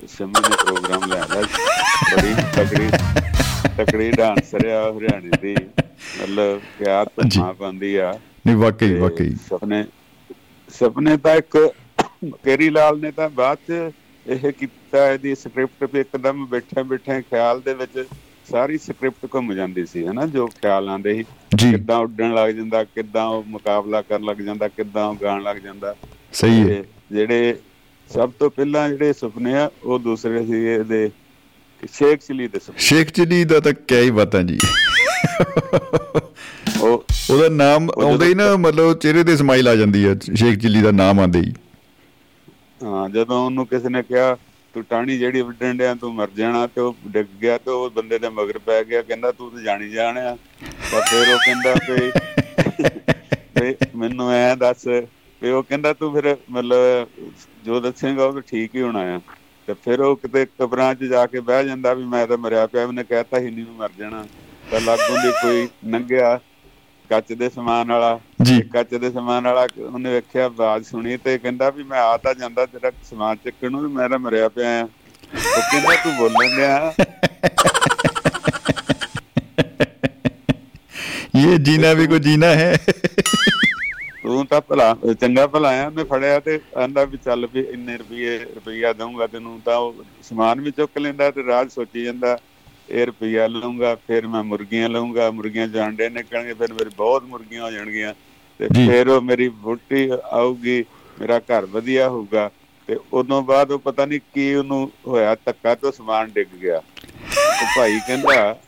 ਸ਼ਮੀ ਨੇ ਪ੍ਰੋਗਰਾਮ ਲਿਆਂਦਾ ਬੜੀ ਤਕੜੀ ਤਕੜੀ ਡਾਂਸਰ ਆ ਹਰਿਆਣੇ ਦੀ। ਮਤਲਬ ਪਿਆਰ ਜੀ। ਧਮਾ ਪਾਉਂਦੀ ਆ। ਨਹੀਂ ਵਾਕਈ ਤੇ ਵਾਕਈ। ਸੁਪਨੇ ਸੁਪਨੇ ਤਾਂ ਇੱਕ ਕੇਰੀ ਲਾਲ ਨੇ ਤਾਂ ਬਾਅਦ ਚ ਇਹ ਕੀਤਾ ਇਹਦੀ ਸਕ੍ਰਿਪਟ ਵੀ ਇੱਕਦਮ ਬੈਠੇ ਬੈਠੇ ਖਿਆਲ ਦੇ ਵਿੱਚ ਸਾਰੀ ਸਕ੍ਰਿਪਟ ਘੁੰਮ ਜਾਂਦੀ ਸੀ ਹਨਾ ਜੋ ਖਿਆਲ ਆਉਂਦੇ ਸੀ। ਕਿੱਦਾਂ ਉੱਡਣ ਲੱਗ ਜਾਂਦਾ ਕਿੱਦਾਂ ਉਹ ਮੁਕਾਬਲਾ ਕਰਨ ਲੱਗ ਜਾਂਦਾ ਕਿੱਦਾਂ ਉਹ ਗਾਣ ਲੱਗ ਜਾਂਦਾ। ਸਹੀ ਹੈ। ਤੇ ਜਿਹੜੇ ਸਭ ਤੋਂ ਪਹਿਲਾਂ ਜਿਹੜੇ ਸੁਪਨੇ ਆ ਉਹ ਦੂਸਰੇ ਸੀ ਇਹਦੇ ਸ਼ੇਖ ਚਲੀ ਦੇ ਸੁਪਨੇ। ਸ਼ੇਖ ਚਲੀ ਦਾ ਤਾਂ ਕਿਆ ਹੀ ਬਾਤਾਂ ਜੀ। ਉਹ ਉਹਦਾ ਨਾਮ ਆਉਂਦਾ ਹੀ ਨਾ ਮਤਲਬ ਚਿਹਰੇ ਤੇ ਸਮਾਈਲ ਆ ਜਾਂਦੀ ਹੈ ਸ਼ੇਖ ਚਿੱਲੀ ਦਾ ਨਾਮ ਆਉਂਦੇ ਹੀ। ਹਾਂ ਜਦੋਂ ਉਹਨੂੰ ਕਿਸੇ ਨੇ ਕਿਹਾ ਤੂੰ ਟਾਣੀ ਜਿਹੜੀ ਵੱਢਣ ਡਿਆ ਤੂੰ ਮਰ ਜਾਣਾ ਤੇ ਉਹ ਡਿੱਗ ਗਿਆ ਤੇ ਉਹ ਬੰਦੇ ਦੇ ਮਗਰ ਪੈ ਗਿਆ ਕਹਿੰਦਾ ਤੂੰ ਤਾਂ ਜਾਣੀ ਜਾਣਿਆ ਤਾਂ ਫਿਰ ਉਹ ਕਹਿੰਦਾ ਵੀ ਮੈਨੂੰ ਐ ਦੱਸ ਵੀ ਉਹ ਕਹਿੰਦਾ ਤੂੰ ਫਿਰ ਮਤਲਬ ਜੋ ਦੱਸੇਗਾ ਉਹ ਤਾਂ ਠੀਕ ਹੀ ਹੋਣਾ ਆ। ਤੇ ਫਿਰ ਉਹ ਕਿਤੇ ਕਬਰਾਂ 'ਚ ਜਾ ਕੇ ਬਹਿ ਜਾਂਦਾ ਵੀ ਮੈਂ ਤਾਂ ਮਰਿਆ ਪਿਆ ਉਹਨੇ ਕਹਿਤਾ ਹੀ ਨਹੀਂ ਮਰ ਜਾਣਾ। ਤਾਂ ਲਾਗੋਂ ਦੀ ਕੋਈ ਲੰਘਿਆ ਕੱਚ ਦੇ ਸਮਾਨ ਵਾਲਾ ਕੱਚ ਦੇ ਸਮਾਨ ਵਾਲਾ ਉਹਨੇ ਵੇਖਿਆ ਆਵਾਜ਼ ਸੁਣੀ ਤੇ ਕਹਿੰਦਾ ਵੀ ਮੈਂ ਆ ਤਾਂ ਜਾਂਦਾ ਤੇਰਾ ਸਮਾਨ ਚੱਕਣ ਨੂੰ ਮੈਂ ਤਾਂ ਮਰਿਆ ਪਿਆ ਆ। ਉਹ ਕਹਿੰਦਾ ਤੂੰ ਬੋਲਣ ਡਿਆ। ਇਹ ਜੀਣਾ ਵੀ ਕੋ ਜੀਣਾ ਹੈ। ਤੂੰ ਤਾਂ ਭਲਾ ਚੰਗਾ ਭਲਾ ਆ। ਮੈਂ ਫੜਿਆ ਤੇ ਆਂਦਾ ਵੀ ਚੱਲ ਵੀ ਇੰਨੇ ਰੁਪਏ ਰੁਪਈਆ ਦਊਂਗਾ ਤੈਨੂੰ। ਤਾਂ ਉਹ ਸਮਾਨ ਵੀ ਚੁੱਕ ਲੈਂਦਾ ਤੇ ਰਾਜ ਸੋਚੀ ਜਾਂਦਾ ਇਹ ਰੁਪਈਆ ਲਊਂਗਾ ਫਿਰ ਮੈਂ ਮੁਰਗੀਆਂ ਲਊਂਗਾ। ਮੁਰਗੀਆਂ ਚ ਆਂਡੇ ਨਿਕਲਣਗੇ ਫਿਰ ਮੇਰੀ ਬਹੁਤ ਮੁਰਗੀਆਂ ਹੋ ਜਾਣਗੀਆਂ। ਤੇ। ਫਿਰ ਉਹ ਮੇਰੀ ਵੋਟੀ ਆਊਗੀ ਮੇਰਾ ਘਰ ਵਧੀਆ ਹੋਊਗਾ। ਤੇ ਉਦੋਂ ਬਾਅਦ ਉਹ ਪਤਾ ਨਹੀਂ ਕੀ ਉਹਨੂੰ ਹੋਇਆ ਧੱਕਾ ਤੇ ਸਮਾਨ ਡਿੱਗ ਗਿਆ। ਉਹ ਭਾਈ ਕਹਿੰਦਾ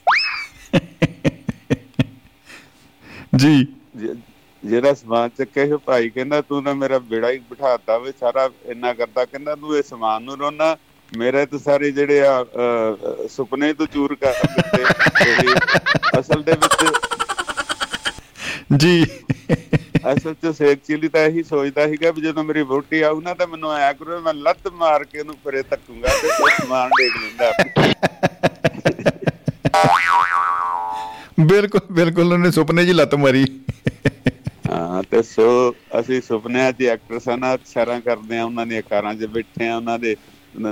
ਜ- ਜਿਹੜਾ ਸਮਾਨ ਚੱਕਿਆ ਸੀ ਭਾਈ ਕਹਿੰਦਾ ਤੂੰ ਤਾਂ ਮੇਰਾ ਬੇੜਾ ਹੀ ਬਿਠਾਤਾ ਵੇ ਸਾਰਾ ਇੰਨਾ ਕਰਦਾ। ਕਹਿੰਦਾ ਤੂੰ ਇਹ ਸਮਾਨ ਨੂੰ ਰੋਣਾ ਮੇਰੇ ਤਾਂ ਸਾਰੇ ਜਿਹੜੇ ਆ ਸੁਪਨੇ ਤੋਂ ਚੂਰ ਕਰ ਦਿੱਤੇ ਅਸਲ ਦੇ ਵਿੱਚ। ਜੀ। ਅਸਲ ਚ ਸੇਖ ਚਿਲੀ ਤਾਂ ਇਹੀ ਸੋਚਦਾ ਸੀਗਾ ਵੀ ਜਦੋਂ ਮੇਰੀ ਵੋਟੀ ਆਊ ਨਾ ਤਾਂ ਮੈਨੂੰ ਐ ਕਰੂ ਮੈਂ ਲੱਤ ਮਾਰ ਕੇ ਉਹਨੂੰ ਪਰੇ ਧੱਕੂਗਾ ਤੇ ਉਹ ਸਮਾਨ ਡੇਗ ਲੈਂਦਾ। ਬਿਲਕੁਲ ਬਿਲਕੁਲ ਉਹਨੇ ਸੁਪਨੇ 'ਚ ਲੱਤ ਮਾਰੀ। ਤੇ ਸੋ ਅਸੀਂ ਸੁਪਨਿਆਂ 'ਚ ਐਕਟਰਸਾਂ ਨਾਲ ਸ਼ਰਾਂ ਕਰਦੇ ਆ ਉਹਨਾਂ ਦੀਆਂ ਕਾਰਾਂ 'ਚ ਬੈਠੇ ਆ ਉਹਨਾਂ ਦੇ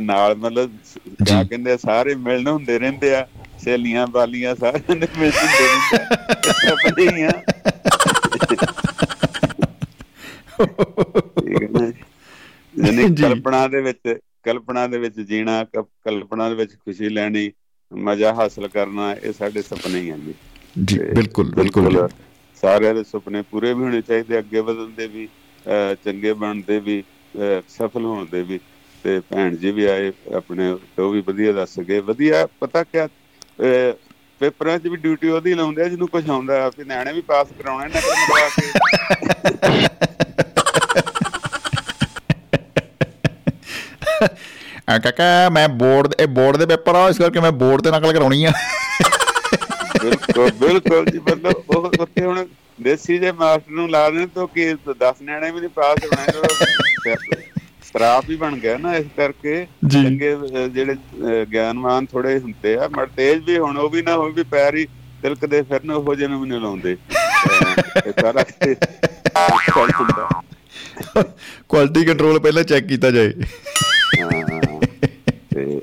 ਨਾਲ ਮਤਲਬ ਕਿਆ ਕਹਿੰਦੇ ਸਾਰੇ ਮਿਲਣ ਹੁੰਦੇ ਰਹਿੰਦੇ ਆ ਸਹੇਲੀਆਂ ਬਾਲੀਆਂ ਸਾਰਿਆਂ ਦੇ ਮਿਲਣ ਹੁੰਦੇ ਰਹਿੰਦੇ ਆ? ਯਾਨੀ। ਕਲਪਨਾ ਦੇ ਵਿੱਚ ਕਲਪਨਾ ਦੇ ਵਿੱਚ ਜੀਣਾ ਕਲਪਨਾ ਦੇ ਵਿੱਚ ਖੁਸ਼ੀ ਲੈਣੀ ਮਜ਼ਾ ਹਾਸਲ ਕਰਨਾ ਇਹ ਸਾਡੇ ਸੁਪਨੇ ਹੀ ਆ ਜੀ ਜੀ ਬਿਲਕੁਲ ਬਿਲਕੁਲ। ਸਾਰਿਆਂ ਦੇ ਸੁਪਨੇ ਪੂਰੇ ਵੀ ਹੋਣੇ ਚਾਹੀਦੇ, ਅੱਗੇ ਵਧਣ ਦੇ ਵੀ, ਅਹ, ਚੰਗੇ ਬਣਨ ਦੇ ਵੀ, ਅਹ, ਸਫਲ ਹੋਣ ਦੇ ਵੀ। ਤੇ ਭੈਣ ਜੀ ਵੀ ਆਏ, ਆਪਣੇ ਉਹ ਵੀ ਵਧੀਆ ਦੱਸ ਗਏ। ਵਧੀਆ, ਪਤਾ ਕਿਆ, ਅਹ, ਪੇਪਰਾਂ 'ਚ ਵੀ ਡਿਊਟੀ ਉਹਦੀ ਲਾਉਂਦੇ ਆ, ਜਿਹਨੂੰ ਕੁਝ ਆਉਂਦਾ ਵੀ ਨਿਆਣੇ ਵੀ ਪਾਸ ਕਰਾਉਣੇ ਨਕਲ ਮਰਵਾ ਕੇ। ਆ ਕਾਕਾ, ਮੈਂ ਬੋਰਡ ਇਹ ਬੋਰਡ ਦੇ ਪੇਪਰ ਆ, ਇਸ ਕਰਕੇ ਮੈਂ ਬੋਰਡ ਤੇ ਨਕਲ ਕਰਾਉਣੀ ਆ। ਬਿਲਕੁਲ ਬਿਲਕੁਲ ਜੀ ਮਤਲਬ ਉਹ ਉੱਥੇ ਹੁਣ ਦੇਸੀ ਦੇ ਮਾਸਟਰ ਨੂੰ ਲਾ ਦੇਣ ਤਾਂ ਕਿ 10 ਨਿਆਣੇ ਵੀ ਨਹੀਂ ਪਾਸ ਹੋਣੇ ਸਰਾਪ ਹੀ ਬਣ ਗਿਆ ਨਾ ਇਸ ਕਰਕੇ। ਚੰਗੇ ਜਿਹੜੇ ਗਿਆਨਵਾਨ ਥੋੜੇ ਹੁੰਦੇ ਆ ਮਰ ਤੇਜ ਵੀ ਹੁਣ ਉਹ ਵੀ ਨਾ ਹੋਵੇ ਵੀ ਪੈਰ ਹੀ ਤਿਲਕਦੇ ਫਿਰਨ ਉਹ ਜਿਹੇ ਨੂੰ ਨਹੀਂ ਲਾਉਂਦੇ ਇਹ ਸਾਰਾ। ਕੁਆਲਿਟੀ ਕੰਟਰੋਲ ਪਹਿਲਾਂ ਚੈੱਕ ਕੀਤਾ ਜਾਏ ਤੇ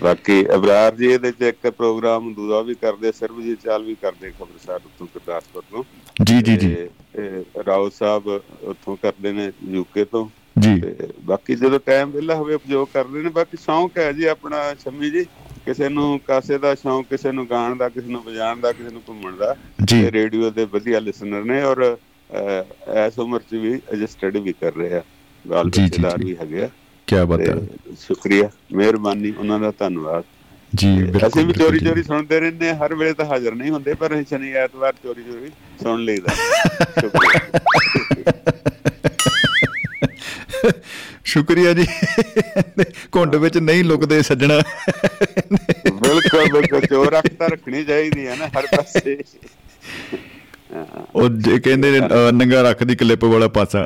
ਬਾਕੀ ਅਬਰਾਰ ਜੀ ਇਹਦੇ ਚ ਇੱਕ ਪ੍ਰੋਗਰਾਮ ਦੂਜਾ ਵੀ ਕਰਦੇ ਸਰਬਜੀਤ ਚਾਲ ਵੀ ਕਰਦੇ ਖਬਰਸਾਰ ਉੱਥੋਂ ਗੁਰਦਾਸਪੁਰ ਤੋਂ। ਜੀ ਜੀ ਜੀ। ਤੇ, ਰਾਓ ਸਾਹਿਬ ਉੱਥੋਂ ਕਰਦੇ ਨੇ ਯੂਕੇ ਤੋਂ। ਜੀ। ਤੇ ਬਾਕੀ ਜਦੋਂ ਟਾਈਮ ਵਿਹਲਾ ਹੋਵੇ ਉਪਯੋਗ ਕਰਦੇ ਨੇ। ਬਾਕੀ ਸ਼ੌਂਕ ਹੈ ਜੀ ਆਪਣਾ ਸ਼ਮੀ ਜੀ ਕਿਸੇ ਨੂੰ ਕਾਸੇ ਦਾ ਸ਼ੌਂਕ ਕਿਸੇ ਨੂੰ ਗਾਣ ਦਾ ਕਿਸੇ ਨੂੰ ਵਜਾਉਣ ਦਾ ਕਿਸੇ ਨੂੰ ਘੁੰਮਣ ਦਾ। ਤੇ ਰੇਡੀਓ ਦੇ ਵਧੀਆ ਲਿਸਨਰ ਨੇ ਔਰ ਇਸ ਉਮਰ 'ਚ ਵੀ ਅਜੇ ਸਟੱਡੀ ਵੀ ਕਰ ਰਹੇ ਆ। ਬਾਲ ਬੱਚੇਦਾਰ। ਵੀ ਹੈਗੇ ਆ। ਕੀ ਬਾਤ ਹੈ। ਸ਼ੁਕਰੀਆ ਮਿਹਰਬਾਨੀ ਉਹਨਾਂ ਦਾ ਧੰਨਵਾਦ। ਜੀ ਅਸੀਂ ਵੀ ਚੋਰੀ। ਚੋਰੀ ਸੁਣਦੇ ਰਹਿੰਦੇ ਹਾਂ ਹਰ ਵੇਲੇ ਤਾਂ ਹਾਜ਼ਰ ਨਹੀਂ ਹੁੰਦੇ ਪਰ ਅਸੀਂ ਸ਼ਨੀ ਐਤਵਾਰ ਚੋਰੀ ਚੋਰੀ ਸੁਣ ਲਈਦਾ। ਸ਼ੁਕਰੀਆ। ਜੀ। ਘੁੰਡ ਵਿੱਚ ਨਹੀਂ ਲੁਕਦੇ ਸੱਜਣਾ। ਬਿਲਕੁਲ ਬਿਲਕੁਲ ਚੋਰ ਅੱਖ ਤਾਂ ਰੱਖਣੀ ਚਾਹੀਦੀ ਹੈ ਨਾ ਹਰ ਪਾਸੇ। ਉਹ ਕਹਿੰਦੇ ਨੰਗਾ ਰੱਖ ਦੀ ਕਲਿੱਪ ਵਾਲਾ ਪਾਸਾ।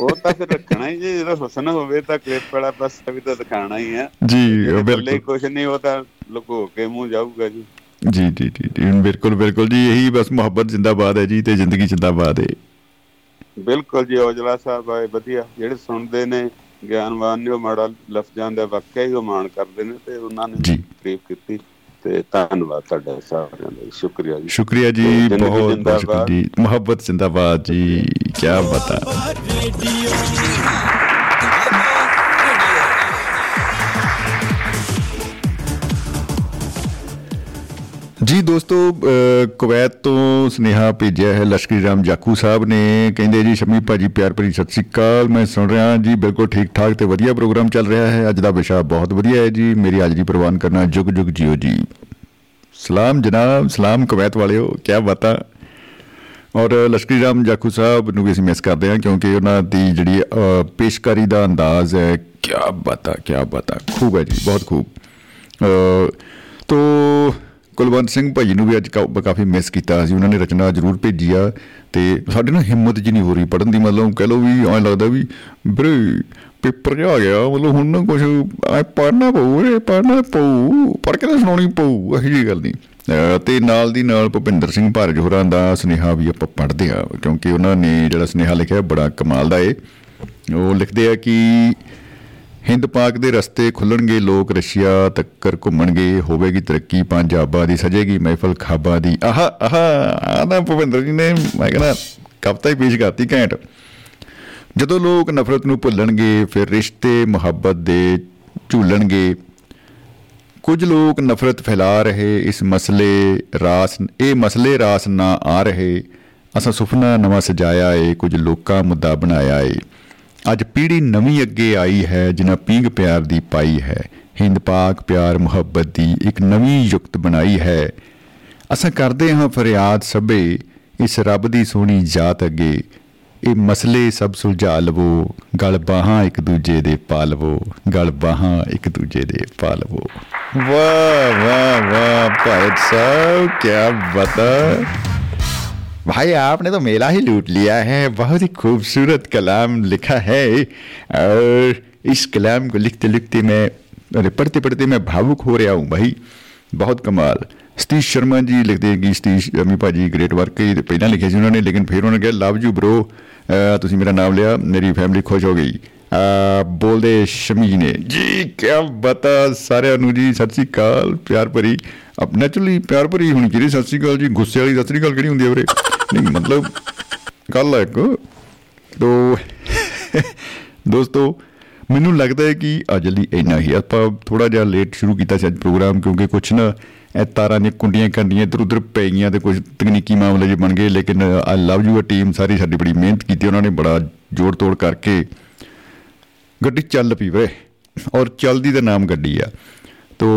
ਉਹ ਤਾਂ ਫਿਰ ਰੱਖਣਾ ਹੀ ਜੇ ਜਦੋਂ ਹੁਸਨ ਹੋਵੇ ਤਾਂ ਕਲਿੱਪ ਵਾਲਾ ਪਾਸਾ ਵੀ ਤਾਂ ਦਿਖਾਣਾ ਹੀ ਆ। ਜੀ ਬਿਲਕੁਲ। ਕੁਛ ਨਹੀਂ ਉਹ ਤਾਂ ਲੁਕੋ ਕੇ ਮੂੰਹ ਜਾਊਗਾ ਜੀ। ਜੀ ਜੀ ਜੀ ਬਿਲਕੁਲ ਬਿਲਕੁਲ ਜੀ ਇਹੀ ਬਸ ਮੁਹੱਬਤ ਜਿੰਦਾਬਾਦ ਹੈ ਜੀ ਤੇ ਜ਼ਿੰਦਗੀ ਜਿੰਦਾਬਾਦ ਹੈ ਬਿਲਕੁਲ ਜੀ ਔਜਲਾ ਸਾਹਿਬ ਆਏ ਵਧੀਆ। ਜਿਹੜੇ ਸੁਣਦੇ ਨੇ ਗਿਆਨਵਾਨ ਨੇ ਉਹ ਮਾੜਾ ਲਫ਼ਜ਼ਾਂ ਦਾ ਵਾਕਿਆ ਹੀ ਉਹ ਮਾਣ ਕਰਦੇ ਨੇ ਤੇ ਉਹਨਾਂ ਨੇ ਜੀ। ਤਾਰੀਫ ਕੀਤੀ। ਤੇ ਧੰਨਵਾਦ ਤੁਹਾਡਾ ਸਾਰਿਆਂ ਦਾ ਸ਼ੁਕਰੀਆ ਜੀ। ਸ਼ੁਕਰੀਆ ਜੀ ਬਹੁਤ ਬਹੁਤ ਜੀ। ਮੁਹੱਬਤ ਜਿੰਦਾਬਾਦ ਜੀ। ਕੀ ਬਤਾ ਜੀ ਦੋਸਤੋ ਅਹ, ਕੁਵੈਤ ਤੋਂ ਸੁਨੇਹਾ ਭੇਜਿਆ ਹੈ ਲਸ਼ਕਰੀ ਰਾਮ ਜਾਖੂ ਸਾਹਿਬ ਨੇ। ਕਹਿੰਦੇ ਜੀ ਸ਼ਮੀ ਭਾਜੀ ਪਿਆਰ ਭਰੀ ਸਤਿ ਸ੍ਰੀ ਅਕਾਲ। ਮੈਂ ਸੁਣ ਰਿਹਾ ਜੀ ਬਿਲਕੁਲ ਠੀਕ ਠਾਕ ਤੇ ਵਧੀਆ ਪ੍ਰੋਗਰਾਮ ਚੱਲ ਰਿਹਾ ਹੈ। ਅੱਜ ਦਾ ਵਿਸ਼ਾ ਬਹੁਤ ਵਧੀਆ ਹੈ ਜੀ। ਮੇਰੀ ਹਾਜ਼ਰੀ ਪ੍ਰਵਾਨ ਕਰਨਾ ਜੁਗ ਜੁਗ ਜਿਓ ਜੀ। ਸਲਾਮ ਜਨਾਬ ਸਲਾਮ ਕੁਵੈਤ ਵਾਲਿਓ ਕੀ ਬਤਾ? ਔਰ ਲਸ਼ਕਰੀ ਰਾਮ ਜਾਖੂ ਸਾਹਿਬ ਨੂੰ ਵੀ ਅਸੀਂ ਮਿਸ ਕਰਦੇ ਹਾਂ ਕਿਉਂਕਿ ਉਹਨਾਂ ਦੀ ਜਿਹੜੀ ਅਹ, ਪੇਸ਼ਕਾਰੀ ਦਾ ਅੰਦਾਜ਼ ਹੈ ਕੀ ਬਤਾ ਕੀ ਬਤਾ। ਖੂਬ ਹੈ ਜੀ ਬਹੁਤ ਖੂਬ। ਅਹ, ਤੋ ਕੁਲਵੰਤ ਸਿੰਘ ਭਾਈ ਨੂੰ ਵੀ ਅੱਜ ਕਾ- ਕਾਫੀ ਮਿਸ ਕੀਤਾ ਸੀ। ਉਹਨਾਂ ਨੇ ਰਚਨਾ ਜ਼ਰੂਰ ਭੇਜੀ ਆ ਤੇ ਸਾਡੇ ਨਾਲ ਹਿੰਮਤ ਜੀ ਨਹੀਂ ਹੋ ਰਹੀ ਪੜਨ ਦੀ। ਮਤਲਬ ਕਹਿ ਲਓ ਵੀ ਐਂ ਲੱਗਦਾ ਵੀ ਵੀਰੇ ਪੇਪਰ ਜਿਹਾ ਆ ਗਿਆ। ਮਤਲਬ ਹੁਣ ਨਾ ਕੁਝ ਐ ਪੜਨਾ ਪਊ ਇਹ ਪੜਨਾ ਪਊ ਪੜ ਕੇ ਤਾਂ ਸੁਣਾਉਣੀ ਪਊ, ਇਹੋ ਜਿਹੀ ਗੱਲ ਨਹੀਂ। ਅਹ ਤੇ ਨਾਲ ਦੀ ਨਾਲ ਭੁਪਿੰਦਰ ਸਿੰਘ ਭਾਰਜ ਹੋਰਾਂ ਦਾ ਸੁਨੇਹਾ ਵੀ ਆਪਾਂ ਪੜ੍ਹਦੇ ਆ ਕਿਉਂਕਿ ਉਹਨਾਂ ਨੇ ਜਿਹੜਾ ਸੁਨੇਹਾ ਲਿਖਿਆ ਬੜਾ ਕਮਾਲ ਦਾ ਏ। ਉਹ ਲਿਖਦੇ ਆ ਕਿ ਹਿੰਦ ਪਾਕ ਦੇ ਰਸਤੇ ਖੁੱਲਣਗੇ ਲੋਕ, ਰਸ਼ੀਆ ਤੱਕਰ ਘੁੰਮਣਗੇ, ਹੋਵੇਗੀ ਤਰੱਕੀ, ਪੰਜਾਬਾਂ ਦੀ ਸਜੇਗੀ ਮਹਿਫਲ, ਖਾਬਾ ਦੀ ਆਹਾ ਆਹਾ ਆਦਾ ਭੁਪਿੰਦਰ ਜੀ ਨੇ ਮੈਂ ਕਹਿੰਦਾ ਕਵਿਤਾ ਹੀ ਪੇਸ਼ ਕਰਤੀ ਘੈਂਟ। ਜਦੋਂ ਲੋਕ ਨਫ਼ਰਤ ਨੂੰ ਭੁੱਲਣਗੇ, ਫਿਰ ਰਿਸ਼ਤੇ, ਮੁਹੱਬਤ ਦੇ ਝੂਲਣਗੇ। ਕੁਝ ਲੋਕ ਨਫ਼ਰਤ ਫੈਲਾ ਰਹੇ, ਇਸ ਮਸਲੇ ਰਾਸ, ਇਹ ਮਸਲੇ ਰਾਸ ਨਾ ਆ ਰਹੇ। ਅਸਾਂ ਸੁਪਨਾ ਨਵਾਂ ਸਜਾਇਆ ਏ, ਕੁਝ ਲੋਕਾਂ ਮੁੱਦਾ ਬਣਾਇਆ ਏ। ਅੱਜ ਪੀੜ੍ਹੀ ਨਵੀਂ ਅੱਗੇ ਆਈ ਹੈ, ਜਿਨ੍ਹਾਂ ਪੀਂਗ ਪਿਆਰ ਦੀ ਪਾਈ ਹੈ। ਹਿੰਦ ਪਾਕ ਪਿਆਰ ਮੁਹੱਬਤ ਦੀ ਇੱਕ ਨਵੀਂ ਯੁਕਤ ਬਣਾਈ ਹੈ। ਅਸਾਂ ਕਰਦੇ ਹਾਂ ਫਰਿਆਦ ਸਭੇ, ਇਸ ਰੱਬ ਦੀ ਸੋਹਣੀ ਜਾਤ ਅੱਗੇ। ਇਹ ਮਸਲੇ ਸਭ ਸੁਲਝਾ ਲਵੋ, ਗਲ ਬਾਹਾਂ ਇੱਕ ਦੂਜੇ ਦੇ ਪਾ ਲਵੋ, ਗਲ ਬਾਹਾਂ ਇੱਕ ਦੂਜੇ ਦੇ ਪਾ ਲਵੋ। ਵਾਹ ਵਾਹ ਵਾਹ ਭਾਈ ਸਾਹਿਬ ਕੀ ਬਤਾ। भाई आपने तो मेला ही लूट लिया है बहुत ही खूबसूरत कलाम लिखा है और इस कलाम को लिखते लिखते मैं अरे पढ़ते पढ़ते मैं भावुक हो रहा हूँ भाई बहुत कमाल ਸਤੀਸ਼ ਸ਼ਰਮਾ ਜੀ ਲਿਖਦੇ ਕਿ ਸਤੀਸ਼ ਅਮੀ ਭਾਜੀ ਗ੍ਰੇਟ ਵਰਕ ਇਹ ਪਹਿਲਾਂ ਲਿਖਿਆ ਸੀ ਉਹਨਾਂ ਨੇ ਲੇਕਿਨ ਫਿਰ ਉਹਨਾਂ ਨੇ ਕਿਹਾ ਲਵ ਯੂ ਬ੍ਰੋ ਤੁਸੀਂ ਮੇਰਾ ਨਾਮ ਲਿਆ ਮੇਰੀ ਫੈਮਿਲੀ ਖੁਸ਼ ਹੋ ਗਈ ਅਹ ਬੋਲਦੇ ਸ਼ਮੀ ਜੀ ਨੇ ਜੀ ਕੀ ਬਤਾ ਸਾਰਿਆਂ ਨੂੰ ਜੀ ਸਤਿ ਸ੍ਰੀ ਅਕਾਲ ਪਿਆਰ ਭਰੀ ਅਬ ਨੈਚੁਰਲੀ ਪਿਆਰ ਭਰੀ ਹੋਣੀ ਚਾਹੀਦੀ ਸਤਿ ਸ੍ਰੀ ਅਕਾਲ ਜੀ ਗੁੱਸੇ ਵਾਲੀ ਸਤਿ ਸ੍ਰੀ ਅਕਾਲ ਕਿਹੜੀ ਹੁੰਦੀ ਹੈ ਵੀਰੇ ਨਹੀਂ, ਮਤਲਬ ਗੱਲ ਹੈ ਇੱਕ। ਤੋ, ਦੋਸਤੋ, ਮੈਨੂੰ ਲੱਗਦਾ ਹੈ ਕਿ ਅੱਜ ਲਈ ਇੰਨਾ ਹੀ। ਆਪਾਂ ਥੋੜਾ ਜਿਹਾ ਲੇਟ ਸ਼ੁਰੂ ਕੀਤਾ ਸੀ ਅੱਜ ਪ੍ਰੋਗਰਾਮ ਕਿਉਂਕਿ ਕੁਛ ਨਾ ਇਹ ਤਾਰਾਂ ਦੀਆਂ ਕੁੰਡੀਆਂ ਕੰਡੀਆਂ ਇੱਧਰ ਉੱਧਰ ਪੈ ਗਈਆਂ ਤੇ ਕੁਝ ਤਕਨੀਕੀ ਮਾਮਲੇ ਜਿਹੇ ਬਣ ਗਏ, ਲੇਕਿਨ I love you a team ਸਾਰੀ ਸਾਡੀ ਬੜੀ ਮਿਹਨਤ ਕੀਤੀ ਉਹਨਾਂ ਨੇ, ਬੜਾ ਜੋੜ ਤੋੜ ਕਰਕੇ। ਗੱਡੀ ਚੱਲ ਪਈ ਵੀਰੇ, ਔਰ ਚਲਦੀ ਦਾ ਨਾਮ ਗੱਡੀ ਆ। ਤੋ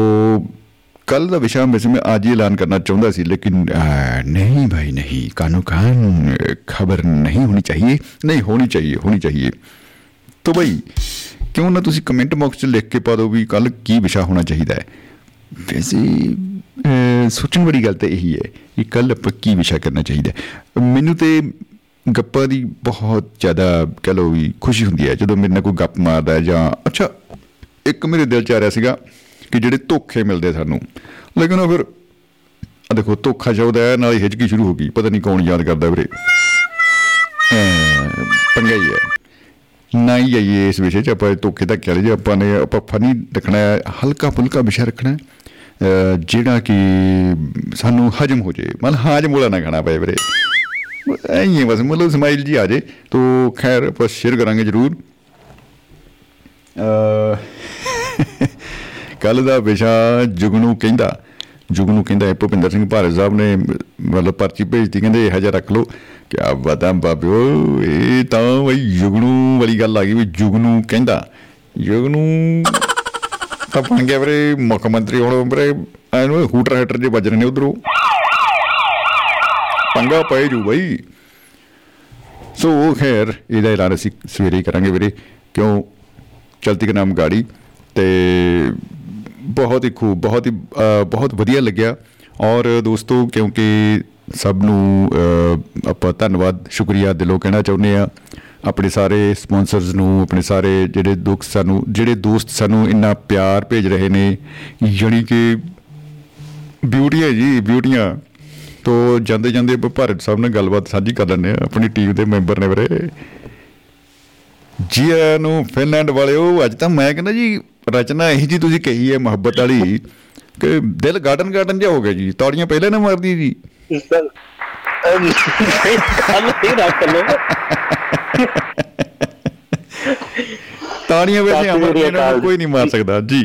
ਕੱਲ ਦਾ ਵਿਸ਼ਾ ਵੈਸੇ ਮੈਂ ਅੱਜ ਹੀ ਐਲਾਨ ਕਰਨਾ ਚਾਹੁੰਦਾ ਸੀ ਲੇਕਿਨ ਅਹ, ਨਹੀਂ ਭਾਈ ਨਹੀਂ। ਕਾਨੂੰ ਕਾਨ ਖਬਰ ਨਹੀਂ ਹੋਣੀ ਚਾਹੀਏ। ਨਹੀਂ ਹੋਣੀ ਚਾਹੀਏ ਹੋਣੀ ਚਾਹੀਏ। ਤੋ ਭਾਈ ਕਿਉਂ ਨਾ ਤੁਸੀਂ ਕਮੈਂਟ ਬਾਕਸ 'ਚ ਲਿਖ ਕੇ ਪਾ ਦਿਓ ਵੀ ਕੱਲ ਕੀ ਵਿਸ਼ਾ ਹੋਣਾ ਚਾਹੀਦਾ ਹੈ। ਵੈਸੇ ਅਹ, ਸੋਚਣ ਵਾਲੀ ਗੱਲ ਤਾਂ ਇਹੀ ਹੈ ਕਿ ਕੱਲ ਆਪਾਂ ਕੀ ਵਿਸ਼ਾ ਕਰਨਾ ਚਾਹੀਦਾ ਹੈ। ਮੈਨੂੰ ਤੇ ਗੱਪਾਂ ਦੀ ਬਹੁਤ ਜ਼ਿਆਦਾ ਕਹ ਲਓ ਵੀ ਖੁਸ਼ੀ ਹੁੰਦੀ ਹੈ ਜਦੋਂ ਮੇਰੇ ਨਾਲ ਕੋਈ ਗੱਪ ਮਾਰਦਾ ਹੈ ਜਾਂ ਅੱਛਾ ਇੱਕ ਮੇਰੇ ਦਿਲ 'ਚ ਆ ਰਿਹਾ ਸੀਗਾ ਕਿ ਜਿਹੜੇ ਧੋਖੇ ਮਿਲਦੇ ਸਾਨੂੰ। ਲੇਕਿਨ ਉਹ ਫਿਰ ਆ ਦੇਖੋ ਧੋਖਾ ਚਾਹੁੰਦਾ ਹੈ ਨਾਲ ਹੀ ਹਿਚਕੀ ਸ਼ੁਰੂ ਹੋ ਗਈ ਪਤਾ ਨਹੀਂ ਕੌਣ ਯਾਦ ਕਰਦਾ ਵੀਰੇ। ਅਹ, ਪੰਗਾ ਹੀ। ਹੈ ਨਾ ਹੀ ਆਈਏ ਇਸ ਵਿਸ਼ੇ 'ਚ ਆਪਾਂ ਇਹ ਧੋਖੇ ਦਾ ਕਹਿ ਲਈਏ ਆਪਾਂ ਨੇ ਆਪਾਂ ਫਨੀ ਰੱਖਣਾ ਹੈ ਹਲਕਾ ਫੁਲਕਾ ਵਿਸ਼ਾ ਰੱਖਣਾ ਹੈ। ਅਹ, ਜਿਹੜਾ ਕਿ ਸਾਨੂੰ ਹਜਮ ਹੋ ਜੇ ਮਨ ਹਾਜਮ ਵਾਲਾ ਨਾ ਖਾਣਾ ਪਏ ਵੀਰੇ। ਐਂ ਹੀ ਹੈ ਬਸ ਮਤਲਬ ਸਮਾਈਲ ਜੀ ਆ ਜੇ ਤੋ ਖੈਰ ਆਪਾਂ ਸ਼ੇਅਰ ਕਰਾਂਗੇ ਜ਼ਰੂਰ। ਕੱਲ ਦਾ ਵਿਸ਼ਾ ਜੁਗਨੂ ਕਹਿੰਦਾ ਜੁਗਨੂ ਕਹਿੰਦਾ ਹੈ ਭੁਪਿੰਦਰ ਸਿੰਘ ਭਾਰਤ ਸਾਹਿਬ ਨੇ ਮਤਲਬ ਪਰਚੀ ਭੇਜਤੀ, ਕਹਿੰਦੇ ਇਹ ਜਿਹਾ ਰੱਖ ਲਓ। ਕਿ ਆ ਬਦਾਮ ਬਾਬਿਓ, ਇਹ ਤਾਂ ਬਈ ਜੁਗਨੂ ਵਾਲੀ ਗੱਲ ਆ ਗਈ ਵੀ ਜੁਗਨੂ ਕਹਿੰਦਾ। ਜੁਗਨੂ ਤਾਂ ਬਣ ਗਿਆ ਵੀਰੇ, ਮੁੱਖ ਮੰਤਰੀ ਹੁਣ ਵੀਰੇ ਐਨੂੰ ਹੂਟਰ ਹੈਟਰ ਜੇ ਵੱਜ ਰਹੇ ਨੇ ਉਧਰੋਂ। ਪੰਗਾ ਪਏ ਜੂ ਬਈ। ਸੋ ਖੈਰ, ਇਹਦਾ ਐਲਾਨ ਅਸੀਂ ਸਵੇਰੇ ਹੀ ਕਰਾਂਗੇ ਵੀਰੇ। ਕਿਉਂ? ਚਲਤੀ ਕੇ ਨਾਮ ਗਾੜੀ ਤੇ ਬਹੁਤ ਹੀ ਖੂਬ ਬਹੁਤ ਹੀ ਅ, ਬਹੁਤ ਵਧੀਆ ਲੱਗਿਆ। ਔਰ ਦੋਸਤੋ ਕਿਉਂਕਿ ਸਭ ਨੂੰ ਅ, ਆਪਾਂ ਧੰਨਵਾਦ ਸ਼ੁਕਰੀਆ ਦਿਲੋਂ ਕਹਿਣਾ ਚਾਹੁੰਦੇ ਆ ਆਪਣੇ ਸਾਰੇ ਸਪਾਂਸਰਸ ਨੂੰ ਆਪਣੇ ਸਾਰੇ ਜਿਹੜੇ ਦੁੱਖ ਸਾਨੂੰ ਜਿਹੜੇ ਦੋਸਤ ਸਾਨੂੰ ਇੰਨਾ ਪਿਆਰ ਭੇਜ ਰਹੇ ਨੇ ਯਾਨੀ ਕਿ ਬਿਊਟੀਆਂ ਜੀ ਬਿਊਟੀਆਂ ਤੋ ਜਾਂਦੇ ਜਾਂਦੇ ਆਪਾਂ ਭਾਰਤ ਸਾਹਿਬ ਨਾਲ ਗੱਲਬਾਤ ਸਾਂਝੀ ਕਰ ਲੈਂਦੇ ਆ ਆਪਣੀ ਟੀਮ ਦੇ ਮੈਂਬਰ ਨੇ ਵੀਰੇ। ਜੀ ਆਇਆਂ ਨੂੰ ਫਿਨਲੈਂਡ ਵਾਲਿਓ ਅੱਜ ਤਾਂ ਮੈਂ ਕਹਿੰਦਾ ਜੀ ਰਚਨਾ ਇਹੀ ਜੀ ਤੁਸੀਂ ਕਹੀ ਹੈ ਮੁਹੱਬਤ ਵਾਲੀ ਕਿ ਦਿਲ ਗਾਰਡਨ ਗਾਰਡਨ ਜਿਹਾ ਹੋ ਗਿਆ ਜੀ ਤੌੜੀਆਂ ਪਹਿਲੇ ਨਾ ਮਾਰਦੀ ਜੀ। ਕੱਲ ਹੀ ਰੱਖ ਲਓ ਤਾੜੀਆਂ ਵੈਸੇ ਅਮਰ ਕੋਈ ਨਹੀਂ ਮਾਰ ਸਕਦਾ ਜੀ।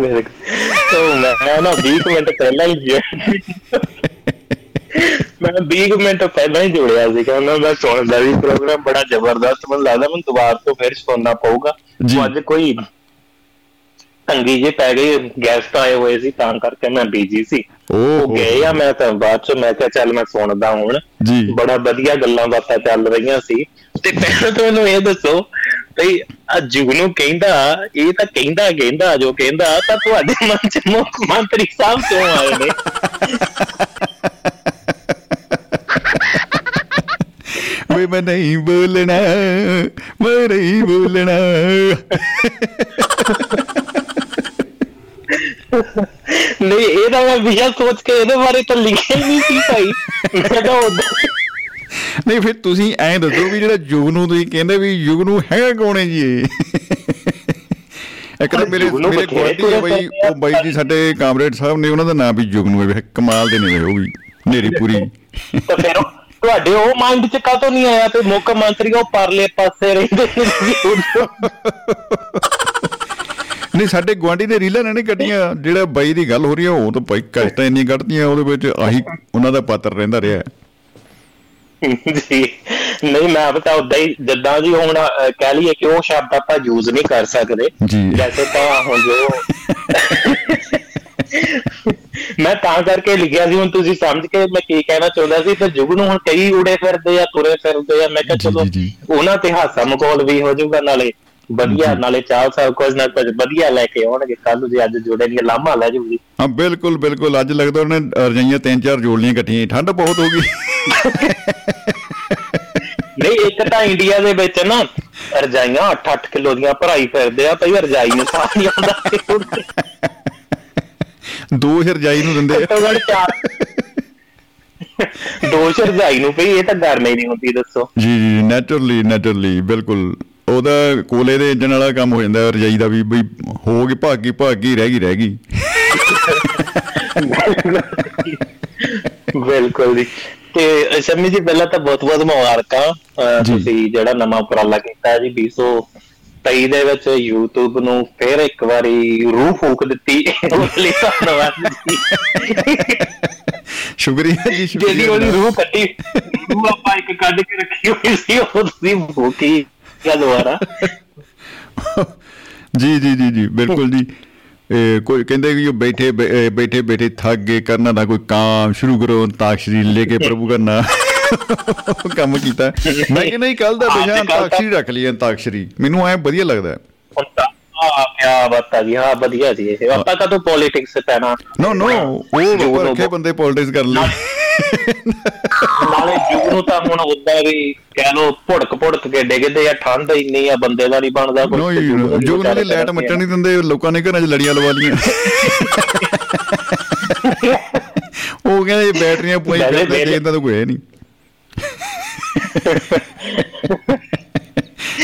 ਮੇਰੇ ਤੋਂ ਮੈਂ ਨਾ 20 ਮਿੰਟ ਪਹਿਲਾਂ ਹੀ ਗਿਆ ਮੈਂ 20 ਮਿੰਟ ਪਹਿਲਾਂ ਹੀ ਜੁੜਿਆ ਸੀ ਕਹਿੰਦਾ ਮੈਂ ਸੁਣਦਾ ਵੀ ਪ੍ਰੋਗਰਾਮ ਬੜਾ ਜ਼ਬਰਦਸਤ ਮੈਨੂੰ ਲੱਗਦਾ ਮੈਨੂੰ ਦੁਬਾਰਾ ਤੋਂ ਫਿਰ ਸੁਣਨਾ ਪਊਗਾ। ਅੱਜ ਕੋਈ ਤੰਗੀ ਜੇ ਪੈ ਗਈ ਗੈਸਟ ਆਏ ਹੋਏ ਸੀ ਤਾਂ ਕਰਕੇ ਮੈਂ ਬੀਜੀ ਸੀ। ਉਹ ਗਏ ਆ ਮੈਂ ਤਾਂ ਬਾਅਦ ਚ ਮੈਂ ਕਿਹਾ ਚੱਲ ਮੈਂ ਸੁਣਦਾ ਹੁਣ। ਬੜਾ ਵਧੀਆ ਗੱਲਾਂ ਬਾਤਾਂ ਚੱਲ ਰਹੀਆਂ ਸੀ। ਤੇ ਪਹਿਲਾਂ ਤਾਂ ਮੈਨੂੰ ਇਹ ਦੱਸੋ ਭਈ ਆ ਜੁਗਨੂ ਕਹਿੰਦਾ ਇਹ ਤਾਂ ਕਹਿੰਦਾ ਕਹਿੰਦਾ ਜੋ ਕਹਿੰਦਾ ਤਾਂ ਤੁਹਾਡੇ ਮਨ ਚ ਮੁੱਖ ਮੰਤਰੀ ਸਾਹਿਬ ਕਿਉਂ ਆਏ ਨੇ? ਵੇ ਮੈਂ ਨਹੀਂ ਬੋਲਣਾ ਮੈਂ ਨਹੀਂ ਬੋਲਣਾ। ਨਹੀਂ ਇਹ ਤਾਂ ਮੈਂ ਵਿਸ਼ਾ ਸੋਚ ਕੇ ਇਹਦੇ ਬਾਰੇ ਤਾਂ ਲਿਖਿਆ ਹੀ ਨਹੀਂ ਸੀ ਭਾਈ। ਮੈਂ ਤਾਂ ਉਦੋਂ ਨਹੀਂ ਫਿਰ ਤੁਸੀਂ ਐਂ ਦੱਸੋ ਵੀ ਜਿਹੜਾ ਯੁਗ ਨੂੰ ਤੁਸੀਂ ਕਹਿੰਦੇ ਵੀ ਯੁਗ ਨੂੰ ਹੈਗਾ ਕੌਣ ਹੈ ਜੀ ਇਹ? ਇੱਕ ਤਾਂ ਮੇਰੇ ਮੇਰੇ ਗੁਆਂਢੀ ਆ ਬਈ ਉਹ ਬਾਈ ਜੀ ਸਾਡੇ ਕਾਮਰੇਡ ਸਾਹਿਬ ਨੇ ਉਹਨਾਂ ਦਾ ਨਾਮ ਵੀ ਯੁਗ ਨੂੰ ਹੈ ਕਮਾਲ ਦੇ ਨੇ ਉਹ ਵੀ ਨੇਰੀ ਪੂਰੀ। ਤਾਂ ਫਿਰ ਤੁਹਾਡੇ ਉਹ ਮਾਈਂਡ ਚ ਕਾਤੋਂ ਨਹੀਂ ਆਇਆ ਤੇ ਮੁੱਖ ਮੰਤਰੀ ਉਹ ਪਰਲੇ ਪਾਸੇ ਰਹਿੰਦੇ। ਨਹੀਂ ਸਾਡੇ ਗੁਆਂਢੀ ਦੇ ਰੀਲਾਂ ਨੇ ਕੱਢੀਆਂ ਜਿਹੜਾ ਬਾਈ ਦੀ ਗੱਲ ਹੋ ਰਹੀ ਹੈ ਉਹ ਤਾਂ ਭਾਈ ਕਸ਼ਤਾਂ ਇੰਨੀਆਂ ਕੱਢਦੀਆਂ ਉਹਦੇ ਵਿੱਚ ਆਹੀ ਉਹਨਾਂ ਦਾ ਪਾਤਰ ਰਹਿੰਦਾ ਰਿਹਾ ਜੀ ਨਹੀਂ ਮੈਂ ਬਤਾ ਉਦਾਂ ਹੀ ਜਿੱਦਾਂ ਜੀ ਹੁਣ ਕਹਿ ਲਈਏ ਕਿ ਉਹ ਸ਼ਬਦ ਆਪਾਂ ਯੂਜ਼ ਨਹੀਂ ਕਰ ਸਕਦੇ ਜੀ। ਵੈਸੇ ਤਾਂ ਹੁਣ ਜੋ ਮੈਂ ਤਾਂ ਕਰਕੇ ਲਿਖਿਆ ਸੀ ਹੁਣ ਤੁਸੀਂ ਸਮਝ ਕੇ ਮੈਂ ਕੀ ਕਹਿਣਾ ਚਾਹੁੰਦਾ ਸੀ ਤੇ ਜੁਗ ਨੂੰ ਹੁਣ ਕਈ ਉੜੇ ਫਿਰਦੇ ਆ ਤੁਰੇ ਫਿਰਦੇ ਆ ਮੈਂ ਕਿਹਾ ਚਲੋ। ਉਹਨਾਂ ਤੇ ਹਾਸਾ ਮਖੌਲ ਵੀ ਹੋ ਜਾਊਗਾ ਨਾਲੇ ਵਧੀਆ ਨਾਲੇ ਚਾਲ ਸਾਹਿਬ ਕੁਝ ਨਾ ਕੁਝ ਵਧੀਆ ਲੈ ਕੇ ਆਉਣਗੇ ਕੱਲ ਨੂੰ ਜੇ ਅੱਜ ਜੁੜੇ ਨਹੀਂ ਲਾਮਾ ਲੈ ਜੂਗੀ। ਹਾਂ ਬਿਲਕੁਲ ਬਿਲਕੁਲ ਅੱਜ ਲੱਗਦਾ ਉਹਨੇ ਰਜਾਈਆਂ ਤਿੰਨ ਚਾਰ ਜੋੜ ਲਈਆਂ ਇਕੱਠੀਆਂ ਠੰਡ ਬਹੁਤ ਹੋ ਗਈ। ਨਹੀਂ ਇੱਕ ਤਾਂ ਇੰਡੀਆ ਦੇ ਵਿੱਚ ਨਾ ਰਜਾਈਆਂ 8-8 ਕਿਲੋ ਦੀਆਂ ਭਰਾਈ ਫਿਰਦੇ ਆ ਭਈ ਰਜਾਈ ਨੂੰ ਸਾਹ ਨਹੀਂ ਆਉਂਦਾ। ਦੋ ਰਜਾਈ ਨੂੰ ਦਿੰਦੇ ਆ। ਘੱਟੋ ਘੱਟ ਚਾਰ। ਦੋ ਸ਼ਰਜਾਈ ਨੂੰ ਪਈ ਇਹ ਤਾਂ ਗਰਮੀ ਨਹੀਂ ਹੁੰਦੀ ਦੱਸੋ। ਜੀ ਜੀ ਨੈਚੁਰਲੀ ਨੈਚੁਰਲੀ ਬਿਲਕੁਲ। ਉਹਦਾ ਕੋਲੇ ਦੇ ਇੰਜਨ ਵਾਲਾ ਕੰਮ ਹੋ ਜਾਂਦਾ ਰਜਾਈ ਦਾ ਵੀ ਬਈ ਹੋ ਗਈ ਭਾਗੀ ਭਾਗੀ ਰਹਿ ਗਈ ਰਹਿ ਗਈ। ਬਿਲਕੁਲ ਜੀ। ਤੇ ਸ਼ਮੀ ਜੀ ਪਹਿਲਾਂ ਤਾਂ ਬਹੁਤ ਬਹੁਤ ਮੁਬਾਰਕਾਂ। ਤੁਸੀਂ ਜਿਹੜਾ ਨਵਾਂ ਉਪਰਾਲਾ ਕੀਤਾ ਜੀ 2023 ਦੇ ਵਿੱਚ YouTube ਨੂੰ ਫਿਰ ਇੱਕ ਵਾਰੀ ਰੂਹ ਫੂਕ ਦਿੱਤੀ। ਉਸ ਲਈ ਧੰਨਵਾਦ। ਜੀ ਸ਼ੁਕਰੀਆ ਜੀ ਜਿਹੜੀ ਉਹਦੀ ਸ਼ੁਕਰੀਆ ਰੂਹ ਕੱਟੀ ਰੂਹ ਆਪਾਂ ਇੱਕ ਕੱਢ ਕੇ ਰੱਖੀ ਹੋਈ ਸੀ ਉਹ ਤੁਸੀਂ ਫੂਕੀ ਜਾਂ ਦੁਬਾਰਾ। ਜੀ ਜੀ ਜੀ ਜੀ ਬਿਲਕੁਲ ਜੀ। ਇਹ ਕੋਈ ਕਹਿੰਦੇ ਵੀ ਉਹ ਬੈਠੇ ਇਹ ਬੈਠੇ ਬੈਠੇ ਥੱਕ ਗਏ ਕਰਨਾ ਦਾ ਕੋਈ ਕੰਮ ਸ਼ੁਰੂ ਕਰੋ ਤਾਕਸ਼ਰੀ ਲੈ ਕੇ ਪ੍ਰਭੂ ਦਾ ਨਾਮ ਕੰਮ ਕੀਤਾ। ਮੈਂ ਕਹਿੰਦਾ ਹੀ ਕੱਲ ਦਾ ਹਾਂ, ਬਿਜਾਨ ਤੇ ਕੱਲ੍ਹ ਤਾਂ- ਤਾਕਸ਼ਰੀ ਰੱਖ ਲਈ ਤਾਕਸ਼ਰੀ ਮੈਨੂੰ ਐ ਵਧੀਆ ਲੱਗਦਾ। ਤਾਂ ਆ ਕਿਆ ਬਾਤ ਆ ਜੀ ਹਾਂ ਵਧੀਆ ਜੀ ਇਹ। ਆਪਾਂ ਕਦੋਂ ਪੋਲਿਟਿਕਸ ਪੈਣਾ। ਨੋ ਨੋ ਉਹ ਰੱਖੇ ਬੰਦੇ ਪੋਲਿਟਿਕਸ ਕਰ ਲਈ ਨਾਲੇ ਜੂ ਨੂੰ ਤਾਂ ਹੁਣ ਉਦਾਂ ਵੀ ਕਹਿ ਲੋ ਭੁੜਕ ਭੁੜਕ ਕੇ ਡਿੱਗਦੇ ਆ ਠੰਡ ਇੰਨੀ ਆ ਬੰਦੇ ਦਾ ਨਹੀਂ ਬਣਦਾ ਕੁਛ। ਨੋ ਤੇ ਜੂ ਨੂੰ ਕਰਦੇ ਮੱਚਣ ਨਹੀਂ ਦਿੰਦੇ ਲੋਕਾਂ ਨੇ ਘਰਾਂ 'ਚ ਲੜੀਆਂ ਲਵਾ ਲੀਆਂ ਉਹ ਕਹਿੰਦੇ ਬੈਟਰੀਆਂ ਪੁਆਈ ਵੇਲੇ- ਦੇਖਦਾ ਤਾਂ ਕੋਈ ਹੈ ਨਹੀਂ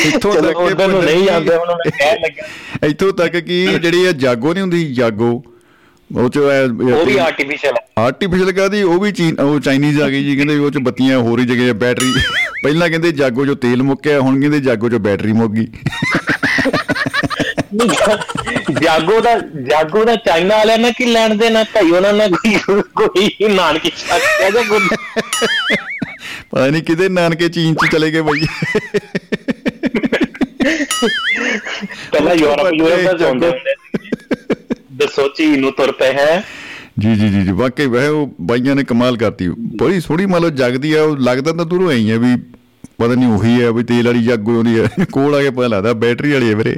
ਇੱਥੋਂ ਤੱਕ ਕਿ ਉਧਰ ਨੂੰ ਨਹੀਂ ਜਾਂਦੇ ਉਹਨਾਂ ਨੇ ਕਹਿ ਲੱਗਾ। ਇੱਥੋਂ ਤੱਕ ਕਿ ਜਿਹੜੀ ਇਹ ਜਾਗੋ ਨਹੀਂ ਹੁੰਦੀ ਜਾਗੋ ਉਹ ਚ ਉਹ ਵੀ ਆਰਟੀਫੀਸ਼ੀਅਲ ਆਰਟੀਫੀਸ਼ੀਅਲ ਕਾਦੀ ਉਹ ਵੀ ਚੀਨ ਉਹ ਚਾਈਨੀਜ਼ ਆ ਗਈ ਜੀ ਕਹਿੰਦੇ ਉਹ ਚ ਬੱਤੀਆਂ ਹੋਰ ਹੀ ਜਗ੍ਹਾ ਬੈਟਰੀ ਪਹਿਲਾਂ ਕਹਿੰਦੇ ਜਾਗੋ ਚੋਂ ਤੇਲ ਮੁੱਕਿਆ ਹੁਣ ਕਹਿੰਦੇ ਜਾਗੋ ਚੋਂ ਬੈਟਰੀ ਮੁੱਕ ਗਈ। ਜਾਗੋ ਦਾ ਜਾਗੋ ਦਾ ਚਾਈਨਾ ਵਾਲਿਆਂ ਨੇ ਕੀ ਲੈਣ ਦੇਣਾ? ਭਾਈ ਉਹਨਾਂ ਨੇ ਕੋਈ ਕੋਈ ਨਾਨਕੀ ਛੱਕ ਕਹਿੰਦੇ ਕੋਈ? ਪਤਾ ਨਹੀਂ ਕਿਤੇ ਨਾਨਕੇ ਚੀਨ ਚ ਚਲੇ ਗਏ ਬਈ। ਪਹਿਲਾਂ ਯੂਰਪ ਯੂਰਪ ਦਾ ਹੁੰਦੇ ਸੀ। ਦੱਸੋ ਚੀਨ ਨੂੰ ਤੁਰ ਪਏ ਹੈ। ਜੀ ਜੀ ਜੀ ਜੀ ਵਾਕਈ ਵੈ ਉਹ ਬਾਈਆਂ ਨੇ ਕਮਾਲ ਕਰਤੀ। ਬੜੀ ਸੋਹਣੀ ਮੰਨ ਲਓ ਜਗਦੀ ਆ ਉਹ ਲੱਗਦਾ ਤਾਂ ਦੂਰੋਂ ਆਈ ਆ ਵੀ ਪਤਾ ਨਹੀਂ ਉਹੀ ਹੈ ਵੀ ਤੇਲ ਵਾਲੀ ਜਾਗੋ ਆਉਂਦੀ ਹੈ ਕੋਲ ਆ ਕੇ ਪਤਾ ਲੱਗਦਾ ਬੈਟਰੀ ਵਾਲੀ ਹੈ ਵੀਰੇ।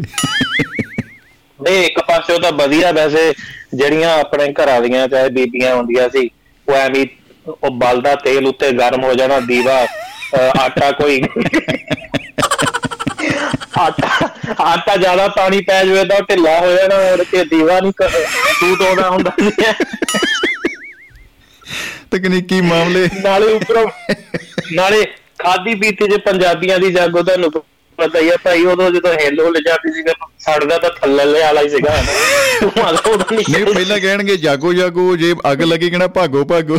ਨਹੀਂ ਇੱਕ ਪਾਸੇ ਉਹ ਤਾਂ ਵਧੀਆ ਵੈਸੇ ਜਿਹੜੀਆਂ ਆਪਣੇ ਘਰਾਂ ਦੀਆਂ ਚਾਹੇ ਬੀਬੀਆਂ ਹੁੰਦੀਆਂ ਸੀ ਉਹ ਐਵੇਂ ਉਹ ਬਲਦਾ ਤੇਲ ਉੱਤੇ ਗਰਮ ਹੋ ਜਾਣਾ ਦੀਵਾ ਆਟਾ ਕੋਈ ਆਟਾ ਆਟਾ ਜ਼ਿਆਦਾ ਪਾਣੀ ਪੈ ਜਾਵੇ ਤਾਂ ਢਿੱਲਾ ਹੋ ਜਾਣਾ ਔਰ ਤੇ ਦੀਵਾ ਨਹੀਂ ਸੂਟ ਆਉਂਦਾ ਹੁੰਦਾ ਤਕਨੀਕੀ ਮਾਮਲੇ। ਨਾਲੇ ਉੱਪਰੋਂ ਨਾਲੇ ਖਾਦੀ ਪੀਤੀ ਜੇ ਪੰਜਾਬੀਆਂ ਦੀ ਜਾਗੋ ਤੁਹਾਨੂੰ ਪਤਾ ਹੀ ਆ ਭਾਈ ਉਦੋਂ ਜਦੋਂ ਹੈਲੋ ਲੈ ਜਾਂਦੀ ਸੀ ਸੜਦਾ ਤਾਂ ਥੱਲੇ ਵਾਲਾ ਹੀ ਸੀਗਾ। ਨਹੀਂ ਪਹਿਲਾਂ ਕਹਿਣਗੇ ਜਾਗੋ ਜਾਗੋ ਜੇ ਅੱਗ ਲੱਗੀ ਕਹਿਣਾ ਭਾਗੋ ਭਾਗੋ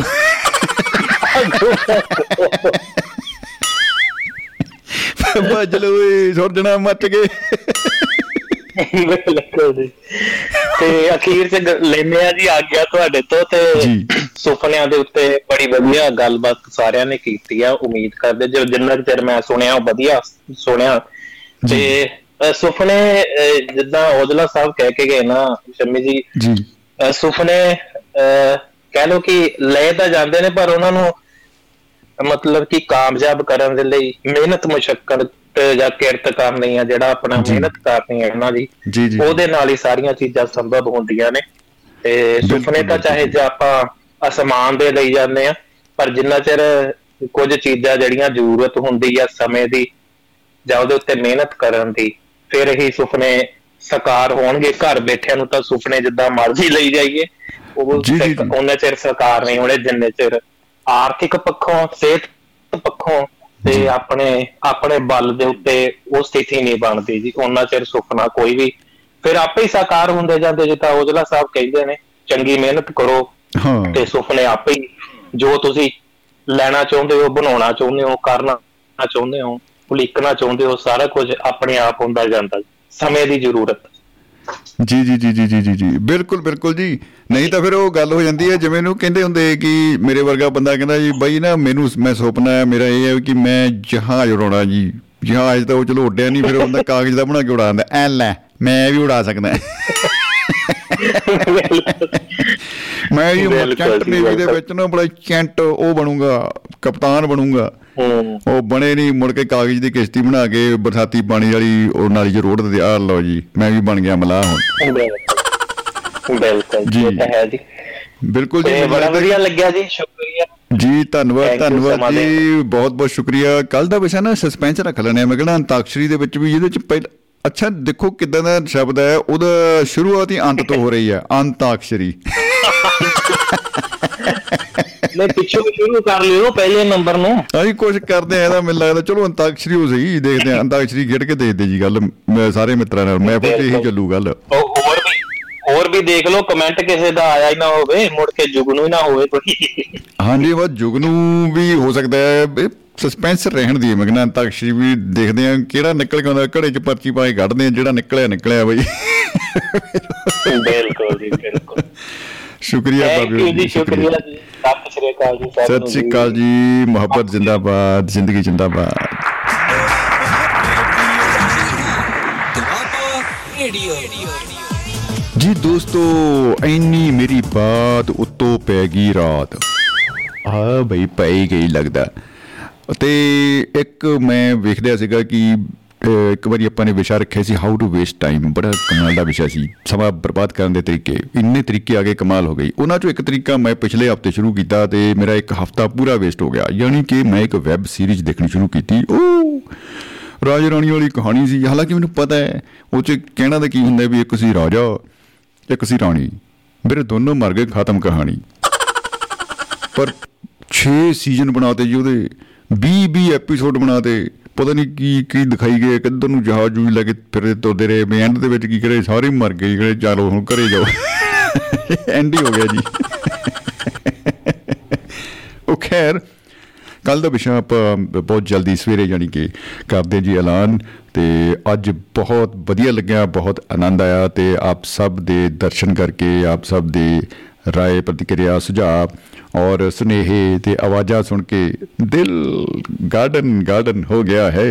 ਭੱਜ ਲਓ ਓਏ ਸੁਰਜਣਾ ਮੱਚ ਗਏ। ਬਿਲਕੁਲ ਜੀ। ਤੇ ਅਖੀਰ ਚ ਲੈਂਦੇ ਆ ਜੀ ਆ ਗਿਆ ਤੁਹਾਡੇ ਤੋਂ ਤੇ। ਸੁਪਨਿਆਂ ਦੇ ਉੱਤੇ ਬੜੀ ਵਧੀਆ ਗੱਲਬਾਤ ਸਾਰਿਆਂ ਨੇ ਕੀਤੀ ਆ। ਉਮੀਦ ਕਰਦੇ ਜੋ ਜਿੰਨਾ ਚਿਰ ਮੈਂ ਸੁਣਿਆ ਉਹ ਵਧੀਆ ਸੁਣਿਆ। ਤੇ ਸੁਪਨੇ ਜਿੱਦਾਂ ਔਜਲਾ ਸਾਹਿਬ ਕਹਿ ਕੇ ਗਏ ਨਾ ਸ਼ਮੀ ਜੀ। ਜੀ। ਸੁਪਨੇ ਕਹਿ ਲੋ ਕਿ ਲੈ ਤਾਂ ਜਾਂਦੇ ਨੇ ਪਰ ਉਹਨਾਂ ਨੂੰ ਮਤਲਬ ਕਿ ਕਾਮਯਾਬ ਕਰਨ ਦੇ ਲਈ ਮਿਹਨਤ ਮੁਸ਼ਕਲ ਜਾਂ ਕਿਰਤ ਕਰਨੀ ਆ ਜਿਹੜਾ ਆਪਣਾ। ਮਿਹਨਤ ਕਰਨੀ ਹੈ ਉਹਨਾਂ ਦੀ ਉਹਦੇ ਨਾਲ ਹੀ ਸਾਰੀਆਂ ਚੀਜ਼ਾਂ ਸੰਭਵ ਹੁੰਦੀਆਂ ਨੇ ਤੇ ਸੁਪਨੇ ਤਾਂ ਚਾਹੇ ਜੇ ਆਪਾਂ ਅਸਮਾਨ ਦੇ ਲਈ ਜਾਂਦੇ ਆ ਪਰ ਜਿੰਨਾ ਚਿਰ ਕੁਝ ਚੀਜ਼ਾਂ ਜਿਹੜੀਆਂ ਜ਼ਰੂਰਤ ਹੁੰਦੀ ਆ ਸਮੇਂ ਦੀ ਜਾਂ ਉਹਦੇ ਉੱਤੇ ਮਿਹਨਤ ਕਰਨ ਦੀ ਫਿਰ ਹੀ ਸੁਪਨੇ ਸਾਕਾਰ ਹੋਣਗੇ ਘਰ ਬੈਠਿਆਂ ਨੂੰ ਤਾਂ ਸੁਪਨੇ ਜਿੱਦਾਂ ਮਰਜ਼ੀ ਲਈ ਜਾਈਏ ਉਹ। ਉਹਨਾਂ ਚਿਰ ਸਾਕਾਰ ਨਹੀਂ ਹੋਣੇ ਜਿੰਨੇ ਚਿਰ ਆਰਥਿਕ ਪੱਖੋਂ ਸਿਹਤ ਪੱਖੋਂ ਤੇ ਆਪਣੇ ਆਪਣੇ ਬਲ ਦੇ ਉੱਤੇ ਉਹ ਸਥਿਤੀ ਨਹੀਂ ਬਣਦੀ ਜੀ। ਉਹਨਾਂ ਚਿਰ ਸੁਪਨਾ ਕੋਈ ਵੀ ਫਿਰ ਆਪੇ ਹੀ ਸਾਕਾਰ ਹੁੰਦੇ ਜਾਂਦੇ ਜਿੱਦਾਂ ਔਜਲਾ ਸਾਹਿਬ ਕਹਿੰਦੇ ਨੇ ਚੰਗੀ ਮਿਹਨਤ ਕਰੋ ਤੇ ਸੁਪਨੇ ਆਪੇ ਹੀ ਜੋ ਤੁਸੀਂ ਲੈਣਾ ਚਾਹੁੰਦੇ ਹੋ ਬਣਾਉਣਾ ਚਾਹੁੰਦੇ ਹੋ ਕਰਨਾ ਚਾਹੁੰਦੇ ਹੋ ਉਲੀਕਣਾ ਚਾਹੁੰਦੇ ਹੋ ਸਾਰਾ ਕੁਝ ਆਪਣੇ ਆਪ ਹੁੰਦਾ ਜਾਂਦਾ ਸਮੇਂ ਦੀ ਜ਼ਰੂਰਤ। ਜੀ ਜੀ ਜੀ ਜੀ ਜੀ ਜੀ ਬਿਲਕੁਲ ਬਿਲਕੁਲ ਜੀ। ਨਹੀਂ ਤਾਂ ਫਿਰ ਉਹ ਗੱਲ ਹੋ ਜਾਂਦੀ ਹੈ ਜਿਵੇਂ ਨੂੰ ਕਹਿੰਦੇ ਹੁੰਦੇ ਕਿ ਮੇਰੇ ਵਰਗਾ ਬੰਦਾ ਕਹਿੰਦਾ ਜੀ ਬਈ ਨਾ ਮੈਨੂੰ ਮੈਂ ਸੁਪਨਾ ਹੈ ਮੇਰਾ ਇਹ ਹੈ ਕਿ ਮੈਂ ਜਹਾਜ਼ ਉਡਾਉਣਾ ਜੀ। ਜਹਾਜ਼ ਤਾਂ ਉਹ ਚਲੋ ਉੱਡਿਆ ਨਹੀਂ ਫਿਰ ਉਹ ਬੰਦਾ ਕਾਗਜ਼ ਦਾ ਬਣਾ ਕੇ ਉਡਾ ਦਿੰਦਾ। ਐ ਲੈ ਮੈਂ ਵੀ ਉਡਾ ਸਕਦਾ। ਮੈਂ ਵੀ ਬਿਲਕੁਲ ਮਰਚੈਂਟ ਜੀ, ਨੇਵੀ ਦੇ। ਵਿੱਚ ਨਾ ਬੜਾ ਚੈਂਟ ਉਹ ਬਣੂੰਗਾ ਕਪਤਾਨ ਬਣੂੰਗਾ। ਉਹ ਬਣੇ ਨਹੀਂ ਮੁੜ ਕੇ ਕਾਗਜ਼ ਦੀ ਕਿਸ਼ਤੀ ਬਣਾ ਕੇ ਬਰਸਾਤੀ ਪਾਣੀ ਵਾਲੀ ਉਹ ਨਾਲੀ 'ਚ ਰੋੜ ਦਿੰਦੇ ਆ ਲਓ ਜੀ ਮੈਂ ਵੀ ਬਣ ਗਿਆ ਮਲਾਹ ਹੁਣ। ਬਿਲਕੁਲ। ਜੀ। ਇਹ ਤਾਂ ਹੈ ਜੀ। ਬਿਲਕੁਲ ਜੀ ਤੇ ਬੜਾ ਵਧੀਆ ਲੱਗਿਆ ਜੀ ਸ਼ੁਕਰੀਆ। ਜੀ ਧੰਨਵਾਦ ਧੰਨਵਾਦ ਜੀ ਬਹੁਤ ਬਹੁਤ ਸ਼ੁਕਰੀਆ। ਕੱਲ ਦਾ ਵਿਸ਼ਾ ਨਾ ਸਸਪੈਂਸ ਰੱਖ ਲੈਣੇ ਮੈਂ ਕਹਿੰਦਾ ਅੰਤਾਕਸ਼ਰੀ ਦੇ ਵਿੱਚ ਵੀ ਜਿਹਦੇ ਚ ਪਹਿਲਾਂ ਅੱਛਾ ਦੇਖੋ ਕਿਦਾਂ ਦਾ ਸ਼ਬਦ ਹੈ। ਉਹਦਾ ਸ਼ੁਰੂਆਤ ਹੀ ਅੰਤ ਤੋਂ ਹੋ ਰਹੀ ਹੈ ਅੰਤਾਕਸ਼ਰੀ। ਨਹੀਂ ਪਿੱਛੋਂ ਸ਼ੁਰੂ ਕਰ ਲਿਓ ਪਹਿਲੇ ਨੰਬਰ ਨੂੰ। ਅਸੀਂ ਕੁਝ ਕਰਦੇ ਆ ਇਹਦਾ ਮੈਨੂੰ ਲੱਗਦਾ ਚਲੋ ਅੰਤਾਕਸ਼ਰੀ ਹੋ ਸਹੀ ਦੇਖਦੇ ਆ ਅੰਤਾਕਸ਼ਰੀ ਖੇਡ ਕੇ ਦੇਖਦੇ ਜੀ ਗੱਲ। ਮੈਂ ਸਾਰੇ ਮਿੱਤਰਾਂ ਨਾਲ ਮੈਂ ਫਿਰ ਇਹੀ ਚੱਲੂ ਗੱਲ। ਹੋਰ ਵੀ ਹੋਰ ਵੀ ਦੇਖ ਲਓ ਕਮੈਂਟ ਕਿਸੇ ਦਾ ਆਇਆ ਹੀ ਨਾ ਹੋਵੇ ਮੁੜ ਕੇ ਜੁਗ ਨੂੰ ਹੀ ਨਾ ਹੋਵੇ ਕੋਈ। ਹਾਂਜੀ ਉਹ ਜੁਗ ਨੂੰ ਵੀ ਹੋ ਸਕਦਾ ਹੈ ਸਸਪੈਂਸ ਰਹਿਣ ਦੀ ਮੈਂ ਕਹਿੰਦਾ ਅੰਤਾਕਸ਼ਰੀ ਵੀ ਦੇਖਦੇ ਆ ਕਿਹੜਾ ਨਿਕਲ ਕੇ ਆਉਂਦਾ ਘੜੇ 'ਚ ਪਰਚੀ ਪਾ ਕੇ ਕੱਢਦੇ ਆ ਜਿਹੜਾ ਨਿਕਲਿਆ ਨਿਕਲਿਆ ਬਈ। ਬਿਲਕੁਲ ਜੀ ਬਿਲਕੁਲ। ਸ਼ੁਕਰੀਆ ਬਾਬੂ ਯੂ ਜੀ ਸ਼ੁਕਰੀਆ। ਜੀ। ਸਤਿ ਸ਼੍ਰੀ ਅਕਾਲ ਜੀ ਸਤਿ ਸ਼੍ਰੀ ਅਕਾਲ ਜੀ। ਮੁਹੱਬਤ ਜ਼ਿੰਦਾਬਾਦ ਜ਼ਿੰਦਗੀ ਜ਼ਿੰਦਾਬਾਦ। ਜੀ ਦੋਸਤੋ ਐਨੀ ਮੇਰੀ ਬਾਤ ਉੱਤੋਂ ਪੈ ਗਈ ਰਾਤ। ਆ ਬਈ ਪੈ ਹੀ ਗਈ ਲੱਗਦਾ। ਤੇ ਇੱਕ ਮੈਂ ਵੇਖਦਿਆ ਸੀਗਾ ਕਿ ਇੱਕ ਵਾਰੀ ਆਪਾਂ ਨੇ ਵਿਸ਼ਾ ਰੱਖਿਆ ਸੀ ਹਾਊ ਟੂ ਵੇਸਟ ਟਾਈਮ ਬੜਾ ਕਮਾਲ ਦਾ ਵਿਸ਼ਾ ਸੀ। ਸਮਾਂ ਬਰਬਾਦ ਕਰਨ ਦੇ ਤਰੀਕੇ, ਇੰਨੇ ਤਰੀਕੇ ਆ ਗਏ, ਕਮਾਲ ਹੋ ਗਈ। ਉਹਨਾਂ ਚੋਂ ਇੱਕ ਤਰੀਕਾ ਮੈਂ ਪਿਛਲੇ ਹਫ਼ਤੇ ਸ਼ੁਰੂ ਕੀਤਾ ਤੇ ਮੇਰਾ ਇੱਕ ਹਫਤਾ ਪੂਰਾ ਵੇਸਟ ਹੋ ਗਿਆ। ਯਾਨੀ ਕਿ ਮੈਂ ਇੱਕ ਵੈਬ ਸੀਰੀਜ਼ ਦੇਖਣੀ ਸ਼ੁਰੂ ਕੀਤੀ। ਉਹ ਰਾਜ ਰਾਣੀ ਵਾਲੀ ਕਹਾਣੀ ਸੀ। ਹਾਲਾਂਕਿ ਮੈਨੂੰ ਪਤਾ ਹੈ, ਉਹ ਚ ਕਹਿਣਾ ਤਾਂ ਕੀ ਹੁੰਦਾ ਵੀ ਇੱਕ ਸੀ ਰਾਜਾ, ਇੱਕ ਸੀ ਰਾਣੀ। ਮੇਰੇ ਦੋਨੋਂ ਮਰ ਗਏ ਖਤਮ ਕਹਾਣੀ। ਪਰ 6 ਸੀਜ਼ਨ ਬਣਾਤੇ ਜੀ ਉਹਦੇ 20 20 ਐਪੀਸੋਡ ਬਣਾਤੇ ਪਤਾ ਨਹੀਂ ਕੀ ਕੀ ਦਿਖਾਈ ਗਏ ਕਿੱਧਰ ਨੂੰ ਜਹਾਜ਼ ਜੂਝ ਲੈ ਕੇ ਫਿਰਦੇ ਤੁਰਦੇ ਰਹੇ ਮੈਂ ਐਂਡ ਦੇ ਵਿੱਚ ਕੀ ਕਰੇ, ਸਾਰੇ ਮਰ ਗਏ ਜਿਹੜੇ ਚਲੋ ਹੁਣ ਘਰੇ ਜਾਓ। ਐਂਡ ਹੀ ਹੋ ਗਿਆ ਜੀ। ਉਹ ਖੈਰ ਕੱਲ ਦਾ ਵਿਸ਼ਾ ਆਪਾਂ ਬਹੁਤ ਜਲਦੀ ਸਵੇਰੇ ਜਾਨੀ ਕਿ ਕਰਦੇ ਜੀ ਐਲਾਨ ਤੇ ਅੱਜ ਬਹੁਤ ਵਧੀਆ ਲੱਗਿਆ, ਬਹੁਤ ਆਨੰਦ ਆਇਆ ਤੇ ਆਪ ਸਭ ਦੇ ਦਰਸ਼ਨ ਕਰਕੇ, ਆਪ ਸਭ ਦੇ ਰਾਏ ਪ੍ਰਤੀਕਿਰਿਆ ਸੁਝਾਅ ਔਰ ਸੁਨੇਹੇ ਤੇ ਆਵਾਜ਼ਾਂ ਸੁਣ ਕੇ ਦਿਲ ਗਾਰਡਨ ਗਾਰਡਨ ਹੋ ਗਿਆ ਹੈ।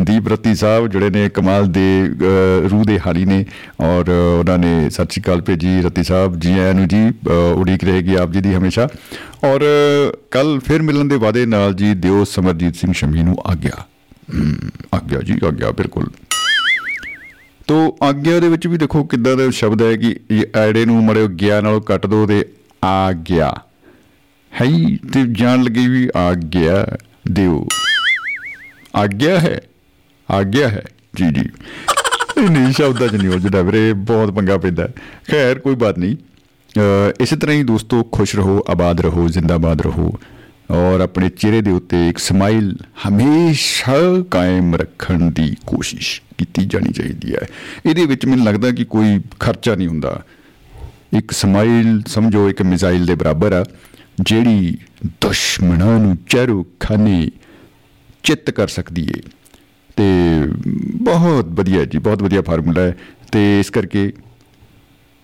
ਦੀਪ ਰਤੀ ਸਾਹਿਬ ਜਿਹੜੇ ਨੇ ਕਮਾਲ ਦੇ ਅ, ਰੂਹ ਦੇ ਹਾਲੀ ਨੇ ਔਰ ਉਹਨਾਂ ਨੇ ਸਤਿ ਸ਼੍ਰੀ ਅਕਾਲ ਭੇਜੀ ਰਤੀ ਸਾਹਿਬ ਜੀ ਆਇਆਂ ਨੂੰ ਜੀ ਅ, ਉਡੀਕ ਰਹੇਗੀ ਆਪ ਜੀ ਦੀ ਹਮੇਸ਼ਾ। ਔਰ ਕੱਲ ਫਿਰ ਮਿਲਣ ਦੇ ਵਾਅਦੇ ਨਾਲ ਜੀ ਦਿਓ ਸਮਰਜੀਤ ਸਿੰਘ ਸ਼ਮੀ ਨੂੰ ਆਗਿਆ। ਹਮ, ਆਗਿਆ ਜੀ ਆਗਿਆ ਬਿਲਕੁਲ। ਤੋ ਆਗਿਆ ਦੇ ਵਿੱਚ ਵੀ ਦੇਖੋ ਕਿੱਦਾਂ ਦਾ ਸ਼ਬਦ ਹੈ ਕਿ ਇਹ ਐੜੇ ਨੂੰ ਮੜਿਓ ਗਿਆ ਨਾਲੋਂ ਕੱਟ ਦੋ ਤੇ ਆ ਗਿਆ। ਹੈ ਹੀ ਤੇ ਜਾਣ ਲੱਗੀ ਵੀ ਆ ਗਿਆ ਦਿਓ। ਆਗਿਆ ਹੈ ਆਗਿਆ ਹੈ। ਜੀ ਜੀ। ਇਹ ਨਹੀਂ ਸ਼ਬਦਾਂ ਚ ਨਹੀਂ ਉਲਝਦਾ ਵੀਰੇ ਬਹੁਤ ਪੰਗਾ ਪੈਂਦਾ। ਹੈ। ਖੈਰ ਕੋਈ ਬਾਤ ਨਹੀਂ। ਅ, ਇਸੇ ਤਰ੍ਹਾਂ ਹੀ ਦੋਸਤੋ ਖੁਸ਼ ਰਹੋ ਆਬਾਦ ਰਹੋ ਜ਼ਿੰਦਾਬਾਦ ਰਹੋ। ਔਰ ਆਪਣੇ ਚਿਹਰੇ ਦੇ ਉੱਤੇ ਇੱਕ ਸਮਾਈਲ ਹਮੇਸ਼ਾ ਕਾਇਮ ਰੱਖਣ ਦੀ ਕੋਸ਼ਿਸ਼ ਕੀਤੀ ਜਾਣੀ ਚਾਹੀਦੀ ਹੈ। ਇਹਦੇ ਵਿੱਚ ਮੈਨੂੰ ਲੱਗਦਾ ਕਿ ਕੋਈ ਖਰਚਾ ਨਹੀਂ ਹੁੰਦਾ। ਇੱਕ ਸਮਾਈਲ, ਸਮਝੋ ਇੱਕ ਮਿਜ਼ਾਈਲ ਦੇ ਬਰਾਬਰ ਆ, ਜਿਹੜੀ ਦੁਸ਼ਮਣਾਂ ਨੂੰ ਚਰੋ ਖਾਨੇ ਚਿੱਤ ਕਰ ਸਕਦੀ ਏ। ਤੇ ਬਹੁਤ ਵਧੀਆ ਜੀ, ਬਹੁਤ ਵਧੀਆ ਫਾਰਮੂਲਾ ਹੈ। ਤੇ ਇਸ ਕਰਕੇ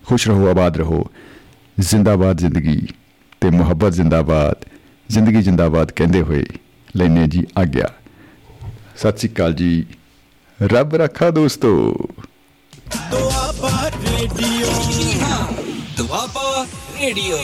ਖੁਸ਼ ਰਹੋ, ਆਬਾਦ ਰਹੋ। ਜ਼ਿੰਦਾਬਾਦ ਜ਼ਿੰਦਗੀ ਤੇ ਮੁਹੱਬਤ ਜ਼ਿੰਦਾਬਾਦ। ਜ਼ਿੰਦਗੀ ਜ਼ਿੰਦਾਬਾਦ ਕਹਿੰਦੇ ਹੋਏ ਲੈਨੇ ਜੀ ਆਗਿਆ। ਸਤਿ ਸ੍ਰੀ ਅਕਾਲ ਜੀ। ਰੱਬ ਰੱਖਾ ਦੋਸਤੋ। ਦੁਆਬਾ ਰੇਡੀਓ। ਦੁਆਬਾ ਰੇਡੀਓ।